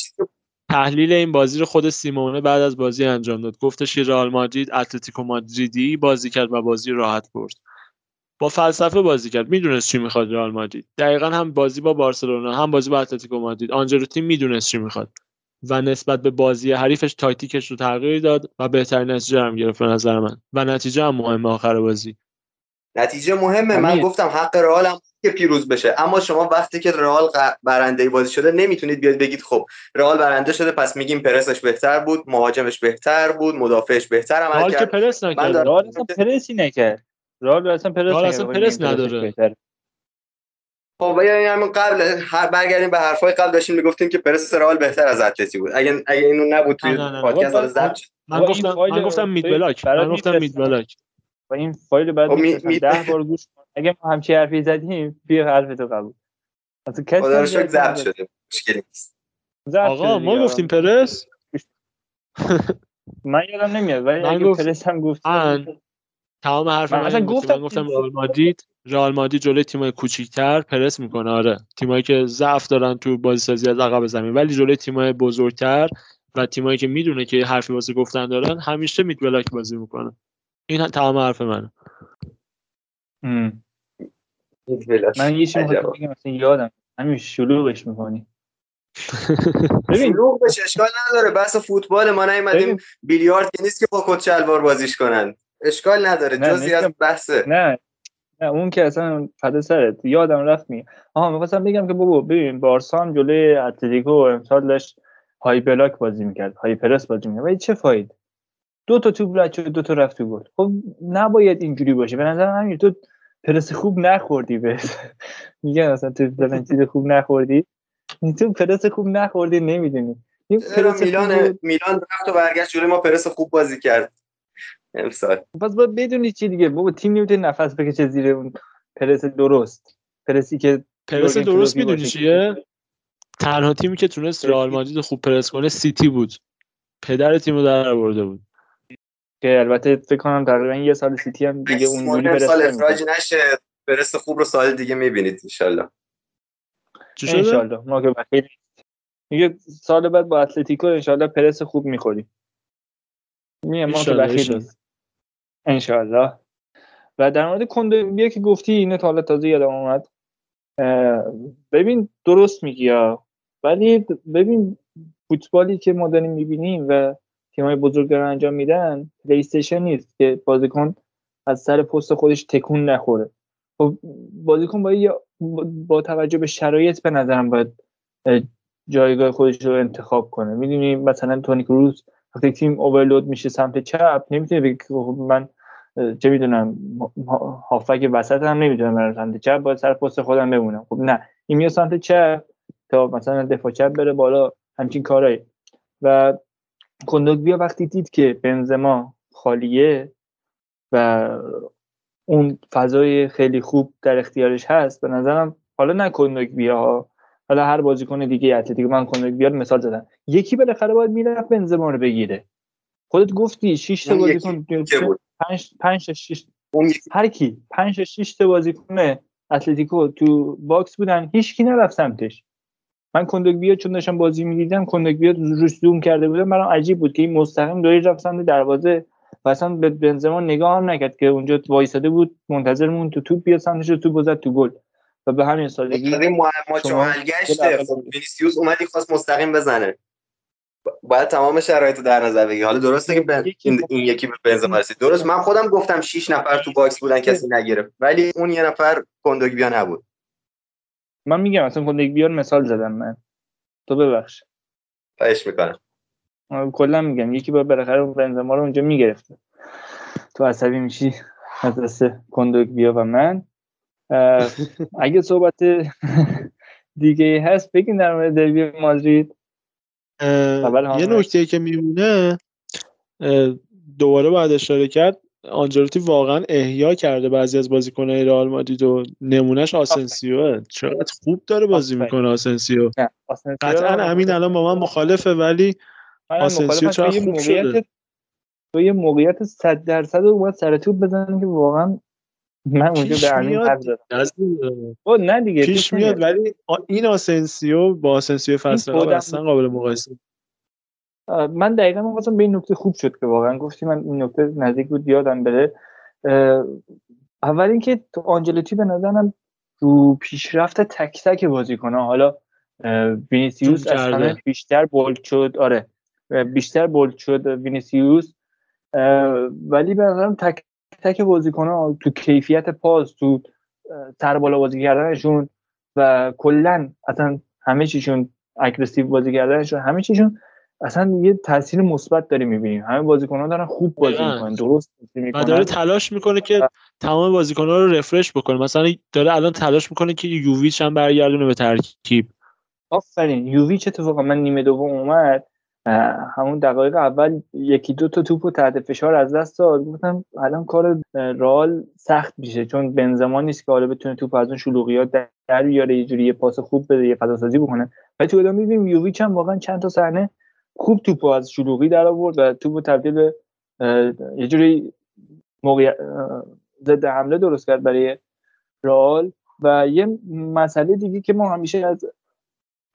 تحلیل این بازی رو خود سیمونه بعد از بازی انجام داد. گفتش که رئال مادرید اتلتیکو مادریدی بازی کرد و بازی راحت برد. با فلسفه بازی کرد. می‌دونست چی می‌خواد رئال مادرید. دقیقا هم بازی با بارسلونا هم بازی با اتلتیکو مادرید. آنجلوتی می‌دونست چی می‌خواد. و نسبت به بازی حریفش تاکتیکش رو تغییر داد و بهترین نتیجه هم گرفت به نظر من. و نتیجه هم مهمه آخر بازی. نتیجه مهمه. من گفتم حق رئال هم که پیروز بشه. اما شما وقتی که رئال برنده بازی شده نمی‌تونید بیاد بگید خب رئال برنده شده پس میگیم پرسش بهتر بود مهاجمش بهتر بود مدافعش بهتر عمل کرد که پرس نکرد رئال اصلا پرسی نکرد. رئال اصلا پرس رئال اصلا پرس نداره. خب یعنی همون قبل هر برگردیم به حرفای قبل داشتیم می‌گفتیم که پرس رئال بهتر از اتلتی بود. اگه اگه اینو نبود توی پادکست حالا ضبط من گفتم من گفتم مید بلاک من گفتم مید بلاک و این فایل بعد می... ده بار گوش اگه ما همچی حرفی زدیم بیا حرف تو قبول. اصلا کسی خدا رو شکر ضبط شده. مشکلی نیست. آقا ما گفتیم پرس؟ من یادم نمیاد ولی اگه پرس هم گفت تمام حرف من, من گفتم من گفتم رئال مادرید رئال مادرید جلوی تیمای کوچیک‌تر پرس می‌کنه. آره. تیمایی که ضعف دارن تو بازی سازی از عقب زمین ولی جلوی تیمای بزرگتر و تیمایی که می‌دونه که حرفی واسه گفتن دارن همیشه میت بلاک بازی می‌کنه. این تمام حرف منه. من یه چیزی بگم مثلا یادم. همین شلوغش می‌کنی. شلوغ بشه اشکال نداره. بحث فوتبال ما نیومدیم بیلیارد که نیست که با کت شلوار بازیش کنن. اشکال نداره جزی از بحثه. نه. نه اون که اصلا فدا سرت. یادم رفت می آها می‌خواستم بگم که بابا ببین بارسا هم جلوی اتلتیکو امسال داشت های بلاک بازی می‌کرد های پرس بازی می‌کرد. ولی چه فاید دو تا توپ رد شد دو تا رفت تو گل. خب نباید اینجوری باشه. به نظر همین تو پرس خوب نخوردی به میگن اصلا تو چیز خوب نخوردی. تو پرس خوب نخوردی نمی‌دونی. میلان میلان رفت و برگشت جلوی ما پرس خوب بازی کرد. امسال. پس باید بدونی چی دیگه. بابا تیم نمی‌تونه نفس بکشه زیر اون پرس درست. پرسی که پرس درست می‌دونی چیه؟ تنها تیمی که تونست رئال مادرید خوب پرس کنه سیتی بود. پدر تیم رو در آورده بود. که البته فکر کنم تقریبا یه سال سیتی هم دیگه اونجوری برس سال اخراج نشه. برس خوب رو سال دیگه می‌بینید انشالله. انشالله. ما که بخیر میگه سال بعد با اتلتیکو انشالله پرس خوب می‌خوریم. میگه ما که بخیر نیست انشالله و در مورد کندوبیا که گفتی اینه تا حالا تازه یادم اومد. ببین درست میگی ولی ببین فوتبالی که ما داریم می‌بینیم و تیمای بزرگ دارن انجام میدن پلی نیست که بازیکن از سر پست خودش تکون نخوره. خب بازیکن باید با توجه به شرایط به نظرم باید جایگاه خودش رو انتخاب کنه. می‌دونی مثلا تونی کروز وقتی تیم اوورلود میشه سمت چپ نمی‌تونه بگه خب من چه می‌دونم هافک وسط هم نمی‌تونم برم سمت چپ باید سر پست خودم بمونم. خب نه این میاد سمت چپ تا مثلا دفاع چپ بره بالا همچین کارایی و بیا وقتی دید که بنزما خالیه و اون فضای خیلی خوب در اختیارش هست به نظرم حالا نه بیا حالا هر بازیکن دیگه اتلتیکو من بیا مثال زدم. یکی بالاخره باید می‌رفت بنزما رو بگیره. خودت گفتی 6 تا بازیکن 5 5 6 هر کی. 5 6 تا بازیکن اتلتیکو تو box بودن. هیچ کی نرفت سمتش. من کندوگبیا چون داشتم بازی می‌دیدم کندوگبیا روش زوم کرده بودم برام عجیب بود که این مستقیم دوری رفت سمت دروازه و اصلا به بنزما نگاه هم نکرد که اونجا وایساده بود منتظر مون تو توپ بیاد سمتش رو توپ بزد تو گل. و به همین سادگی معما چون گشته وینیسیوس اومدی خواست مستقیم بزنه. باید تمام شرایط در نظر بگیری. حالا درسته که بن... این, این یکی به بنزما رسید. درست من خودم گفتم 6 نفر تو box بودن کسی نگرفت. ولی اون یه نفر کندوگبیا نبود. من میگم اصلا بیار مثال زدم من. تو ببخش. خواهش می‌کنم. کلا میگم یکی با بالاخره بنزما رو اونجا می‌گرفته. تو عصبی میشی از دست کندوک بیا و من. اگه صحبت دیگه هست بگین در مورد دربی مادرید. یه نکته که میمونه دوباره باید اشاره کرد آنجلوتی واقعا احیا کرده بعضی از بازیکن‌های رئال مادرید و نمونهش آسنسیو چقدر خوب داره بازی می‌کنه آسنسیو. قطعا امین الان با من مخالفه ولی آسنسیو چقدر خوب شده. تو یه موقعیت 100 درصد اومد سر توپ بزنه که واقعا من اونجا به امین حرف زدم نه دیگه پیش میاد ولی این آسنسیو با آسنسیو فصل قبل اصلا قابل مقایسه. من دقیقا می‌خواستم به این نکته خوب شد که واقعا گفتی من این نکته نزدیک بود یادم بره. اول اینکه تو آنجلوتی به نظرم رو پیشرفت تک تک بازیکن‌ها حالا وینیسیوس از همه بیشتر bold شد آره بیشتر bold شد وینیسیوس. ولی به نظرم تک تک بازیکن‌ها تو کیفیت پاس تو سر بالا بازی کردنشون و کلا اصلا همه چیشون اگریسیو بازی کردنشون همه چیشون اصلا یه تاثیر مثبت داری می‌بینیم. همه بازیکن‌ها دارن خوب بازی می‌کنن درست بازی می‌کنن. و داره تلاش می‌کنه که تمام بازیکن‌ها رو رفرش بکنه. مثلا داره الان تلاش می‌کنه که یوویچ هم برگردونه به ترکیب. آفرین. یوویچ اتفاقا من نیمه دوم اومد. همون دقایق اول یکی دو تا توپو تحت فشار از دست داد. گفتم الان کار رال سخت میشه چون بنزما نیست که حالا بتونه توپ از اون شلوغیات در بیاره یه جوری یه پاس خوب بده یه فضا سازی بکنه. ولی تو ادامه می‌بینیم یوویچ هم واقعا چند تا صحنه خوب توپو از شلوغی در آورد و توپو تبدیل به یه جوری موقع ضد حمله درست کرد برای رئال. و یه مسئله دیگه که ما همیشه از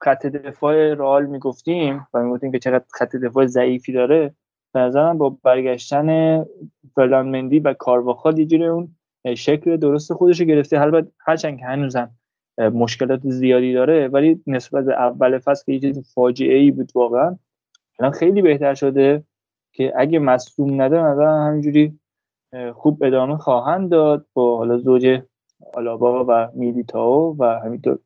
خط دفاع رئال می‌گفتیم و می‌گفتیم که چقدر خط دفاع ضعیفی داره. به نظرم با برگشتن فرلان مندی و کارواخال یه اون شکل درست خودش رو گرفته. البته هرچند که هنوزم مشکلات زیادی داره ولی نسبت به اول فصل که یه چیز فاجعه ای بود واقعا الان خیلی بهتر شده که اگه مصدوم نده نظر همینجوری خوب ادامه خواهند داد با حالا زوج آلابا و میلیتاو و همینطور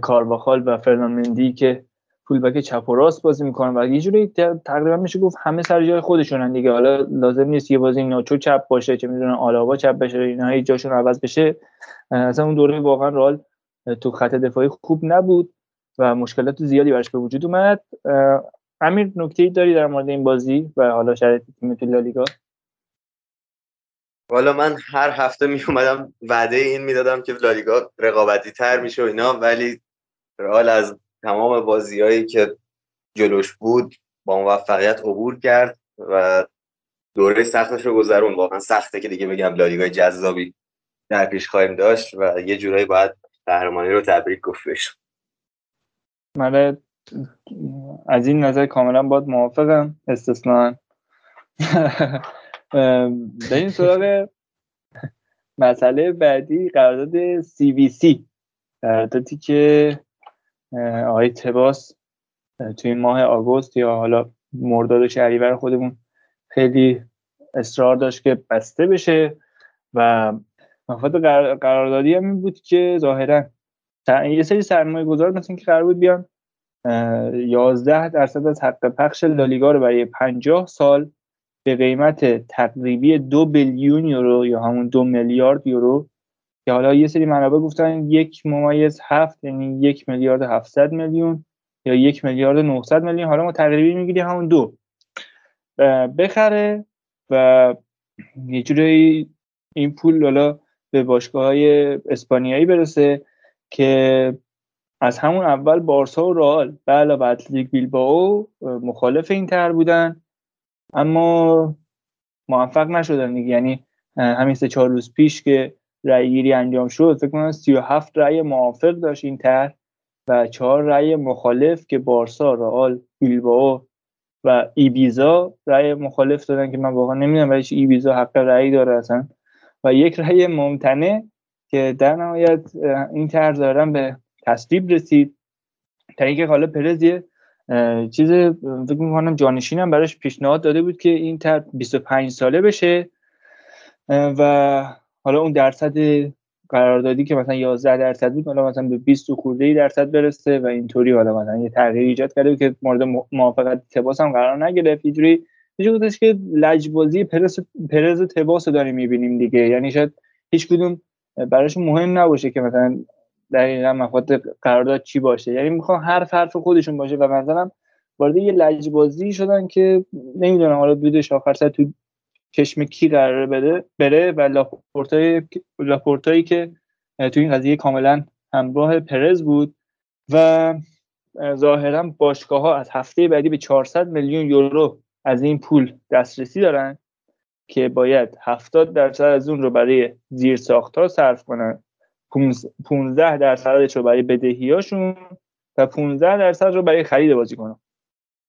کارواخال و فرناندی که فولبک چپ و راست بازی می‌کنن. و یه جوری تقریبا میشه گفت همه سر جای خودشونن دیگه. حالا لازم نیست یه بازی ناچو چپ باشه چه می‌دونن آلابا چپ بشه اینا جاشون عوض بشه. اصلا اون دوره واقعا رال تو خط دفاعی خوب نبود و مشکلات زیادی براش به وجود اومد. امیر نکته داری در مورد این بازی و حالا شرایط تیم تو لالیگا؟ والا من هر هفته می اومدم وعده این می‌دادم که لالیگا رقابتی تر میشه و اینا ولی رئال از تمام بازیهایی که جلوش بود با موفقیت عبور کرد و دوره سختش رو گذرون واقعا سخته که دیگه بگم لالیگای جذابی در پیش خواهیم داشت و یه جورایی باید قهرمانی رو تبریک گفت بشه من از این نظر کاملا باید موافقم. استثنا این سراغ مسئله بعدی قرارداد سی وی سی قراردادی که آقای تباس توی ماه آگوست یا حالا مرداد شهریور خودمون خیلی اصرار داشت که بسته بشه و مفاد قراردادی هم این بود که ظاهرا یه سری سرمایه گذار مثل که قرار بود بیان 11 درصد از حق پخش لالیگا رو برای 50 سال به قیمت تقریبی دو بیلیون یورو یا همون دو میلیارد یورو که حالا یه سری منابع گفتن یک ممیز هفت یعنی یک میلیارد هفتصد میلیون یا یک میلیارد 900 میلیون. حالا ما تقریبی می‌گیریم همون دو. بخره و یه جوری این پول حالا به باشگاه های اسپانیایی برسه که از همون اول بارسا و رئال به علاوه اتلتیک بیلبائو مخالف این تر بودن. اما موفق نشدن دیگه. یعنی همین سه چهار روز پیش که رأی گیری انجام شد فکر کنم 37 رأی موافق داشت این طرح و چهار رأی مخالف که بارسا، رئال، بیلبائو و ایبیزا رأی مخالف دادن که من واقعا نمی‌دونم ولی ایبیزا حق رأی داره اصلا. و یک رأی ممتنع که در نهایت این طرح دارن به تصویب رسید. تا اینکه حالا پرز یه چیز فکر می‌کنم جانشین هم براش پیشنهاد داده بود که این طرح 25 ساله بشه. و حالا اون درصد قراردادی که مثلا 11 درصد بود حالا مثلا به 20 و خورده درصد برسه و اینطوری حالا مثلا یه تغییر ایجاد کرده که مورد موافقت تباس هم قرار نگرفت. اینجوری یه که لجبازی پرز پرز تباس داریم می‌بینیم دیگه. یعنی شاید هیچ کدوم براش مهم نباشه که مثلا دقیقا مفاد قرارداد چی باشه؟ یعنی می‌خوام هر حرف خودشون باشه و مثلا وارد یه لجبازی شدن که نمی‌دونم حالا بودش آخر سر تو چشم کی قراره بده بره و لاپورتای لاپورتایی که تو این قضیه کاملا همراه پرز بود و ظاهرا باشگاه ها از هفته بعدی به 400 میلیون یورو از این پول دسترسی دارن که باید 70 درصد از اون رو برای زیر ها صرف کنن. 15 درصدش رو برای بدهیاشون و 15 درصد رو برای خرید بازیکنان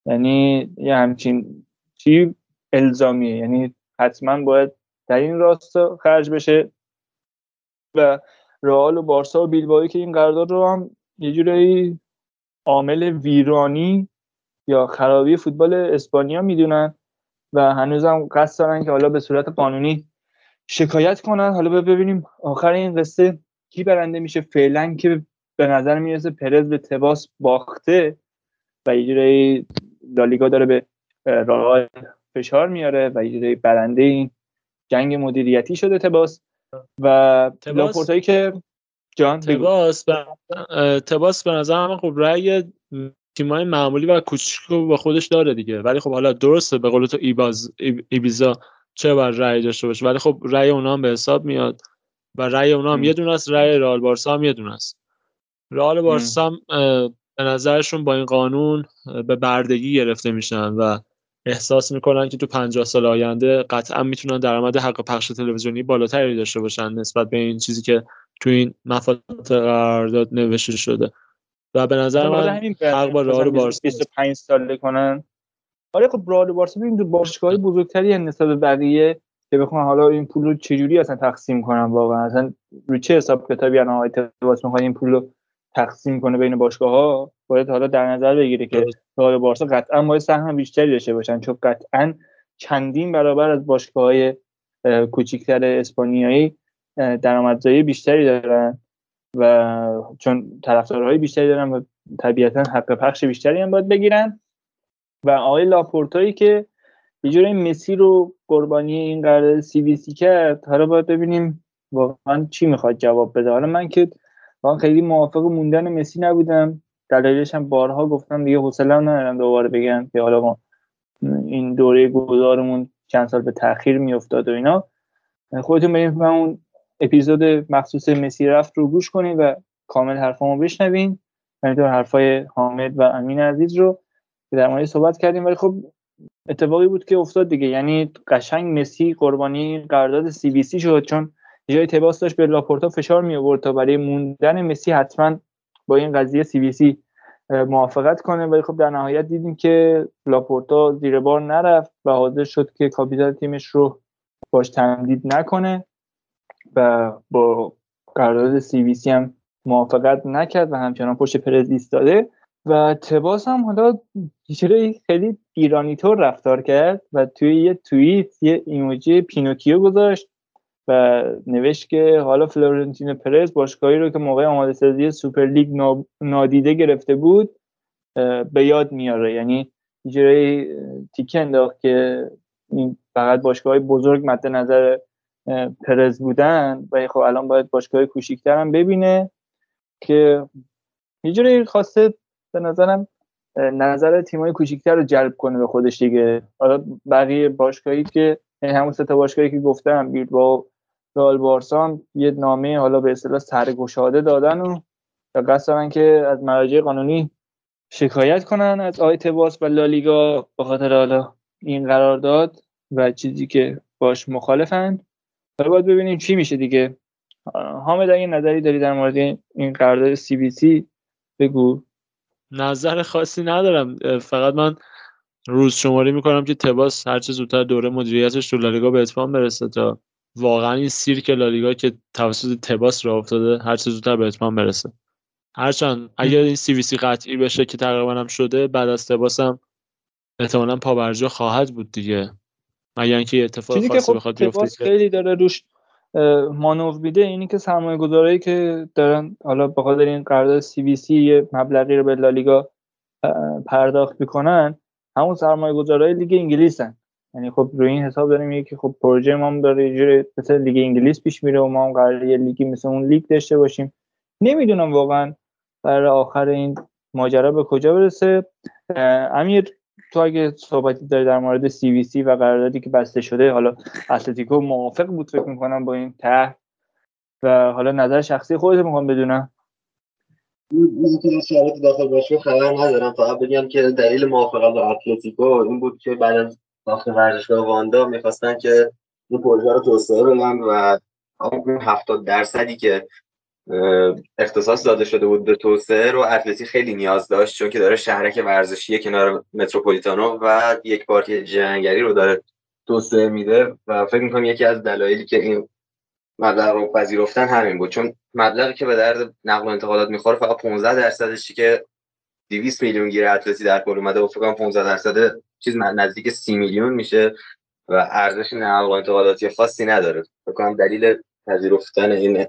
یعنی یه همچین چی الزامیه. یعنی حتما باید در این راستا خرج بشه و رئال و بارسا و بیلبایی که این قرارداد رو هم یه جورایی عامل ویرانی یا خرابی فوتبال اسپانیا می‌دونن و هنوزم قصد دارن که حالا به صورت قانونی شکایت کنن. حالا ببینیم آخر این قصه کی برنده میشه فعلا که به نظر می‌رسه پرز به تباس باخته و یه جورایی لالیگا داره به رئال فشار میاره و یه برنده این جنگ مدیریتی شده تباس و لاپورتایی که جان تباس ب... تباس به نظر خب رأی تیمای معمولی و کوچیکو با خودش داره دیگه. ولی خب حالا درسته به قول تو ایباز ایبیزا چه بر رأی داشته باشه ولی خب رأی اونا هم به حساب میاد. و رأی اونا هم یه دونه است رأی رئال بارسا هم یه دونه است. رئال بارسا هم به نظرشون با این قانون به بردگی گرفته میشن و احساس می‌کنن که تو 50 سال آینده قطعا می‌تونن درآمد حق پخش تلویزیونی بالاتری داشته باشن نسبت به این چیزی که تو این مفاهیم قرارداد نوشته شده. و به نظر من حق با رئال بارسا 25 ساله کنن. آره خب رئال بارسا ببین باشگاهی بزرگتری نسبت به بقیه که بخوام حالا این پول رو چجوری اصلا تقسیم کنم واقعا؟ اصلا رو چه حساب کتابی الان آقای تباس این پول رو تقسیم کنه بین باشگاه ها باید حالا در نظر بگیره که رئال بارسا قطعا باید سهم بیشتری داشته باشن چون قطعا چندین برابر از باشگاه های کوچیکتر اسپانیایی درآمدزایی بیشتری دارن و چون طرفدارهای بیشتری دارن و طبیعتا حق پخش بیشتری هم باید بگیرن. و آقای لاپورتایی که یه جوری مسی رو قربانی این قرارداد سی بی سی کرد. حالا باید ببینیم واقعا چی می‌خواد جواب بده. حالا من که واقعا خیلی موافق موندن مسی نبودم. دلایلش هم بارها گفتم دیگه حوصله ندارم دوباره بگم که حالا ما این دوره گذارمون چند سال به تاخیر میافتاد و اینا. خودتون بریم و اون اپیزود مخصوص مسی رفت رو گوش کنین و کامل حرفامو بشنوین. همینطور حرفای حامد و امین عزیز رو در مورد صحبت کردیم. ولی خب اتفاقی بود که افتاد دیگه. یعنی قشنگ مسی قربانی قرارداد CVC شد چون جای تباس داشت به لاپورتا فشار می آورد تا برای موندن مسی حتما با این قضیه CVC موافقت کنه. ولی خب در نهایت دیدیم که لاپورتا زیر بار نرفت و حاضر شد که کاپیتان تیمش رو باش تمدید نکنه و با قرارداد CVC هم موافقت نکرد و همچنان پشت پرز ایستاده. و تباس هم حالا یه خیلی ایرانی طور رفتار کرد و توی یه توییت یه ایموجی پینوکیو گذاشت و نوشت که حالا فلورنتینو پرز باشگاهی رو که موقع آماده سازی سوپر لیگ نادیده گرفته بود به یاد میاره. یعنی جوری تیکه انداخت که این فقط باشگاه بزرگ مد نظر پرز بودن و خب الان باید باشگاه کوچیک‌تر هم ببینه که یه جوری خواسته به نظرم نظر تیمای کوچیکتر رو جلب کنه به خودش دیگه. حالا بقیه باشگاهی که یعنی همون سه تا باشگاهی که گفتم بیرد با رال بارسا یه نامه حالا به اصطلاح سرگشاده دادن و قصد دارن که از مراجع قانونی شکایت کنن از آی تباس و لالیگا به خاطر حالا این قرار داد و چیزی که باش مخالفن. حالا باید ببینیم چی میشه دیگه. حامد اگه نظری داری در مورد این قرارداد سی بی سی بگو. نظر خاصی ندارم. فقط من روز شماری می‌کنم که تباس هرچه زودتر دوره مدیریتش تو لالیگا به اتمام برسه تا واقعا این سیرک لالیگا که توسط تباس را افتاده هرچه زودتر به اتمام برسه. هرچند اگر این CVC قطعی بشه که تقریبا هم شده بعد از تباس هم احتمالا پابرجا خواهد بود دیگه. مگر اینکه اتفاق خاصی خب بخواد بیفته خیلی داره روش مانور میده اینی که سرمایه گذارایی که دارن حالا به خاطر این قرارداد CVC یه مبلغی رو به لالیگا پرداخت می‌کنن همون سرمایه گذارای لیگ انگلیسن. یعنی خب روی این حساب داریم که خب پروژه ما هم داره یه مثل لیگ انگلیس پیش میره و ما هم قراره یه لیگی مثل اون لیگ داشته باشیم. نمی‌دونم واقعا برای آخر این ماجرا به کجا برسه. امیر تو اگه صحبتی داری در مورد سی وی سی و قراردادی که بسته شده حالا اتلتیکو موافق بود فکر می‌کنم با این ته و حالا نظر شخصی خودت می‌خوام بدونم. که داخل باشه خبر ندارم. فقط بگم که دلیل موافقت با اتلتیکو این بود که بعد از ساخت ورزشگاه واندا می‌خواستن که این پروژه رو توسعه بدن و اون 70 درصدی که اختصاص داده شده بود به توسعه رو. اتلتی خیلی نیاز داشت چون که داره شهرک ورزشی کنار متروپولیتانو و یک پارک جنگلی رو داره توسعه میده و فکر می‌کنم یکی از دلایلی که این مبلغ رو پذیرفتن همین بود. چون مبلغی که به درد نقل و انتقالات می‌خوره فقط 15 درصدش که 200 میلیون گیر اتلتی در کل اومده فکر کنم 15 درصد چیز نزدیک 30 میلیون میشه و ارزش نقل و انتقالاتی خاصی نداره. فکر کنم دلیل پذیرفتن این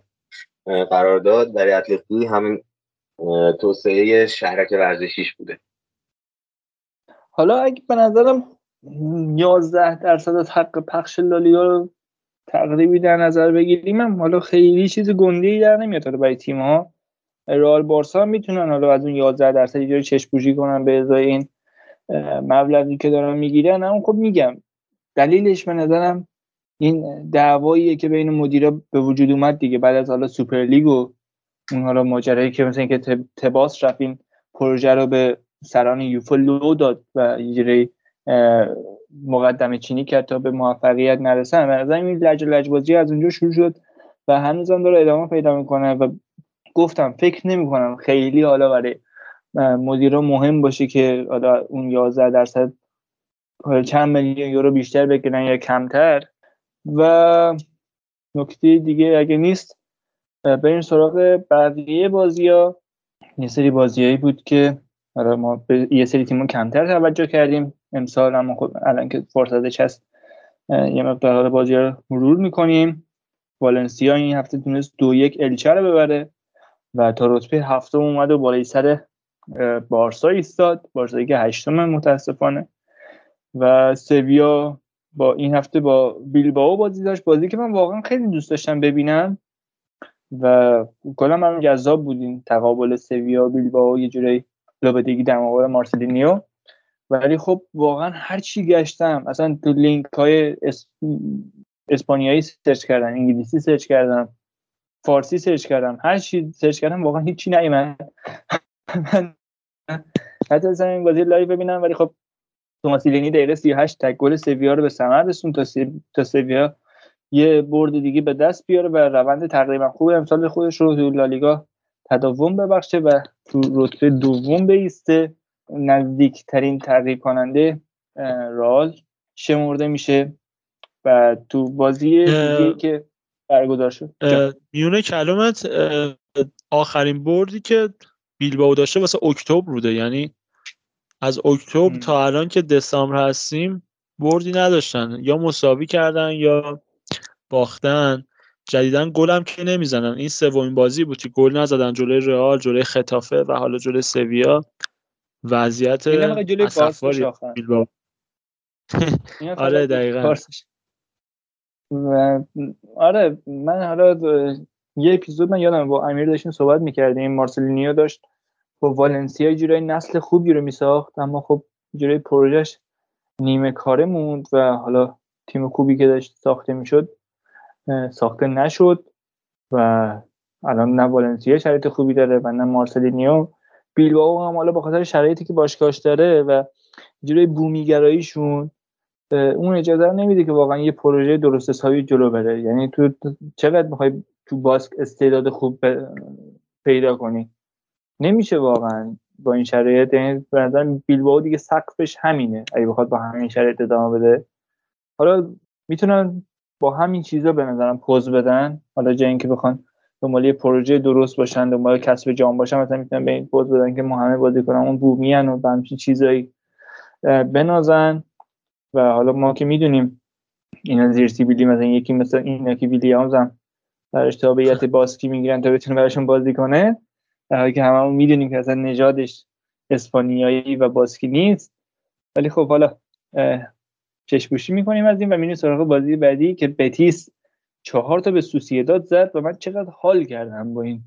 قرارداد برای اتلتی همین توسعه شهرک ورزشیش بوده. حالا اگه به نظرم 11 درصد از حق پخش لالیگا رو تقریبی در نظر بگیریم هم. حالا خیلی چیز گنده ای در نمیاد برای تیم ها رئال بارسا می‌تونن حالا از اون 11 درصد یه چشم پوشی کنن به ازای این مبلغی که دارن می‌گیرن. اما خب میگم دلیلش به نظرم این دعواییه که بین مدیرا به وجود اومد دیگه. بعد از حالا سوپر لیگ و اون حالا ماجرایی که مثل اینکه تباس رفت این پروژه رو به سران یوفا لو داد و یه مقدمه چینی کرد تا به موفقیت نرسن. و این لج لجبازی از اونجا شروع شد و هنوزم داره ادامه پیدا می‌کنه و گفتم فکر نمی کنم خیلی حالا برای مدیرا مهم باشه که حالا اون 11 درصد چند میلیون یورو بیشتر بگیرن یا کمتر. و نکته دیگه اگه نیست بریم سراغ بقیه بازی ها یه سری بازیهایی بود که آره ما به یه سری تیمون کمتر توجه کردیم. امسال اما خب الان که فرصتش هست یه مقدار بازی رو مرور می‌کنیم. والنسیا این هفته تونست دو یک الچه رو ببره و تا رتبه هفتم اومد و بالای سر بارسا ایستاد. بارسایی که هشتم متاسفانه. و سویا با این هفته با بیلباو بازی داشت. بازی که من واقعا خیلی دوست داشتم ببینم. و کلا من جذاب بود این تقابل سویا بیلباو یه جورایی لوپتگی مقابل مارسلینو. ولی خب واقعا هر چی گشتم اصلا تو لینک های اسپانیایی search کردم انگلیسی search کردم فارسی search کردم هر چی search کردم واقعا هیچی نیومد. من حتی از این بازی live ببینم ولی خب توماس دلینی دقیقه 38 تک گل سویا رو به ثمر رسون تا سی... تا سویا یه برد دیگه به دست بیاره و روند تقریبا خوب امسال خودش رو تو لالیگا تداوم ببخشه و تو رتبه دوم بایسته نزدیکترین تعقیب کننده رئال شمرده میشه و تو بازی دیگه که برگزار شد. میونه کلمت آخرین بردی که بیلباو داشته واسه اکتبر بوده یعنی از اکتبر تا الان که دسامبر هستیم بردی نداشتن. یا مساوی کردن یا باختن. جدیدا گلم که نمی‌زنن. این سومین بازی بود که گل نزدن جلوی رئال جلوی خطافه و حالا جلوی سویا. وضعیت اسفباری آره دقیقا. و آره من حالا یه اپیزود من یادم با امیر داشتیم صحبت می‌کردیم. مارسلینیو داشت. با والنسیا جورای نسل خوبی رو میساخت اما خب جورای پروژش نیمه کاره موند و حالا تیم خوبی که داشت ساخته می‌شد ساخته نشد و الان نه والنسیا شرایط خوبی داره و نه مارسلینیو. بیلبائو هم حالا به شرایطی که باشگاهش داره و جوری بومیگراییشون اون اجازه نمیده که واقعا یه پروژه درست حسابی جلو بره. یعنی تو چقدر می‌خوای تو باسک استعداد خوب پیدا کنی؟ نمیشه واقعا با این شرایط. یعنی به بیلبائو دیگه سقفش همینه. اگه بخواد با همین شرایط ادامه بده. حالا می‌تونن با همین چیزا به نظرم پوز بدن. حالا جای اینکه بخوان دنبال پروژه درست باشن دنبال کسب جام باشن مثلا می‌تونن به این پوز بدن که ما همه بازیکنامون بومیان و همچین چیزایی بنازن. و حالا ما که می‌دونیم اینا زیر سیبیلی مثلا یکی مثل اینا که ویلیامز هم برش تابعیت باسکی می‌گیرن تا بتونه براشون بازی کنه. در حالی که هممون می‌دونیم که اصلا نژادش اسپانیایی و باسکی نیست. ولی خب حالا چشپوشی می‌کنیم از این و میریم سراغ بازی بعدی که بتیس چهار تا به سوسیداد زد و من چقدر حال کردم با این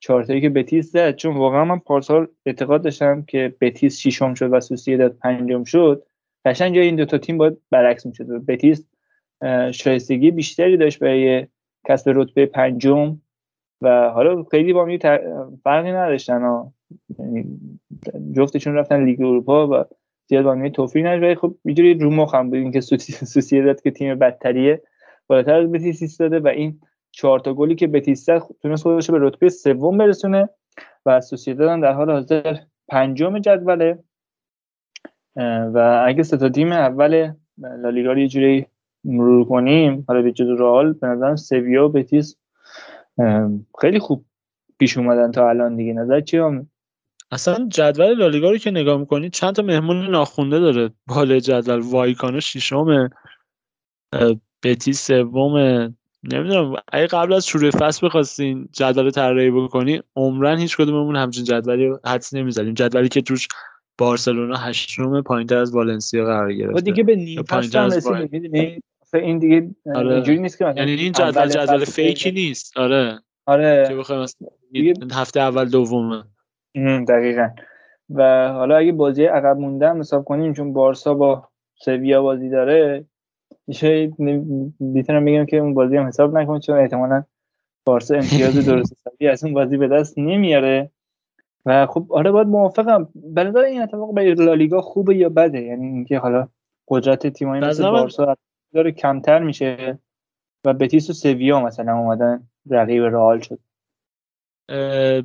چهار تایی که بتیس زد. چون واقعا من پارسال اعتقاد داشتم که بتیس ششم شد و سوسیداد پنجم شد. قشنگ این دو تا تیم باید برعکس می‌شد. بتیس شایستگی بیشتری داشت برای کسب رتبه پنجم. و حالا خیلی با فرقی نداشتن یعنی جفتشون رفتن لیگ اروپا و زیاد با توفیق نشد خب اینجوری رو مخم بود اینکه سوسییداد که تیم بدتریه بالاتر از بتیس داده و این چهار تا گلی که بتیس زد تونست خودش به رتبه سوم برسونه و سوسییداد در حال حاضر پنجم جدوله. و اگه سه تا تیم اول لالیگا رو یه جوری مرور کنیم حالا به جز رئال به نظرم سویا و بتیس خیلی خوب پیش اومدن تا الان دیگه. نظر چی هم اصلا جدول لالیگا رو که نگاه می‌کنید چند تا مهمون ناخونده داره. بالای جدول وایکانو ششم بتی سوم نمی‌دونم اگه قبل از شروع فصل بخواستین جدول طراحی بکنی عمرن هیچ کدوممون همچین جدولی حدس نمی‌زدیم. جدولی که توش بارسلونا هشتم پایینتر از والنسیا قرار گرفته دیگه به نیم فصل رسیدیم می‌دونی؟ این دیگه آره. اینجوری نیست که یعنی این جدول جدول فیکی نیست. آره. آره. که بخوایم هفته اول دومه. دقیقا. و حالا اگه بازی عقب مونده هم حساب کنیم چون بارسا با سویا بازی داره میشه می‌تونم بگم که اون بازی هم حساب نکنید چون احتمالا بارسا امتیاز درست حسابی از اون بازی به دست نمیاره. و خب آره باید موافقم. به این اتفاق به لالیگا خوبه یا بده؟ یعنی اینکه حالا قدرت تیمایی مثل بارسا داره کمتر میشه و بتیس و سویا مثلا اومدن رقیب رئال شد.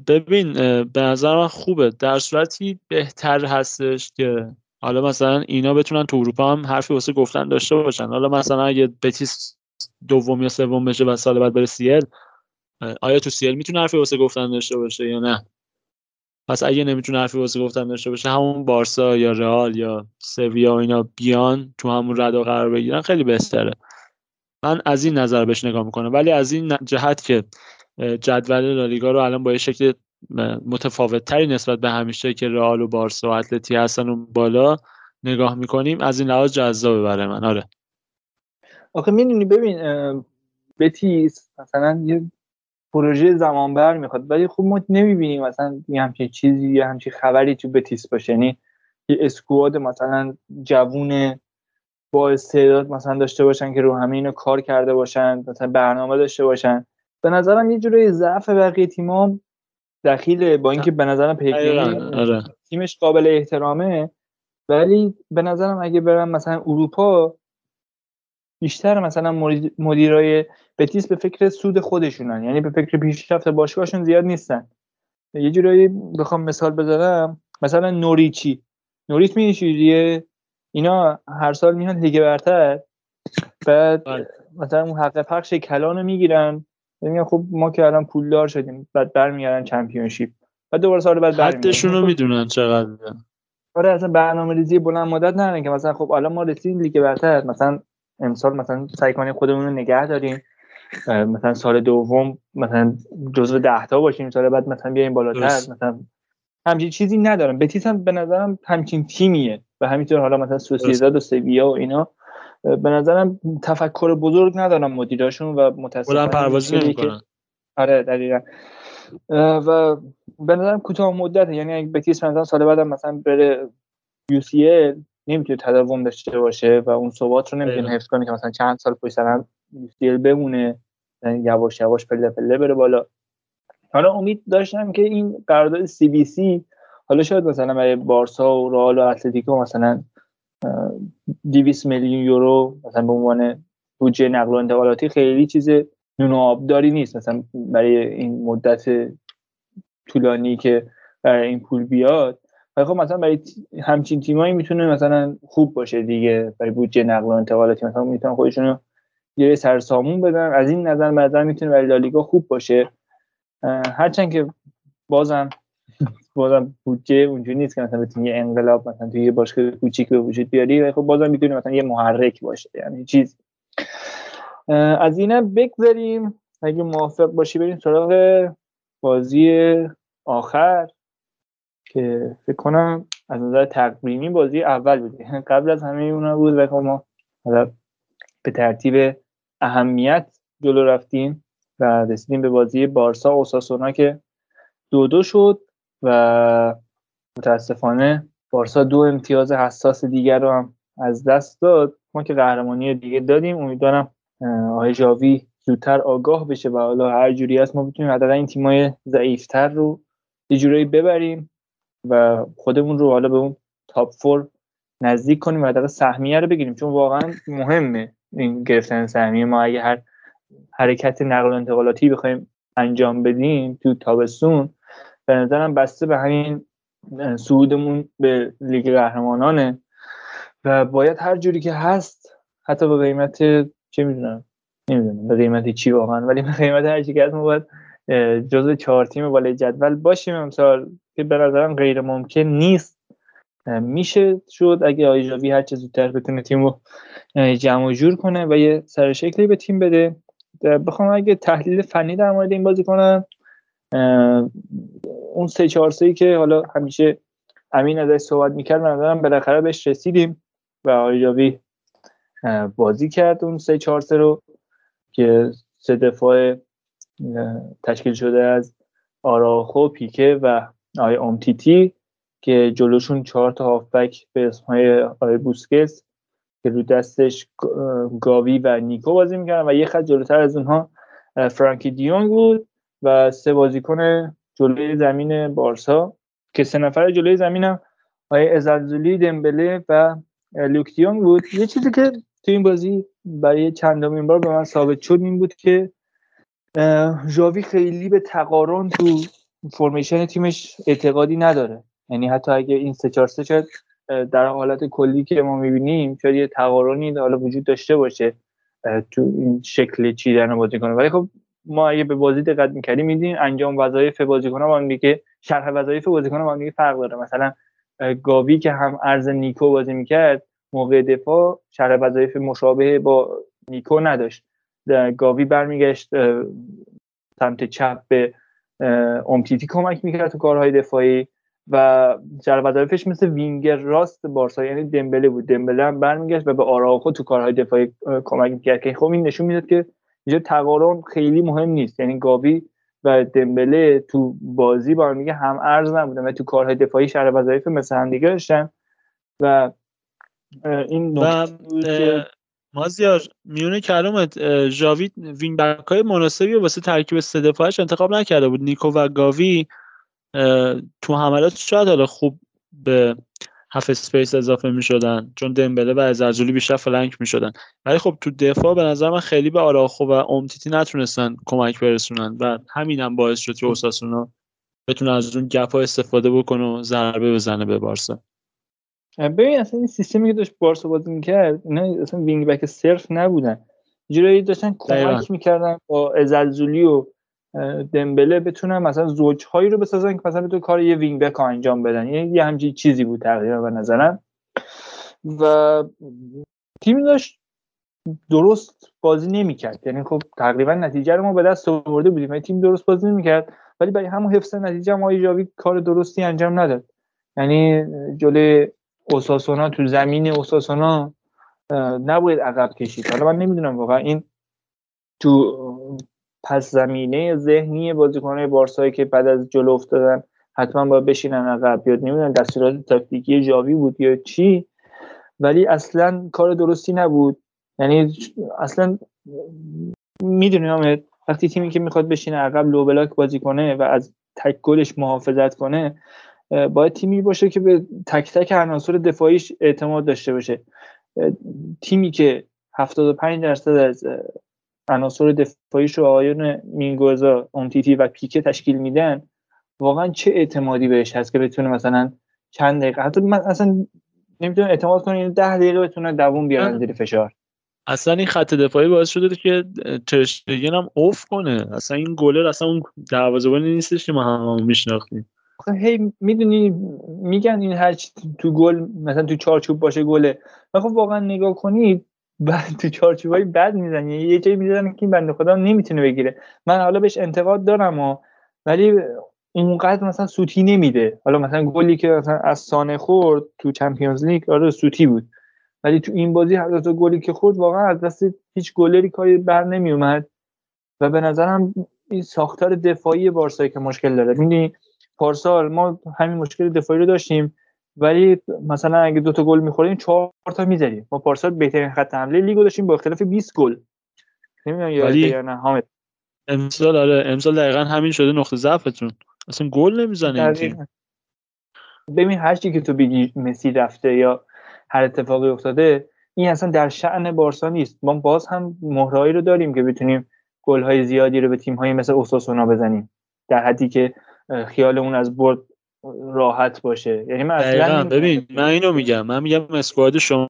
ببین به نظر من خوبه. در صورتی بهتر هستش که حالا مثلا اینا بتونن تو اروپا هم حرفی واسه گفتن داشته باشن. حالا مثلا اگه بتیس دوم یا سوم بشه و سال بعد بره سیل آیا تو سیل می‌تونه حرفی واسه گفتن داشته باشه یا نه؟ پس اگه نمی‌تونه حرفی واسه گفتن داشته باشه همون بارسا یا رئال یا سویا و اینا بیان تو همون ردا قرار بگیرن خیلی بهتره. من از این نظر بهش نگاه می‌کنم. ولی از این جهت که جدول لالیگا رو الان با یه شکل متفاوت تری نسبت به همیشه که رئال و بارسا و اتلتی هستن اون بالا نگاه می‌کنیم از این لحاظ جذابه برای من. آره. آخه می‌دونی ببین بتیس مثلا یه پروژه زمان بر می‌خواد. ولی خب ما نمی‌بینیم مثلا یه همچین چیزی یه همچین خبری تو بتیس باشه. یعنی یه اسکواد مثلا جوون با استعداد مثلا داشته باشن که رو همه اینو کار کرده باشن مثلا برنامه داشته باشن. به نظرم یه جوری ضعف بقیه تیمام دخیل با اینکه به نظرم آره. تیمش قابل احترامه. ولی به نظرم اگه برم مثلا اروپا بیشتر مثلا مدیرای بتیس به فکر سود خودشونن. یعنی به فکر پیشرفت باشگاهشون زیاد نیستن. یه جورایی بخوام مثال بزنم. مثلا نوریچی. نوریچ میشه اینا هر سال میان لیگ برتر. بعد بله. مثلا اون حق پخش کلانو می‌گیرن. میگن خب ما که الان پولدار شدیم. بعد برمیگردن چمپیونشیپ. بعد دوباره سال بعد حدشون رو می‌دونن چقدر. آره اصلا برنامه ریزی بلند مدت ندارن که مثلا خب الان ما رسیدیم لیگ برتر. مثلا امسال مثلا سعی کنیم خودمون رو نگه داریم. مثلا سال دوم مثلا جزو ده تا باشیم سال بعد مثلا بیایم بالاتر. مثلا همچین چیزی ندارم. بتیس هم به نظرم همچین تیمیه. و همینطور حالا مثلا سوسیزاد و سویا و اینا به نظرم تفکر بزرگ ندارم مدیراشون و متاسفانه پروازی نمی‌کنن. آره دقیقا. و به نظرم کوتاه مدت یعنی اگه بتیس مثلا سال بعدم مثلا بره یو سی ال نمی‌تونه تداوم داشته باشه و اون ثبات رو نمی‌تونه حفظ کنه که مثلا چند سال پشت سر هم یو سی ال بمونه یعنی یواش یواش پله پله بره بالا. حالا امید داشتم که این قرارداد سی بی سی حالا شاید مثلا برای بارسا و رئال و اتلتیکو مثلا 200 میلیون یورو مثلا به عنوان بودجه نقل و انتقالاتی خیلی چیز نون و آبداری نیست. مثلا برای این مدت طولانی که برای این پول بیاد ولی خب مثلا برای همچین تیمایی می‌تونه مثلا خوب باشه دیگه. برای بودجه نقل و انتقالاتی مثلا می‌تونن خودشونو یه سرسامون بدن. از این نظر نظر می‌تونه برای لالیگا خوب باشه. هرچند که بازم بازم بودجه اونجوری نیست که مثلا بتونی یه انقلاب مثلا توی یه باشگاه کوچیک به وجود بیاری. و خب بازم می‌تونه مثلا یه محرک باشه. یعنی چیز. از اینا بگذاریم اگه موافق باشی بریم سراغ بازی آخر. که فکر کنم از نظر تقویمی بازی اول بود قبل از همه اونا بود و خب ما به ترتیب اهمیت جلو رفتیم و رسیدیم به بازی بارسا اوساسونا که دو دو شد و متاسفانه بارسا دو امتیاز حساس دیگر رو هم از دست داد. ما که قهرمانی دیگه دادیم امیدوارم آقای جاوی زودتر آگاه بشه و حالا هر جوری هست ما بتونیم حداقل این تیمای ضعیفتر رو یه جورایی ببریم. و خودمون رو حالا به اون تاپ فور نزدیک کنیم و حداقل سهمیه رو بگیریم. چون واقعا مهمه این گرفتن سهمیه. ما اگه هر حرکت نقل و انتقالاتی بخوایم انجام بدیم تو تابستون به نظرم بسته به همین سعودمون به لیگ قهرمانانه. و باید هر جوری که هست حتی به قیمت چه می‌دونم نمی‌دونم به قیمتی چی واقعا ولی به قیمت هر چی که هست ما باید جزو چهار تیم بالای جدول باشیم. امسال که به نظرم غیر ممکن نیست. میشه شد اگه آیجاوی هر چه زودتر بتونه تیم رو جمع جور کنه و یه سر شکلی به تیم بده. بخوام اگه تحلیل فنی در مورد این بازی کنم اون سه چهار سه که حالا همیشه امین ازش صحبت می‌کرد من دارم بالاخره بهش رسیدیم و آیجاوی بازی کرد. اون سه چهار سه رو که سه دفاع تشکیل شده از آراخو پیکه و آقای اومتیتی که جلوشون چهار تا هافبک به اسمهای آقای بوسکس که رو دستش گاوی و نیکو بازی می‌کردن و یه خط جلوتر از اونها فرانکی دیونگ بود و سه بازیکن جلوی زمین بارسا که سه نفر جلوی زمینم آقای ازلزولی دمبله و لوک بود. یه چیزی که تو این بازی برای چندمین بار به من ثابت شد این بود که ژاوی خیلی به تقارن تو فرمیشن تیمش اعتقادی نداره. یعنی حتی اگه این سه چهار سه در حالت کلی که ما می‌بینیم شاید یه تقارنی حالا وجود داشته باشه تو این شکل چیدن بازی کنه ولی خب ما اگه به بازی دقت می‌کردیم میدین انجام وظایف بازیکن با هم دیگه شرح وظایف بازیکن با هم دیگه فرق داره. مثلا گاوی که هم ارز نیکو بازی می‌کرد موقع دفاع شرح وظایف مشابه با نیکو نداشت. گاوی برمیگشت سمت چپ به امتیتی کمک می‌کرد تو کارهای دفاعی و جر وظایفش مثل وینگر راست بارسا یعنی دمبله بود. دمبله هم برمیگشت و به آراخو تو کارهای دفاعی کمک می‌کرد که خب این نشون می‌داد که اینجا تقارن خیلی مهم نیست. یعنی گاوی و دمبله تو بازی با میگه هم ارز نبودن و تو کارهای دفاعی شر وظایف مثل هم دیگه داشتن. و این و مازیار میونه کلامت جاوید وین بک های مناسبی واسه ترکیب سه دفاعش انتخاب نکرده بود. نیکو و گاوی تو حملات شاید حالا خوب به half space اضافه می شدن چون دمبله و ازلزولی بیشتر flank می شدن ولی خب تو دفاع به نظر من خیلی به آراخو و اومتیتی نتونستن کمک برسونن و همین هم باعث شد که اوساسونا بتونه از اون gap ها استفاده بکنه و ضربه بزنه به بارسا. ببین اصلا این سیستمی که داشت بارسا بازی می‌کرد اینا اصلا wing back صرف نبودن. جورایی داشتن کمک می‌کردن با ازلزولی و دمبله بتونن مثلا زوجهایی رو بسازن که مثلا تو کار یه wing back انجام بدن. یه, یه همچین چیزی بود تقریبا به نظرم. و تیم داشت درست بازی نمی‌کرد. یعنی خب تقریبا نتیجه رو ما به دست آورده بودیم. ولی تیم درست بازی نمی‌کرد. ولی برای همون حفظ نتیجه ما جاوی کار درستی انجام نداد. یعنی جلوی اوساسونا تو زمین اوساسونا نباید عقب کشید. حالا من نمی‌دونم واقعا این تو پس زمینه ذهنی بازیکنهای بارسایی که بعد از جلو افتادن حتما باید بشینن عقب. یا نمی‌دونم دستورات تاکتیکی جاوی بود یا چی ولی اصلا کار درستی نبود. یعنی اصلا می‌دونیم وقتی تیمی که می‌خواد بشینه عقب لو بلاک بازی کنه و از تک گلش محافظت کنه باید تیمی باشه که به تک تک عناصر دفاعیش اعتماد داشته باشه. تیمی که 75 درصد از عناصر دفاعیش رو آقایون مینگوزا اونتیتی و پیکه تشکیل میدن واقعا چه اعتمادی بهش هست که بتونه مثلا چند دقیقه حتی من اصلا نمی‌تونم اعتماد کنم این ده دقیقه بتونه دووم بیارن زیر فشار. اصلا این خط دفاعی باعث شده که ترشتگین هم اوف کنه. اصلا این گلر اصلا اون دروازه‌بانی نیستش که ما هم میشناختیم. هی می‌دونی میگن این هر تو گل مثلا تو چارچوب باشه گله. و خب واقعا نگاه کنید بعد تو چارچوبای بد می‌زنه یه جایی می‌زنن که این بنده خدا نمی‌تونه بگیره. من حالا بهش انتقاد دارم و ولی اونقدر مثلا سوتی نمیده. حالا مثلا گلی که مثلا از سانه خورد تو چمپیونز لیگ آره سوتی بود. ولی تو این بازی هر دو گلی که خورد واقعا از دست هیچ گلری کاری بر نمیومد و به نظرم این ساختار دفاعی بارسایی که مشکل داره. می‌دونی پارسال ما همین مشکل دفاعی رو داشتیم ولی مثلا اگه دو تا گل می‌خوریم چهار تا می‌زنیم. ما پارسال بهترین خط حمله لیگو داشتیم با اختلاف 20 گل. نمی‌دونم ولی... یا نه حامد؟ امسال آره امسال دقیقا همین شده نقطه ضعفتون. اصلا گل نمی‌زنه این تیم. ببین هر چی که تو بگی مسی رفته یا هر اتفاقی افتاده این اصلا در شأن بارسا نیست. ما باز هم مهرایی رو داریم که بتونیم گل زیادی رو به تیم های مثل اوساسونا بزنیم. در حدی که خیالمون از برد راحت باشه. یعنی من اصلا ببین من اینو میگم. من میگم اسکواد شما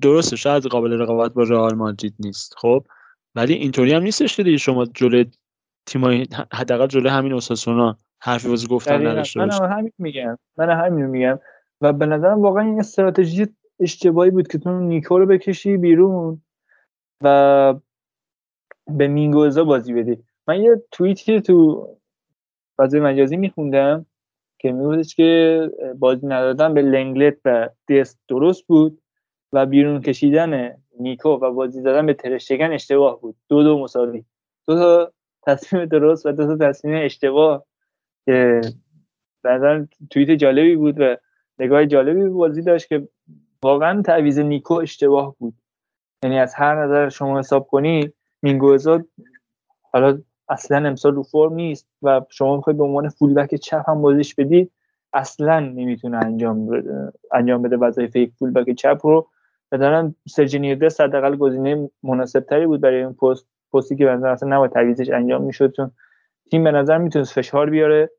درسته شاید قابل رقابت با رئال مادرید نیست خب؟ ولی اینطوری هم نیستش که شما جلوی تیمای حداقل جلوی همین اوساسونا حرفی واسه گفتن نداشته من همین میگم. من همین میگم. و به نظرم واقعا این استراتژی اشتباهی بود که تو نیکو رو بکشی بیرون و به مینگوزا بازی بدی. من یه توییتی تو فضای مجازی میخوندم که میگفتش که بازی ندادن به لنگلت و دست درست بود و بیرون کشیدن نیکو و بازی دادن به ترشتگن اشتباه بود. دو دو مساوی. دو تا تصمیم درست و دو تا تصمیم اشتباه که بعدا توییت جالبی بود و نگاه جالبی بازی داشت که واقعا تعویز نیکو اشتباه بود. یعنی از هر نظر شما حساب کنی مینگوزا حالا اصلا امسال رو فرم نیست و شما می‌خواید به عنوان فولبک چپ هم بازیش بدید اصلا نمی‌تونه انجام بده انجام بده وظایف یک فولبک چپ رو. بدارن سرجینی دست حداقل گزینه مناسب تری بود برای این پست پستی که بنظر اصلا نباید تعویزش انجام می‌شد چون تیم به نظر می‌تونست فشار بیاره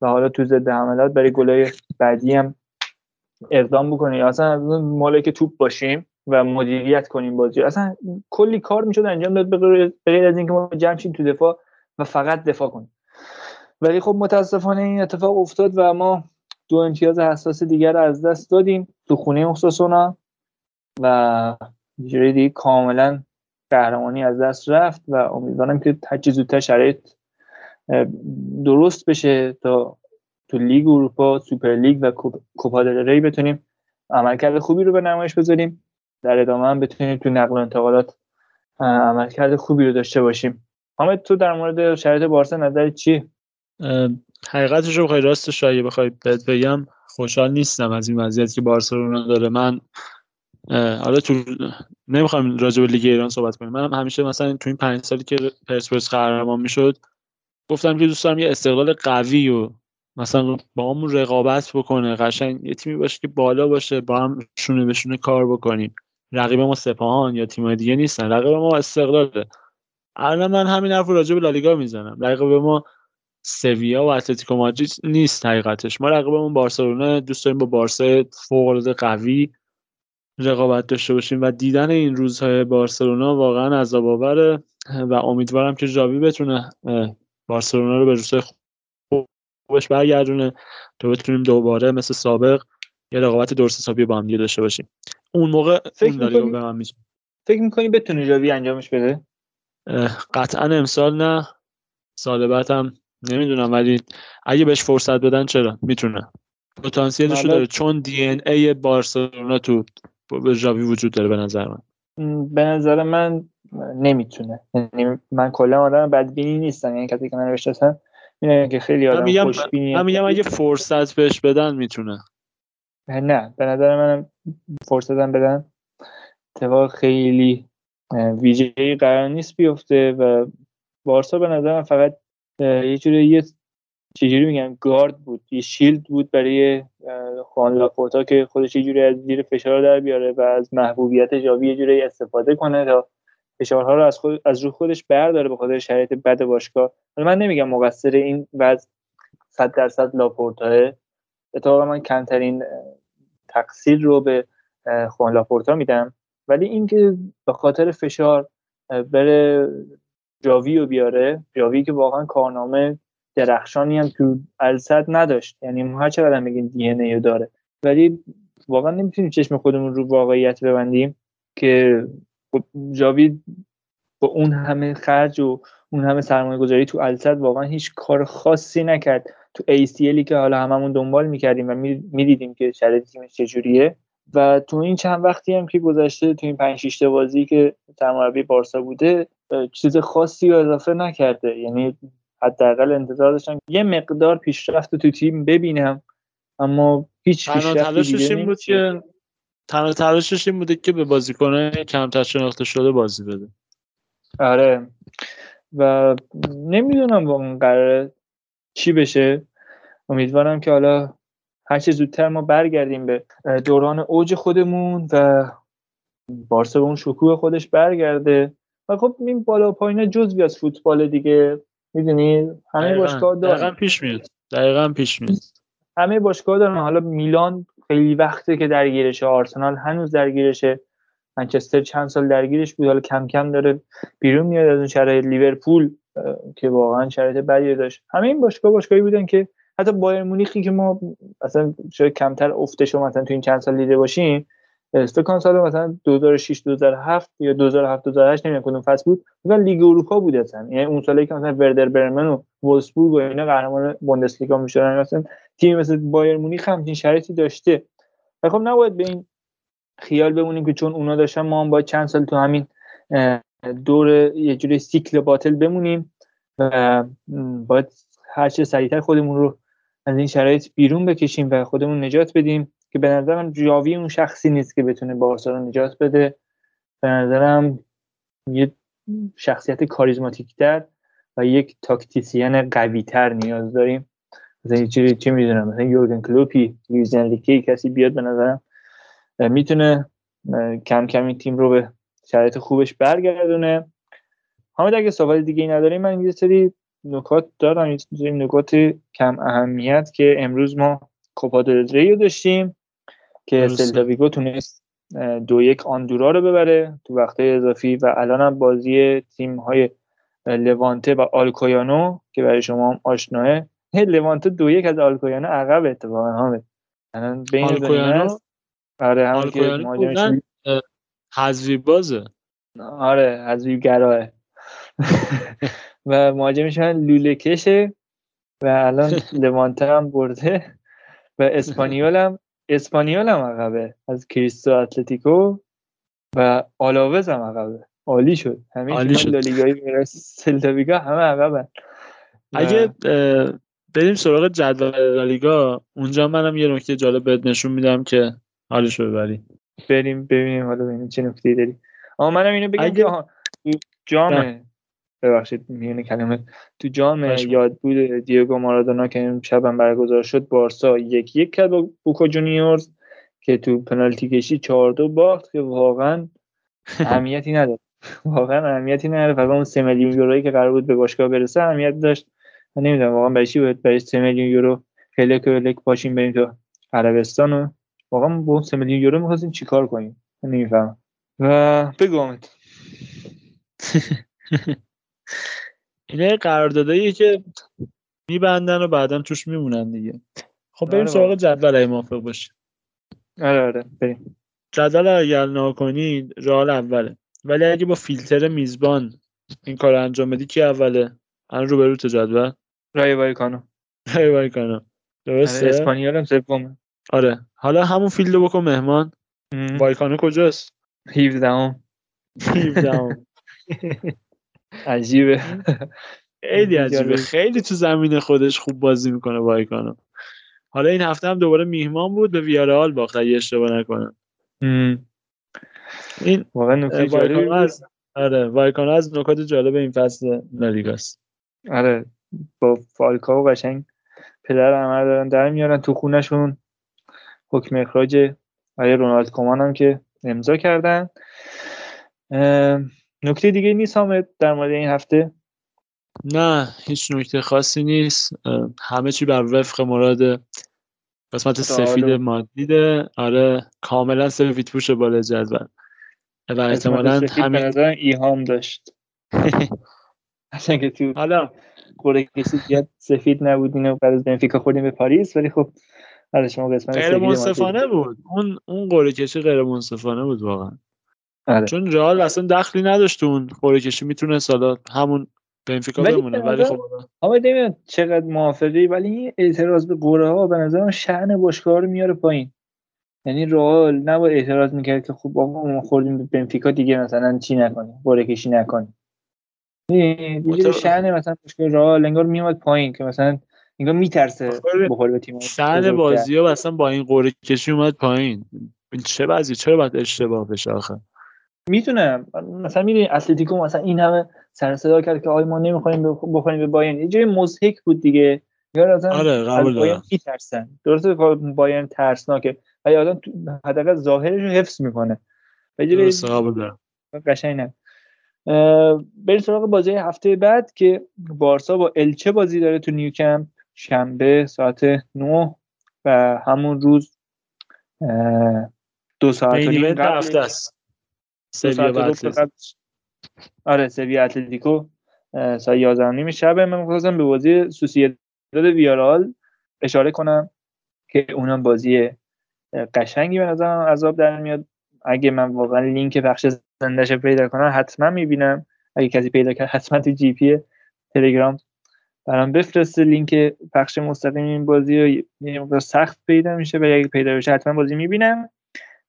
و حالا تو ضد حملات برای گلای بعدی هم اقدام بکنه. یا اصلا مالک که توپ باشیم و مدیریت کنیم بازی اصلا کلی کار می‌شد انجام داد به از اینکه ما جمع تو دفاع و فقط دفاع کنیم. ولی خب متاسفانه این اتفاق افتاد و ما دو امتیاز حساس دیگر رو از دست دادیم تو خونه اخصاصونا و جوری دیگه کاملا قهرمانی از دست رفت و امیدوارم که هرچی زودتر شرایط درست بشه تا تو لیگ اروپا سوپر لیگ و کوپا ری بتونیم عملکرد خوبی رو به نمایش بذاریم. در ادامه هم بتونیم تو نقل و انتقالات عملکرد خوبی رو داشته باشیم. حامد تو در مورد شرایط بارسا نظر چی؟ حقیقتش رو بخوای راستش اگه بخوای بهت بگم خوشحال نیستم از این وضعیت که بارسلونا داره. من حالا تو نمی‌خوام راجع به لیگ ایران صحبت کنیم. منم همیشه مثلا تو این پنج سالی که پرسپولیس قهرمان می‌شد گفتم که دوست دارم یه استقلال قوی و مثلا با همون رقابت بکنه. قشنگ یه تیمی باشه که بالا باشه با هم شونه به شونه کار بکنیم. رقیب ما سپاهان یا تیمای دیگه نیستن. رقیب ما استقلاله. الان من همین حرف راجع به لالیگا می‌زنم. رقیب ما سویا و اتلتیکو مادرید نیست حقیقتش. ما رقیبمون بارسلونا دوست داریم با بارسا فوق قوی رقابت داشته باشیم و دیدن این روزهای بارسلونا واقعا عذاب آوره و امیدوارم که جاوی بتونه بارسلونا رو به روزهای خوبش برگردونه تا بتونیم دوباره مثل سابق یه رقابت درست حسابی با هم داشته باشیم. اون موقع فکر می‌کنی؟ به من فکر می‌کنی بتونه جاوی انجامش بده؟ قطعا امسال نه. سال بعد هم نمی‌دونم ولی اگه بهش فرصت بدن چرا؟ می‌تونه. پتانسیلش داره. چون دی ان ای بارسلونا تو به جاوی وجود داره به نظر من. به نظر من نمی‌تونه. یعنی من کلا آدم بدبینی نیستم. یعنی کسی که من بشناسم می‌دونم که خیلی آدم خوشبینی من میگم اگه فرصت بهش بدن می‌تونه. نه به نظر من فرصت بدن. اتفاق خیلی ویژه‌ای قرار نیست بیفته و بارسا به نظر من فقط یه جوری یه چجوری میگن گارد بود. یه شیلد بود برای خوان لاپورتا که خودش یه جوری از زیر فشار در بیاره و از محبوبیت جاوی یه جوری استفاده کنه تا فشارها رو از خود از رو خودش برداره به خاطر شرایط بد باشگاه. من نمیگم مقصر این وضع صد درصد لاپورتا اتفاقا من کمترین تقصیر رو به خوان لاپورتا میدم. ولی اینکه به خاطر فشار بره جاوی رو بیاره جاوی که واقعا کارنامه درخشانی هم تو الصد نداشت. یعنی ما هر چقدر میگیم دی ان داره. ولی واقعا نمی‌تونیم چشم خودمون رو واقعیت ببندیم که خب جاوید با اون همه خرج و اون همه سرمایه گذاری تو الصد واقعا هیچ کار خاصی نکرد. تو ACLی که حالا هممون دنبال می‌کردیم و می‌دیدیم که شرایط تیمش چجوریه. و تو این چند وقتی هم که گذشته تو این پنج شیشته بازی که سرمربی بارسا بوده چیز خاصی رو اضافه نکرده. یعنی حداقل انتظار داشتم یه مقدار پیشرفت تو تیم ببینم اما هیچ پیشرفتی این بود که تنها تلاشش این بوده که به بازیکنه کمتر شناخته شده بازی بده. آره. و نمی‌دونم واقعا قراره چی بشه؟ امیدوارم که حالا هر چه زودتر ما برگردیم به دوران اوج خودمون و بارسا به اون شکوه خودش برگرده. و خب این بالا پایین جزوی از فوتبال دیگه. می‌دونی؟ همه باشگاه دارن. دقیقا پیش میاد. دقیقا پیش میاد. همه باشگاه دارن. حالا میلان خیلی وقته که درگیرشه. آرسنال هنوز درگیرشه. منچستر چند سال درگیرش بود. حالا کم کم داره بیرون میاد از اون شرایط. لیورپول که واقعا شرایط بدی داشت. همه این باشگاه باشگاهی بودن که حتی بایر مونیخی که ما اصلا شاید کمتر افتش مثلا تو این چند سال دیده باشیم فکر کنم سال مثلا 2006 2007 یا 2007 2008 نمی‌دونم کدوم فصل بود مثلا لیگ اروپا بود اصلا. یعنی اون سالی که مثلا وردر برمن و وولسبورگ و اینا قهرمان بوندسلیگا می‌شدن مثلا تیم مثل بایر مونیخ هم این شرایطی داشته. خب نباید به این خیال بمونیم که چون اونا داشتن ما هم باید چند سال تو همین دور یه جوری سیکل باطل بمونیم و باید هر چه سریعتر خودمون رو از این شرایط بیرون بکشیم و خودمون نجات بدیم که به نظرم جاوی اون شخصی نیست که بتونه بارسا رو نجات بده. به نظرم یه شخصیت کاریزماتیکتر و یک تاکتیسیان قویتر نیاز داریم. مثلا چی چی می‌دونم؟ مثلا یورگن کلوپی لیوزن کسی بیاد به نظرم می‌تونه کم کم این تیم رو به شرایط خوبش برگردونه. حامد اگه سوال دیگه ای نداریم من یه سری نکات دارم یه نکات کم اهمیت که امروز ما کوپا رو داشتیم که سلتا تونست دو یک آندورا رو ببره تو وقته اضافی و الان هم بازی تیم های لوانته و آلکویانو که برای شما هم آشناه. لوانته دو یک از آلکویانو عقب اتفاقا همه الان بین آلکویانو؟ آره هم که حذوی بازه آره حذوی گراه. و مهاجمشون لوله کشه و الان لوانته هم برده و اسپانیول هم اسپانیول هم عقبه. از کریستو اتلتیکو و آلاوز هم عقبه. عالی شد. همین لالیگای سلتا همه عقبه اگه بریم سراغ جدول لالیگا. اونجا منم یه نکته جالب بهت نشون میدم که حالش ببری. بریم ببینیم حالا ببینیم چه نکته داری اما منم اینو بگم اگه... که جام ببخشید میونه کلمه. تو جام یاد بود دیگو مارادونا که این شب هم برگزار شد بارسا یک یک کرد با بوکا جونیورز که تو پنالتی کشی چهار دو باخت که واقعا اهمیتی نداره. واقعا اهمیتی نداره. فقط اون 3 میلیون یورویی که قرار بود به باشگاه برسه اهمیت داشت. من نمی‌دونم واقعا برای چی بود برای 3 میلیون یورو خیلی که پاشیم بریم تو عربستان و واقعا با 3 میلیون یورو می‌خواستیم چیکار کنیم؟ من نمی‌فهمم. و بگو اینه قراردادایی که میبندن و بعدا توش میمونن دیگه. خب بریم آره سراغ جدول اگه موافق باشی. آره آره. بریم. جدول اگر نگاه کنید رئال اوله. ولی اگه با فیلتر میزبان این کار انجام بدی کی اوله؟ الان رو تو جدول. رایو وایکانو. رایو وایکانو. درسته؟ آره اسپانیال هم سومه. آره. حالا همون فیلتر بکن مهمان. وایکانو کجاست؟ 17 هم 17 هم عجیبه. خیلی عجیبه. خیلی تو زمین خودش خوب بازی می‌کنه وایکانو. حالا این هفته هم دوباره میهمان بود به ویارال باخت اگه اشتباه نکنم. این واقعا نکته از آره وایکانو از نکات جالب این فصل لالیگاست. آره با فالکاو قشنگ پدر عمر دارن در میارن تو خونشون حکم اخراج آیه رونالد کومان هم که امضا کردن. نکته دیگه نیست حامد در مورد این هفته؟ نه هیچ نکته خاصی نیست. همه چی بر وفق مراد قسمت سفید مادیده آره کاملا سفید پوش بالا جدول. و احتمالا همین ایهام داشت. که تو حالا. قره کسی سفید نبودین و بعد از بنفیکا خوردیم به پاریس ولی خب آره شما قسمت غیر منصفانه بود. اون اون قرعه کشی غیر منصفانه بود واقعا. آره. چون رئال اصلا دخلی نداشت اون قرعه کشی می‌تونه سالا همون بنفیکا بمونه ولی خب اما چقدر موافقی ولی این اعتراض به قرعه ها به نظرم شأن باشگاه رو میاره پایین. یعنی رئال نباید اعتراض می‌کرد که خب بابا ما خوردیم به بنفیکا دیگه مثلا چی نکنیم قرعه کشی نکنیم. دیگه شأن مثلا باشگاه رئال انگار میومد پایین که مثلا انگار میترسه بخوره به تیم شأن بازی ها مثلا با این قرعه کشی اومد پایین. این چه بعضی چرا باید اشتباه بشه آخه؟ می‌تونم. مثلا می‌دونی اتلتیکو مثلا این همه سر صدا کرد که آی ما نمی‌خوایم بخوریم به بایرن. یه جای مضحک بود دیگه. یا مثلا آره قبول دارم. میترسن. درسته بایرن ترسناکه ولی آدم حداقل ظاهرش رو حفظ می‌کنه. درسته قبول دارم. قشنگ نه بریم سراغ بازی هفته بعد که بارسا با الچه بازی داره تو نیوکمپ. شنبه ساعت 9 و همون روز دو ساعت و نیم قبل است. سویا آره سویا اتلتیکو ساعت 11 نیم شب من می‌خواستم به بازی سوسییداد ویارال اشاره کنم که اونم بازی قشنگی به نظرم عذاب در میاد. اگه من واقعا لینک بخش زندش پیدا کنم حتما می‌بینم. اگه کسی پیدا کرد حتما تو GP تلگرام برام بفرسته لینک پخش مستقیم این بازی رو. یه سخت پیدا میشه و اگه پیدا بشه حتما بازی می‌بینم.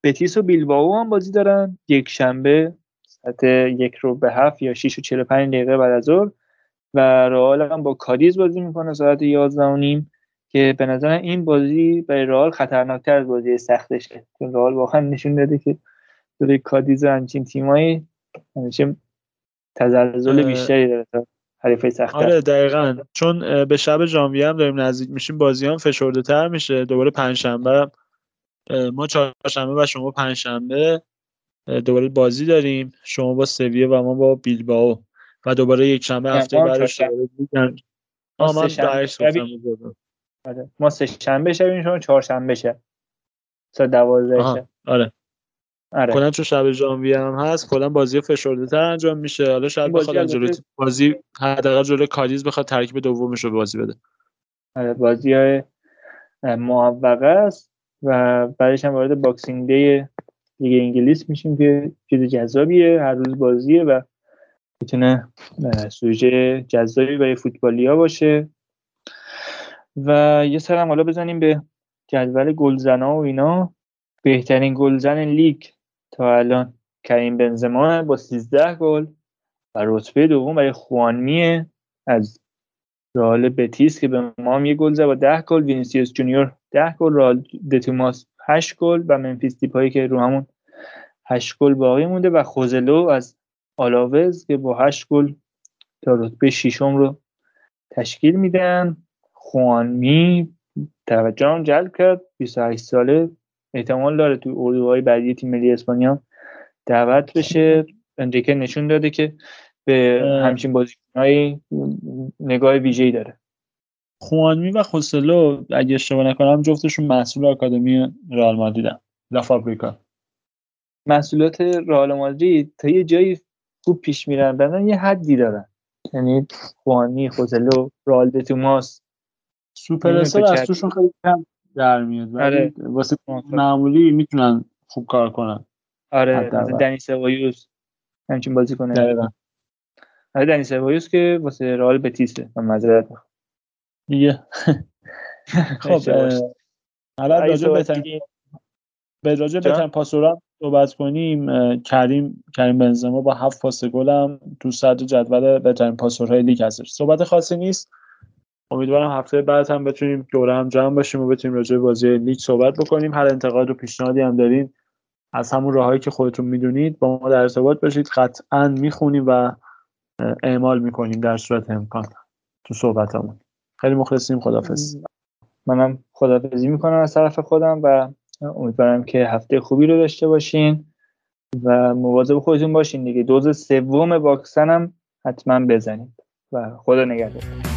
بتیس و بیلباو هم بازی دارن. یک شنبه ساعت یک رو به هفت یا 6 و 45 دقیقه بعد از ظهر. و رئال هم با کادیز بازی می‌کنه ساعت 11 و نیم که به نظر این بازی برای رئال خطرناکتر از بازی سختشه. چون رئال واقعا نشون داده که دوره کادیز و همچین تیمایی همیشه تزلزل بیشتری داره. حریفه سخت آره دقیقا. چون به شب ژانویه هم داریم نزدیک میشیم بازی هم فشرده تر میشه. دوباره پنجشنبه ما چهارشنبه و شما پنجشنبه دوباره بازی داریم. شما با سویه و ما با بیلباو و دوباره یک شنبه هفته بعدش ما آره. ما سه شنبه شبیم شما چهارشنبه شب. ساعت 12 آره. آره. کلا چون شب ژانویه هم هست کلا بازی فشرده تر انجام میشه. حالا شاید بخواد جلوی بازی حداقل جلوی کادیز بخواد ترکیب دومش رو بازی بده. آره بازی های معوقه است و بعدش هم وارد Boxing Day لیگ انگلیس میشیم که چیز جذابیه هر روز بازیه و می‌تونه سوژه جذابی برای فوتبالیا باشه. و یه سرم حالا بزنیم به جدول گلزنا و اینا. بهترین گلزن لیگ. تا الان کریم بنزما با 13 گل و رتبه دوم برای خوانمیه از رئال بتیس که به ما هم یه گل زد با 10 گل وینیسیوس جونیور 10 گل رائول دتوماس 8 گل و ممفیس دیپای که رو همون 8 گل باقی مونده و خوزلو از آلاوز که با 8 گل تا رتبه ششم رو تشکیل میدن. خوانمی توجه جلب کرد 28 ساله احتمال داره تو اردوهای بعدی تیم ملی اسپانیا دعوت بشه. انریکه نشون داده که به همچین بازیکنهایی نگاه ویژه‌ای داره. خوانمی و خوسلو اگه اشتباه نکنم جفتشون محصول آکادمی رئال مادریدن. لا فابریکا. محصولات رئال مادرید تا یه جایی خوب پیش میرن بعدن یه حدی دارن. یعنی خوانی خوسلو رئال توماس سوپر استار از توشون خیلی کم در میاد. آره. واسه معمولی می‌تونن خوب کار کنن. آره دنی سوایوس همچین بازی کنه. آره دنی سوایوس که واسه رئال بتیسه. من معذرت دیگه. خب حالا راجع به به راجع به پاسورم صحبت کنیم. کریم کریم بنزما با هفت پاس گلم تو صدر جدول بهترین پاسورهای لیگ هستش صحبت خاصی نیست. امیدوارم هفته بعد هم بتونیم دوره هم جمع باشیم و بتونیم راجع به بازی لیگ صحبت بکنیم. هر انتقاد و پیشنهادی هم دارین از همون راههایی که خودتون می‌دونید با ما در ارتباط باشید. قطعا می‌خونیم و اعمال می‌کنیم در صورت امکان تو صحبتمون. خیلی مخلصیم. خدافظ منم خدافظی می‌کنم از طرف خودم و امیدوارم که هفته خوبی رو داشته باشین و مواظب خودتون باشین دیگه. دوز سوم واکسن هم حتما بزنید و خدا نگهدار.